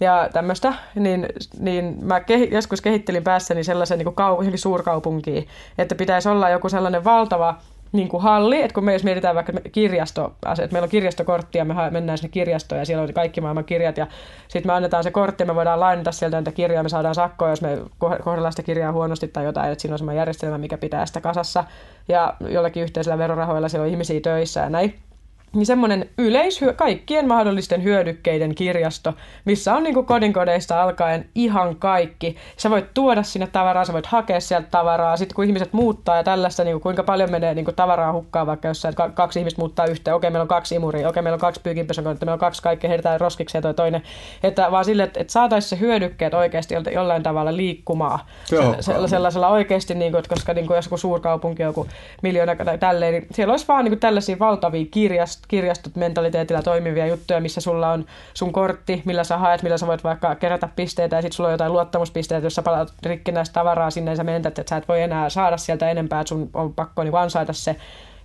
ja tämmöistä, niin, niin mä ke, joskus kehittelin päässäni sellaisen niin kau, suurkaupunkiin, että pitäisi olla joku sellainen valtava niin kuin halli, että kun me jos mietitään vaikka kirjasto, että meillä on kirjastokortti ja me mennään sinne kirjastoon ja siellä on kaikki maailman kirjat ja sitten me annetaan se kortti ja me voidaan lainata sieltä niitä kirjoja, me saadaan sakkoa, jos me kohdellaan sitä kirjaa huonosti tai jotain, että siinä on semmoinen järjestelmä, mikä pitää sitä kasassa. Ja jollakin yhteisellä verorahoilla siellä on ihmisiä töissä ja näin niin semmoinen yleishyö, kaikkien mahdollisten hyödykkeiden kirjasto, missä on niin kodinkodeista alkaen ihan kaikki. Sä voit tuoda sinne tavaraa, sä voit hakea sieltä tavaraa. Sitten kun ihmiset muuttaa ja tällaista, niin kuinka paljon menee niin tavaraa hukkaan vaikka että kaksi ihmistä muuttaa yhteen. Okei, meillä on kaksi imuria, okei, meillä on kaksi pyykinpesukonetta, meillä on kaksi kaikkea, heitetään roskiksi ja toi toinen. Että vaan sille, että, että saataisiin se hyödykkeet oikeasti jollain tavalla liikkumaan. Se, sellaisella oikeasti, niin kuin, koska niin kuin joskus suurkaupunki, joku miljoona tai tälleen, niin siellä olisi vaan niin kuin tällaisia valtavia kirjastoja kirjastot mentaliteetillä toimivia juttuja, missä sulla on sun kortti, millä sä haet, millä sä voit vaikka kerätä pisteitä ja sitten sulla on jotain luottamuspisteitä, jos sä palaat rikkinäistä tavaraa sinne ja sä menetät, että sä et voi enää saada sieltä enempää, että sun on pakko niin ansaita se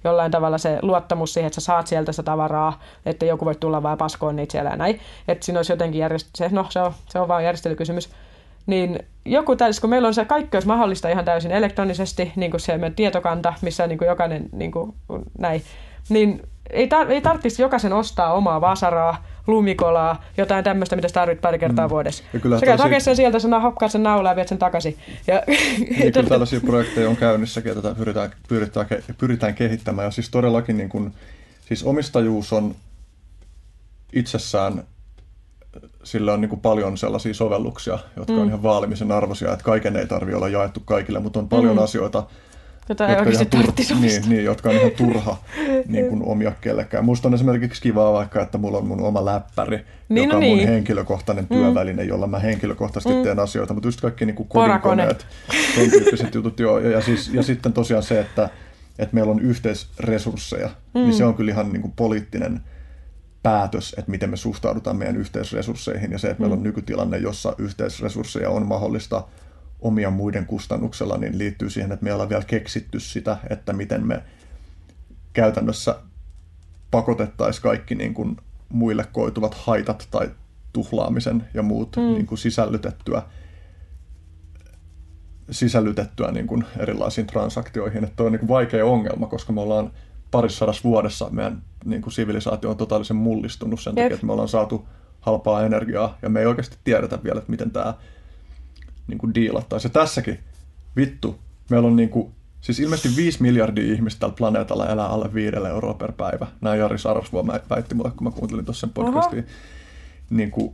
jollain tavalla se luottamus siihen, että sä saat sieltä sitä tavaraa, että joku voi tulla vaan paskoon niitä siellä ja näin. Että siinä olisi jotenkin järjest... se, no, se on, se on vaan järjestelykysymys. niin joku täys, kun meillä on se kaikki olisi mahdollista ihan täysin elektronisesti, niin kuin se meidän tietokanta, missä niin kuin jokainen niin kuin näin, niin ei, tar- ei tarvitsisi jokaisen ostaa omaa vasaraa, lumikolaa, jotain tämmöistä, mitä sä tarvit pari kertaa mm. vuodessa. Sä käyt hakea sen sieltä, sä hokkaat sen naulaa ja viet sen takaisin. Ja... Niin, kyllä tällaisia projekteja on käynnissäkin, ja tätä pyritään, pyritään, pyritään kehittämään. Ja siis todellakin niin kun, siis omistajuus on itsessään sillä on niin paljon sellaisia sovelluksia, jotka mm. on ihan vaalimisen arvoisia, että kaiken ei tarvitse olla jaettu kaikille, mutta on paljon mm. asioita, Jota jotka, ei tur- niin, niin, jotka on ihan turha niin kuin omia kellekään. Musta on esimerkiksi kivaa vaikka, että mulla on mun oma läppäri, niin, joka no on mun niin. henkilökohtainen mm. työväline, jolla mä henkilökohtaisesti mm. teen asioita, mutta just kaikki niin kuin kodinkoneet, ton tyyppiset jutut. Joo, ja, ja, siis, ja sitten tosiaan se, että, että meillä on yhteisresursseja, niin mm. niin se on kyllä ihan niin kuin poliittinen päätös, että miten me suhtaudutaan meidän yhteisresursseihin ja se, että mm. meillä on nykytilanne, jossa yhteisresursseja on mahdollista omia muiden kustannuksella, niin liittyy siihen, että me ei olla vielä keksitty sitä, että miten me käytännössä pakotettaisiin kaikki niin kuin muille koituvat haitat tai tuhlaamisen ja muut mm. niin kuin sisällytettyä, sisällytettyä niin kuin erilaisiin transaktioihin. Että on niin kuin vaikea ongelma, koska me ollaan parissadas vuodessa meidän niin kuin sivilisaatio on totaalisen mullistunut sen takia, että me ollaan saatu halpaa energiaa ja me ei oikeasti tiedetä vielä, että miten tämä niin kuin diilattaisiin. Ja tässäkin, vittu, meillä on niin kuin, siis ilmeisesti 5 miljardia ihmistä tällä planeetalla elää alle 5 euroa per päivä. Näin Jari Sarasvuo väitti mulle, kun mä kuuntelin tuossa sen podcastiin. Niin kuin,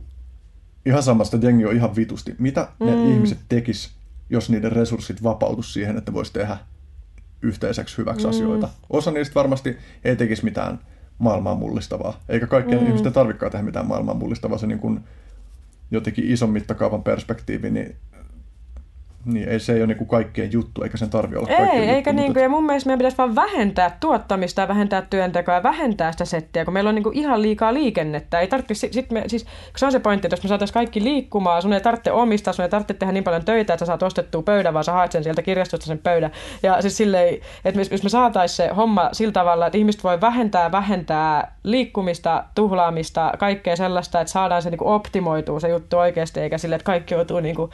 ihan samasta, että jengi on ihan vitusti. Mitä mm. ne ihmiset tekis, jos niiden resurssit vapautus siihen, että voisi tehdä yhteiseksi hyväksi mm. asioita. Osa niistä varmasti ei tekisi mitään maailmaa mullistavaa, eikä kaikkien mm. ihmisten tarvitsekaan tehdä mitään maailmaa mullistavaa. Se niin kuin jotenkin ison mittakaavan perspektiivi, niin niin, ei se ei ole niin kuin kaikkien juttu, eikä sen tarvi olla Ei, kaikkien eikä juttu, niin kuin, ja mun mielestä meidän pitäisi vaan vähentää tuottamista ja vähentää työntekoa ja vähentää sitä settiä, kun meillä on niin kuin ihan liikaa liikennettä. Ei tarvitse, sit, sit me, siis, se on se pointti, että jos me saataisiin kaikki liikkumaan, sun ei tarvitse omistaa, sun ei tarvitse tehdä niin paljon töitä, että sä saat ostettua pöydän, vaan sä haet sen sieltä kirjastosta sen pöydän. Ja siis silleen, että jos me saataisiin se homma sillä tavalla, että ihmiset voi vähentää, vähentää liikkumista, tuhlaamista, kaikkea sellaista, että saadaan se niin kuin optimoituu se juttu oikeasti, eikä sille, että kaikki joutuu niin kuin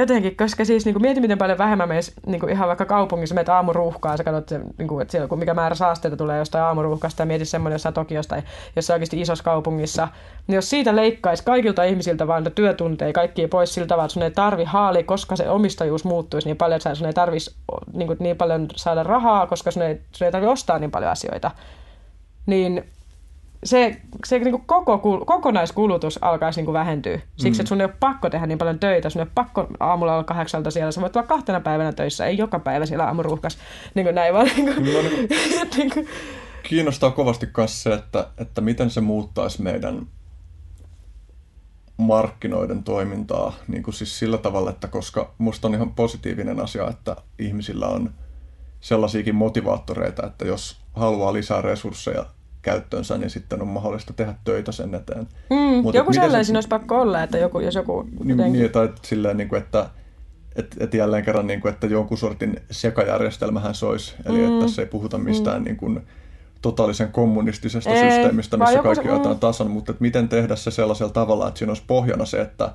jotenkin, koska siis niin kuin, mieti miten paljon vähemmän me niin kuin, ihan vaikka kaupungissa meet aamuruuhkaa, sä katsot, niin kuin, että siellä, mikä määrä saasteita tulee jostain aamuruuhkasta ja mieti semmoinen jossain Tokiosta tai jossain oikeasti isossa kaupungissa, niin jos siitä leikkaisi kaikilta ihmisiltä vaan työtunteja kaikki pois siltä tavalla, että sun ei tarvi haali, koska se omistajuus muuttuisi niin paljon, että sun ei tarvitsisi niin, niin paljon saada rahaa, koska sun ei, sun ei tarvitse ostaa niin paljon asioita, niin se, se niin kuin koko, kokonaiskulutus alkaisi niin kuin vähentyä. Siksi, mm. että sun ei ole pakko tehdä niin paljon töitä. Sun ei ole pakko aamulla olla kahdeksalta siellä. Sä voit olla kahtena päivänä töissä, ei joka päivä siellä aamuruuhkas. Niin kuin näin vaan. Niin kuin, no, niin niin kuin. Kiinnostaa kovasti myös se, että, että miten se muuttaisi meidän markkinoiden toimintaa niin kuin siis sillä tavalla, että koska musta on ihan positiivinen asia, että ihmisillä on sellaisiakin motivaattoreita, että jos haluaa lisää resursseja käyttöönsä, niin sitten on mahdollista tehdä töitä sen eteen. Mm, Mutta joku sellainen siinä olisi pakko olla, että joku, jos joku... Niin, niin tai silleen, niin kuin, että et, et jälleen kerran, niin kuin, että jonkun sortin sekajärjestelmähän se olisi. Eli mm, että tässä ei puhuta mistään mm. niin kuin, totaalisen kommunistisesta ei, systeemistä, missä kaikki se, mm. tasan, mutta että miten tehdä se sellaisella tavalla, että siinä olisi pohjana se, että,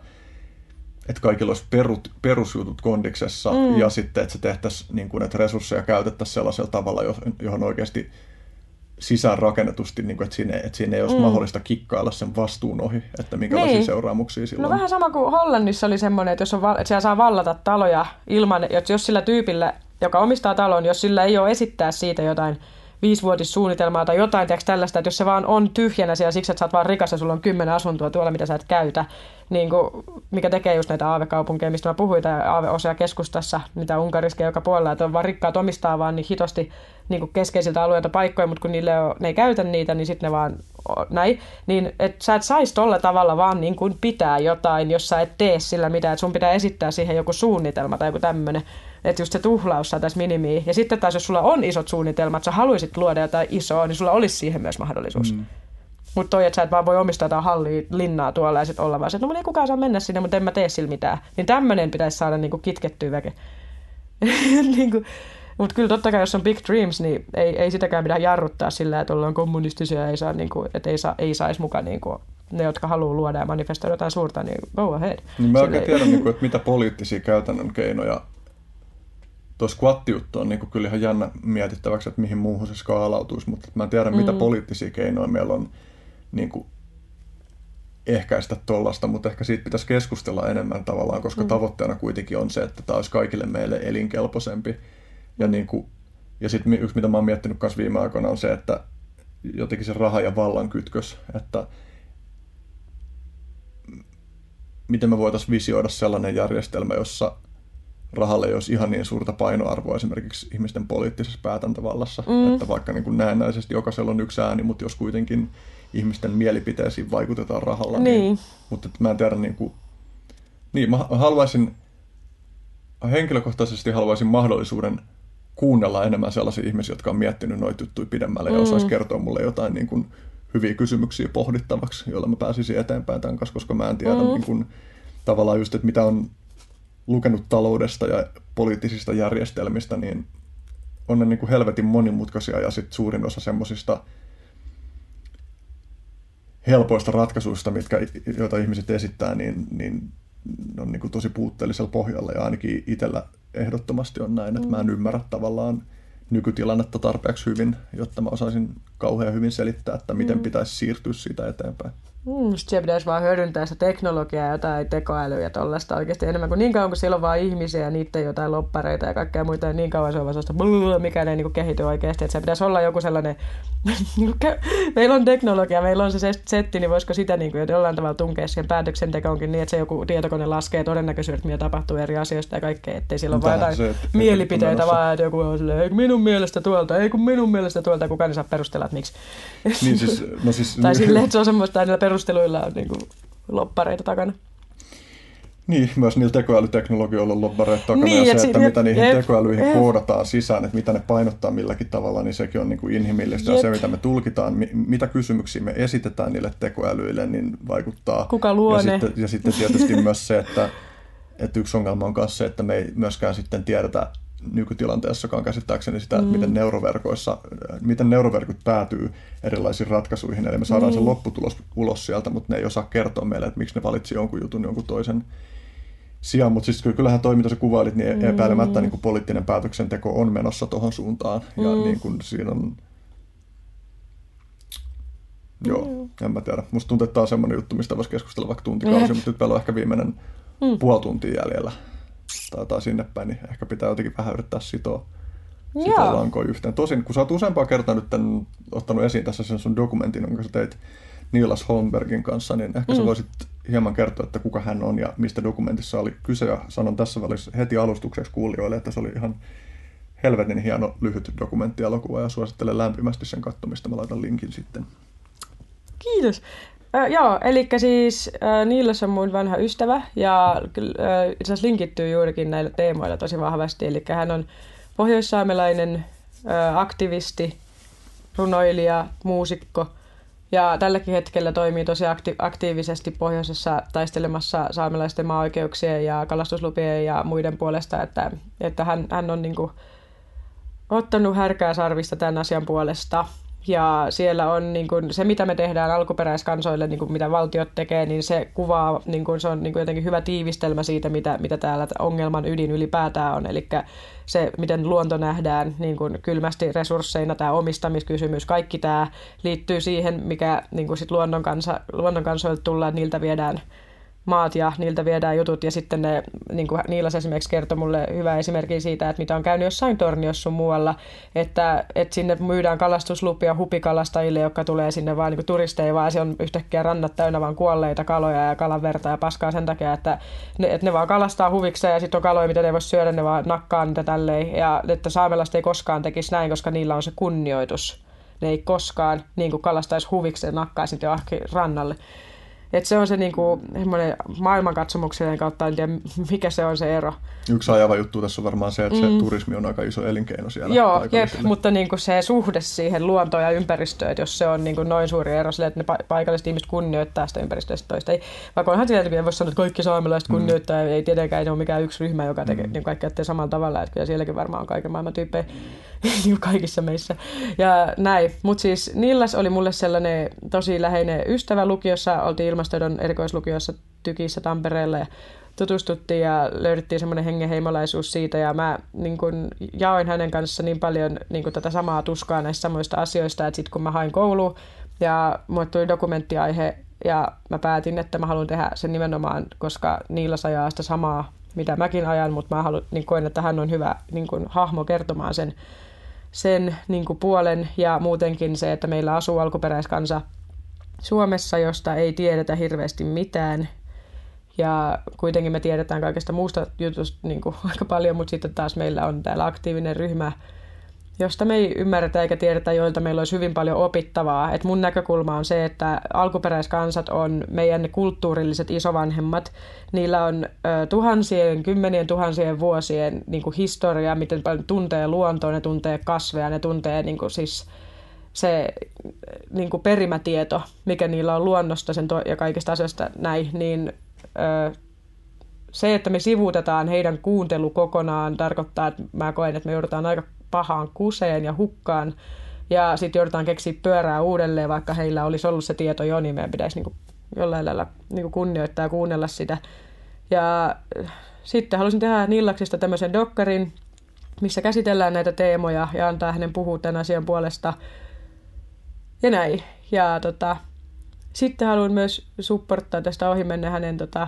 että kaikilla olisi perut, perusjutut kondiksessa mm. ja sitten, että se tehtäisiin, niin kuin, että resursseja käytettäisiin sellaisella tavalla, johon oikeasti sisäänrakennetusti, niin kuin, että, siinä, että siinä ei olisi mm. mahdollista kikkailla sen vastuun ohi, että minkälaisia niin. seuraamuksia sillä no, on. vähän sama kuin Hollannissa oli semmoinen, että, jos on, että siellä saa vallata taloja ilman, että jos sillä tyypillä, joka omistaa talon, jos sillä ei ole esittää siitä jotain viisivuotissuunnitelmaa tai jotain tiiäks, tällaista, että jos se vaan on tyhjänä siellä siksi, että sä oot vaan rikas ja sulla on kymmenen asuntoa tuolla, mitä sä et käytä, niin kuin, mikä tekee just näitä aavekaupunkeja, mistä mä puhuin, tai aaveosia keskustassa, mitä Unkarissa joka puolella, että on vaan rikkaat omistaa vaan niin hitosti niin kuin keskeisiltä alueilta paikkoja, mutta kun niille on, ne ei käytä niitä, niin sitten ne vaan näin, niin että sä et saisi tolla tavalla vaan niin kuin pitää jotain, jos sä et tee sillä mitään, että sun pitää esittää siihen joku suunnitelma tai joku tämmöinen, että just se tuhlaus saataisiin minimiin. Ja sitten taas, jos sulla on isot suunnitelmat, sä haluaisit luoda jotain isoa, niin sulla olisi siihen myös mahdollisuus. Mm. Mutta toi, että sä et vaan voi omistaa jotain hallia, linnaa tuolla ja sitten olla vaan se, että no ei kukaan saa mennä sinne, mutta en mä tee sillä mitään. Niin tämmöinen pitäisi saada niinku kitkettyä väke. niinku, mutta kyllä totta kai, jos on big dreams, niin ei, ei sitäkään pidä jarruttaa sillä, että ollaan kommunistisia ei saa, niinku, että ei, saa, ei saisi mukaan niinku, ne, jotka haluaa luoda ja manifestoida jotain suurta, niin go ahead. Niin mä oikein tiedän, niin kuin, että mitä poliittisia käytännön keinoja tuo squat-juttu on niin kuin kyllä ihan jännä mietittäväksi, että mihin muuhun se skaalautuisi, mutta mä en tiedä, mm. mitä poliittisia keinoja meillä on niin kuin ehkäistä tuollaista, mutta ehkä siitä pitäisi keskustella enemmän tavallaan, koska mm. tavoitteena kuitenkin on se, että tämä olisi kaikille meille elinkelpoisempi. Ja, niin kuin, ja sitten yksi, mitä mä oon miettinyt myös viime aikoina, on se, että jotenkin se raha ja vallan kytkös, että miten me voitaisiin visioida sellainen järjestelmä, jossa rahalle ei olisi ihan niin suurta painoarvoa esimerkiksi ihmisten poliittisessa päätäntävallassa, mm. että vaikka niin kuin näennäisesti jokaisella on yksi ääni, mutta jos kuitenkin ihmisten mielipiteisiin vaikutetaan rahalla, niin, niin mutta mä en tiedä niin kuin, niin mä haluaisin, henkilökohtaisesti haluaisin mahdollisuuden kuunnella enemmän sellaisia ihmisiä, jotka on miettinyt noita juttuja pidemmälle mm. ja osaisi kertoa mulle jotain niin kuin hyviä kysymyksiä pohdittavaksi, joilla mä pääsisin eteenpäin tämän kanssa, koska mä en tiedä mm. niin kuin, tavallaan just, että mitä on lukenut taloudesta ja poliittisista järjestelmistä, niin on ne niin kuin helvetin monimutkaisia ja sitten suurin osa semmoisista helpoista ratkaisuista, mitkä, joita ihmiset esittää, niin, niin on niin kuin tosi puutteellisella pohjalla ja ainakin itsellä ehdottomasti on näin, että mä en ymmärrä tavallaan nykytilannetta tarpeeksi hyvin, jotta mä osaisin kauhean hyvin selittää, että miten mm. pitäisi siirtyä siitä eteenpäin. Mm, se pitäisi vaan hyödyntää sitä teknologiaa ja jotain tekoälyä ja tollaista oikeasti enemmän kuin niin kauan kuin siellä on vaan ihmisiä ja niiden jotain loppareita ja kaikkea muita, niin kauan se on vaan sellaista mikä ei niin kehity oikeasti. Että se pitäisi olla joku sellainen, meillä on teknologia, meillä on se setti, niin voisiko sitä niin kuin jollain tavalla tunkea siihen päätöksentekoonkin niin, että se joku tietokone laskee todennäköisyydet, mitä tapahtuu eri asioista ja kaikkea, ettei sillä ole vaan jotain se, mielipiteitä, vaan että joku on silleen, ei minun mielestä tuolta, ei kun minun mielestä tuolta, kukaan ei saa perustella, että miksi. Niin siis, no siis, tai silleen, että se on semmoista, että perusteluilla on niin kuin loppareita takana. Niin, myös niillä tekoälyteknologioilla on lobbareita takana niin, ja se, että mitä niihin jep, tekoälyihin jep. koodataan sisään, että mitä ne painottaa milläkin tavalla, niin sekin on niin kuin inhimillistä. Jep. Ja se, mitä me tulkitaan, mitä kysymyksiä me esitetään niille tekoälyille, niin vaikuttaa. Kuka luo ja ne? Sitten, ja sitten tietysti myös se, että, että yksi ongelma on myös se, että me ei myöskään sitten tiedetä nykytilanteessakaan käsittääkseni sitä, että mm. miten, neuroverkoissa, miten neuroverkot päätyy erilaisiin ratkaisuihin. Eli me saadaan mm. se lopputulos ulos sieltä, mutta ne ei osaa kertoa meille, että miksi ne valitsi jonkun jutun jonkun toisen sijaan. Mutta siis kyllähän toi, mitä sä kuvailit, niin mm. epäilemättä niin kuin poliittinen päätöksenteko on menossa tuohon suuntaan. Mm. Ja niin kuin siinä on... Joo, mm. en mä tiedä. Musta tuntuu, että tämä on semmoinen juttu, mistä voisi keskustella vaikka tuntikausi, mutta nyt meillä on ehkä viimeinen mm. puoli tuntia jäljellä tai, tai sinne päin, niin ehkä pitää jotenkin vähän yrittää sitoa, sitoa lankoja yhteen. Tosin, kun sä oot useampaa kertaa nyt tämän, ottanut esiin tässä sen sun dokumentin, jonka sä teit Niilas Holmbergin kanssa, niin ehkä mm. sä voisit hieman kertoa, että kuka hän on ja mistä dokumentissa oli kyse. Ja sanon tässä välissä heti alustukseksi kuulijoille, että se oli ihan helvetin hieno lyhyt dokumenttielokuva ja suosittelen lämpimästi sen katsomista. Mä laitan linkin sitten. Kiitos. Äh, joo, eli siis äh, Niilos on mun vanha ystävä ja äh, itse asiassa linkittyy juurikin näillä teemoilla tosi vahvasti. Eli hän on pohjoissaamelainen äh, aktivisti, runoilija, muusikko ja tälläkin hetkellä toimii tosi akti- aktiivisesti pohjoisessa taistelemassa saamelaisten maa-oikeuksien ja kalastuslupien ja muiden puolesta, että, että hän, hän on niin kuin, ottanut härkää sarvista tämän asian puolesta ja siellä on niin kuin, se, mitä me tehdään alkuperäiskansoille, niin kuin, mitä valtiot tekee, niin se kuvaa, niin kuin, se on niin kuin jotenkin hyvä tiivistelmä siitä, mitä, mitä täällä ongelman ydin ylipäätään on. Eli se, miten luonto nähdään niin kuin kylmästi resursseina, tämä omistamiskysymys, kaikki tämä liittyy siihen, mikä niin kuin sit luonnon, kansa, luonnon kansoilta tullaan, niiltä viedään maat ja niiltä viedään jutut ja sitten ne, niin kuin Niilas esimerkiksi kertoi mulle hyvä esimerkki siitä, että mitä on käynyt jossain torniossa muualla, että, että sinne myydään kalastuslupia hupikalastajille, jotka tulee sinne vaan niin turisteja, vaan se on yhtäkkiä rannat täynnä vaan kuolleita kaloja ja kalaverta ja paskaa sen takia, että ne, että ne vaan kalastaa huvikseen ja sitten on kaloja, mitä ne voi syödä, ne vaan nakkaa niitä tälleen ja että saamelaiset ei koskaan tekisi näin, koska niillä on se kunnioitus. Ne ei koskaan niin kuin kalastaisi huvikseen nakkaisi johonkin rannalle. Et se on se niinku, maailmankatsomuksellinen kautta, en tiedä mikä se on se ero. Yksi ajava juttu tässä on varmaan se, että mm. se turismi on aika iso elinkeino siellä. Joo, jep, mutta niinku se suhde siihen luontoon ja ympäristöön, että jos se on niinku noin suuri ero sille, että ne paikalliset ihmiset kunnioittaa sitä ympäristöä toista. Ei, vaikka onhan tietenkin, voisi sanoa, että kaikki saamelaiset mm. kunnioittaa, mm. ei tietenkään ei ole mikään yksi ryhmä, joka tekee mm. niin kaikki samalla tavalla, että kyllä sielläkin varmaan on kaiken maailman tyyppejä niin kaikissa meissä. Ja näin. Mutta siis Nillas oli mulle sellainen tosi läheinen ystävä lukiossa. Oltiin ilmastoidon erikoislukiossa Tykissä Tampereella ja tutustuttiin ja löydettiin semmoinen hengenheimolaisuus siitä. Ja mä niin kun, jaoin hänen kanssa niin paljon niin kun, tätä samaa tuskaa näistä samoista asioista, että sitten kun mä hain kouluun ja mulle tuli dokumenttiaihe ja mä päätin, että mä haluan tehdä sen nimenomaan, koska niillä ajaa sitä samaa, mitä mäkin ajan, mutta mä haluan, niin koen, että hän on hyvä niin kuin, hahmo kertomaan sen, sen niin kuin, puolen ja muutenkin se, että meillä asuu alkuperäiskansa Suomessa, josta ei tiedetä hirveästi mitään. Ja kuitenkin me tiedetään kaikesta muusta jutusta niin kuin, aika paljon, mutta sitten taas meillä on täällä aktiivinen ryhmä, josta me ei ymmärretä eikä tiedetä, joilta meillä olisi hyvin paljon opittavaa. Et mun näkökulma on se, että alkuperäiskansat on meidän kulttuurilliset isovanhemmat. Niillä on ö, tuhansien, kymmenien tuhansien vuosien niin kuin historia, miten paljon tuntee luontoa, ne tuntee kasveja, ne tuntee niin kuin, siis se niin kuin perimätieto, mikä niillä on luonnosta sen to- ja kaikista asioista näin, niin ö, se, että me sivuutetaan heidän kuuntelu kokonaan, tarkoittaa, että mä koen, että me joudutaan aika pahaan kuseen ja hukkaan. Ja sitten joudutaan keksiä pyörää uudelleen, vaikka heillä olisi ollut se tieto jo, niin meidän pitäisi niin jollain lailla niin kunnioittaa ja kuunnella sitä. Ja sitten halusin tehdä Nillaksista tämmöisen dokkarin, missä käsitellään näitä teemoja ja antaa hänen puhua tämän asian puolesta. Ja näin. Ja tota, sitten haluan myös supporttaa tästä ohi mennä hänen tota,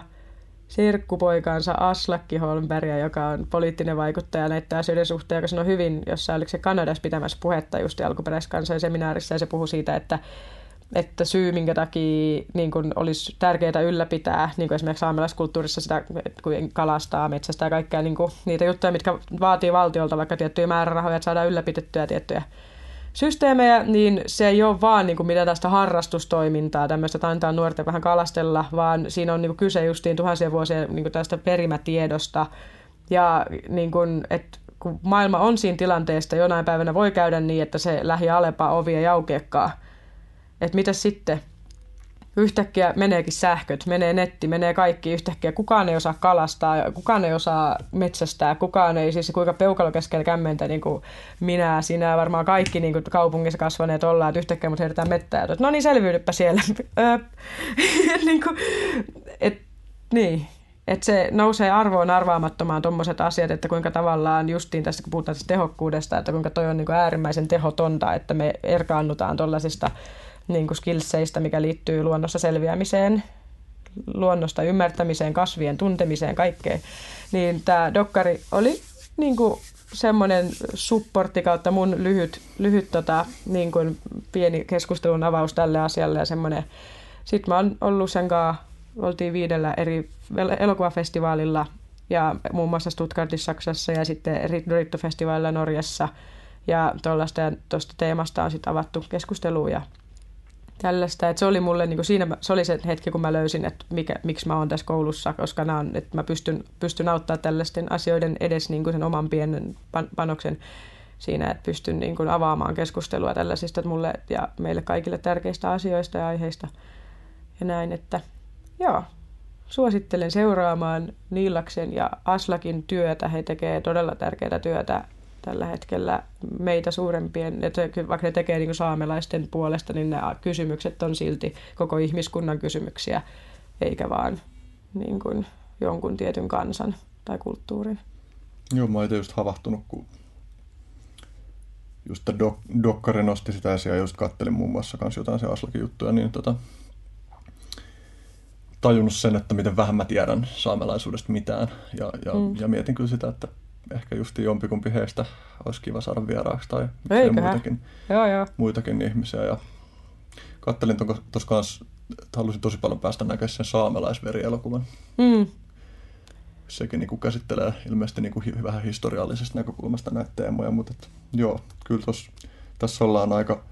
serkkupoikansa Aslakki Holmbergia, joka on poliittinen vaikuttaja näiden asioiden suhteen, joka sanoi hyvin, jossa oliko se Kanadassa pitämässä puhetta just alkuperäiskansojen seminaarissa, ja se puhui siitä, että, että syy, minkä takia niin kun olisi tärkeää ylläpitää, niin kuin esimerkiksi saamelaiskulttuurissa sitä, kun kalastaa, metsästä ja kaikkea niin niitä juttuja, mitkä vaatii valtiolta vaikka tiettyjä määrärahoja, että saadaan ylläpitettyä tiettyjä systeemejä, niin se ei ole vaan niin kuin mitä tästä harrastustoimintaa, tämmöistä, että antaa nuorten vähän kalastella, vaan siinä on niin kuin kyse justiin tuhansien vuosien niin kuin tästä perimätiedosta. Ja niin kuin, että kun maailma on siinä tilanteesta, jonain päivänä voi käydä niin, että se lähi Alepa ovi ei aukeakaan. Että mitä sitten? Yhtäkkiä meneekin sähköt, menee netti, menee kaikki yhtäkkiä. Kukaan ei osaa kalastaa, kukaan ei osaa metsästää, kukaan ei, siis kuinka peukalo keskellä kämmentä, niin kuin minä, sinä, varmaan kaikki niin kuin kaupungissa kasvaneet ollaan, että yhtäkkiä mut heitetään mettää. Että, no niin, selviydypä siellä. niin kuin, et, niin, että se nousee arvoon arvaamattomaan tuommoiset asiat, että kuinka tavallaan justiin tässä, kun puhutaan tästä tehokkuudesta, että kuinka toi on niin kuin äärimmäisen tehotonta, että me erkaannutaan tuollaisista niin kuin skillseistä, mikä liittyy luonnossa selviämiseen, luonnosta ymmärtämiseen, kasvien tuntemiseen, kaikkeen. Niin tämä dokkari oli niin kuin semmoinen supportti kautta mun lyhyt, lyhyt tota, niin kuin pieni keskustelun avaus tälle asialle ja semmoinen. Sitten mä oon ollut sen kanssa, oltiin viidellä eri elokuvafestivaalilla ja muun muassa Stuttgartissa Saksassa ja sitten Ritto-festivaalilla Norjassa. Ja tuosta teemasta on sitten avattu keskustelua ja tällaista. Että se oli mulle, niin kuin siinä, se oli se hetki, kun mä löysin, että mikä, miksi mä oon tässä koulussa, koska nämä on, että mä pystyn, pystyn auttaa tällaisten asioiden edes niin kuin sen oman pienen panoksen siinä, että pystyn niin kuin avaamaan keskustelua tällaisista että mulle ja meille kaikille tärkeistä asioista ja aiheista ja näin, että joo, suosittelen seuraamaan Niillaksen ja Aslakin työtä. He tekevät todella tärkeää työtä tällä hetkellä meitä suurempien, että vaikka ne tekee niin saamelaisten puolesta, niin ne kysymykset on silti koko ihmiskunnan kysymyksiä, eikä vaan niin kuin jonkun tietyn kansan tai kulttuurin. Joo, mä oon just havahtunut, kun just dok- Dokkari nosti sitä ja just kattelin muun muassa kans jotain se Aslakin juttuja, niin tota, tajunnut sen, että miten vähän mä tiedän saamelaisuudesta mitään. Ja, ja, mm. ja mietin kyllä sitä, että ehkä just jompikumpi heistä olisi kiva saada vieraaksi tai muitakin, joo, joo. muitakin ihmisiä. Ja kattelin tuossa kanssa, että halusin tosi paljon päästä näkemään sen saamelaisverielokuvan. Mm. Sekin niin kuin käsittelee ilmeisesti niin kuin vähän historiallisesta näkökulmasta näitä teemoja, mutta et, joo, kyllä tos, tässä ollaan aika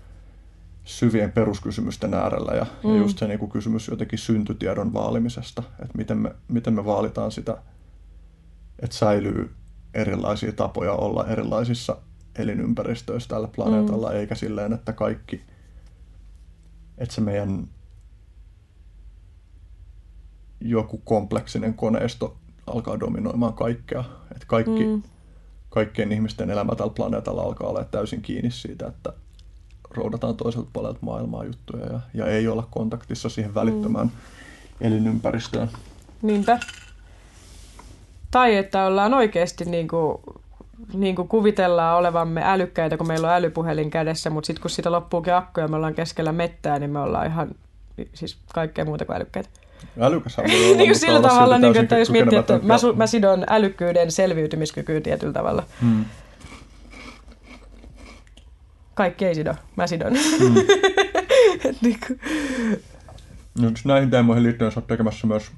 syvien peruskysymysten äärellä ja, mm. ja just se niin kuin kysymys jotenkin syntytiedon vaalimisesta, että miten me, miten me vaalitaan sitä, että säilyy erilaisia tapoja olla erilaisissa elinympäristöissä tällä planeetalla, mm. eikä silleen, että kaikki, että se meidän joku kompleksinen koneisto alkaa dominoimaan kaikkea. Että kaikki, mm. kaikkien ihmisten elämä tällä planeetalla alkaa olla täysin kiinni siitä, että roudataan toiselta puolelta maailmaa juttuja ja, ja ei olla kontaktissa siihen välittömään mm. elinympäristöön. Niinpä. Tai että ollaan oikeasti niin kuin, niin kuin kuvitellaan olevamme älykkäitä, kun meillä on älypuhelin kädessä, mutta sitten kun siitä loppuukin akku ja me ollaan keskellä mettää, niin me ollaan ihan siis kaikkea muuta kuin älykkäitä. Älykäs olla, niin sillä tavalla, niin kuin, että jos miettii, että mä, su, mä sidon älykkyyden selviytymiskykyyn tietyllä tavalla. Hmm. Kaikki ei sido, mä sidon. Hmm. niin kuin... no, näihin teemoihin liittyen sä oot tekemässä myös,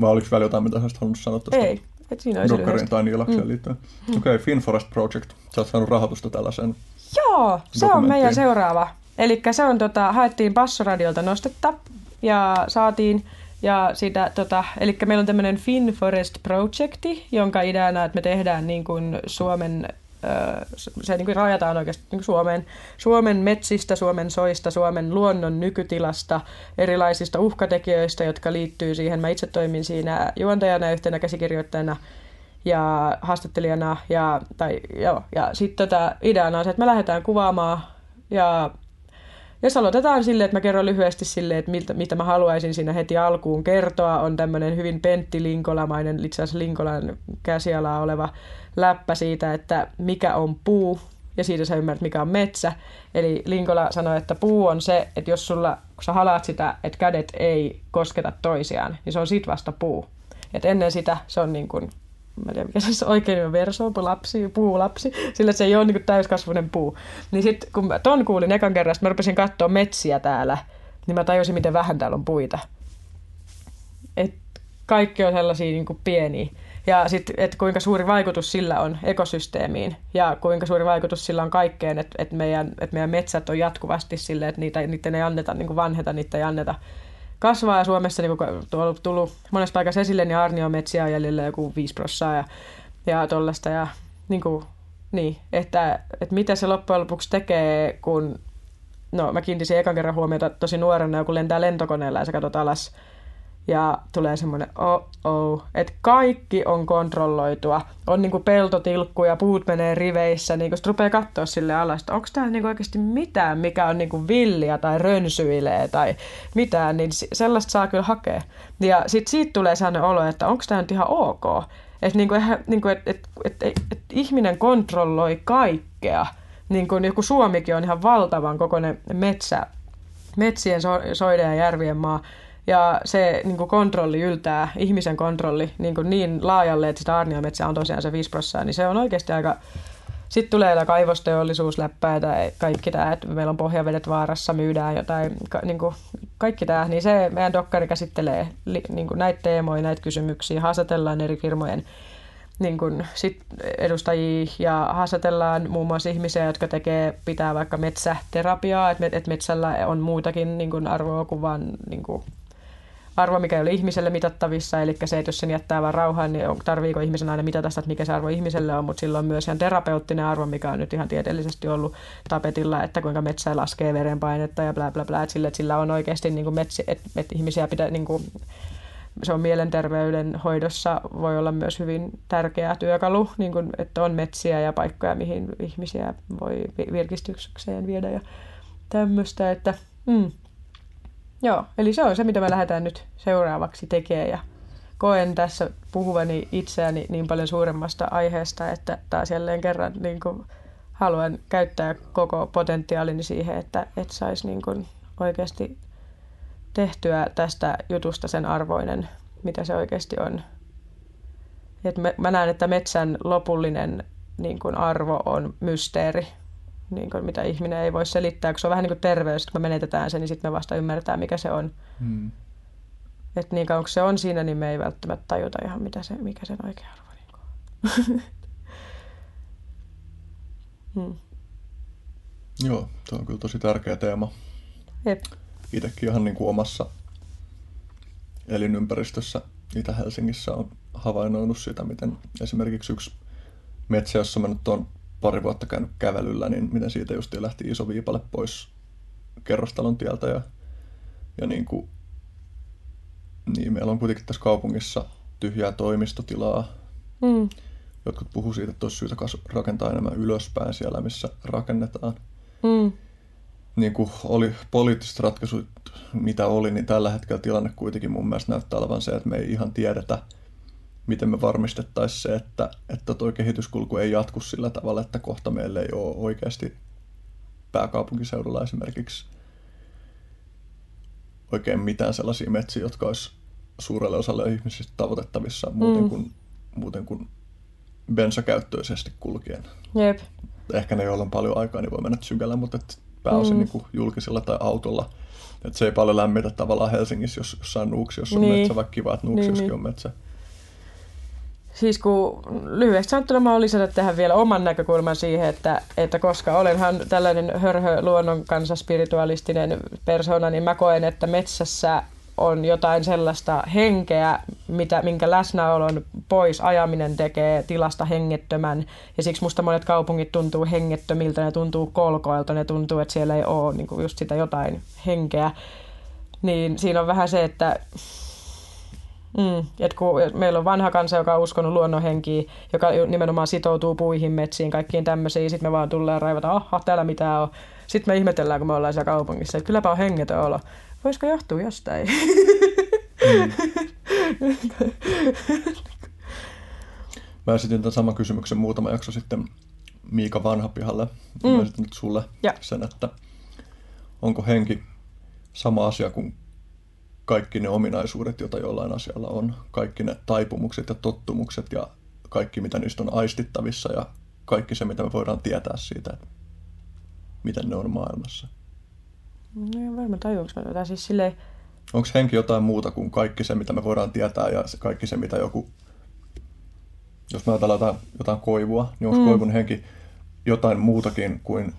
vai oliko vielä jotain, mitä sä halunnut sanoa tuosta? Ei, et siinä olisi Dokkarin tai Niilakseen mm. liittyen. Mm. Okei, okay, Finforest Project. Sä oot saanut rahoitusta tällaiseen Joo, se on meidän seuraava. Eli se on, tota, haettiin Passoradiolta nostetta ja saatiin ja sitä, tota, eli meillä on tämmöinen Finforest Projecti, jonka ideana, että me tehdään niin kuin Suomen se niin kuin rajataan oikeasti niin kuin Suomen, Suomen metsistä, Suomen soista, Suomen luonnon nykytilasta, erilaisista uhkatekijöistä, jotka liittyy siihen. Mä itse toimin siinä juontajana, yhtenä käsikirjoittajana ja haastattelijana. Ja, tai, joo, ja sitten tota, ideana on se, että me lähdetään kuvaamaan ja jos aloitetaan sille, että mä kerron lyhyesti sille, että miltä, mitä mä haluaisin siinä heti alkuun kertoa, on tämmöinen hyvin Pentti Linkolamainen, itse asiassa Linkolan käsialaa oleva läppä siitä, että mikä on puu, ja siitä sä ymmärrät, mikä on metsä. Eli Linkola sanoi, että puu on se, että jos sulla, kun sä halaat sitä, että kädet ei kosketa toisiaan, niin se on sit vasta puu. Et ennen sitä se on niin kuin mä en tiedä mikä se oikein verso, lapsi, puulapsi, sillä se ei ole niin täyskasvuinen puu. Niin sitten kun mä ton kuulin ekan kerran, mä rupesin katsoa metsiä täällä, niin mä tajusin, miten vähän täällä on puita. Et kaikki on sellaisia niin kuin pieniä. Ja sitten, että kuinka suuri vaikutus sillä on ekosysteemiin ja kuinka suuri vaikutus sillä on kaikkeen, että, että, meidän, että meidän metsät on jatkuvasti silleen, että niitä, niitä ei anneta niin kuin vanheta, niitä ei anneta kasvaa ja Suomessa niin tullut, tullut monessa paikassa esille, niin arniometsiä on jäljellä joku 5 prossaa ja, ja tuollaista. Ja niin, kuin, niin että, että mitä se loppujen lopuksi tekee, kun no mä kiinnitin ekan kerran huomiota tosi nuorena, kun lentää lentokoneella ja sä katsot alas ja tulee semmoinen oh oh, että kaikki on kontrolloitua. On niinku peltotilkku ja puut menee riveissä, niinku sit rupeaa katsoa sille alas, että onko täällä niinku oikeasti mitään, mikä on niinku villiä tai rönsyilee tai mitään, niin sellaista saa kyllä hakea. Ja sitten siitä tulee sellainen olo, että onko tämä nyt ihan ok. Että niinku, niinku, et, et, et, et, et ihminen kontrolloi kaikkea. Niin kuin joku Suomikin on ihan valtavan kokoinen metsä, metsien, so, soiden ja järvien maa ja se niin kuin kontrolli yltää, ihmisen kontrolli niin, kuin niin laajalle, että sitä aarniometsää on tosiaan se 5 prosenttia, niin se on oikeasti aika... Sitten tulee tämä kaivosteollisuus, läppää tai kaikki tämä, että meillä on pohjavedet vaarassa, myydään jotain, ka, niin kuin kaikki tämä, niin se meidän dokkari käsittelee niin kuin näitä teemoja, näitä kysymyksiä, haastatellaan eri firmojen niin kuin sit edustajia ja haastatellaan muun muassa ihmisiä, jotka tekee, pitää vaikka metsäterapiaa, että, että metsällä on muutakin niin kuin arvoa kuin vain niin kuin arvo, mikä ei ole ihmiselle mitattavissa, eli se, että jos sen jättää vaan rauhaan, niin tarviiko ihmisen aina mitata sitä, että mikä se arvo ihmiselle on, mutta sillä on myös ihan terapeuttinen arvo, mikä on nyt ihan tieteellisesti ollut tapetilla, että kuinka metsä laskee verenpainetta ja bla bla bla, että sillä, että sillä on oikeasti niin kuin metsi, että, että ihmisiä pitää niin kuin, se on mielenterveyden hoidossa voi olla myös hyvin tärkeä työkalu, niin kuin, että on metsiä ja paikkoja, mihin ihmisiä voi virkistykseen viedä ja tämmöistä, että mm, Joo, eli se on se, mitä me lähdetään nyt seuraavaksi tekemään ja koen tässä puhuvani itseäni niin paljon suuremmasta aiheesta, että taas jälleen kerran niin kuin haluan käyttää koko potentiaalini siihen, että, että saisi niin kuin oikeasti tehtyä tästä jutusta sen arvoinen, mitä se oikeasti on. Et mä näen, että metsän lopullinen niin kuin arvo on mysteeri niin kuin, mitä ihminen ei voi selittää, kun se on vähän niin kuin terveys, että kun me menetetään se, niin sitten me vasta ymmärretään, mikä se on. Hmm. Että niin kauan kun se on siinä, niin me ei välttämättä tajuta ihan, mitä se, mikä sen oikea arvo niin hmm. Joo, tuo on kyllä tosi tärkeä teema. Jep. Itsekin ihan niin kuin omassa elinympäristössä Itä-Helsingissä on havainnoinut sitä, miten esimerkiksi yksi metsä, jossa mä nyt on pari vuotta käynyt kävelyllä, niin miten siitä just lähti iso viipale pois kerrostalon tieltä ja, ja niin kuin, niin meillä on kuitenkin tässä kaupungissa tyhjää toimistotilaa, mm. jotkut puhuu siitä, että olisi syytä rakentaa enemmän ylöspäin siellä, missä rakennetaan. Mm. Niin kuin oli poliittiset ratkaisut, mitä oli, niin tällä hetkellä tilanne kuitenkin mun mielestä näyttää olevan se, että me ei ihan tiedetä, miten me varmistettaisiin se, että, että tuo kehityskulku ei jatku sillä tavalla, että kohta meillä ei ole oikeasti pääkaupunkiseudulla esimerkiksi oikein mitään sellaisia metsiä, jotka olisi suurelle osalle ihmisistä tavoitettavissa muuten, mm. kuin, muuten kuin bensakäyttöisesti kulkien. Jep. Ehkä ne, joilla on paljon aikaa, niin voi mennä sykällä, mutta et pääosin mm. niin kuin julkisella tai autolla. Et se ei paljon lämmitä tavallaan Helsingissä, jos jossain Nuuksiossa on niin. metsä, vaikka kiva, että Nuuksiossakin niin, niin. on metsä. Siis kun lyhyesti sanottuna mä lisätä tähän vielä oman näkökulman siihen, että, että koska olenhan tällainen hörhö luonnon kanssa spiritualistinen persona, niin mä koen, että metsässä on jotain sellaista henkeä, mitä, minkä läsnäolon pois ajaminen tekee tilasta hengettömän. Ja siksi musta monet kaupungit tuntuu hengettömiltä, ne tuntuu kolkoilta, ne tuntuu, että siellä ei ole niin just sitä jotain henkeä. Niin siinä on vähän se, että Mm, et kun meillä on vanha kansa, joka on uskonut luonnonhenkiin, joka nimenomaan sitoutuu puihin, metsiin, kaikkiin tämmöisiin. Sitten me vaan tullaan raivata, aha, täällä mitä on. Sitten me ihmetellään, kun me ollaan siellä kaupungissa, että kylläpä on hengetön olo. Voisiko johtua jostain? Mm. Mä esitin tämän saman kysymyksen muutama jakso sitten Miika Vanhapihalle. Mm. Mä esitin nyt sulle ja. sen, että onko henki sama asia kuin kaikki ne ominaisuudet, joita jollain asialla on, kaikki ne taipumukset ja tottumukset ja kaikki, mitä niistä on aistittavissa ja kaikki se, mitä me voidaan tietää siitä, että miten ne on maailmassa. No en varmaan tajuanko mä tätä siis silleen... Onko henki jotain muuta kuin kaikki se, mitä me voidaan tietää ja kaikki se, mitä joku... Jos me ajatellaan jotain, jotain koivua, niin onko mm. koivun henki jotain muutakin kuin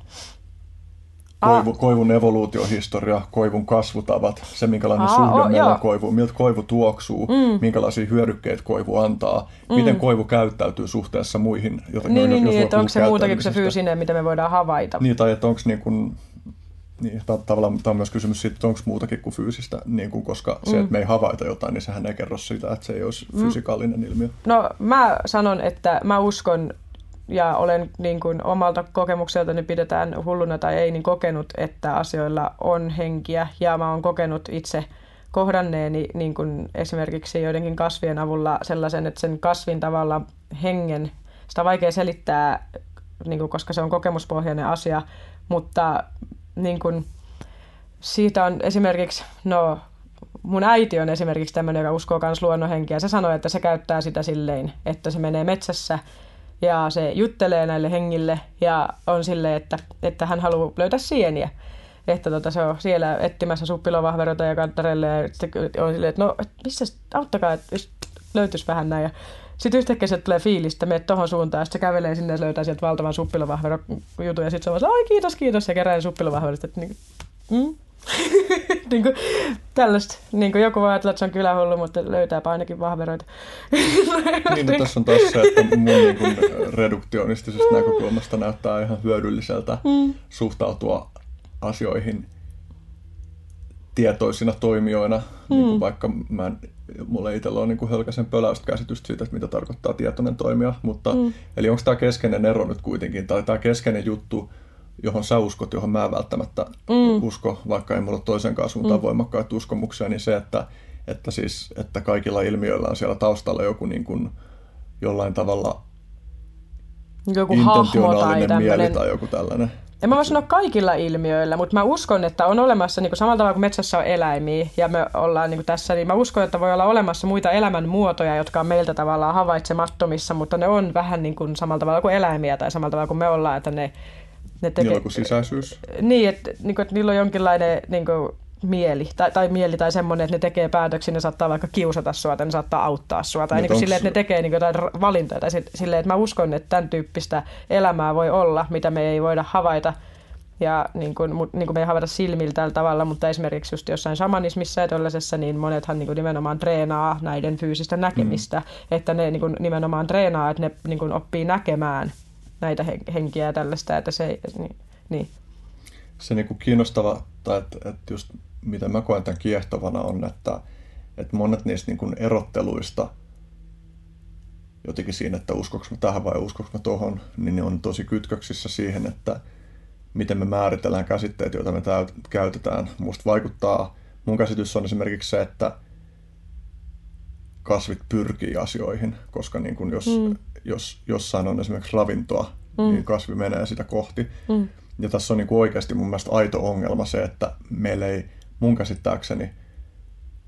Koivu, koivun evoluutiohistoria, koivun kasvutavat, se minkälainen Aa, suhde oh, meillä on koivuun, miltä koivu tuoksuu, mm. minkälaisia hyödykkeitä koivu antaa, mm. miten koivu käyttäytyy suhteessa muihin. Joten niin, niin, niin että onko se muutakin kuin se fyysinen, mitä me voidaan havaita. Niin, tai että onko niin kuin, niin, tavallaan tämä on myös kysymys siitä, että onko muutakin kuin fyysistä, niin kuin, koska mm. se, että me ei havaita jotain, niin sehän ei kerro sitä, että se ei olisi mm. fysikaalinen ilmiö. No mä sanon, että mä uskon ja olen niin kuin omalta kokemukseltani pidetään hulluna tai ei, niin kokenut, että asioilla on henkiä ja mä oon kokenut itse kohdanneeni niin kuin esimerkiksi joidenkin kasvien avulla sellaisen, että sen kasvin tavalla hengen, sitä on vaikea selittää, niin kuin, koska se on kokemuspohjainen asia, mutta niin kuin, siitä on esimerkiksi, no mun äiti on esimerkiksi tämmöinen, joka uskoo myös luonnonhenkiä. Se sanoi, että se käyttää sitä silleen, että se menee metsässä ja se juttelee näille hengille ja on silleen, että, että hän haluaa löytää sieniä. Että tota, se on siellä etsimässä suppilovahveroita ja kantarelle ja on silleen, että no missä auttakaa, että löytyisi vähän näin. Ja sitten yhtäkkiä se tulee fiilis, että menet tuohon suuntaan, sitten kävelee sinne ja löytää sieltä valtavan suppilovahvero jutun, ja sitten se on ai kiitos, kiitos, ja kerää suppilovahverosta. Että niin, mm, niin kuin, tällaista. Niin kuin joku voi ajatella, että se on kylähullu, mutta löytää ainakin vahveroita. niin, no, tässä on taas se, että mun niin kuin reduktionistisesta näkökulmasta näyttää ihan hyödylliseltä mm. suhtautua asioihin tietoisina toimijoina, mm. niin kuin vaikka mä en, mulla itsellä on niin kuin hölkäsen pöläystä käsitystä siitä, että mitä tarkoittaa tietoinen toimija, mutta mm. eli onko tämä keskeinen ero nyt kuitenkin, tai tämä keskeinen juttu, johon sä uskot, johon mä välttämättä mm. usko, vaikka ei mulla ole toisen suuntaan mm. voimakkaita uskomuksia, niin se, että, että, siis, että kaikilla ilmiöillä on siellä taustalla joku niin kuin, jollain tavalla joku intentionaalinen tai mieli tai joku tällainen. En mä voi sanoa kaikilla ilmiöillä, mutta mä uskon, että on olemassa, niin kuin samalla tavalla kuin metsässä on eläimiä ja me ollaan niin kuin tässä, niin mä uskon, että voi olla olemassa muita elämän muotoja, jotka on meiltä tavallaan havaitsemattomissa, mutta ne on vähän niin kuin samalla tavalla kuin eläimiä tai samalla tavalla kuin me ollaan, että ne ne tekee, Niillä on sisäisyys. Niin, että, niin kuin, että niillä on jonkinlainen niin kuin, mieli, tai, tai mieli tai semmoinen, että ne tekee päätöksiä, ne saattaa vaikka kiusata sua tai ne saattaa auttaa sua. Tai niin kuin silleen, että ne tekee niin kuin, jotain valintoja. Tai silleen, että mä uskon, että tämän tyyppistä elämää voi olla, mitä me ei voida havaita. Ja niin kuin, niin kuin me ei havaita silmillä tällä tavalla, mutta esimerkiksi just jossain shamanismissa ja tällaisessa, niin monethan niin kuin nimenomaan treenaa näiden fyysistä näkemistä. Mm. Että ne niin kuin nimenomaan treenaa, että ne niin kuin oppii näkemään näitä henkiä ja tällaista, että se niin, niin. Se niin kuin kiinnostava, tai että, että just mitä mä koen tämän kiehtovana on, että, että monet niistä niin kuin erotteluista jotenkin siinä, että uskoks mä tähän vai uskoks mä tohon, niin ne on tosi kytköksissä siihen, että miten me määritellään käsitteet, joita me täyt- käytetään. Musta vaikuttaa, mun käsitys on esimerkiksi se, että kasvit pyrkii asioihin, koska niin kun jos, mm. Jos jossain on esimerkiksi ravintoa, mm. niin kasvi menee sitä kohti. Mm. Ja tässä on niin kuin oikeasti mun mielestä aito ongelma se, että meillä ei mun käsittääkseni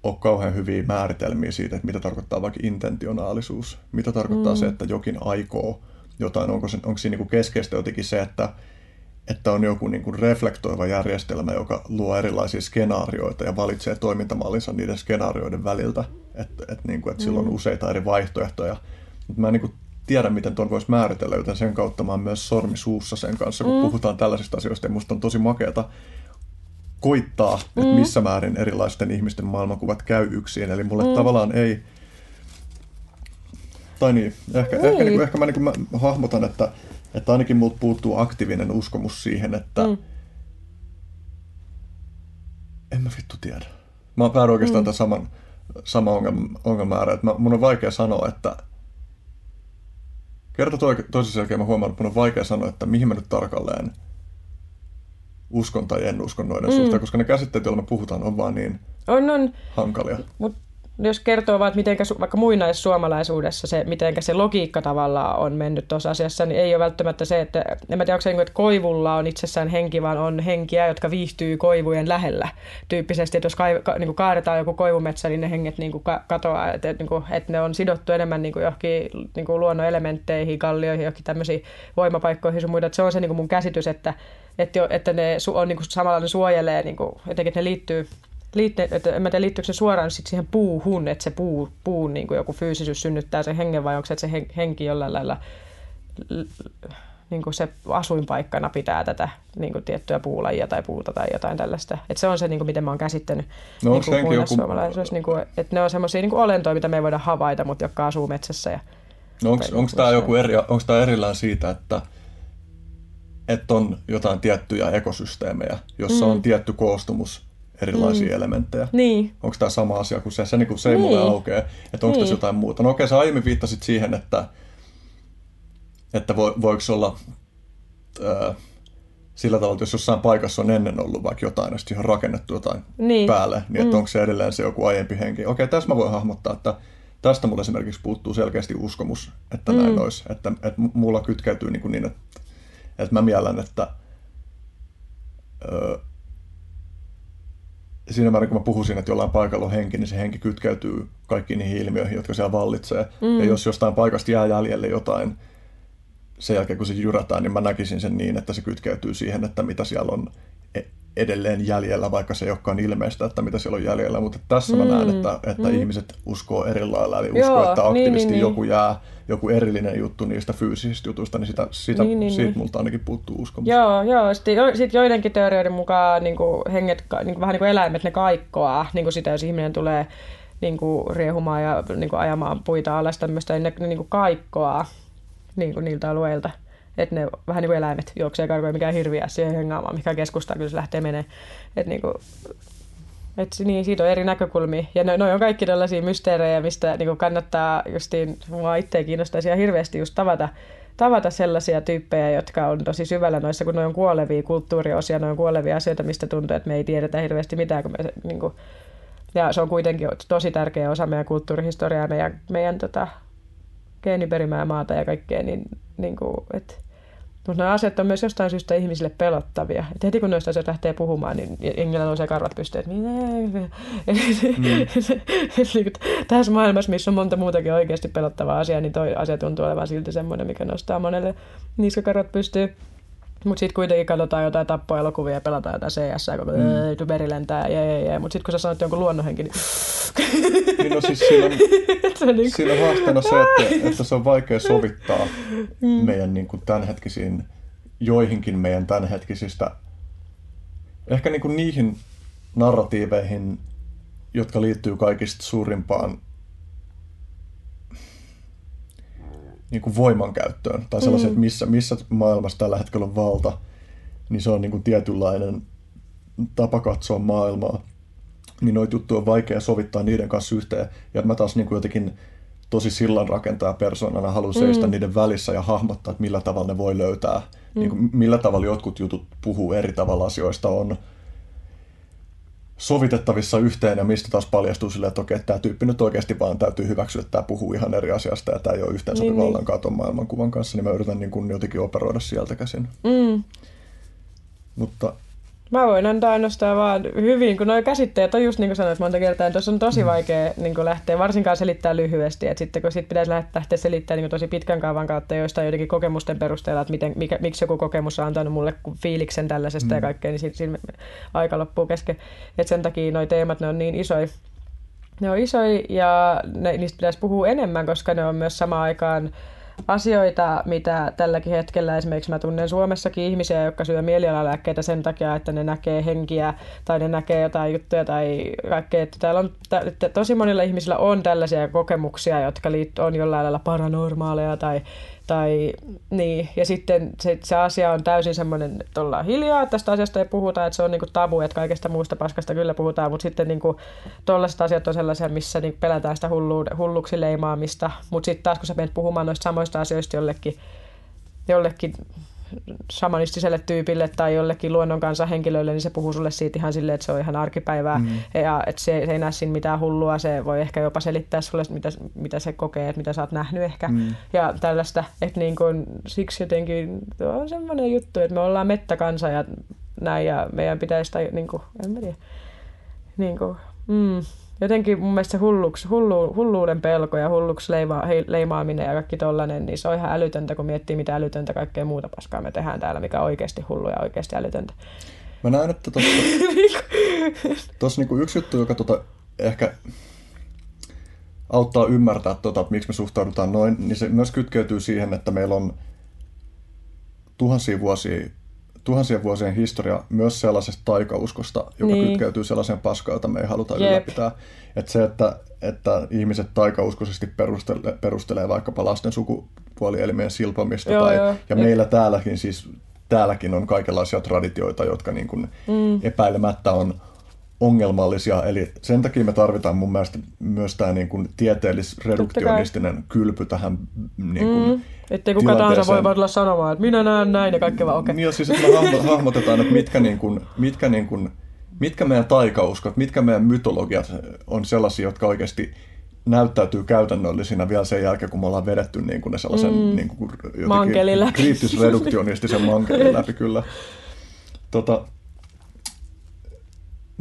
ole kauhean hyviä määritelmiä siitä, että mitä tarkoittaa vaikka intentionaalisuus. Mitä tarkoittaa mm. se, että jokin aikoo jotain. Onko, se, onko siinä niin kuin keskeistä jotenkin se, että, että on joku niin kuin reflektoiva järjestelmä, joka luo erilaisia skenaarioita ja valitsee toimintamallinsa niiden skenaarioiden väliltä. Että et, niin kuin, että sillä on mm. useita eri vaihtoehtoja. Mutta mä en niin kuin tiedä, miten tuon voisi määritellä, joten sen kautta mä oon myös sormi suussa sen kanssa, kun mm. puhutaan tällaisista asioista. Ja musta on tosi makeata koittaa, mm. että missä määrin erilaisten ihmisten maailmankuvat käy yksin. Eli mulle mm. tavallaan ei... Tai niin, ehkä, niin. ehkä, niin kuin, ehkä mä, niin kuin mä hahmotan, että, että ainakin multa puuttuu aktiivinen uskomus siihen, että mm. en mä vittu tiedä. Mä oon oikeastaan mm. tämän saman, sama ongelma, ongelma että mä, mun on vaikea sanoa, että kerta toisessa jälkeen mä huomaan, että mun on vaikea sanoa, että mihin mä nyt tarkalleen uskon tai en uskon noiden mm. suhteen, koska ne käsitteet, joilla me puhutaan, on vaan niin on, on. hankalia. Mut jos kertoo vaan, että miten vaikka muinaissuomalaisuudessa se, miten se logiikka tavallaan on mennyt tuossa asiassa, niin ei ole välttämättä se, että en mä tiedä, onko se niin että koivulla on itsessään henki, vaan on henkiä, jotka viihtyy koivujen lähellä tyyppisesti, että jos ka, ka, niin kaadetaan joku koivumetsä, niin ne henget niin kuin katoaa, että, niin kuin, että ne on sidottu enemmän niin kuin johonkin niin kuin luonnon elementteihin, kallioihin, johonkin tämmöisiin voimapaikkoihin sun muita. Että se on se niin kuin mun käsitys, että, että, että ne on niin kuin, samalla ne suojelee, niin kuin, jotenkin että ne liittyy liitte, että en mä tiedä, liittyykö se suoraan sit siihen puuhun, että se puu, puun niin kuin joku fyysisyys synnyttää sen hengen vai onko se, että se henki jollain lailla niin kuin se asuinpaikkana pitää tätä niin kuin tiettyä puulajia tai puuta tai jotain tällaista. Et se on se, niin kuin, miten mä oon käsittänyt no, niin kuin joku... niin kuin, että ne on semmoisia niin olentoja, mitä me ei voida havaita, mutta jotka asuu metsässä. Ja, no onko tämä joku eri, onko tämä erillään siitä, että, että on jotain tiettyjä ekosysteemejä, jossa mm. on tietty koostumus erilaisia mm. elementtejä. Niin. Onko tämä sama asia kuin se? Se, niin kuin, se ei niin. mulle aukea, että onko niin. tässä jotain muuta. No okei, sä aiemmin viittasit siihen, että, että vo, voiko olla äh, sillä tavalla, että jos jossain paikassa on ennen ollut vaikka jotain, ja sitten ihan rakennettu jotain niin. päälle, niin että mm. onko se edelleen se joku aiempi henki. Okei, tässä mä voin hahmottaa, että tästä mulle esimerkiksi puuttuu selkeästi uskomus, että mm. näin olisi. Että, että mulla kytkeytyy niin, kuin niin että, että mä miellän, että öö, siinä määrin, kun mä puhuisin, että jollain paikalla on henki, niin se henki kytkeytyy kaikkiin niihin ilmiöihin, jotka siellä vallitsee. Mm. Ja jos jostain paikasta jää jäljelle jotain, sen jälkeen kun se jyrätään, niin mä näkisin sen niin, että se kytkeytyy siihen, että mitä siellä on edelleen jäljellä, vaikka se ei olekaan ilmeistä, että mitä siellä on jäljellä. Mutta tässä mm. mä näen, että, että mm. ihmiset uskoo eri lailla, eli Joo, uskoo, että aktiivisesti niin, niin, niin. joku jää joku erillinen juttu niistä fyysisistä jutuista, niin, sitä, sitä, niin, niin, siitä niin. multa ainakin puuttuu uskomus. Joo, joo. Sitten, jo, sitten joidenkin teorioiden mukaan niin kuin henget, niin kuin, vähän niin kuin eläimet, ne kaikkoa niin kuin sitä, jos ihminen tulee niin kuin riehumaan ja niin kuin ajamaan puita alas tämmöistä, niin ne, ne niin kuin kaikkoa niin kuin niiltä alueilta. Että ne vähän niin kuin eläimet juoksee karkoja, mikä hirviä siihen hengaamaan, mikä keskustaa, kyllä se lähtee menee. Että niin kuin, et niin, siitä on eri näkökulmia. Ja ne, ne on kaikki tällaisia mysteerejä, mistä niin kannattaa justiin, mua itseä kiinnostaisi ihan hirveästi just tavata, tavata sellaisia tyyppejä, jotka on tosi syvällä noissa, kun ne on kuolevia kulttuuriosia, ne on kuolevia asioita, mistä tuntuu, että me ei tiedetä hirveästi mitään. Kun me, niin kuin, ja se on kuitenkin tosi tärkeä osa meidän kulttuurihistoriaa, meidän, meidän tota, geeniperimää maata ja kaikkea, niin, niin kuin, että mutta nämä asiat on myös jostain syystä ihmisille pelottavia. Et heti kun noista asioista lähtee puhumaan, niin jengillä nousee karvat pystyyn, että mm. tässä maailmassa, missä on monta muutakin oikeasti pelottavaa asiaa, niin toi asia tuntuu olevan silti semmoinen, mikä nostaa monelle niskakarvat pystyyn. Mutta sitten kuitenkin katsotaan jotain tappoelokuvia ja pelataan jotain CS, kun mm. meri lentää, jee, jee, jee. Mutta sitten kun sä sanot jonkun luonnonhenki, niin... niin no siis siinä on, niin siinä haasteena se, että, että se on vaikea sovittaa mm. meidän niin kuin tämänhetkisiin, joihinkin meidän tämänhetkisistä, ehkä niin kuin niihin narratiiveihin, jotka liittyy kaikista suurimpaan niin kuin voimankäyttöön tai sellaisen, mm. että missä, missä maailmassa tällä hetkellä on valta, niin se on niin kuin tietynlainen tapa katsoa maailmaa. Niin noita juttuja on vaikea sovittaa niiden kanssa yhteen. Ja mä taas niin kuin jotenkin tosi sillanrakentaja persoonana haluaa seistä mm. niiden välissä ja hahmottaa, että millä tavalla ne voi löytää, mm. niin kuin, millä tavalla jotkut jutut puhuu eri tavalla asioista, on sovitettavissa yhteen ja mistä taas paljastuu sille, että okei, tämä tyyppi nyt oikeasti vaan täytyy hyväksyä, että tämä puhuu ihan eri asiasta ja tämä ei ole yhteen sopiva niin, ollenkaan tuon maailmankuvan kanssa, niin mä yritän niin kuin jotenkin operoida sieltä käsin. Mm. Mutta Mä voin antaa ainoastaan vaan hyvin, kun nuo käsitteet on just niin kuin sanoit monta kertaa, että tuossa on tosi mm. vaikea niin kuin lähteä varsinkaan selittää lyhyesti, että sitten kun sit pitäisi lähteä selittämään niin kuin tosi pitkän kaavan kautta joistain joidenkin kokemusten perusteella, että miten, mikä, miksi joku kokemus on antanut mulle fiiliksen tällaisesta mm. ja kaikkea, niin siinä, siinä aika loppuu kesken. Että sen takia nuo teemat, ne on niin isoja. Ne on isoja ja ne, niistä pitäisi puhua enemmän, koska ne on myös samaan aikaan asioita, mitä tälläkin hetkellä esimerkiksi mä tunnen Suomessakin ihmisiä, jotka syö mielialalääkkeitä sen takia, että ne näkee henkiä tai ne näkee jotain juttuja tai kaikkea. Että täällä on, että tosi monilla ihmisillä on tällaisia kokemuksia, jotka on jollain lailla paranormaaleja tai tai, niin, ja sitten se, se asia on täysin semmoinen, että ollaan hiljaa, että tästä asiasta ei puhuta, että se on niinku tabu, että kaikesta muusta paskasta kyllä puhutaan, mutta sitten niinku, tuollaiset asiat on sellaisia, missä niinku pelätään sitä hullu, hulluksi leimaamista, mutta sitten taas kun sä menet puhumaan noista samoista asioista jollekin, jollekin shamanistiselle tyypille tai jollekin luonnon kanssa henkilölle, niin se puhuu sulle siitä ihan silleen, että se on ihan arkipäivää. Mm. ja että se, se ei näe siinä mitään hullua, se voi ehkä jopa selittää sulle, mitä, mitä se kokee, että mitä sä oot nähnyt ehkä. Mm. ja tällaista, että niin kuin, siksi jotenkin on semmoinen juttu, että me ollaan mettäkansa ja näin ja meidän pitäisi, tai niin kuin, en tiedä, niin kuin, mm, jotenkin mun mielestä se hulluks, hullu, hulluuden pelko ja hulluksi leima, leimaaminen ja kaikki tollanen, niin se on ihan älytöntä, kun miettii mitä älytöntä kaikkea muuta paskaa me tehdään täällä, mikä on oikeasti hullu ja oikeasti älytöntä. Mä näen, että tuossa tossa niinku yksi juttu, joka tota ehkä auttaa ymmärtää, tota, miksi me suhtaudutaan noin, niin se myös kytkeytyy siihen, että meillä on tuhansia vuosia tuhansien vuosien historia myös sellaisesta taikauskosta, joka niin. kytkeytyy sellaiseen paskaan, jota me ei haluta Jep. ylläpitää. Että se, että, että ihmiset taikauskoisesti perustelee, perustelee vaikkapa lasten sukupuolielimien silpomista, joo, tai, joo. ja Jep. meillä täälläkin siis täälläkin on kaikenlaisia traditioita, jotka niin kuin mm. epäilemättä on ongelmallisia, eli sen takia me tarvitaan mun mielestä myös tämä niin kuin tieteellis-reduktionistinen kylpy tähän niin kuin mm. Ettei kuka tahansa voi vaan tulla sanomaan, että minä näen näin ja kaikki vaan okei. Okay. Niin, siis että me hahmotetaan, että mitkä, niin kuin, mitkä, niin kuin, mitkä meidän taikauskot, mitkä meidän mytologiat on sellaisia, jotka oikeasti näyttäytyy käytännöllisinä vielä sen jälkeen, kun me ollaan vedetty niin kuin ne sellaisen mm. niin kuin, kriittis-reduktionistisen mankelin läpi kyllä. Tota,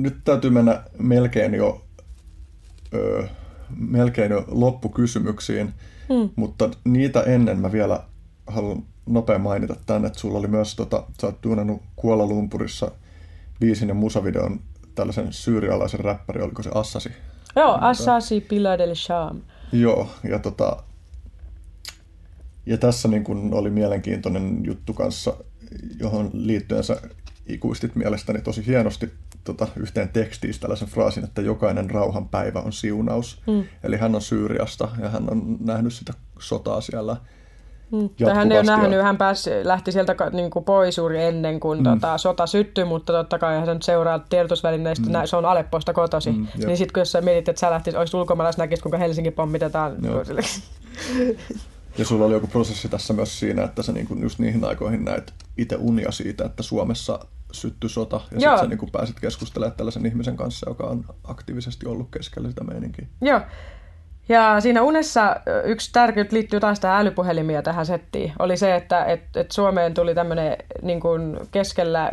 nyt täytyy mennä melkein jo, ö, melkein jo loppukysymyksiin, mm. mutta niitä ennen mä vielä haluan nopea mainita tänne, että sulla oli myös, tota, sä oot tunnannut Kuala Lumpurissa biisin ja musavideon tällaisen syyrialaisen räppäri, oliko se Assasi? Joo, Assasi Pilar del Sham. Joo, ja tota, ja tässä niin kun oli mielenkiintoinen juttu kanssa, johon liittyen sä ikuistit mielestäni tosi hienosti tota, yhteen tekstiin tällaisen fraasin, että jokainen rauhan päivä on siunaus. Mm. Eli hän on Syyriasta ja hän on nähnyt sitä sotaa siellä Mm. Hän ei ole nähnyt, hän pääsi, lähti sieltä niin kuin pois juuri ennen kuin mm. tota, sota syttyi, mutta totta kai hän seuraa tiedotusvälineistä, mm. se on Aleppoista kotosi. Mm, niin sitten kun sä mietit, että sä lähtisit, olisit ulkomaalais näkisi, kuinka Helsinki pommitetaan. Ja sulla oli joku prosessi tässä myös siinä, että sä niin just niihin aikoihin näit itse unia siitä, että Suomessa syttyi sota, ja sitten sä niin pääsit keskustelemaan tällaisen ihmisen kanssa, joka on aktiivisesti ollut keskellä sitä meininkiä. Joo, ja siinä unessa yksi tärkeä liittyy taas tähän älypuhelimia tähän settiin, oli se, että et, et Suomeen tuli tämmöinen niin keskellä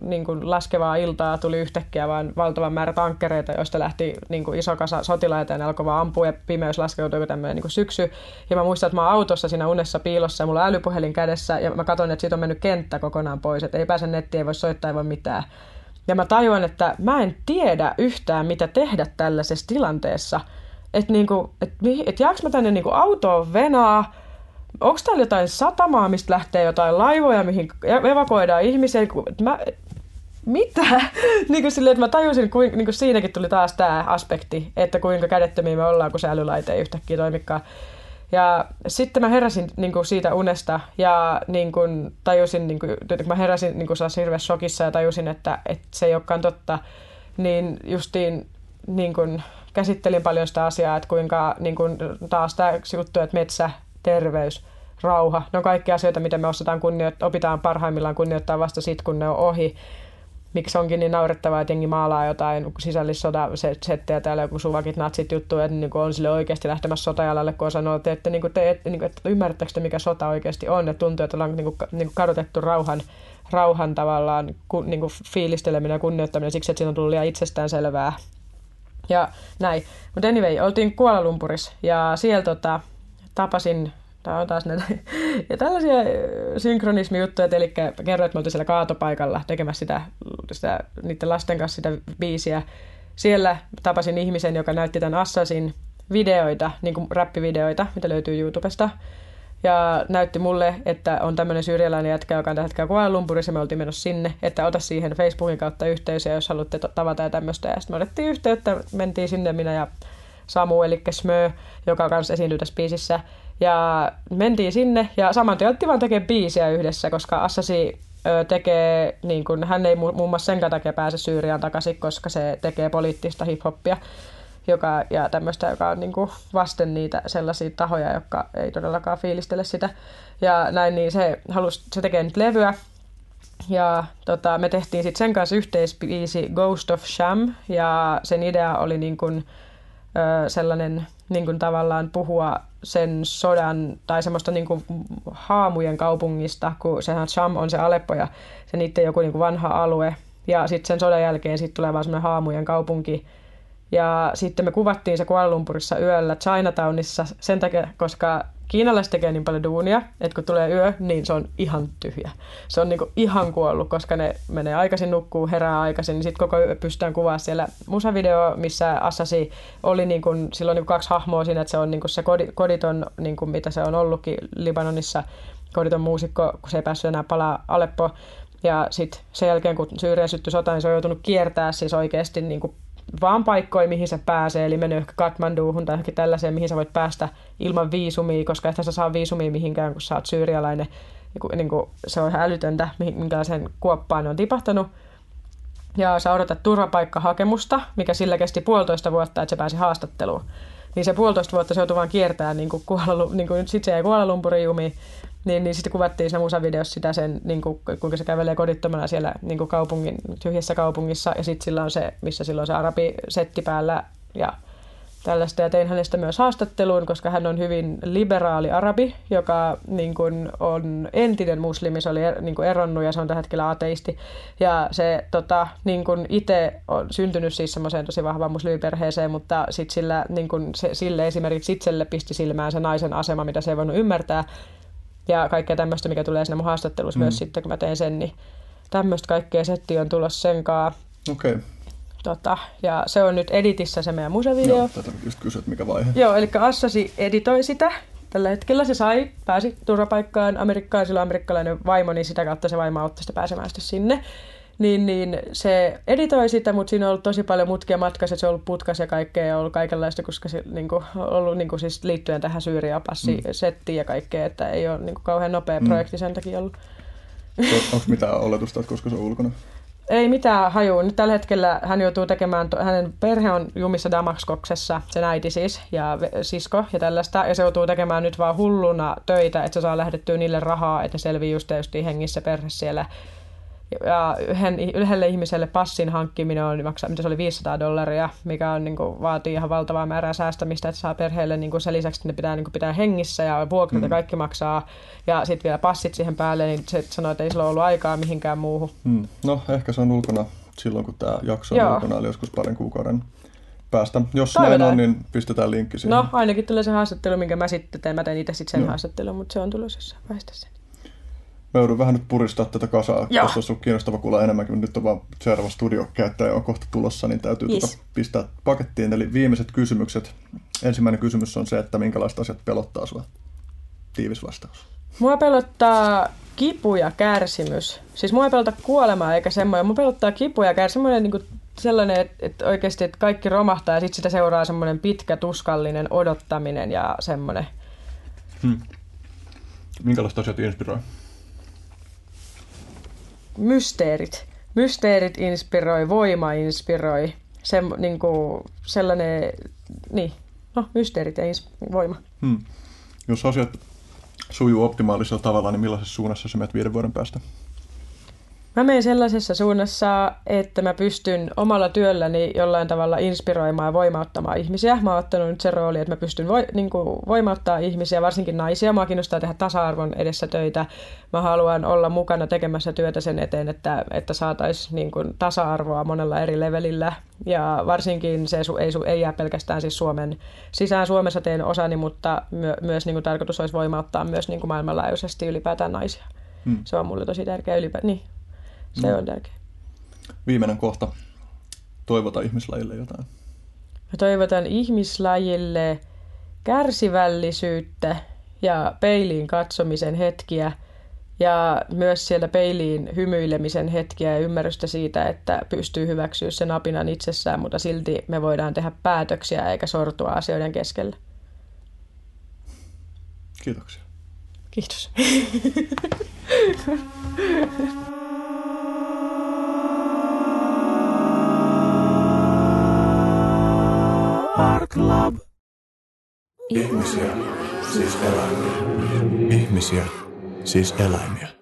niin kuin laskevaa iltaa tuli yhtäkkiä vain valtavan määrä tankkereita, joista lähti niin kuin iso kasa sotilaita ja ne alkoi vaan ampua ja pimeys laskeutui tämmöinen niin syksy. Ja mä muistan, että mä oon autossa siinä unessa piilossa ja mulla on älypuhelin kädessä ja mä katson, että siitä on mennyt kenttä kokonaan pois, että ei pääse nettiin, ei voi soittaa, ei voi mitään. Ja mä tajuan, että mä en tiedä yhtään, mitä tehdä tällaisessa tilanteessa – että niinku, et, et jääkö mä tänne niinku autoon venaa, onko täällä jotain satamaa, mistä lähtee jotain laivoja, mihin evakuoidaan ihmisiä, että mä, mitä? niin kuin silleen, että mä tajusin, kuin, niin kuin siinäkin tuli taas tämä aspekti, että kuinka kädettömiä me ollaan, kun se älylaite ei yhtäkkiä toimikaan. Ja sitten mä heräsin niin kuin siitä unesta ja niin kuin, tajusin, niin kuin, mä heräsin niin kuin hirveässä shokissa ja tajusin, että, että se ei olekaan totta, niin justiin niin kuin, käsittelin paljon sitä asiaa, että kuinka niin kuin, taas tämä juttu, että metsä, terveys, rauha, ne on kaikki asioita, mitä me osataan kunnioittaa, opitaan parhaimmillaan kunnioittaa vasta sitten, kun ne on ohi miksi onkin niin naurettavaa, että jengi maalaa jotain sisällissota settejä täällä, joku suvakit natsit juttu, että niin on sille oikeasti lähtemässä sotajalalle, kun on sanonut, että, että, niin te, että, niin kuin, että ymmärrättekö te, mikä sota oikeasti on, että tuntuu, että ollaan niin kuin, niin kuin kadotettu rauhan, rauhan tavallaan ku, niin kuin fiilisteleminen ja kunnioittaminen siksi, että siinä on tullut liian itsestään selvää. Ja näin. Mutta anyway, oltiin Kuala ja siellä tota, tapasin Tämä on taas näitä. Ja tällaisia synkronismijuttuja, eli kerroin, että me oltiin siellä kaatopaikalla tekemässä sitä, sitä, niiden lasten kanssa sitä biisiä. Siellä tapasin ihmisen, joka näytti tämän Assassin videoita, niin kuin räppivideoita, mitä löytyy YouTubesta. Ja näytti mulle, että on tämmöinen syyrialainen jätkä, joka on tällä hetkellä Kuala Lumpurissa, me oltiin menossa sinne, että ota siihen Facebookin kautta yhteys, jos haluatte tavata ja tämmöistä. Ja sitten me otettiin yhteyttä, mentiin sinne minä ja Samu, eli Smö, joka kanssa esiintyi tässä biisissä. Ja mentiin sinne ja saman tien vaan tekee biisiä yhdessä, koska Assasi tekee, niin kun, hän ei muun muassa sen takia pääse Syyriaan takaisin, koska se tekee poliittista hiphoppia joka, ja tämmöistä, joka on niin kuin vasten niitä sellaisia tahoja, jotka ei todellakaan fiilistele sitä. Ja näin, niin se, halus, se tekee nyt levyä, ja tota, me tehtiin sitten sen kanssa yhteispiisi Ghost of Sham, ja sen idea oli niin kuin, ö, sellainen niin kuin tavallaan puhua sen sodan tai semmoista niin kuin haamujen kaupungista, kun sehän Sham on se Aleppo ja se niiden joku niin kuin vanha alue. Ja sitten sen sodan jälkeen sitten tulee vaan semmoinen haamujen kaupunki. Ja sitten me kuvattiin se Kuala Lumpurissa yöllä Chinatownissa sen takia, koska kiinalaiset tekee niin paljon duunia, että kun tulee yö, niin se on ihan tyhjä. Se on niinku ihan kuollut, koska ne menee aikaisin nukkuu, herää aikaisin, niin sitten koko yö pystytään kuvaamaan siellä musavideo, missä Assasi oli niinku, silloin niinku kaksi hahmoa siinä, että se on niinku se koditon, niinku mitä se on ollutkin Libanonissa, koditon muusikko, kun se ei päässyt enää palaa Aleppo. Ja sitten sen jälkeen, kun Syyriä syttyi sota, niin se on joutunut kiertää siis oikeasti niin kuin vaan paikkoja, mihin se pääsee, eli menee ehkä Katmanduuhun tai johonkin tällaiseen, mihin sä voit päästä ilman viisumia, koska et sä saa viisumia mihinkään, kun sä oot syyrialainen. Niin kuin, niin kuin, se on ihan älytöntä, minkälaisen kuoppaan ne on tipahtanut. Ja sä odotat turvapaikkahakemusta, mikä sillä kesti puolitoista vuotta, että se pääsi haastatteluun. Niin se puolitoista vuotta se joutui vaan kiertämään, niin kuin Kuala, niin kuin, sit se jäi Kuala Lumpurin jumiin, niin, niin sitten kuvattiin siinä musavideossa sitä sen, niin kuin, kuinka se kävelee kodittomana siellä niin kuin kaupungin, tyhjässä kaupungissa. Ja sitten sillä on se, missä silloin se arabi setti päällä ja tällaista. Ja tein hänestä myös haastatteluun, koska hän on hyvin liberaali arabi, joka niin kuin, on entinen muslimi. Se oli er, niin kuin eronnut ja se on tällä hetkellä ateisti. Ja se tota, niin kuin itse on syntynyt siis semmoiseen tosi vahvaan muslimiperheeseen, mutta sit sillä, niin kuin, se, sille esimerkiksi itselle pisti silmään se naisen asema, mitä se ei voinut ymmärtää ja kaikkea tämmöistä, mikä tulee siinä mun haastattelussa mm. myös sitten, kun mä teen sen, niin tämmöistä kaikkea setti on tulossa senkaan. Okei. Okay. Tota, ja se on nyt editissä se meidän musevideo. Joo, tätä just kysyä, mikä vaihe. Joo, eli Assasi editoi sitä. Tällä hetkellä se sai, pääsi turvapaikkaan Amerikkaan, sillä amerikkalainen vaimo, niin sitä kautta se vaimo auttoi sitä pääsemään sitten sinne niin, niin se editoi sitä, mutta siinä on ollut tosi paljon mutkia matkassa, se on ollut putkas ja kaikkea ja ollut kaikenlaista, koska se niin kuin, ollut niin kuin, siis liittyen tähän Syyrian passi-settiin mm. ja kaikkea, että ei ole niin kuin, kauhean nopea mm. projekti sen takia ollut. Onko mitään oletusta, että koska se on ulkona? Ei mitään hajua. Nyt tällä hetkellä hän joutuu tekemään, hänen perhe on jumissa Damaskoksessa, sen äiti siis ja sisko ja tällaista, ja se joutuu tekemään nyt vaan hulluna töitä, että se saa lähdettyä niille rahaa, että selvii just hengissä perhe siellä ja yhden, yhdelle ihmiselle passin hankkiminen on, maksaa, mitä se oli 500 dollaria, mikä on, niin kuin, vaatii ihan valtavaa määrää säästämistä, että saa perheelle niin kuin, sen lisäksi, että ne pitää niin kuin, pitää hengissä ja vuokrat mm. ja kaikki maksaa. Ja sitten vielä passit siihen päälle, niin se sanoo, että ei sillä ollut aikaa mihinkään muuhun. Mm. No ehkä se on ulkona silloin, kun tämä jakso on Joo. ulkona, eli joskus parin kuukauden päästä. Jos Toivotaan. näin on, niin pistetään linkki siihen. No ainakin tulee se haastattelu, minkä mä sitten teen. Mä teen itse sitten sen Joo. haastattelun, mutta se on tulossa jossain vaiheessa. Mä joudun vähän nyt puristaa tätä kasaa, Joo. koska olisi kiinnostava kuulla enemmänkin. Nyt on vaan seuraava studiokäyttäjä on kohta tulossa, niin täytyy yes. tuota pistää pakettiin. Eli viimeiset kysymykset. Ensimmäinen kysymys on se, että minkälaiset asiat pelottaa sinua? Tiivis vastaus. Mua pelottaa kipu ja kärsimys. Siis mua ei pelota kuolemaa eikä semmoinen. Mua pelottaa kipu ja kärsimys. Niin kuin sellainen, että, että oikeasti että kaikki romahtaa ja sitten sitä seuraa semmoinen pitkä tuskallinen odottaminen ja semmoinen. Hmm. Minkälaiset asiat inspiroi? Mysteerit. Mysteerit inspiroi, voima inspiroi. se, niin kuin, sellainen, niin, no, mysteerit ja voima. Hmm. Jos asiat sujuu optimaalisella tavalla, niin millaisessa suunnassa sä menet viiden vuoden päästä? Mä menen sellaisessa suunnassa, että mä pystyn omalla työlläni jollain tavalla inspiroimaan ja voimauttamaan ihmisiä. Mä oon ottanut nyt sen rooli, että mä pystyn vo, niin kuin, voimauttaa ihmisiä, varsinkin naisia. Mä kiinnostaa tehdä tasa-arvon edessä töitä. Mä haluan olla mukana tekemässä työtä sen eteen, että, että saataisiin niin kuin, tasa-arvoa monella eri levelillä. Ja varsinkin se ei, ei jää pelkästään siis Suomen sisään. Suomessa teen osani, mutta my, myös niin kuin, tarkoitus olisi voimauttaa myös niin kuin maailmanlaajuisesti ylipäätään naisia. Hmm. Se on mulle tosi tärkeä ylipäätään. Niin se on tärkeä. Viimeinen kohta. Toivota ihmislajille jotain. Mä toivotan ihmislajille kärsivällisyyttä ja peiliin katsomisen hetkiä ja myös siellä peiliin hymyilemisen hetkiä ja ymmärrystä siitä, että pystyy hyväksyä sen apinan itsessään, mutta silti me voidaan tehdä päätöksiä eikä sortua asioiden keskellä. Kiitoksia. Kiitos. Club. Ihmisiä, siis eläimiä. Ihmisiä, siis eläimiä.